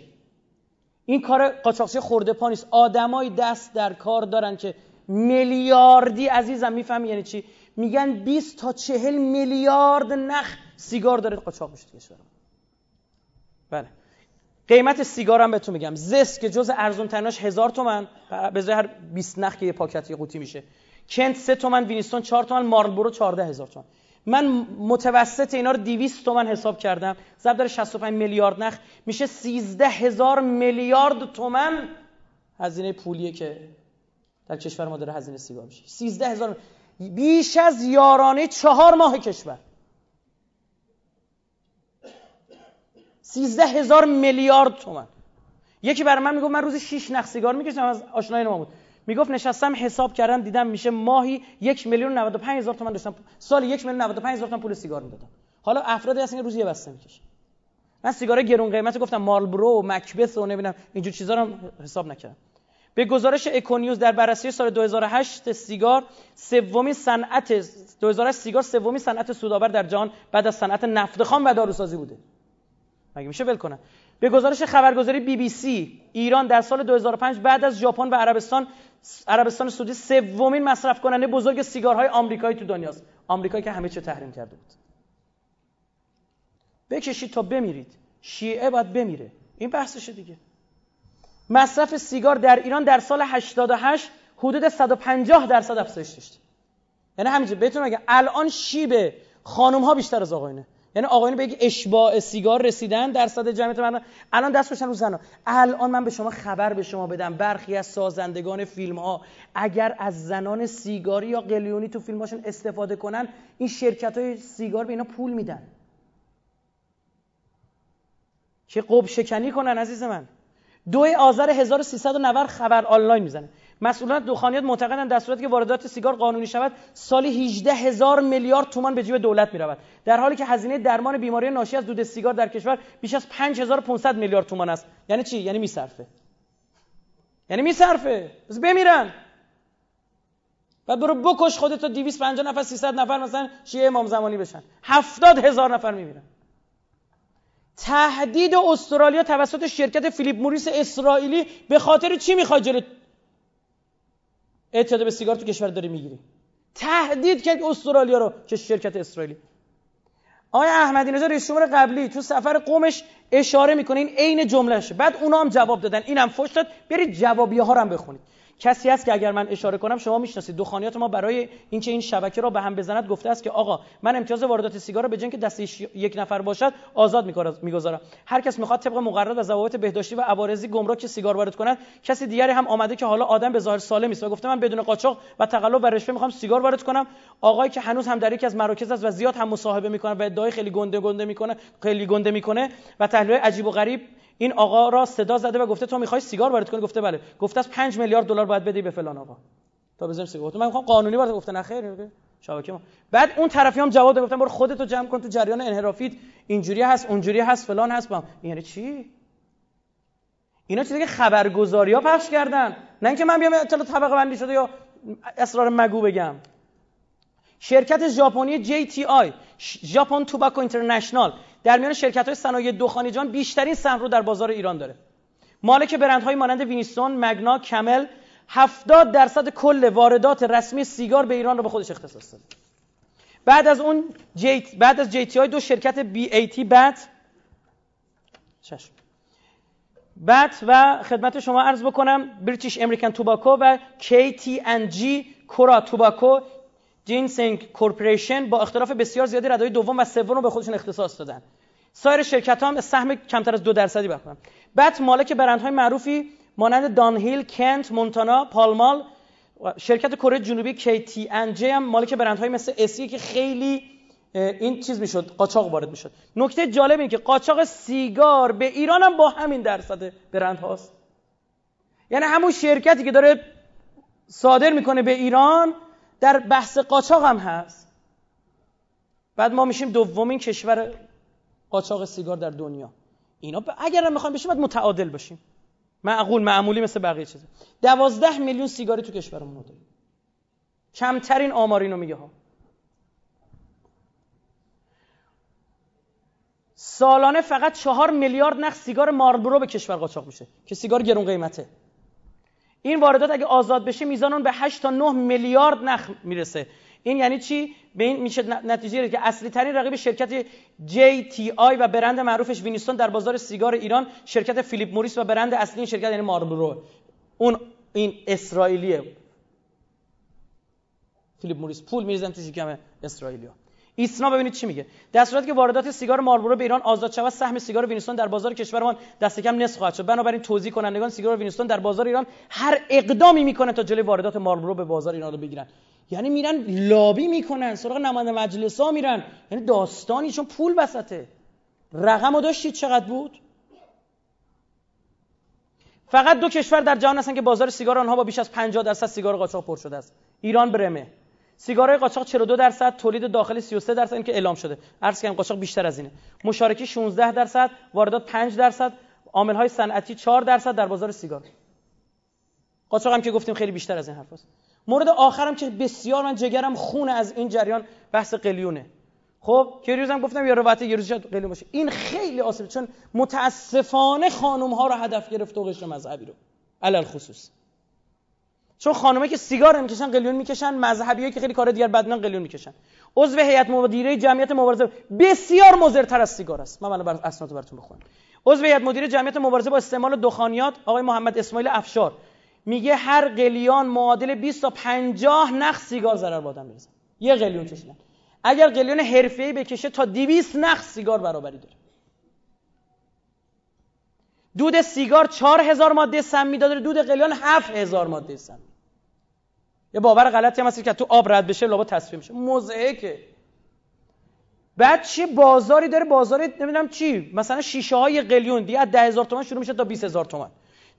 این کار قاچاقچی خورده پا نیست. آدمای دست در کار دارن که میلیاردی عزیزم می‌فهمی یعنی چی؟ میگن 20 تا 40 میلیارد نخ سیگار داره قاچاق میشه کشور. بله. قیمت سیگار هم بهتون میگم. زس که جز ارزون تناش هزار تومن. به هر 20 نخ که یه پاکت یه قوطی میشه. کنت 3 تومن وینستون 4 تومن مارلبورو 14 هزار تومن. من متوسط اینا رو 200 تومن حساب کردم. ضرب در 65 میلیارد نخ. میشه 13 هزار میلیارد تومن هزینه پولیه که در کشور ما داره هزینه سیگار میشه. 13 هزار بیش از یارانه چهار ماه کشور. 13 هزار میلیارد تومن یکی برای من می‌گفت من روزی 6 نخ سیگار می‌کشم از آشنای ما بود. می‌گفت نشستم حساب کردم دیدم میشه ماهی یک میلیون 95 هزار تومان داشتم. سال یک میلیون 95 هزار تومان پول سیگار می‌دادم. حالا افرادی هستن که روزی یه بسته می‌کشن من سیگار گرون قیمت گفتم مارلبرو و مکبث و نمی‌دونم اینجور چیزا رو حساب نکردم. به گزارش اکونیوز در بررسی سال 2008 سیگار سومین صنعت 2008 سیگار سومین صنعت سودآور در جهان بعد از صنعت نفت خام و داروسازی بوده. مگه میشه ول به گزارش خبرگزاری بی بی سی ایران در سال 2005 بعد از ژاپن و عربستان عربستان سعودی سومین مصرف کننده بزرگ سیگارهای آمریکایی تو دنیاست. آمریکایی که همه چه تحریم کرده بود. بکشید تا بمیرید. شیعه باید بمیره. این بحثشه دیگه. مصرف سیگار در ایران در سال 88 حدود 150 درصد افزایش داشت یعنی همینجا بهتون میگم الان شیب خانم ها بیشتر از آقایونه. یعنی آقایون به یک اشباع سیگار رسیدن درصد جمعیت مردم الان دست بشن رو زنا الان من به شما خبر به شما بدم. برخی از سازندگان فیلم ها اگر از زنان سیگاری یا قلیونی تو فیلماشون استفاده کنن این شرکت های سیگار به اینا پول میدن. که قب شکنی کنن عزیز من. دو آذر 1390 خبر آنلاین می‌زنه. مسئولان دخانیات معتقدند در صورتی که واردات سیگار قانونی شود سالی 18 هزار میلیارد تومان به جیب دولت می‌رود. در حالی که هزینه درمان بیماری ناشی از دود سیگار در کشور بیش از 5500 میلیارد تومان است. یعنی چی؟ یعنی میصرفه. یعنی میصرفه. بس بمیرن. بعد برو بکش خودت تا 250 نفر 300 نفر مثلا شیعه امام زمانی بشن. 70 هزار نفر میمیرن. تهدید استرالیا توسط شرکت فیلیپ موریس اسرائیلی به خاطر چی می‌خواد جلو اعتیاد به سیگار تو کشور داره می‌گیری. تهدید کرد استرالیا رو که شرکت اسرائیلی. آقای احمدی نژاد رئیس جمهور قبلی تو سفر قومش اشاره می‌کنه این عین جملهشه بعد اونا هم جواب دادن. اینم فوش داد. برید جوابیه ها رو هم بخونید. کسی هست که اگر من اشاره کنم شما می‌شناسید. دخانیات ما برای اینکه این شبکه را به هم بزند گفته است که آقا من امتیاز واردات سیگار رو به جنگ دست یک نفر باشد آزاد می‌گذارم. هر کس می‌خواد طبق مقررات و ضوابط بهداشتی و عوارضی گمراه که سیگار وارد کند کسی دیگری هم آمده که حالا آدم به ظاهر سالم است و گفته من بدون قاچاق و تقلب و رشوه می‌خوام سیگار وارد کنم. آقایی که هنوز هم در یکی از مراکز است و زیاد هم مصاحبه می‌کنه و ادعای خیلی گنده گنده می‌کنه خیلی گنده می‌کنه و تحلیل عجیب و غریب این آقا را صدا زده و گفته تو می‌خوای سیگار وارد کنی؟ گفته بله. گفته از 5 میلیارد دلار باید بدی به فلان آقا. تا بزنیم سیگار. گفته من می‌خوام قانونی وارد گفته نه خیر شبکه ما. بعد اون طرفی هم جواب داد. گفتم برو خودتو جمع کن تو جریان انحرافیت. اینجوری هست اونجوری هست فلان هست با یعنی چی؟ اینا چیزی که خبرگزاری ها پخش کردن. نه اینکه من بیام اطلاع طبقه بندی شده یا اسرار مگو بگم. شرکت ژاپنی JTI ژاپن توباکو اینترنشنال. در میان شرکت های صنایع دخانی بیشترین سهم رو در بازار ایران داره. مالک برندهایی مانند وینستون، مگنا، کمل 70 درصد کل واردات رسمی سیگار به ایران رو به خودش اختصاص داده. بعد از اون جیت بعد از JTI دو شرکت بی ای تی بت چشم. بت و خدمت شما عرض بکنم بریتیش امریکن توباکو و KTNG کورا توباکو جینسنگ کورپوریشن با اختلاف بسیار زیادی ردای دوم و سوم رو به خودشون اختصاص دادن. سایر شرکت هم سهم کمتر از دو درصدی بخورن بعد مالک برندهای معروفی مانند دانهیل، کنت، مونتانا، پالمال شرکت کره جنوبی KTNJ هم مالک برندهای مثل اسی که خیلی این چیز می‌شد قاچاق وارد می‌شد. نکته جالب اینه که قاچاق سیگار به ایران هم با همین درصد برند هاست. یعنی همون شرکتی که داره صادر می‌کنه به ایران در بحث قاچاق هم هست. بعد ما میشیم دومین کشور قاچاق سیگار در دنیا. اینا اگر هم می‌خوایم بشیم باید متعادل باشیم معقول معمولی مثل بقیه چیزه دوازده میلیون سیگاری تو کشورمون داریم. کمترین آمار اینو میگه ها. سالانه فقط چهار میلیارد نخ سیگار مارلبورو به کشور قاچاق میشه که سیگار گرون قیمته. این واردات اگه آزاد بشه میزان اون به 8 تا 9 میلیارد نخ می‌رسه. این یعنی چی؟ به این میشه نتیجه که اصلی ترین رقیب شرکت JTI و برند معروفش وینستون در بازار سیگار ایران شرکت فیلیپ موریس و برند اصلی این شرکت یعنی مارلبورو اون این اسرائیلیه. فیلیپ موریس پول میریزن تو شکم اسرائیلیا ایسنا ببینید چی میگه. در صورتی که واردات سیگار مارلبورو به ایران آزاد شود سهم سیگار وینستون در بازار کشورمان دست کم نصف خواهد شد. بنابراین توزیع کنندگان سیگار وینستون در بازار ایران هر اقدامی می‌کنه تا جلوی واردات مارلبورو به بازار ایران رو بگیرن. یعنی میرن لابی می‌کنن سراغ نماینده مجلس ها میرن. یعنی داستانی چون پول وسطه. رقم رو داشتید چقدر بود؟ فقط دو کشور در جهان هستن که بازار سیگار آنها با بیش از 50 درصد سیگار قاچاق پر شده است. ایران برمه. سیگارهای قاچاق 42 درصد تولید داخلی 33 درصد این که اعلام شده. عرض کردم قاچاق بیشتر از اینه. مشارکی 16 درصد واردات 5 درصد عامل های صنعتی 4 درصد در بازار سیگار. قاچاق هم که گفتیم خیلی بیشتر از این حرف است مورد آخرم که بسیار من جگرم خونه از این جریان بحث قلیونه. خب که هم گفتم یا روایت یه روز قلیون باشه. این خیلی آسیب چون متاسفانه خانم ها رو هدف گرفت و قشر مذهبی رو. علل خصوص. چون خانمه که سیگار می‌کشن قلیون می‌کشن مذهبی که خیلی کار دیگر بدنان قلیون می‌کشن. عضو هیئت مدیره جمعیت مبارزه بسیار مضرتر از سیگار است. من بر اسناد براتون بخونم. عضو هیئت مدیره جمعیت مبارزه با استعمال دخانیات آقای محمد اسماعیل افشار میگه هر قلیان معادل 20 تا 50 نخ سیگار ضرر به آدم می‌رسه. یه قلیون کشیدن. اگر قلیون حرفه‌ای بکشه تا 200 نخ سیگار برابری داره. دود سیگار 4000 ماده سمی داره دود قلیان 7000 ماده سمی یه باور غلطی هم هست که تو آب رد بشه لابا تصفیه میشه. مزهکه بعد چه بازاری داره؟ بازاری نمی‌دونم چی. مثلا شیشه های قلیون. دیگه از 10000 تومان شروع میشه تا 20000 تومان.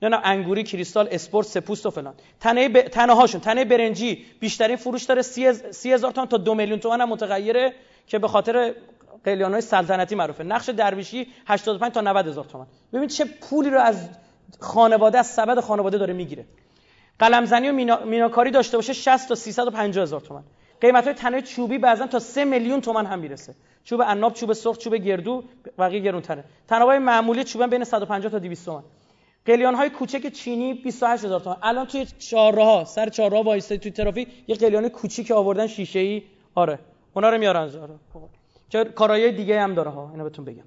نه انگوری کریستال اسپورت سپوست و فلان. تنه ب... تنه هاشون تنه برنجی. بیشترین فروش داره 30 هزار تومان تا دو میلیون تومان هم متغیره که به خاطر قلیان های سلطنتی معروفه. نقش درویشی 85 تا 90 هزار تومان. ببین چه پولی رو از خانواده از سبد خانواده داره می‌گیره. قلمزنی و مینا... میناکاری داشته باشه 60 تا 350 هزار تومان. قیمت های تنه چوبی بعضا تا 3 میلیون تومان هم می‌رسه. چوب عناب چوب سرخ چوب گردو بقیه گرونتره. تنابای معمولی چوبن بین 150 تا 200 تومان. قلیان های کوچک چینی 28000 هزار تومان. الان توی چهارراه سر چهارراه وایسته توی ترافیک یه قلیان کوچیک آوردن شیشه ای آره. اونا رو میارن آره. که کارهای دیگه هم داره ها. اینو بهتون بگم.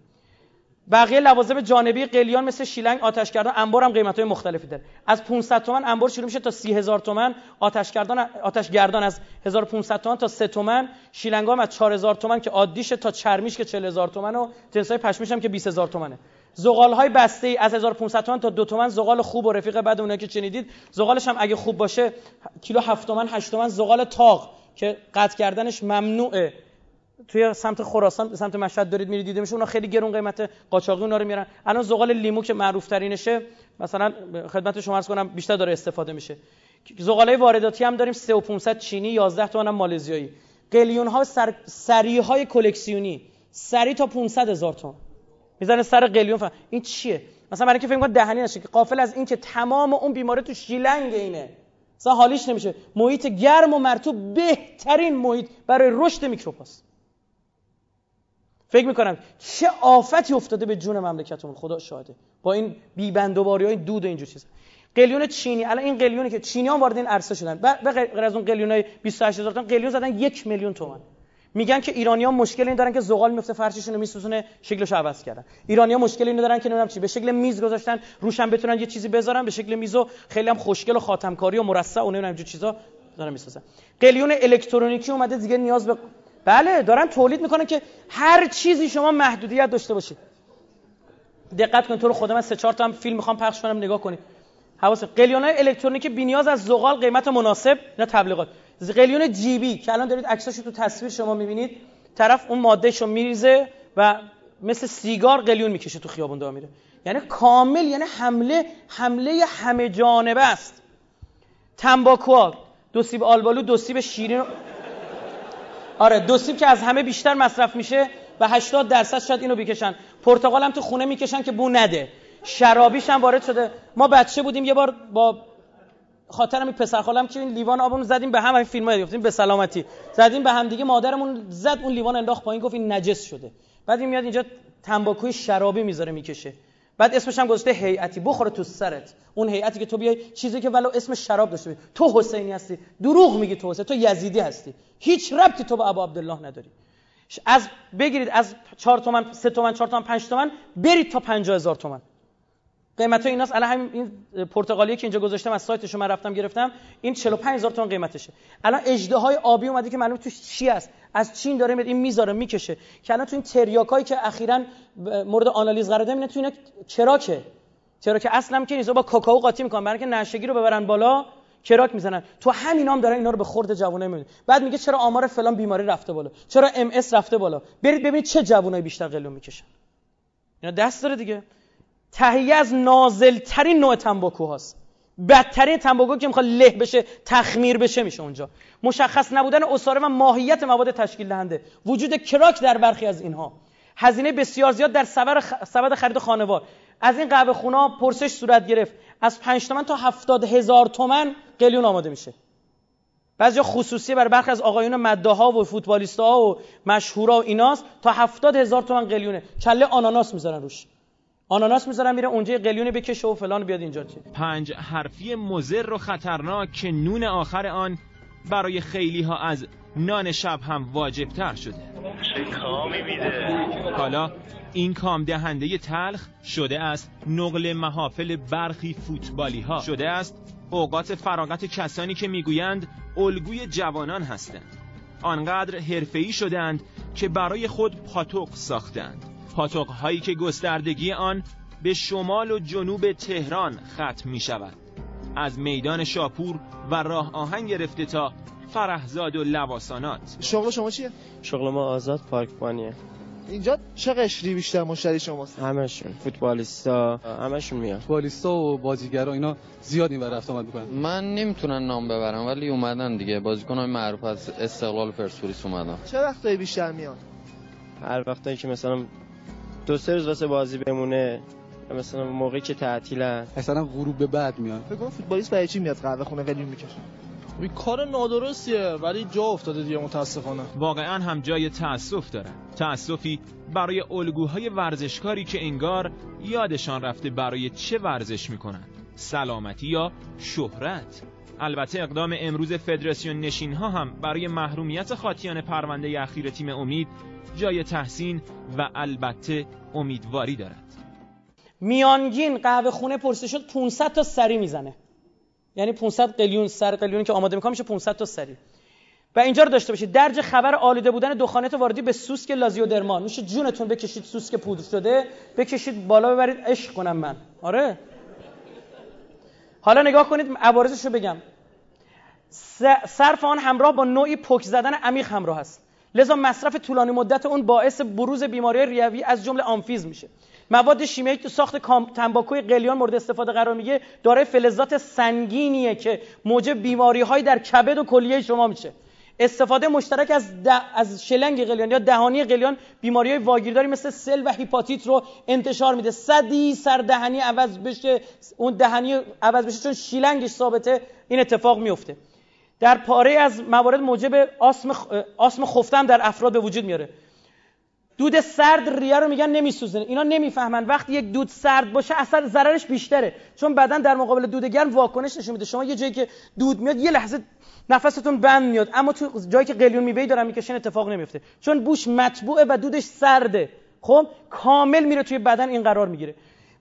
بقیه لوازم جانبی قلیان مثل شیلنگ آتش کردن انبار هم قیمت های مختلفی داره. از 500 تومن انبار شروع میشه تا 30000 تومن آتش کردن آتش گردان از 1500 تومن تا 3 تومن شیلنگ هم از 4000 تومن که عادیشه تا چرمیش که 40000 تومن و جنس های پشمیش هم که 20000 تومنه. زغال های بسته ای از 1500 تومن تا 2 تومن زغال خوب و رفیق بعد اونایی که شنیدید زغالش هم اگه خوب باشه کیلو 7 تومن 8 تومن زغال تاق که قطع کردنش ممنوعه. توی سمت خراسان سمت مشهد دارید میرید دیده میشه اونا خیلی گرون قیمت قاچاقی اونا رو میارن. الان زغال لیمو که معروف ترینشه مثلا خدمت شما عرض کنم بیشتر داره استفاده میشه. زغالای وارداتی هم داریم 3500 چینی 11 تومن هم مالزیایی. قلیون ها سر سری های کلکسیونی. سری تا 500 هزار تومن. می‌زنه سر قلیون فهم. این چیه؟ مثلا برای اینکه فکر کنم دهنی نشه که قافل از این که تمام اون بیماری تو شیلنگ اینه. مثلا حالیش نمیشه. محیط گرم و مرطوب بهترین محیط برای رشد میکروباست. فکر می‌کنم چه آفتی افتاده به جون مملکتمون. خدا شاهده. با این بیبندوباری های دود و اینجور چیزا. قلیون چینی. الان این قلیونی که چینی ها وارد این عرصه شدن. به غیر از اون قلیون های 28 هزار تومان قلیون زدن یک میلیون تومان. میگن که ایرانی ها مشکل این دارن که زغال میفته فرششون رو میسوزونه شکلش عوض کردن. ایرانی ها مشکل اینو دارن که نمی‌دونم چی به شکل میز گذاشتن روشن بتونن یه چیزی بذارن به شکل میزو خیلی هم خوشگل و خاتمکاری و مرصع و نمی‌دونم چیزا دارن می‌سازن. قلیون الکترونیکی اومده دیگه نیاز به بله دارن تولید می‌کنن که هر چیزی شما محدودیت داشته باشید. دقت کنید تو رو خودم سه چهار تا هم فیلم می‌خوام پخش کنم نگاه کنید حواس قلیون های الکترونیکی نیاز از زغال قیمت مناسب اینا تبلیغات. قلیون جیبی که الان دارید عکساشو تو تصویر شما می‌بینید طرف اون مادهشو میریزه و مثل سیگار قلیون می‌کشه تو خیابون داره میره. یعنی کامل یعنی حمله حمله همه جانبه است. تنباکو دو سیب آلبالو دو سیب شیرین. آره دو سیب که از همه بیشتر مصرف میشه و 80 درصد شاید اینو بکشن پرتقال هم تو خونه می‌کشن که بو نده. شرابیش هم وارد شده. ما بچه بودیم یه بار با خاطرم یک پسر خالم که این لیوان آبونو زدیم به هم این فیلم ها به سلامتی. زدیم به هم دیگه مادرمون زد اون لیوان انداخت پایین گفت این نجس شده. بعد این میاد اینجا تنباکوی شرابی می‌ذاره می‌کشه. بعد اسمش هم گذاشته هیئتی. بخوره تو سرت. اون هیئتی که تو بیای چیزی که ولو اسم شراب داشته باشی. تو حسینی هستی. دروغ میگی تو حسین. تو یزیدی هستی. هیچ ربطی تو با ابو عبدالله نداری. از بگیرید از 4 تومن 3 تومن 4 تومن 5 تومن برید تا 50 هزار تومن. قیمت ایناست. الان همین این پرتغالی که اینجا گذاشتم از سایتش من رفتم گرفتم. این 45 هزار تومان قیمتشه. الان اجده های آبی اومده که معلومه توش چی است از چین داره میاد این می‌ذاره می‌کشه. که الان تو این تریاکایی که اخیرا مورد آنالیز قرار دادن تو اینا چرا که اصلا که نیست. با کاکائو قاطی می‌کنن. برای اینکه نشئگی رو ببرن بالا کراک می‌زنن. تو همین هم دارن اینا رو به خورد جوانا می‌بینید بعد میگه چرا آمار فلان بیماری رفته بالا؟ چرا ام اس رفته بالا؟ برید ببینید چه جوانای بیشتر قلیون می‌کشن. اینا دست داره دیگه. تهیه از نازلترین نوع تنباکو هاست. بدترین تنباکو که می‌خواد له بشه تخمیر بشه میشه اونجا. مشخص نبودن اساره و ماهیت مواد تشکیل دهنده. وجود کراک در برخی از اینها. هزینه بسیار زیاد در سبد خرید خانوار. از این قهوه خونا پرسش صورت گرفت. از 5 تومن تا 70 هزار تومن قلیون آماده میشه. بعضی خصوصی برای برخی از آقایون مداها و فوتبالیست‌ها و مشهورا و ایناست تا 70 هزار تومن قلیونه. کله آناناس می‌ذارن روش. آناناس می‌ذارن میره اونجا قلیون بکشه و فلان بیاد اینجا. چی پنج حرفی مزر و خطرناک که نون آخر آن برای خیلی ها از نان شب هم واجب تر شده. چه کامی میده؟ حالا این کام دهنده تلخ شده است نقل محافل برخی فوتبالی ها شده است اوقات فراغت کسانی که می‌گویند الگوی جوانان هستند. آنقدر حرفه‌ای شدند که برای خود پاتوق ساختند پاتوق هایی که گستردگی آن به شمال و جنوب تهران ختم می شود از میدان شاپور و راه آهن گرفته تا فرهزاد و لواسانات. شغل شما چیه؟ شغل ما آزاد پارکبانیه اینجا چه قشری بیشتر مشتری شماست؟ همشون فوتبالیستا همشون میاد فوتبالیستا و بازیگرا اینا زیاد این رفت آمد می‌کنن. من نمی‌تونم نام ببرم ولی اومدن دیگه. بازیکنای معروف از استقلال پرسپولیس اومدن. چه وقتایی بیشتر میاد هر وقتایی که مثلا دو سه روز واسه بازی بمونه. مثلا موقعی که تعطیلن. مثلا غروب به بعد میاد. فکر کنم فوتبالیست برای چی میاد قهوه خونه قلیون می‌کشه؟ کار نادرستیه ولی جا افتاده دیگه متاسفانه. واقعا هم جای تأسف داره تأسفی برای الگوهای ورزشکاری که انگار یادشان رفته برای چه ورزش می‌کنن؟ سلامتی یا شهرت؟ البته اقدام امروز فدراسیون نشین ها هم برای محرومیت خاطیان پرونده اخیر تیم امید جای تحسین و البته امیدواری دارد. میانگین قهوه خونه پرسه شد 500 تا سری می‌زنه. یعنی 500 قلیون سر قلیونی که آماده می‌کنه میشه 500 تا سری. و اینجا رو داشته باشید. درج خبر آلوده بودن دخانت واردی به سوسک لازیودرمان میشه جونتون بکشید سوسک پودر شده بکشید بالا ببرید. عشق کنم من. آره. حالا نگاه کنید عوارضش رو بگم. صرف آن همراه با نوعی پک زدن عمیق همراه است. لذا مصرف طولانی مدت اون باعث بروز بیماری ریوی از جمله آمفیز میشه. مواد شیمیایی تو ساخت تنباکوی قلیان مورد استفاده قرار میگه دارای فلزات سنگینیه که موجب بیماری در کبد و کلیه شما میشه. استفاده مشترک از, از شلنگ قلیان یا دهانی قلیان بیماری های واگیرداری مثل سل و هیپاتیت رو انتشار میده. صدی سر دهنی عوض بشه اون دهنی عوض بشه چون شیلنگش ثابته این اتفاق میفته در پاره از موارد موجب آسم, آسم خفتم در افراد به وجود میاره. دود سرد ریه رو میگن نمیسوزه اینا نمی‌فهمن. وقتی یک دود سرد باشه اثر ضررش بیشتره. چون بدن در مقابل دود گرم واکنش نشون میده. شما یه جایی که دود میاد یه لحظه نفستون بند میاد. اما تو جایی که قلیون میوه دارن می‌کشن اتفاق نمیفته چون بوش مطبوعه و دودش سرده. خب؟ کامل میره توی بدن این قرار می‌گیره.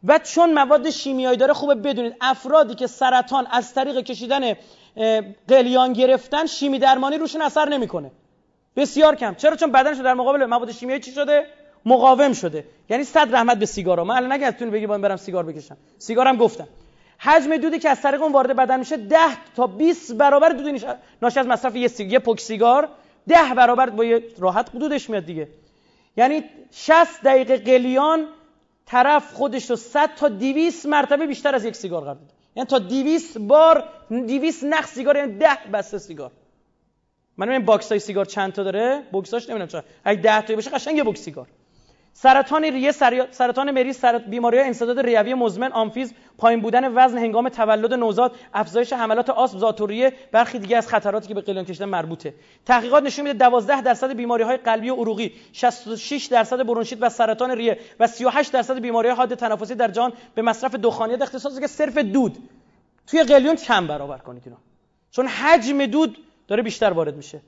و چون مواد شیمیایی داره خوبه بدونید. افرادی که سرطان از طریق کشیدن قلیان گرفتن شیمی درمانی روشون اثر نمی‌کنه. بسیار کم. چرا؟ چون بدنش در مقابل مواد شیمیایی چی شده؟ مقاوم شده. یعنی صد رحمت به سیگارا من الان نگه بگی باید برم سیگار بکشم. سیگارم گفتم. حجم دودی که از طریق اون وارد بدن میشه 10 تا 20 برابر دود ناشی از مصرف یه سیگار یه پک سیگار 10 برابر با یه راحت دودش میاد دیگه. یعنی 60 دقیقه قلیان طرف خودش رو 100 تا 200 مرتبه بیشتر از یک سیگار قرار یعنی تا 200 بار 200 نخ سیگار یعنی 10 بسته سیگار. من این باکس های سیگار چند تا داره؟ بوکساش نمی‌دونم چرا. اگه 10 تا باشه قشنگ یه بوکس سیگار. سرطان ریه سرطان مری سرط... بیماری های انسداد ریوی مزمن آمفیزم پایین بودن وزن هنگام تولد نوزاد افزایش حملات آسم ذات‌الریه برخی دیگه از خطراتی که به قلیان کشیدن مربوطه. تحقیقات نشون میده 12 درصد بیماری های قلبی و عروقی 66 درصد برونشیت و سرطان ریه و 38 درصد بیماری حاد تنفسی در جهان به مصرف دخانیات اختصاص که صرف دود. توی قلیون چند برابر کنید اینا. چون حجم دود داره بیشتر وارد میشه.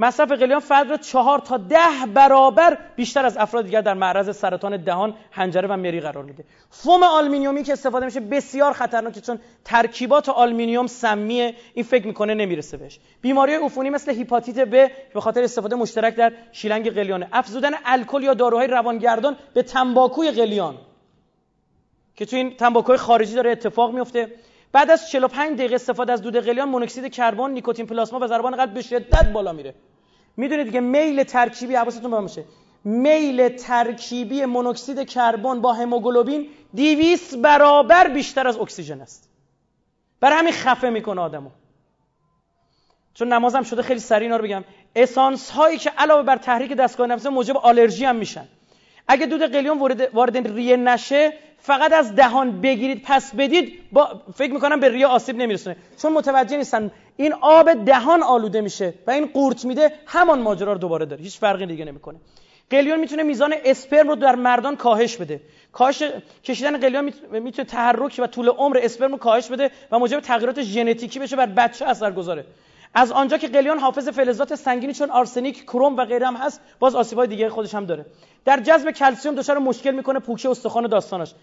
مصرف قلیان فرد را چهار تا ده برابر بیشتر از افراد دیگر در معرض سرطان دهان هنجره و مری قرار میده. فوم آلمینیومی که استفاده میشه بسیار خطرناکه چون ترکیبات آلومینیوم سمیه این فکر می‌کنه نمی‌رسه بهش. بیماری عفونی مثل هپاتیت ب به خاطر استفاده مشترک در شیلنگ قلیان افزودن الکل یا داروهای روانگردان به تنباکوی قلیان که تو این تنباکوی خارجی داره اتفاق میفته بعد از 45 دقیقه استفاده از دود قلیان مونوکسید کربن نیکوتین پلاسما و ضربان قلب به شدت بالا میره. می‌دونید که میل ترکیبی حواستون باشه. میل ترکیبی مونوکسید کربن با هموگلوبین 200 برابر بیشتر از اکسیژن است. برای همین خفه می‌کنه آدمو. چون نمازم شده خیلی سریع اینا رو بگم. اسانس هایی که علاوه بر تحریک دستگاه نفسه موجب آلرژی هم میشن. اگه دود قلیون وارد وارد ریه نشه فقط از دهان بگیرید پس بدید با فکر می‌کنم به ریه آسیب نمیرسونه. چون متوجه نیستن این آب دهان آلوده میشه و این قورت میده همان ماجرا رو دوباره داره. هیچ فرقی دیگه نمی‌کنه. قلیون می‌تونه میزان اسپرم رو در مردان کاهش بده. کاهش کشیدن قلیون می‌تونه تحرک و طول عمر اسپرم رو کاهش بده و موجب تغییرات ژنتیکی بشه بر بچه اثر گذاره. از آنجا که قلیان حافظ فلزات سنگینی چون آرسنیک کروم و غیره هم هست باز آسیبای دیگه خودش هم داره. در جذب کلسیوم دچار مشکل می‌کنه پوکی استخوان داستانش.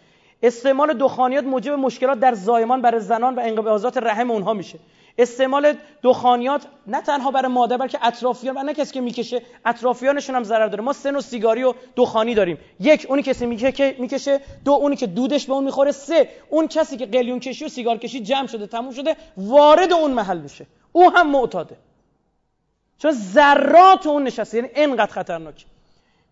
استعمال دخانیات موجب مشکلات در زایمان برای زنان و انقباضات رحم اونها میشه. استعمال دخانیات نه تنها برای مادر بلکه اطرافیان و نه کسی که می‌کشه اطرافیانشون هم ضرر داره. ما سه نوع سیگاری و دخانی داریم. یک اونی کسی می‌کشه دو اونی که دودش به اون می‌خوره. سه اون کسی که قلیون کشی و سیگار کشی جمع شده تموم شده وارد اون محل میشه. او هم معتاده. چون ذرات اون نشسته. یعنی انقدر خطرناک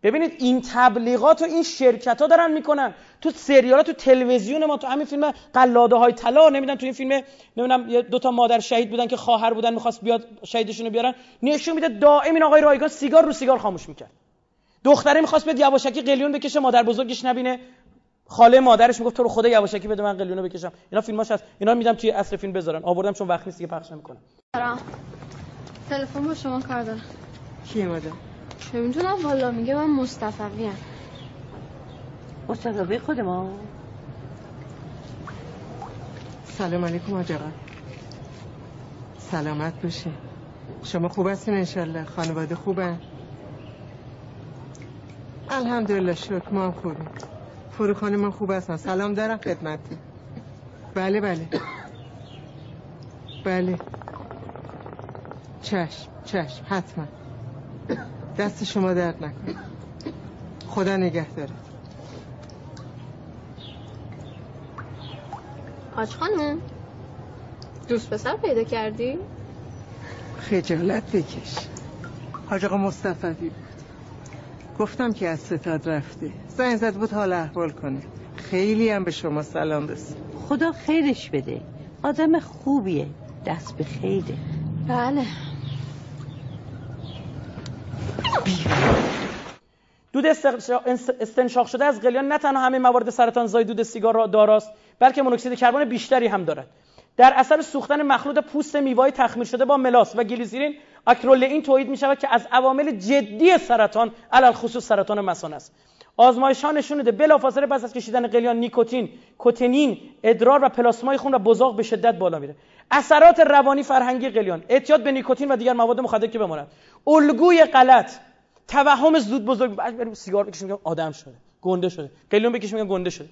ببینید این تبلیغات و این شرکت ها دارن می‌کنن. تو سریال تو تلویزیون ما تو همین فیلم قلاده های طلا نمی‌دونم تو این فیلم نمی‌دونم یه دو تا مادر شهید بودن که خواهر بودن می‌خواست بیاد شهیدشون رو بیارن. نشون میده دائم این آقای رایگان سیگار رو سیگار خاموش می‌کرد. دختره می‌خواست بیاد یواشکی قلیون بکشه مادر بزرگش نبینه. خاله مادرش می‌گفت تو رو خدا یواشکی بده من قلیونو بکشم. اینا فیلماش هست. اینا میدم توی اصل فیلم بذارن. آوردم چون وقت نیست دیگه پخش نمی‌کنم. تلفن با شما کار دارم. کی اومده؟ چه می‌دونم والا میگه من مصطفی ام مصطفی خود ما. سلام علیکم آجا سلامت باشه شما خوب هستین انشالله خانواده خوبه؟ الحمدلله شکر. ما هم خوبیم. فروخانه من خوب هستن. سلام دارم خدمتی بله بله. بله. چشم چشم. حتما. دست شما درد نکن خدا نگه داره حاج خانم دوست پسر پیدا کردی؟ خجالت بکش. حاج آقا مصطفی بود. گفتم که از ستاد رفته. زنگ زد بود حال احوال کنه. خیلی هم به شما سلام رسید. خدا خیرش بده. آدم خوبیه. دست به خیره. بله. دود استنشاق شده از قلیان نه تنها همه موارد سرطان زای دود سیگار را داراست بلکه مونوکسید کربن بیشتری هم دارد در اثر سوختن مخلوط پوست میوه‌ای تخمیر شده با ملاس و گلیسرین اکرولئین تولید می شود که از عوامل جدی سرطان علل خصوص سرطان مثانه است آزمایش ها نشون داده بلافاصله پس از کشیدن قلیان نیکوتین، کوتنین، ادرار و پلاسمای خون و بزاق به شدت بالا میره. اثرات روانی فرهنگی قلیان، اعتیاد به نیکوتین و دیگر مواد مخدر که بماند. الگوی غلط، توهم زود بزرگ. بریم سیگار بکشیم میگم آدم شده، گنده شده. قلیون بکشیم میگم گنده شده.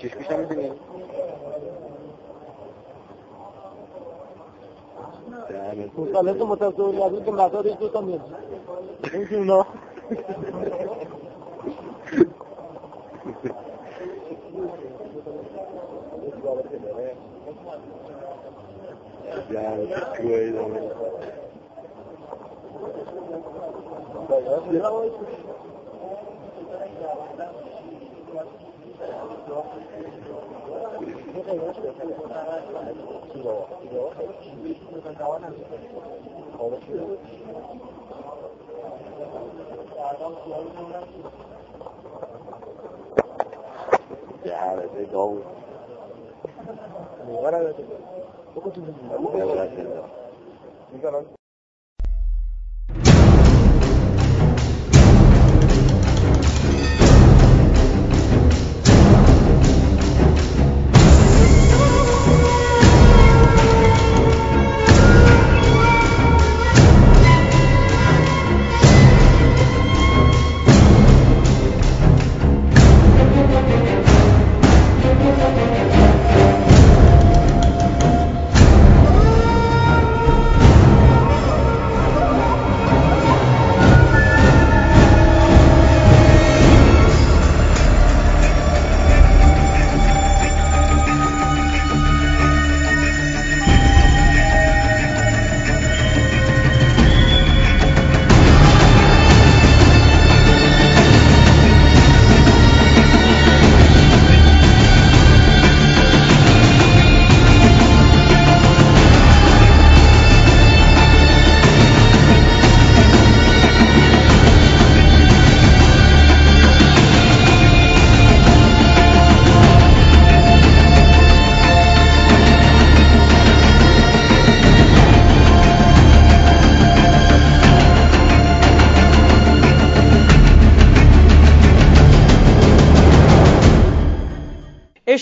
شیش Pues tal como te aseguré, así que me aseguré tú también. No. Ya, güey, no. که مدارش دو تا میاد این اونا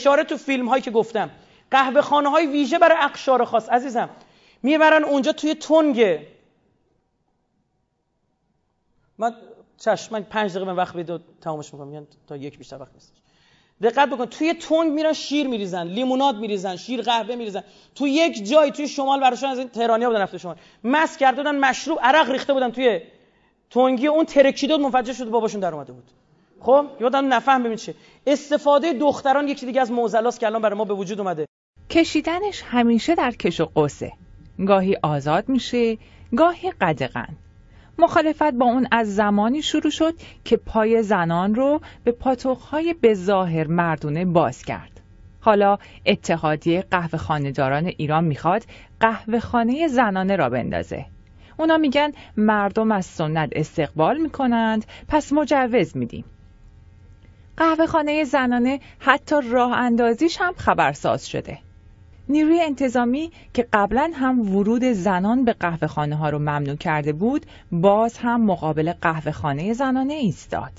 اشاره تو فیلم هایی که گفتم. قهوه خانه های ویژه برای اقشار خاص. عزیزم می‌برن اونجا توی تنگ. من چشم من پنج دقیقه من وقت بده تمامش می‌کنم. میگن تا یک بیشتر وقت نیست. دقت بکن توی تنگ میرن شیر میریزن لیموناد میریزن شیر قهوه میریزن. تو یک جای توی شمال براشون از این تهرانیا بودن رفته شمال. مس کرده بودن مشروب عرق ریخته بودن توی تنگی. اون ترکیداد منفجر شده باباشون در اومده بود. خب؟ یادم نفهم ببین چه استفاده دختران یکی دیگه از معضلاست که الان برای ما به وجود اومده. کشیدنش همیشه در کش و قوسه گاهی آزاد میشه گاهی قدغن. مخالفت با اون از زمانی شروع شد که پای زنان رو به پاتوخهای به ظاهر مردونه باز کرد. حالا اتحادیه قهوه خانهداران ایران می‌خواد قهوه خانه زنانه را بندازه. اونا میگن مردم از سنت استقبال می‌کنند پس مجوز میدیم. قهوه خانه زنانه حتی راه اندازیش هم خبرساز شده. نیروی انتظامی که قبلا هم ورود زنان به قهوه خانه ها رو ممنوع کرده بود باز هم مقابل قهوه خانه زنانه ایستاد.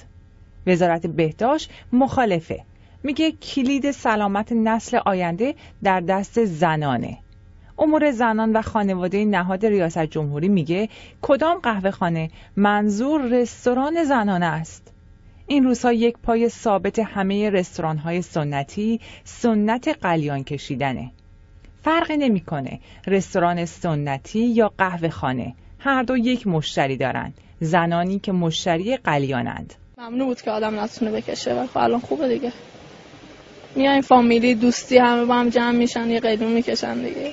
وزارت بهداشت مخالفه. میگه کلید سلامت نسل آینده در دست زنانه. امور زنان و خانواده نهاد ریاست جمهوری میگه کدام قهوه خانه منظور رستوران زنانه است؟ این روزها یک پای ثابت همه رستوران های سنتی سنت قلیان کشیدنه. فرقی نمی‌کنه رستوران سنتی یا قهوه خانه. هر دو یک مشتری دارند زنانی که مشتری قلیانند. ممنوع بود که آدم نتونه بکشه. و الان خوبه دیگه. میایم فامیلی دوستی همه با هم جمع میشن یه قلیون می‌کشن دیگه.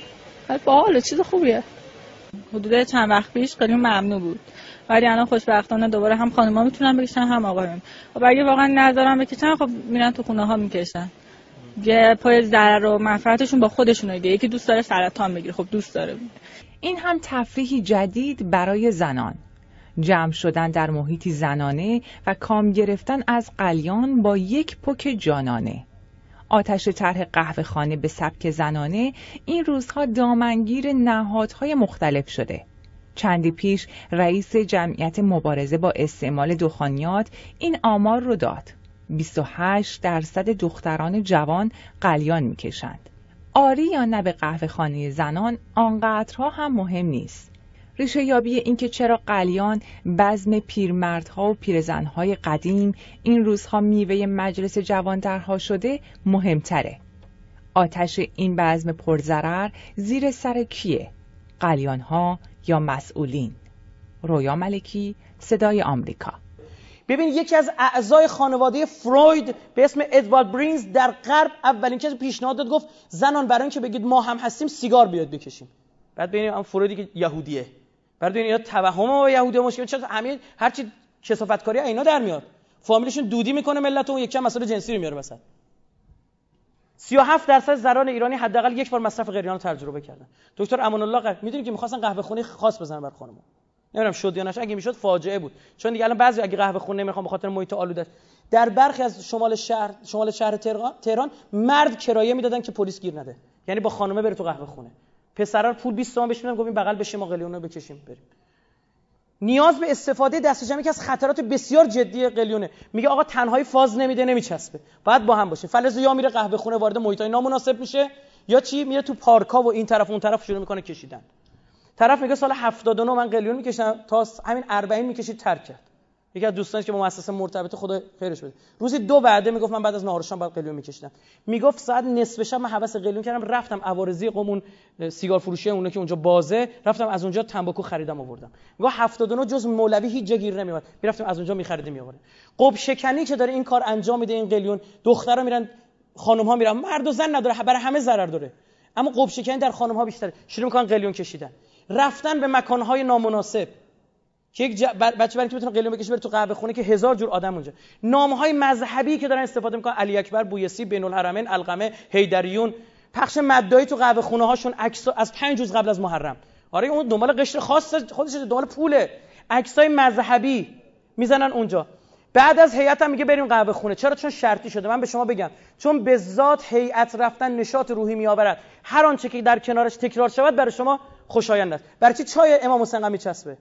باحال چیز خوبیه. حدود چند وقت پیش قلیون ممنوع بود. ولی الان خوشبختانه دوباره هم خانم‌ها می‌تونن بکشن هم آقایون. خب اگه واقعا ندارن بکشن خب میرن تو خونه ها می‌کشن. یه پای ضرر و منفعتشون با خودشونه دیگه. یکی دوست داره سرطان بگیره. خب دوست داره. این هم تفریحی جدید برای زنان. جمع شدن در محیطی زنانه و کام گرفتن از قلیان با یک پک جانانه. آتش طرح قهوه خانه به سبک زنانه این روزها دامنگیر نهادهای مختلف شده. چندی پیش رئیس جمعیت مبارزه با استعمال دخانیات این آمار رو داد. 28 درصد دختران جوان قلیان می‌کشند. آری یا نه به قهوه خانه زنان آنقدرها هم مهم نیست. ریشه یابی اینکه چرا قلیان بزم پیرمردها و پیرزنهای قدیم این روزها میوه مجلس جوانترها شده مهمتره. آتش این بزم پرزرر زیر سر کیه؟ قلیانها یا مسئولین؟ رویا ملکی صدای آمریکا. ببین یکی از اعضای خانواده فروید به اسم ادوارد برینز در غرب اولین کسی پیشنهاد داد گفت زنان برای اینکه بگید ما هم هستیم سیگار بیاد بکشیم. بعد ببینیم هم فرویدی که یهودیه. بعد ببینید اینا توهم با یهودی مشکل چرا همه هر چی کثافتکاری اینا در میاد؟ فامیلشون دودی می‌کنه ملت اون یکی مسئله جنسی رو میاره مثلا. 37 درصد زنان ایرانی حداقل یک بار مصرف قریان رو تجربه کردن. دکتر امان الله می‌دونید که می‌خواستن قهوه خونه خاص بزنن بر خانم نمی‌دونم شد یا نشد. اگه می‌شد فاجعه بود. چون دیگه الان بعضی اگه قهوه خونه نمی‌خوام به خاطر محیط آلوده در برخی از شمال شهر شمال شهر تهران مرد کرایه می‌دادن که پلیس گیر نده. یعنی با خانومه بره تو قهوه خونه. پسرا پول 20 تومن بهش میدن. گفتیم بغل بشیم ما قلیون رو بکشیم بریم. نیاز به استفاده دست جمعی که از خطرات بسیار جدی قلیونه. میگه آقا تنهایی فاز نمیده نمیچسبه. باید با هم باشه. فلز یا میره قهوه خونه وارد محیطای نامناسب میشه یا چی؟ میره تو پارکا و این طرف اون طرف شروع می‌کنه کشیدن. طرف میگه سال 79 من قلیون می‌کشم تا همین 40 می‌کشید ترک کرد. یکی از دوستانش که با مؤسسه مرتبط خدا خیرش بده روزی دو بعده می‌گفت من بعد از نهار شام بعد قلیون میکشیدم. می‌گفت ساعت نصف شب من حواس قلیون کردم رفتم عوارضی قومون سیگار فروشی اونه که اونجا بازه رفتم از اونجا تنباکو خریدم آوردم. میگه 79 جز مولوی هیچ جا گیر نمیاد می‌رفتیم از اونجا میخریدیم میآوردیم. قب شکنی که داره این کار انجام میده این قلیون دخترا میرن خانم ها میرن مرد و زن نداره برای همه ضرر داره. اما قب شکنی در خانم ها بیشتره. شروع می‌کنن قلیون کشیدن. رفتن به مکانهای نامناسب. که یک بچه برای که بتونه قلیون بکشه بره تو قهوه خونه که هزار جور آدم اونجا. نامهای مذهبی که دارن استفاده می‌کنن. علی اکبر بویسی بین الحرمین القمه هیدریون پخش مدایی تو قهوه خونه هاشون عکس از پنج روز قبل از محرم. آره اون دنبال قشر خاص خودش دنبال پوله. عکسای مذهبی می‌زنن اونجا. بعد از هیئت هم میگه بریم قهوه خونه. چرا؟ چون شرطی شده. من به شما بگم. چون به ذات هیئت رفتن نشاط روحی میآورد. هر آنچه که در کنارش تکرار شود برای شما خوشایند است. برای چی چای امام حسین میچسبه؟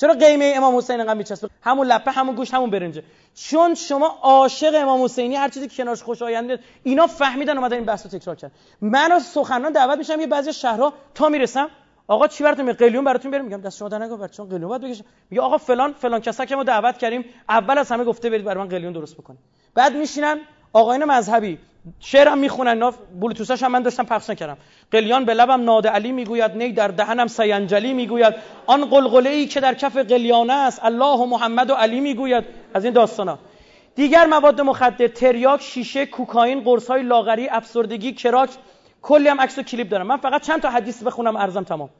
چرا قیمه امام حسین انقدر میچسبه؟ همون لپه همون گوش همون برنجه. چون شما عاشق امام حسینی هر چیزی که کنارش خوشاینده اینا فهمیدن اومدن این بحث رو تکرار کردن. من از سخنان دعوت میشم یه بعضی شهرها تا می‌رسم آقا چی براتون میگه؟ قلیون براتون بریم میگم دست شما در نگاه چون قلیون باید بکشم میگه آقا فلان فلان کسا که ما دعوت کردیم. اول از همه گفته برید برای من قلیون درست بکنید. بعد میشینن. آقایان مذهبی. شعرم می‌خونن اینا بلوتوساش هم من داشتم پخش نکردم. قلیان به لبم ناد علی می‌گوید نی در دهنم سینجلی می‌گوید. آن قلقله ای که در کف قلیانه است الله و محمد و علی می‌گوید. از این داستانا. دیگر مواد مخدر تریاک شیشه کوکائین قرص های لاغری افسردگی کراک کلی هم عکس و کلیپ دارم. من فقط چند تا حدیث بخونم ارزم تمام.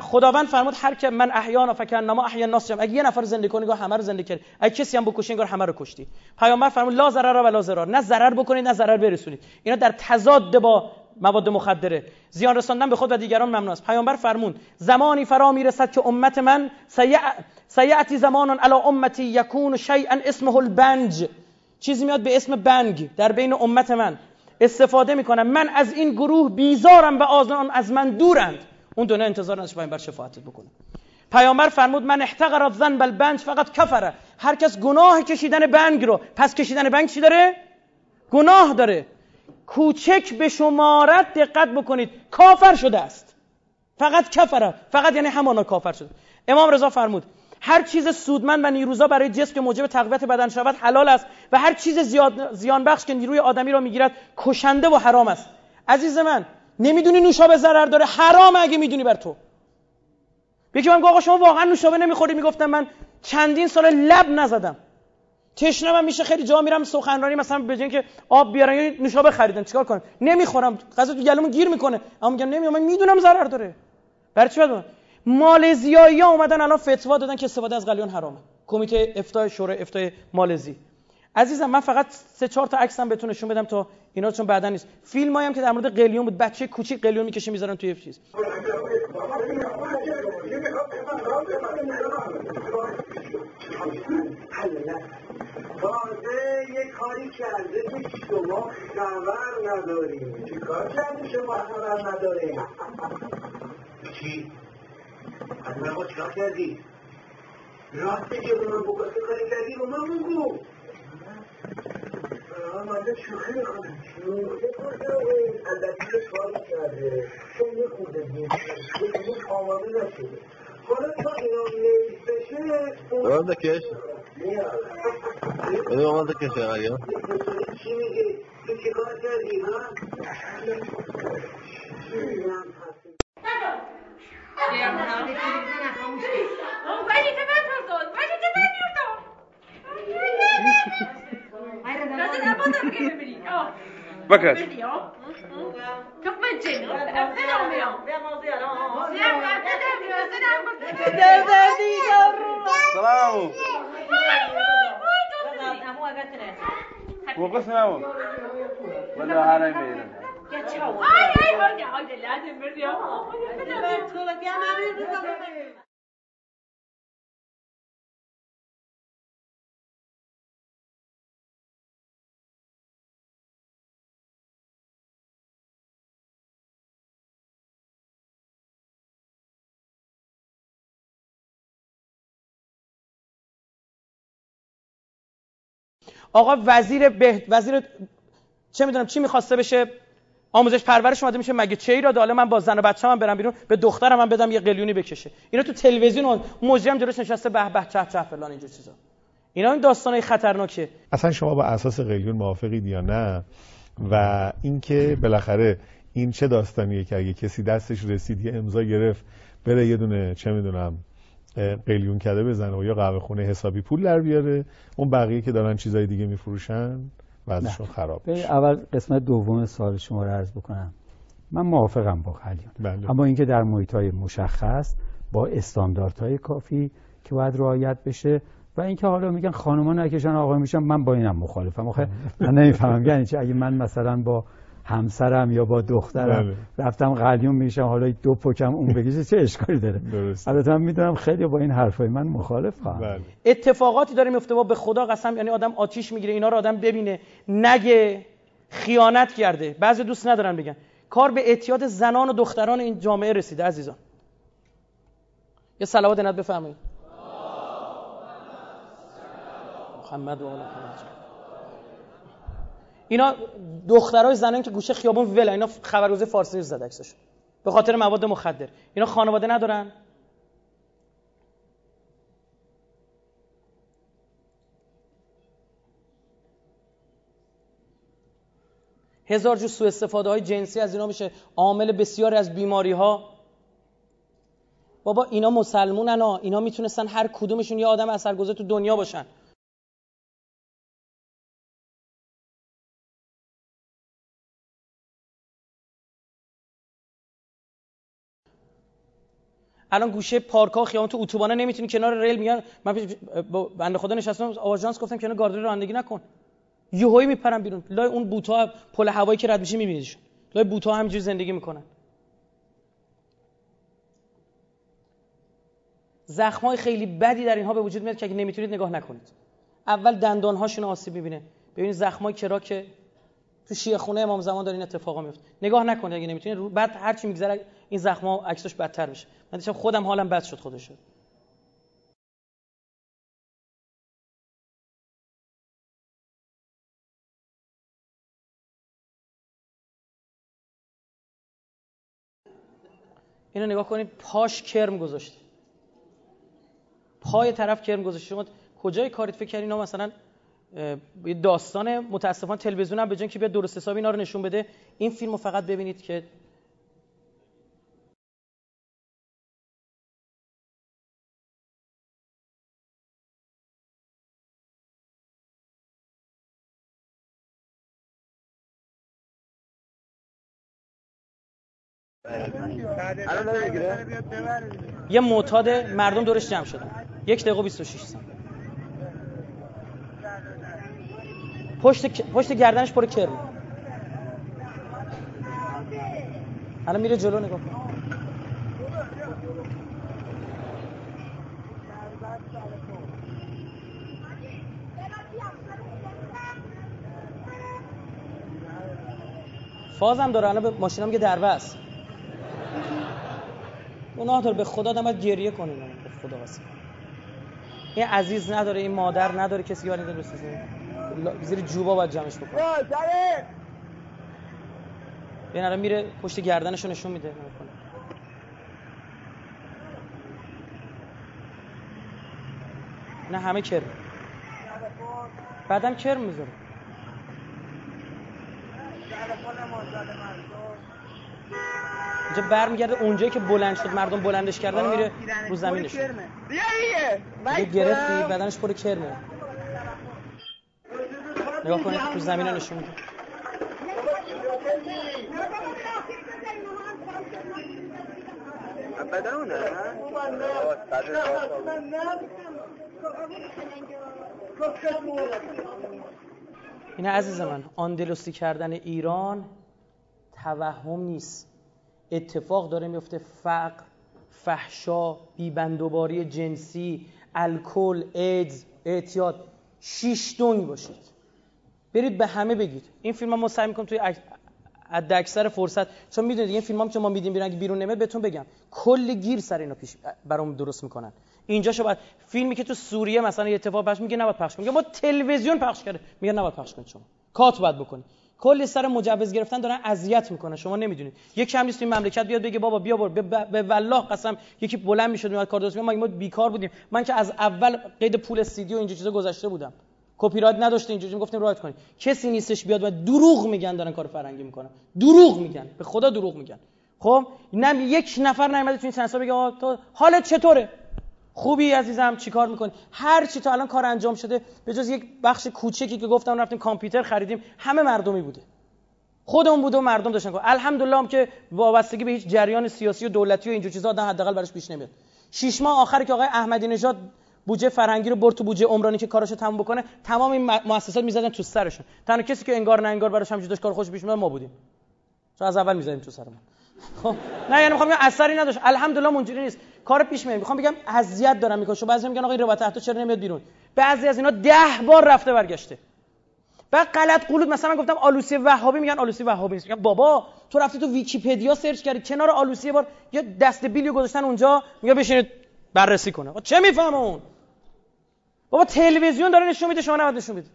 خداوند فرمود هر که من احیانا نما احیا الناس اگه یه نفر زنده کنی گاه همه رو زنده کردی. اگه کسی هم بکشین انگار همه رو کشتی. پیامبر فرمود لا ضرر و لا ضرر نه ضرر بکنید نه ضرر برسونید. اینا در تضاد با مواد مخدره. زیان رساندن به خود و دیگران ممنوع است. پیامبر فرمون زمانی فرا می‌رسد که امت من سیعتی زمان علی امتی یکون شیئا اسمه البنج. چیزی میاد به اسم بنگ در بین امت من. استفاده می‌کنم. من از این گروه بیزارم و آزان از من دورند. اون دنیا انتظار نداشت پیامبر شفاعت بکنه. پیامبر فرمود من احتقرت بل بنج فقط کفره. هر کس گناه کشیدن بنگ رو پس کشیدن بنگ چی داره؟ گناه داره. کوچک به شمارت دقت بکنید کافر شده است. فقط کفره فقط یعنی همانا کافر شده. امام رضا فرمود هر چیز سودمند و نیروزا برای جسم که موجب تقویت بدن شود حلال است و هر چیز زیاد زیان بخش که نیروی آدمی را می‌گیرد کشنده و حرام است. عزیز من نمی‌دونی نوشابه ضرر داره. حرام اگه می‌دونی بر تو. یکی من آقا شما واقعا نوشابه نمی‌خوری؟ می‌گفتم من چندین سال لب نزدم. تشنه من میشه خیلی جا میرم سخنرانی مثلا به که آب بیارن یا نوشابه خریدن. چیکار کنم؟ نمی‌خورم. غذا تو گلومون گیر می‌کنه. اما میگم نمیام من می‌دونم ضرر داره. برای چی بدونم مالزیایی ها اومدن الان فتوا دادن که استفاده از قلیون حرامه. کمیته افتای شورای افتای مالزی عزیزم من فقط سه چهار تا عکسم بهتون نشون بدم تا اینا چون بعدا نیست. فیلم هم که در مورد قلیون بود بچه کوچیک قلیون می‌کشه می‌ذارن توی چیز. تازه یه کاری کرده که شما خبر نداریم. چی کار کرده شما خبر نداریم؟ چی؟ از من چیکار کردی؟ راسته که به من بکاسه کاری کردی؟ رو من بگو آمده شوخی می‌کنم شوخی کنه البته کاری کرده چون یه خورده دید آماده نشده حالا تا اینا میز بشه آماده کش اینو آماده کش آقا چی میگه؟ تو چی کار کردی ها؟ Bakın. Çok bence. Öpten بكرة سلام وقص ناوم ولا هاي ميلا يا تشاو هاي هاي هاي لازم مريم آقا وزیر به وزیر چه می‌دونم چی می‌خواسته بشه؟ آموزش پرورش اومده میشه مگه چه ایراد حالا من با زن و بچه هم برم بیرون به دخترم هم بدم یه قلیونی بکشه. اینا تو تلویزیون مجرم جلوش نشسته به به چه چه فلان اینجور چیزا. اینا این داستانای خطرناکه اصلا شما با اساس قلیون موافقید یا نه؟ و اینکه بالاخره این چه داستانیه که اگه کسی دستش رسید یه امضا گرفت بره یه دونه چه می‌دونم قلیون کرده بزنه و یا قهوه خونه حسابی پول در بیاره اون بقیه که دارن چیزای دیگه میفروشن وضعشون خراب میشه. اول قسمت دوم سوال شما رو عرض بکنم. من موافقم با قلیون بله. اما اینکه در محیط های مشخص با استانداردهای کافی که باید رعایت بشه و اینکه حالا میگن خانمان نکشن آقا میشن من با اینم مخالفم. آخه (laughs) من نمی‌فهمم. یعنی چه اگه من مثلا با همسرم یا با دخترم. بله. رفتم قلیون میشم حالا دو پکم اون بگیشه چه اشکالی داره؟ البته من می‌دونم خیلی با این حرفای من مخالف خواهم. بله. اتفاقاتی داره میفته با به خدا قسم یعنی آدم آتیش می‌گیره اینا رو آدم ببینه. نگه خیانت کرده. بعضی دوست ندارن بگن. کار به اعتیاد زنان و دختران این جامعه رسیده عزیزان. یه صلوات نت بفرمایید. محمد و آل اینا دخترای زنان که گوشه خیابون ول اینا خبرگزاری فارسی زد عکسش به خاطر مواد مخدر. اینا خانواده ندارن. هزار جو سوء استفاده های جنسی از اینا میشه. عامل بسیاری از بیماری ها بابا اینا مسلمونن ها. اینا می‌تونستن هر کدومشون یه آدم اثرگذار تو دنیا باشن. الان گوشه پارک ها خیابان تو نمی‌تونی کنار ریل میان. من بنده خدا نشستم آژانس گفتم کنار گاردری رانندگی نکن. یهویی میپرن بیرون. لای اون بوتا پل هوایی که رد میشه میبینیش لای بوتا همینجوری زندگی می‌کنن. زخمای خیلی بدی در اینها به وجود میاد که اگه نمی‌تونید نگاه نکنید. اول دندان هاشون آسیب می‌بینه. ببینید زخمای کرا که تو شیعه خونه امام زمان داره این اتفاقا میفته نگاه نکنید اگه نمی‌تونید. بعد هر چی میگذره این زخما عکسش بدتر بشه من دیشب خودم حالم بد شد خودش شد. اینو نگاه کنید پاش کرم گذاشته. پای طرف کرم گذاشته. شما کجای کارت فکر کردین مثلا یه داستان متاسفانه تلویزیون هم به که بیاد درست حسابی اینا رو نشون بده این فیلم رو فقط ببینید که یه معتاد مردم دورش جمع شدن. یک دقیقه و 26 ثانیه. پشت پشت گردنش پر کرم. الان میره جلو نگاه کن. فازم داره الان به ماشینم که دروه است گناه داره به خدا دمت گریه کنیم به خدا واسه. این عزیز نداره این مادر نداره کسی یاری نداره زیر جوبا باید جمعش بکنه. بین الان میره پشت گردنشو نشون میده. نه همه کرم. بعدم کرم می‌ذاره. اینجا برمیگرده اونجایی که بلند شد مردم بلندش کردن میره رو زمینش. یه گرفتی بدنش پر کرمه. نگاه کنید تو زمین نشون میده. این عزیز من آندلوسی کردن ایران توهم نیست. اتفاق داره میفته. فقر فحشا بیبندوباری جنسی الکل ایدز اعتیاد. شیش دونی باشید برید به همه بگید. این فیلم ما سعی می‌کنم توی حد اکثر فرصت چون می‌دونید این فیلم هم که ما میدیم بیرون بیرون نمیاد بهتون بگم. کل گیر سر اینا پیش برام درست می‌کنن. اینجا شو بعد فیلمی که تو سوریه مثلا یه اتفاق پخش میگه نباید پخش میگه ما تلویزیون پخش کرده. میگه نباید پخش کنید شما. کات باید بکنید. کلی سر مجوز گرفتن دارن اذیت می‌کنن. شما نمی‌دونید. یک کم نیست این مملکت بیاد بگه بابا بیا برو. به والله قسم یکی بلند می‌شد میاد کار درست ما بیکار بودیم. من که از اول قید پول سیدی و اینجور چیزا گذشته بودم. کپی رایت نداشته اینجوری گفتیم رایت کنید کسی نیستش بیاد و دروغ میگن دارن کار فرنگی می‌کنن. دروغ میگن. به خدا دروغ میگن. خب؟ نه یک نفر نیومده تو این چند بگه تو حالت چطوره؟ خوبی عزیزم چیکار می‌کنی؟ هر چی تا الان کار انجام شده به جز یک بخش کوچکی که گفتم رفتیم کامپیوتر خریدیم همه مردمی بوده. خودمون بوده و مردم داشتن کار. الحمدلله هم که وابستگی به هیچ جریان سیاسی و دولتی و اینجور چیزا نه حداقل براش پیش نمیاد. شش ماه آخری که آقای احمدی نژاد بودجه فرنگی رو برد تو بودجه عمرانی که کاراشو تموم بکنه تمام این مؤسسات می‌زدن تو سرشون. تنها کسی که انگار نه انگار براش همینجوری کار خوش پیش ما بودیم. چون از اول می‌زدیم تو سرمون. خب؟ نه یعنی می‌خوام اثری نداشت. الحمدلله اونجوری نیست. کار پیش میاد. می‌خوام بگم اذیت دارم می‌کنه بعضی میگن آقا این روایت چرا نمیاد بیرون؟ بعضی از اینا ده بار رفته برگشته. بعد غلط قولود مثلا من گفتم آلوسی وهابی میگن آلوسی وهابی نیست. میگم بابا تو رفتی تو ویکی‌پدیا سرچ کردی کنار آلوسی بار یه دست بیلیو گذاشتن اونجا میگه بشینید بررسی کنه. چه می‌فهمه اون؟ بابا تلویزیون داره نشون میده شما نباید نشون میده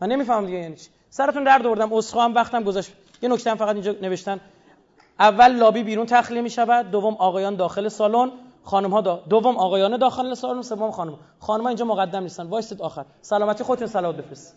من نمی‌فهمم دیگه یعنی چی. سرتون درد آوردم هم وقتم گذاشت یه نکته فقط اینجا نوشتن. اول لابی بیرون تخلیه می شود دوم آقایان داخل سالن خانم ها دا... دوم آقایان داخل سالن سوم خانم خانم ها اینجا مقدم نیستن. وایسید آخر. سلامتی خودتون صلوات بفرست